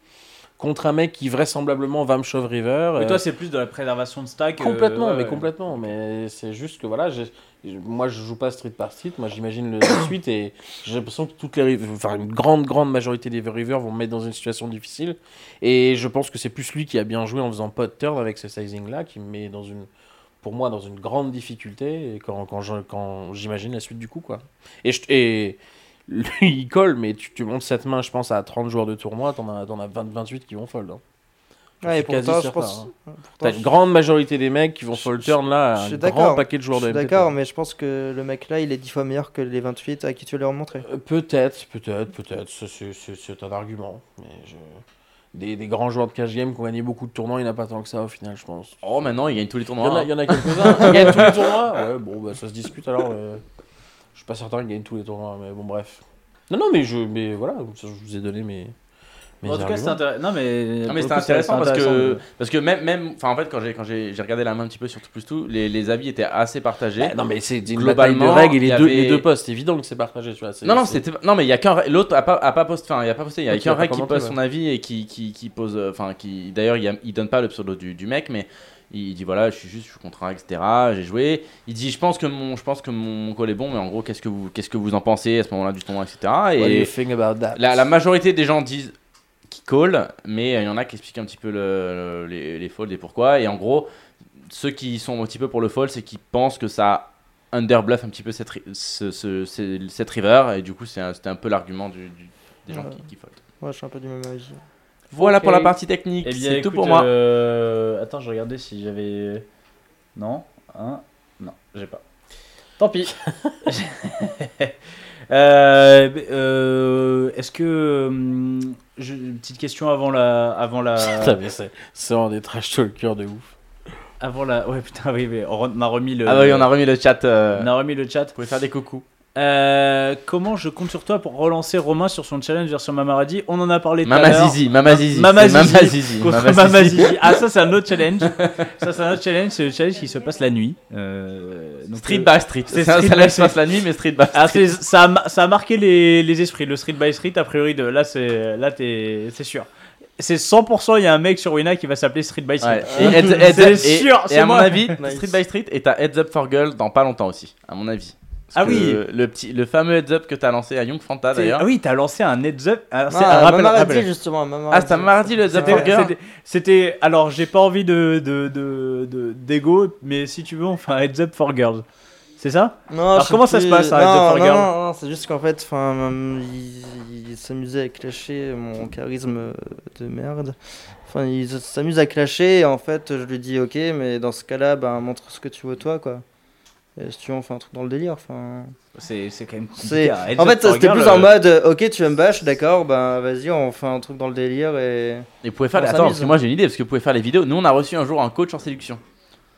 contre un mec qui vraisemblablement va me shove river Mais euh, toi, c'est plus de la préservation de stack. euh, Complètement, ouais, mais ouais. complètement. Mais c'est juste que voilà, moi je joue pas street par street, moi j'imagine le suite et j'ai l'impression que toutes les, enfin une grande grande majorité des rivers vont me mettre dans une situation difficile. Et je pense que c'est plus lui qui a bien joué en faisant pot turn avec ce sizing là qui me met dans une, pour moi dans une grande difficulté quand quand je- quand j'imagine la suite du coup quoi. Et je, et lui il colle, mais tu, tu montes cette main, je pense à 30 joueurs de tournoi, t'en as, t'en as 20, 28 qui vont fold. hein. Ouais, et pourtant, je pense. hein. pourtant, T'as je- une grande majorité des mecs qui vont fold turn là, je un grand paquet de joueurs Je de MTT. d'accord, mais je pense que le mec là, il est 10 fois meilleur que les 28 à qui tu l'as montré. Euh, Peut-être, peut-être, peut-être, c'est c'est un argument. Mais je... des, des grands joueurs de cash game qui ont gagné beaucoup de tournois, il n'y en a pas tant que ça au final, je pense. Oh, maintenant, il gagne tous les Il y tournois. il y en a quelques-uns. Ils gagnent tous les tournois Ouais, bon, bah, ça se discute alors. euh, Je suis pas certain qu'ils gagnent tous les tournois, mais bon, bref. Non, non, mais, je, mais voilà, ça, je vous ai donné mes. En tout cas, c'est intéressant. Non, mais. Non mais c'était c'est- intéressant c'est parce que parce que même même enfin en fait quand j'ai quand j'ai j'ai regardé la main un petit peu sur tout plus tout les, les avis étaient assez partagés. Bah, non, mais c'est une Globalement, bataille de règles et les, deux, les deux postes, évident que c'est partagé, tu vois. c'est- Non non c'est- c'était non mais il y a qu'un l'autre a pas a pas posté enfin il y a pas posté il y a qu'un règle qui pose ouais. son avis et qui qui, qui pose euh, enfin qui d'ailleurs il, a- il donne pas le pseudo du, du mec mais il dit voilà je suis juste je suis contre un etc j'ai joué il dit je pense que mon je pense que mon, mon call est bon mais en gros qu'est-ce que vous qu'est-ce que vous en pensez à ce moment-là du tournoi etc What do you et think about that? la, la majorité des gens disent call, mais il y en a qui expliquent un petit peu le- le- les, les folds et pourquoi. Et en gros, ceux qui sont un petit peu pour le fold, c'est qu'ils pensent que ça underbluff un petit peu cette, ri- ce- ce- ce- cette river. Et du coup, c'est un- c'était un peu l'argument du- du- des gens Ouais. qui, qui fold. Moi, je suis un peu du même avis. Voilà pour la partie technique. Eh c'est tout pour moi. euh, Attends, je regardais si j'avais. Non Hein Non, j'ai pas. Tant pis. Euh, euh, Est-ce que. Je- une petite question avant la. Avant la. Putain, mais c'est c'est vraiment des trash talkers de ouf. Avant la. Ouais, putain, oui, mais on a remis le. Ah oui, on a remis le chat. euh, On a remis le chat. Vous pouvez faire des coucous. Euh, comment je compte sur toi pour relancer Romain sur son challenge version Mamaradi On en a parlé tout à l'heure. Zizi, Mama Zizi, Mama Zizi, contre Mama. Ah ça c'est un autre challenge. ça c'est un autre challenge. C'est le challenge qui se passe la nuit. Euh, donc, Street euh, by street. c'est ça by laisse street. passe la nuit, mais street by Ah, street. c'est- ça, a, ça a marqué les, les esprits. Le street by street, a priori, de, là, c'est, là t'es, c'est sûr. C'est 100%, il y a un mec sur Wina qui va s'appeler Street by Street. Ouais. C'est sûr, et c'est à mon moi. avis, Nice. Street by Street et t'as Heads Up for Girl dans pas longtemps aussi, à mon avis. Ah Parce oui. le, petit, le fameux Heads Up que t'as lancé à Young Fanta d'ailleurs. Ah oui, t'as lancé un heads up. Alors, c'est, Non, un à rappel, rappel. justement. Ah, c'est à mardi le Heads Up C'était, alors j'ai pas envie de, de, de, de- d'ego, mais si tu veux, on fait un heads up for girls. C'est ça? Non, Alors, comment ça se passe, un non, Heads Up for non, Girl non, non, c'est juste qu'en fait, enfin, il, il s'amusait à clasher mon charisme de merde. Enfin, il s'amuse à clasher et en fait, je lui dis ok, mais dans ce cas-là, ben, montre ce que tu veux toi, quoi. Et si tu veux, on fait un truc dans le délire. Enfin, C'est, c'est quand même c'est. compliqué. En fait, c'était plus en euh, mode euh, ok, tu veux me bash, d'accord, ben vas-y, on fait un truc dans le délire et. Et vous pouvez faire. On Attends, parce que moi j'ai une idée, parce que vous pouvez faire les vidéos. Nous on a reçu un jour un coach en séduction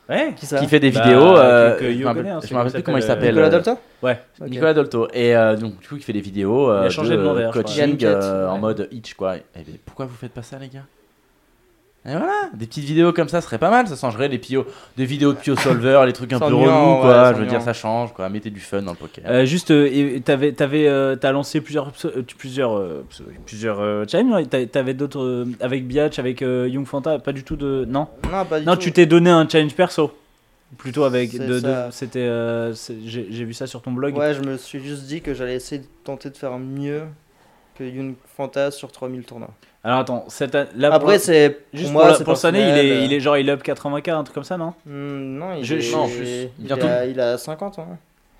Ouais, Qui ça qui fait des Bah, vidéos. euh, que- que je me rappelle, connaît, hein, je c'est me rappelle comment plus comment il s'appelle. Nicolas euh, Dolto Ouais. Nicolas Dolto. Et euh, donc du coup il fait des vidéos euh, Il a changé de nom, d'ailleurs, je crois. coaching euh, en ouais. mode itch quoi. Et, mais pourquoi vous faites pas ça les gars? Et voilà, des petites vidéos comme ça serait pas mal, ça changerait les pio, des vidéos de Pio Solver, les trucs un peu relous quoi, ouais, je veux dire ça change quoi, mettez du fun dans le poker. Euh, juste, euh, t'avais, t'avais, euh, t'as lancé plusieurs, euh, plusieurs, euh, plusieurs euh, challenges. T'avais d'autres euh, avec Biatch, avec euh, Young Fanta, pas du tout de, non? Non, pas du Non, tout. tu t'es donné un challenge perso. Plutôt avec, de, de- c'était, euh, j'ai vu ça sur ton blog. Ouais, je me suis juste dit que j'allais essayer de tenter de faire mieux que Young Fanta sur 3000 tournois. Alors attends, cette, an- là, Après, pour- c'est- pour juste moi, pour, la- c'est pour cette année, il est, euh. il est genre il up 80k, un truc comme ça, non? Non, il Je- est, je- non, il est- il, a, il a 50 ans.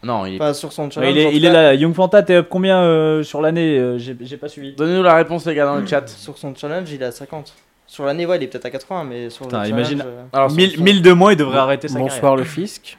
Non, il est... Enfin, sur son Ouais, challenge. il, est, il est là, Young Fanta, t'es up combien euh, sur l'année Euh, j'ai, pas suivi. Donnez-nous la réponse les gars dans le chat. Sur son challenge, il est à 50. Sur l'année, ouais, il est peut-être à 80, mais sur Putain, le challenge. imagine- euh, Alors, son- 1000, son- 1000 de moins, il devrait arrêter sa Bonsoir le fisc.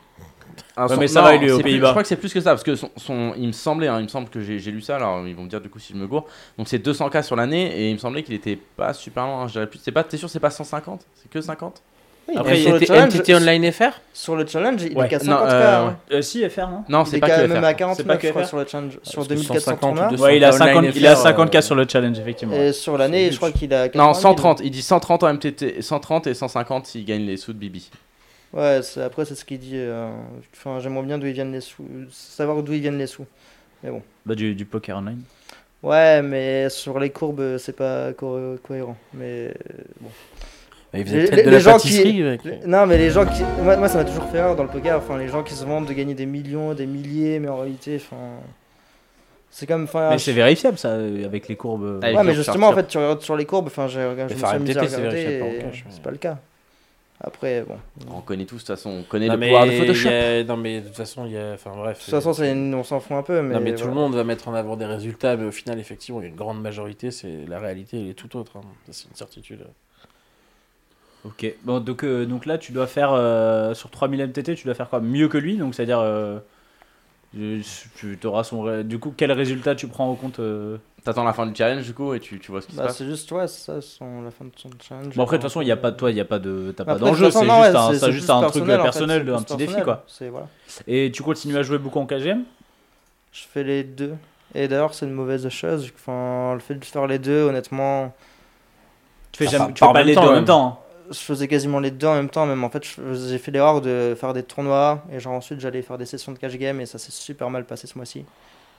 Ouais, son- mais ça non, va, il est aux Pays-Bas. Je crois que c'est plus que ça, parce que son, son- il me semblait, hein, il me semble que j'ai lu ça, alors ils vont me dire du coup si je me gourre. Donc c'est 200k sur l'année, et il me semblait qu'il était pas super loin, hein, je dirais plus. C'est pas, t'es sûr, c'est pas 150 C'est que 50 oui, Après, il sur le NTT, challenge, NTT Online FR sur le challenge, il Ouais. est qu'à Non, 50k. euh, hein. Euh, si, FR, non Non, Il c'est est pas quand que même FR. à C'est pas 49 que FR. sur le challenge. Sur Parce que 2400 150 tournois. ou 200. Ouais, il a, Online 50, il a FR, 50k euh, sur le challenge, effectivement. Et sur l'année, je crois qu'il a. 80 Non, 000. 130, il dit 130 en MTT, 130 et 150 s'il gagne les sous de Bibi. Ouais, après, c'est ce qu'il dit. euh, Enfin, j'aimerais bien d'où ils viennent les sous. Savoir d'où ils viennent les sous. Bah, du, du poker online. Ouais, mais sur les courbes, c'est pas co- cohérent. Mais bon. Bah, Il Les- faisait les- peut-être de les la gens qui- avec- Non, mais les gens qui. Moi, moi, ça m'a toujours fait rire dans le poker. Enfin, les gens qui se vendent de gagner des millions, des milliers, mais en réalité, enfin. C'est comme. Enfin, Mais je- c'est vérifiable, ça, euh, avec les courbes. euh. Ouais, mais justement, en fait, tu regardes sur les courbes. Enfin, j'ai- ouais. C'est pas le cas. Après, bon. On connaît tous, de toute façon, on connaît Non, le mais pouvoir de Photoshop. a- Non, mais de toute façon, il y a. Enfin, bref. De toute façon, une- on s'en fout un peu. Mais, Non, mais tout le monde va mettre en avant des résultats, mais au final, effectivement, il y a une grande majorité, c'est la réalité, elle est tout autre. hein. C'est une certitude. Ok, bon, donc, euh, donc là, tu dois faire euh, sur 3000 MTT, tu dois faire quoi? Mieux que lui, donc c'est-à-dire. euh, tu auras son. ré- Du coup, quel résultat tu prends en compte euh T'attends la fin du challenge du coup et tu, tu vois ce qui se Bah, passe. c'est juste, ouais, c'est ça, son, la fin de son challenge. Bon, après, de toute façon, il n'y a pas de toi, il n'y a pas de. T'as pas d'enjeu, c'est juste ouais, un, juste un truc personnel, en fait, un petit défi, quoi. C'est- voilà. Et tu continues à jouer beaucoup en KGM Je fais les deux. Et d'ailleurs, c'est une mauvaise chose. Enfin, le fait de faire les deux, honnêtement, Tu fais Ah, jamais, tu fais pas les deux en même. même temps. Je faisais quasiment les deux en même temps. Même en fait, j'ai fait l'erreur de faire des tournois et genre ensuite j'allais faire des sessions de cash game et ça s'est super mal passé ce mois-ci.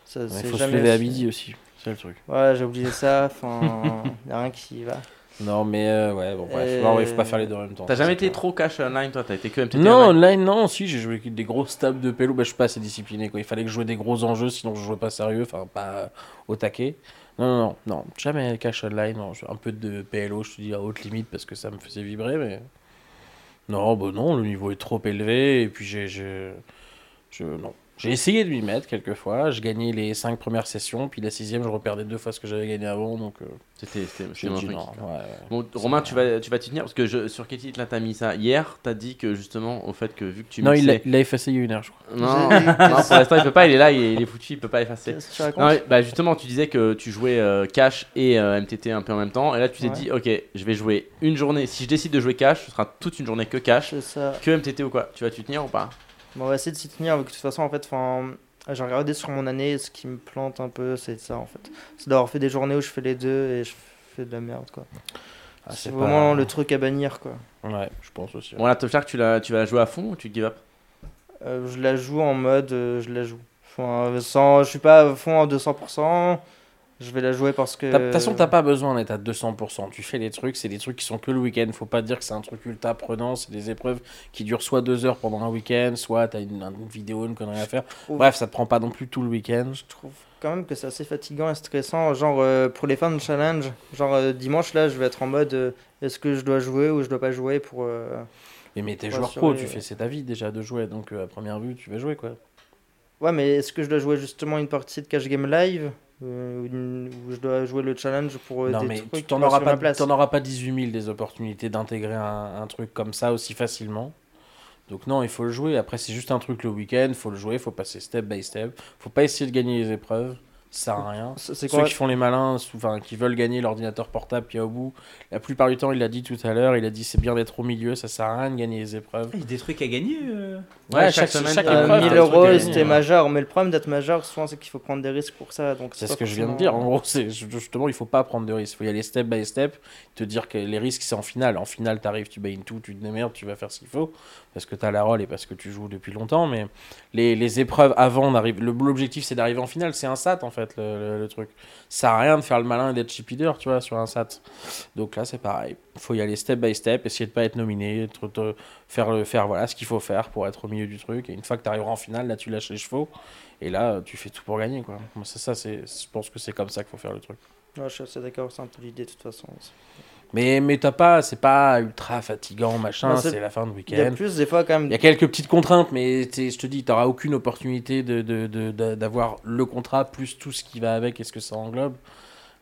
Ça, Il faut se lever à aussi- midi aussi, c'est le truc. Ouais, j'ai oublié ça. Enfin, y a rien qui va. Non, mais euh, ouais, bon, bref, Et- non, il faut pas faire les deux en même temps. T'as jamais été clair. trop cash online toi, t'as été que MTT Non, online? online, non, si, j'ai joué avec des grosses tables de pélo, bah, je suis pas assez discipliné, quoi. Il fallait que je joue des gros enjeux, sinon je jouais pas sérieux, enfin, pas au taquet. Non, non, non, jamais cash online, un peu de PLO, je te dis, à haute limite, parce que ça me faisait vibrer, mais... Non, bah non, le niveau est trop élevé, et puis j'ai... j'ai- Je... Non. J'ai essayé de m'y mettre quelques fois, je gagnais les 5 premières sessions, puis la sixième, je reperdais deux fois ce que j'avais gagné avant, donc... euh, C'était mon truc. non, ouais, ouais. Bon, Romain, tu vas, tu vas t'y tenir parce que je, sur quel titre là t'as mis ça Hier, t'as dit que justement, au fait que vu que tu Non, il l'a mixais- il l'a effacé il y a une heure, je crois. Non, pour l'instant il peut pas, il est là, il est, il est foutu, il peut pas effacer. Non, mais, bah justement, tu disais que tu jouais euh, cash et euh, MTT un peu en même temps, et là tu t'es Ouais. dit, ok, je vais jouer une journée. Si je décide de jouer cash, ce sera toute une journée que cash, que MTT ou quoi. Tu vas t'y tenir ou pas? On va essayer de s'y tenir. De toute façon, en fait, enfin, j'ai regardé sur mon année. Ce qui me plante un peu, c'est ça en fait. C'est d'avoir fait des journées où je fais les deux et je fais de la merde quoi. Ah, c'est vraiment pas- le truc à bannir quoi. Ouais, je pense aussi. Bon, là, Top Shark, tu, la, tu vas la jouer à fond ou tu give up? Euh, je la joue en mode, euh, je la joue. Enfin, sans, je suis pas à fond à 200%. Je vais la jouer parce que. De toute façon, t'as pas besoin d'être à 200%. Tu fais les trucs, c'est des trucs qui sont que le week-end. Faut pas dire que c'est un truc ultra prenant. C'est des épreuves qui durent soit deux heures pendant un week-end, soit t'as une, une vidéo, une connerie à faire. Bref, ça te prend pas non plus tout le week-end. Je trouve quand même que c'est assez fatigant et stressant. Genre, euh, pour les fins de challenge, genre euh, dimanche là, je vais être en mode euh, est-ce que je dois jouer ou je dois pas jouer pour. Et mais t'es joueur pro, tu fais c'est ta vie déjà de jouer. Donc à première vue, tu vas jouer quoi. Ouais, mais est-ce que je dois jouer justement une partie de cash game live euh, une- je dois jouer le challenge pour euh, non, des mais trucs tu t'en auras, pas, place? t'en auras pas 18 000 des opportunités d'intégrer un, un truc comme ça aussi facilement. Donc non, il faut le jouer. Après, c'est juste un truc le week-end, faut le jouer, faut passer step by step. Faut pas essayer de gagner les épreuves, ça sert à rien. C'est Ceux quoi qui font les malins, enfin qui veulent gagner l'ordinateur portable qui est au bout, la plupart du temps, il l'a dit tout à l'heure, il a dit c'est bien d'être au milieu, ça sert à rien de gagner les épreuves. Il y a des trucs à gagner. euh. Ouais, chaque semaine, chaque t'as- Euh, épreuve, 1000 t'as un truc à euros, c'était majeur. Mais le problème d'être majeur, souvent, c'est qu'il faut prendre des risques pour ça. donc C'est ce que je viens de forcément- dire. En gros, c'est justement, il faut pas prendre de risques. Il faut y aller step by step. Te dire que les risques, c'est en finale. En finale, t'arrives, tu baignes tout, tu te démerdes, tu vas faire ce qu'il faut. Parce que t'as la rôle et parce que tu joues depuis longtemps. Mais les, les épreuves avant, L'objectif, c'est d'arriver en finale. C'est un SAT, en fait, le, le- le truc. Ça sert à rien de faire le malin et d'être chip leader, tu vois, sur un SAT. Donc là, c'est pareil. faut y aller step by step, essayer de pas être nominé, être, te- faire, le, faire voilà, ce qu'il faut faire pour être au milieu du truc. Et une fois que tu arriveras en finale, là, tu lâches les chevaux. Et là, tu fais tout pour gagner, quoi. Moi, c'est ça, c'est, je pense que c'est comme ça qu'il faut faire le truc. Ouais, je suis assez d'accord, c'est un peu l'idée de toute façon. Mais, mais t'as pas, c'est pas ultra fatigant, machin, c'est- la fin de Il y a week-end. plus des fois quand même. Il y a quelques petites contraintes, mais je te dis, t'auras aucune opportunité de- d'avoir le contrat plus tout ce qui va avec et ce que ça englobe.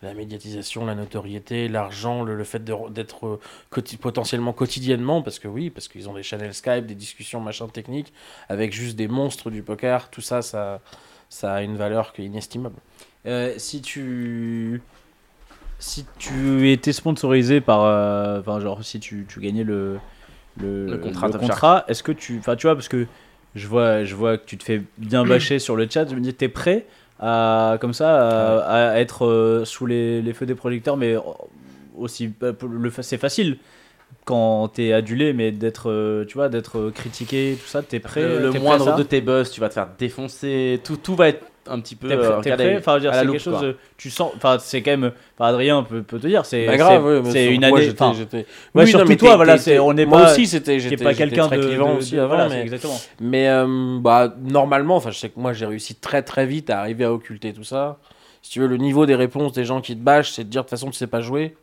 La médiatisation, la notoriété, l'argent, le, le fait de- d'être euh, quoti- potentiellement quotidiennement, parce que oui, parce qu'ils ont des channels Skype, des discussions machin techniques, avec juste des monstres du poker, tout ça, ça, ça a une valeur qui est inestimable. Euh, si tu si tu étais sponsorisé par euh, enfin genre si tu, tu gagnais le le, Le contrat le Top contrat, est-ce que tu enfin tu vois parce que je vois je vois que tu te fais bien bâcher sur le chat je me dis t'es prêt à comme ça à, à être euh, sous les, les feux des projecteurs mais aussi fa- c'est facile quand t'es adulé mais d'être euh, tu vois d'être critiqué tout ça t'es prêt le, moindre de tes buzz, tu vas te faire défoncer. Tout, tout va être un petit peu. Euh, prêt Enfin, je veux dire, à la c'est loupe, quelque chose. quoi. Tu sens. Enfin, c'est quand même. Enfin, Adrien peut, peut te dire. C'est. Bah grave, c'est- une moi, année. j'étais- enfin, Oui, surtout mais toi, voilà. C'est. On n'est moi pas. aussi, c'était. J'étais pas quelqu'un très de. clivant de- aussi de- avant, voilà, mais- exactement. Mais euh, bah, normalement, enfin, je sais que moi j'ai réussi très très vite à arriver à occulter tout ça. Si tu veux, le niveau des réponses des gens qui te bâchent, c'est de dire de toute façon tu sais pas jouer.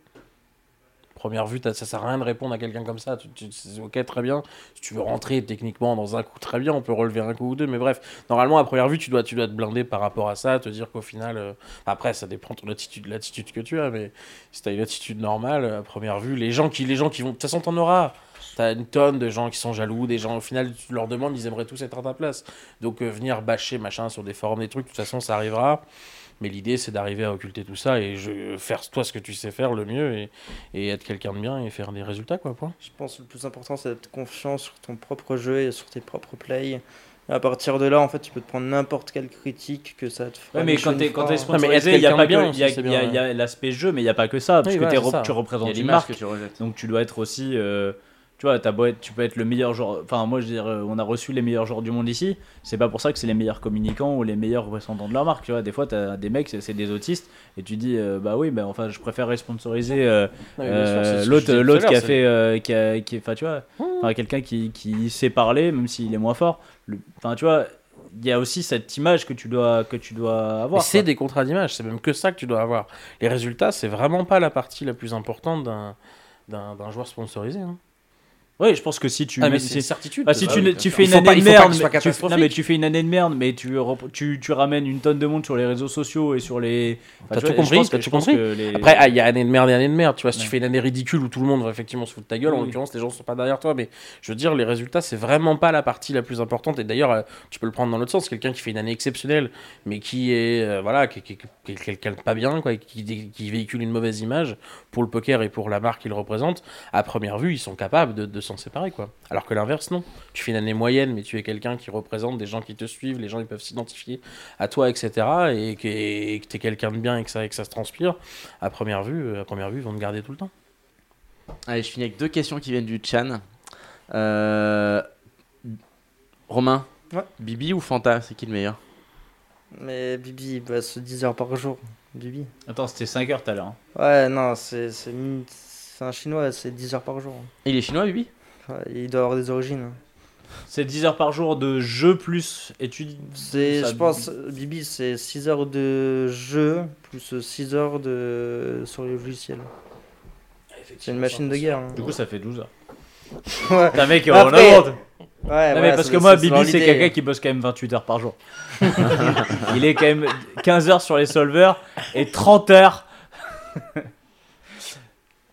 Première vue, ça sert à rien de répondre à quelqu'un comme ça. Tu, tu- ok, très bien. Si tu veux rentrer techniquement dans un coup, très bien, on peut relever un coup ou deux. Mais bref, normalement, à première vue, tu dois, tu dois te blinder par rapport à ça, te dire qu'au final. euh, Après, ça dépend de l'attitude, l'attitude que tu as, mais si t'as une attitude normale, à première vue, les gens qui, les gens qui vont. De toute façon, t'en auras. T'as une tonne de gens qui sont jaloux, des gens, au final, tu leur demandes, ils aimeraient tous être à ta place. Donc, euh, venir bâcher, machin, sur des forums, des trucs, de toute façon, ça arrivera. Mais l'idée, c'est d'arriver à occulter tout ça et je, faire toi ce que tu sais faire le mieux et, et être quelqu'un de bien et faire des résultats, quoi. Point. Je pense que le plus important, c'est d'être confiant sur ton propre jeu et sur tes propres plays. À partir de là, en fait, tu peux te prendre n'importe quelle critique que ça te fera. Ouais, mais quand t'es quand t'es sponsorisé, il y a pas que il y a, il y a- il y a l'aspect jeu, mais il y a pas que ça, parce Oui, que voilà, tu représentes une marque, que tu rejettes. donc tu dois être aussi. euh, tu vois, beau être- tu peux être le meilleur joueur. Enfin, moi, je veux dire, euh, on a reçu les meilleurs joueurs du monde ici. C'est pas pour ça que c'est les meilleurs communicants ou les meilleurs représentants de leur marque. Tu vois, des fois, t'as des mecs, c'est des autistes, et tu dis, euh, bah oui, bah enfin, je préférerais sponsoriser euh, euh, l'autre, l'autre qui a fait, qui a, qui, enfin, tu vois, enfin, quelqu'un qui, qui sait parler, même s'il est moins fort. Le- Enfin, tu vois. Il y a aussi cette image que tu dois, que tu dois avoir. c'est des contrats d'image, c'est même que ça que tu dois avoir. Les résultats, c'est vraiment pas la partie la plus importante d'un, d'un, d'un joueur sponsorisé. hein. Oui, je pense que si tu Ah, mais mets- c'est si- une certitude. Ah, si Ah tu, oui, ne- tu fais une année de merde, tu, non, mais tu fais une année de merde, mais tu, tu, tu ramènes une tonne de monde sur les réseaux sociaux et sur les. Enfin, T'as tout compris, t'as tout compris. les- Après, ah, il y a année de merde et année de merde. Tu vois, si Ouais. tu fais une année ridicule où tout le monde va effectivement se foutre de ta gueule, en l'occurrence, les gens sont pas derrière toi. Mais je veux dire, les résultats, c'est vraiment pas la partie la plus importante. Et d'ailleurs, euh, tu peux le prendre dans l'autre sens. Quelqu'un qui fait une année exceptionnelle, mais qui est, euh, voilà, qui, qui- quelqu'un de pas bien, quoi, qui véhicule une mauvaise image pour le poker et pour la marque qu'il représente, à première vue, ils sont capables de, de s'en séparer, quoi. Alors que l'inverse, non. Tu fais une année moyenne, mais tu es quelqu'un qui représente des gens qui te suivent, les gens ils peuvent s'identifier à toi, etc. Et que et t'es quelqu'un de bien et que ça, et que ça se transpire. À première vue, euh, à première vue, ils vont te garder tout le temps. Allez, je finis avec deux questions qui viennent du Chan. Euh, Romain, Ouais. Bibi ou Fanta, c'est qui le meilleur? Mais Bibi, il bosse 10 heures par jour. Bibi. Attends, c'était 5 heures tout à l'heure. hein. Ouais, non, c'est c'est c'est un chinois, c'est 10 heures par jour. Il est chinois, Bibi? Il doit avoir des origines. C'est 10 heures par jour de jeu plus études. C'est, Ça- je pense, Bibi, c'est 6 heures de jeu plus 6 heures de sur le logiciel. C'est une machine de guerre. hein. Du coup, ça fait 12 heures. Ouais. T'as un mec, on Après-. Ouais, Non, voilà, mais parce que moi, Bibi, c'est quelqu'un qui bosse quand même 28 heures par jour. Il est quand même 15 heures sur les solvers et 30 heures.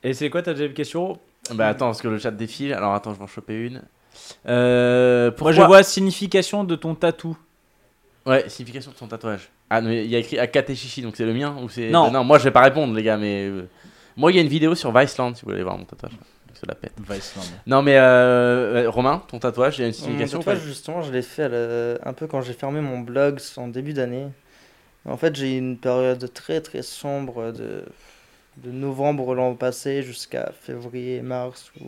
Et c'est quoi ta deuxième question? Bah attends, parce que le chat défile. Alors attends, je vais en choper une. Euh, Moi, pourquoi... je vois signification de ton tatou. Ouais, signification de son tatouage. Ah, mais il y a écrit Akate Shishi, donc c'est le mien ou c'est... Non. Bah non, moi je vais pas répondre, les gars, mais... euh, Moi, il y a une vidéo sur Viceland, si vous voulez voir mon tatouage. se la pète. Viceland. Non, mais euh, euh, Romain, ton tatouage, il y a une Mon signification ou tatouage, justement, je l'ai fait la- un peu quand j'ai fermé mon blog en début d'année. En fait, j'ai eu une période très très sombre de, de novembre l'an passé jusqu'à février, mars où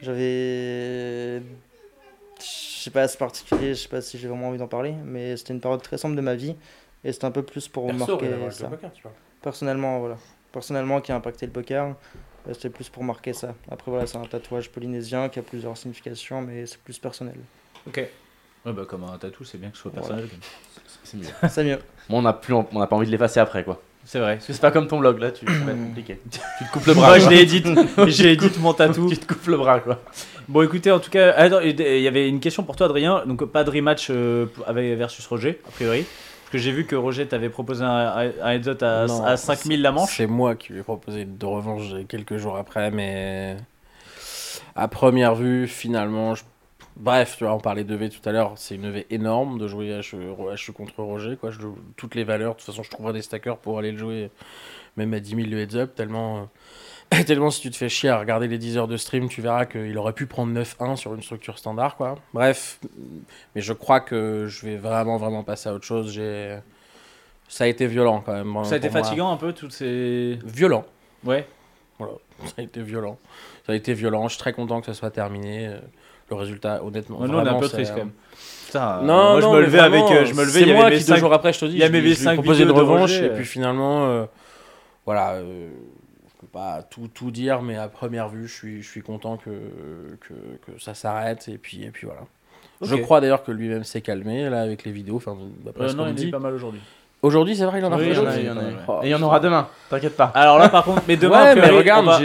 j'avais. Je sais pas, c'est particulier, je sais pas si j'ai vraiment envie d'en parler, mais c'était une période très sombre de ma vie et c'était un peu plus pour Perso, marquer ça. poker, tu vois. Personnellement, voilà. Personnellement, qui a impacté le poker, euh, c'était plus pour marquer ça. Après, voilà, c'est un tatouage polynésien qui a plusieurs significations, mais c'est plus personnel. Ok. Ouais, bah, comme un tatou, c'est bien que ce soit personnel. Voilà. C'est mieux. C'est mieux. Bon, on n'a plus, on n'a pas envie de l'effacer après, quoi. C'est vrai. Parce que c'est pas comme ton blog là, tu, ça va être compliqué. tu te coupes le bras. Moi, je l'ai édite. J'ai édite mon tatou. tu te coupes le bras, quoi. Bon, écoutez, en tout cas, attends, il y avait une question pour toi, Adrien. Donc, pas de rematch euh, avec versus Roger, a priori. Parce que j'ai vu que Roger t'avait proposé un, un heads up à, Non, à 5000 la manche. C'est moi qui lui ai proposé de revanche quelques jours après, mais à première vue, finalement, je- bref, tu vois, on parlait de V tout à l'heure, c'est une V énorme de jouer H, H contre Roger, quoi. Je, toutes les valeurs, de toute façon, je trouverai des stackers pour aller le jouer, même à 10 000 le heads up, tellement. euh, Tellement si tu te fais chier à regarder les 10 heures de stream, tu verras qu'il aurait pu prendre 9-1 sur une structure standard, quoi. Bref, mais je crois que je vais vraiment, vraiment passer à autre chose. J'ai... Ça a été violent quand même. Ça a été moi. fatigant un peu, toutes ces. Violent. Ouais. Voilà, ça a été violent. Ça a été violent. Je suis très content que ça soit terminé. Euh, Le résultat, honnêtement, Ouais, nous, on est un vraiment, peu triste euh, quand même. Putain, non, moi, je non, me levais avec. vraiment, euh, Je me levais, c'est il y moi avait qui mes deux cinq- jours après, je te dis, il y avait je, mes je lui proposé une revanche et euh. puis finalement, euh, voilà, euh, je peux pas tout, tout dire, mais à première vue, je suis, je suis content que, que, que ça s'arrête et puis, et puis voilà. Je crois d'ailleurs que lui-même s'est calmé là avec les vidéos, enfin Euh, ce non, il dit. pas mal aujourd'hui. Aujourd'hui, c'est vrai, il en a Oui, fait il y en a d'autres. Oh, Et il y en aura demain, t'inquiète pas. Alors là, par contre, mais demain, Ouais, a mais priori, regarde, va-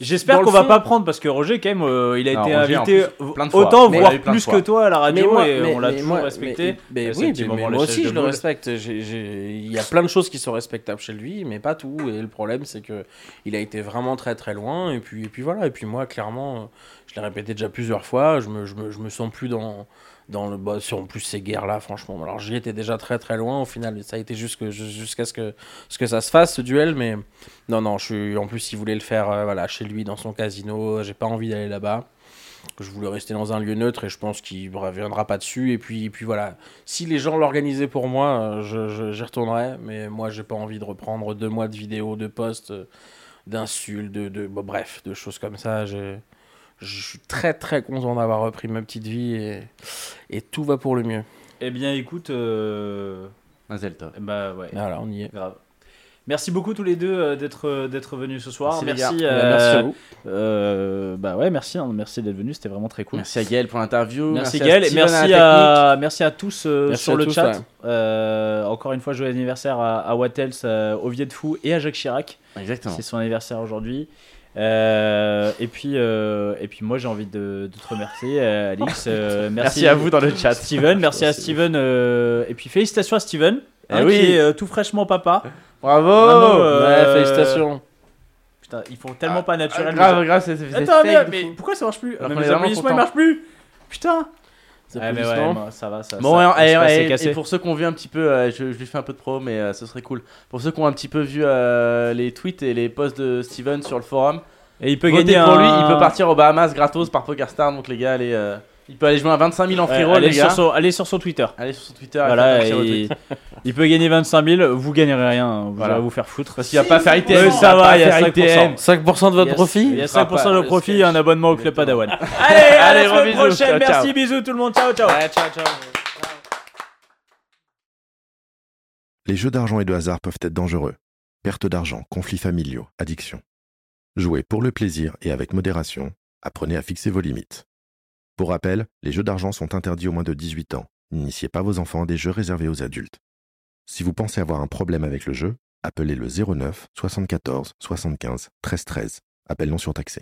J'espère qu'on va pas prendre parce que Roger, quand même, euh, il a Non, été Roger, invité plus, plein de fois. autant, Mais- voire plein de plus fois. que toi à la radio, Mais moi- et mais- on l'a toujours moi- respecté. mais- Euh, oui, moi aussi je le respecte. Il y a plein de choses qui sont respectables chez lui, mais pas tout. Et le problème, c'est que il a été vraiment très très loin. Et puis, et puis voilà. Et puis moi, clairement, euh, je l'ai répété déjà plusieurs fois. Je me, je me, je me sens plus dans dans le bah, sur en plus ces guerres là franchement alors j'y étais déjà très très loin au final ça a été jusqu'à ce que ce que ça se fasse ce duel mais non non je suis en plus il voulait le faire euh, voilà chez lui dans son casino j'ai pas envie d'aller là-bas je voulais rester dans un lieu neutre et je pense qu'il ne reviendra pas dessus. Et puis, puis voilà, si les gens l'organisaient pour moi, euh, j'y retournerais. Mais moi, j'ai pas envie de reprendre deux mois de vidéos, de posts, euh, d'insultes, de, de bref, de choses comme ça. J'ai- suis très très content d'avoir repris ma petite vie et, et tout va pour le mieux. Eh bien, écoute. Euh... Mazel tov. Bah ouais. Voilà, on y est. Grave. Merci beaucoup tous les deux euh, d'être euh, d'être venus ce soir. Merci, Merci. gars. Bah, merci à vous. euh, bah ouais, merci. hein, merci d'être venu. C'était vraiment très cool. Merci à Gaël pour l'interview. Merci, à Gaël et Steven merci à, merci à tous euh, Merci sur à le tous, chat. ouais. Euh, encore une fois, joyeux anniversaire à, à Wattels, euh, au Viet Fou et à Jacques Chirac. Exactement. C'est son anniversaire aujourd'hui. Euh, et puis euh, et puis moi j'ai envie de, de te remercier euh, Alix. Euh, merci, Merci à vous dans le chat. Steven. Merci à Steven. et puis félicitations à Steven. Eh hein, oui. qui est tout fraîchement papa. Bravo. Euh, Ouais, félicitations. Putain, ils font tellement pas naturel. Ah, grave, grave, c'est c'est Attends, mais, pourquoi ça marche plus? Les applaudissements ils marchent plus. Putain. Peut mais ouais, ça va, ça. Bon, ça, et, le space et- pour ceux qui ont vu un petit peu, euh, je, je lui fais un peu de pro, mais euh, ce serait cool. Pour ceux qui ont un petit peu vu euh, les tweets et les posts de Steven sur le forum, Et il peut votez gagner pour un... lui, il peut partir aux Bahamas gratos par PokerStar. Donc les gars, allez, il peut aller jouer à 25 000 en free roll, allez, les sur gars. son, allez sur son Twitter. Allez sur son Twitter. Voilà, et il peut gagner 25 000, vous gagnerez rien, vous Voilà. allez vous faire foutre. Parce qu'il va pas faire ITM. Ça va il y a faire 5%. ITM. 5% de votre a- profit Il y a sera 5% pas de le profit sketch. et un abonnement au club. Padawan. Allez, à Allez, la semaine bisous. prochaine. Ciao, ciao. Merci, bisous tout le monde. Ciao, ciao. Ouais, ciao, ciao. Les jeux d'argent et de hasard peuvent être dangereux. Perte d'argent, conflits familiaux, addiction. Jouez pour le plaisir et avec modération. Apprenez à fixer vos limites. Pour rappel, les jeux d'argent sont interdits aux moins de 18 ans. N'initiez pas vos enfants à des jeux réservés aux adultes. Si vous pensez avoir un problème avec le jeu, appelez le 09 74 75 13 13. Appel non surtaxé.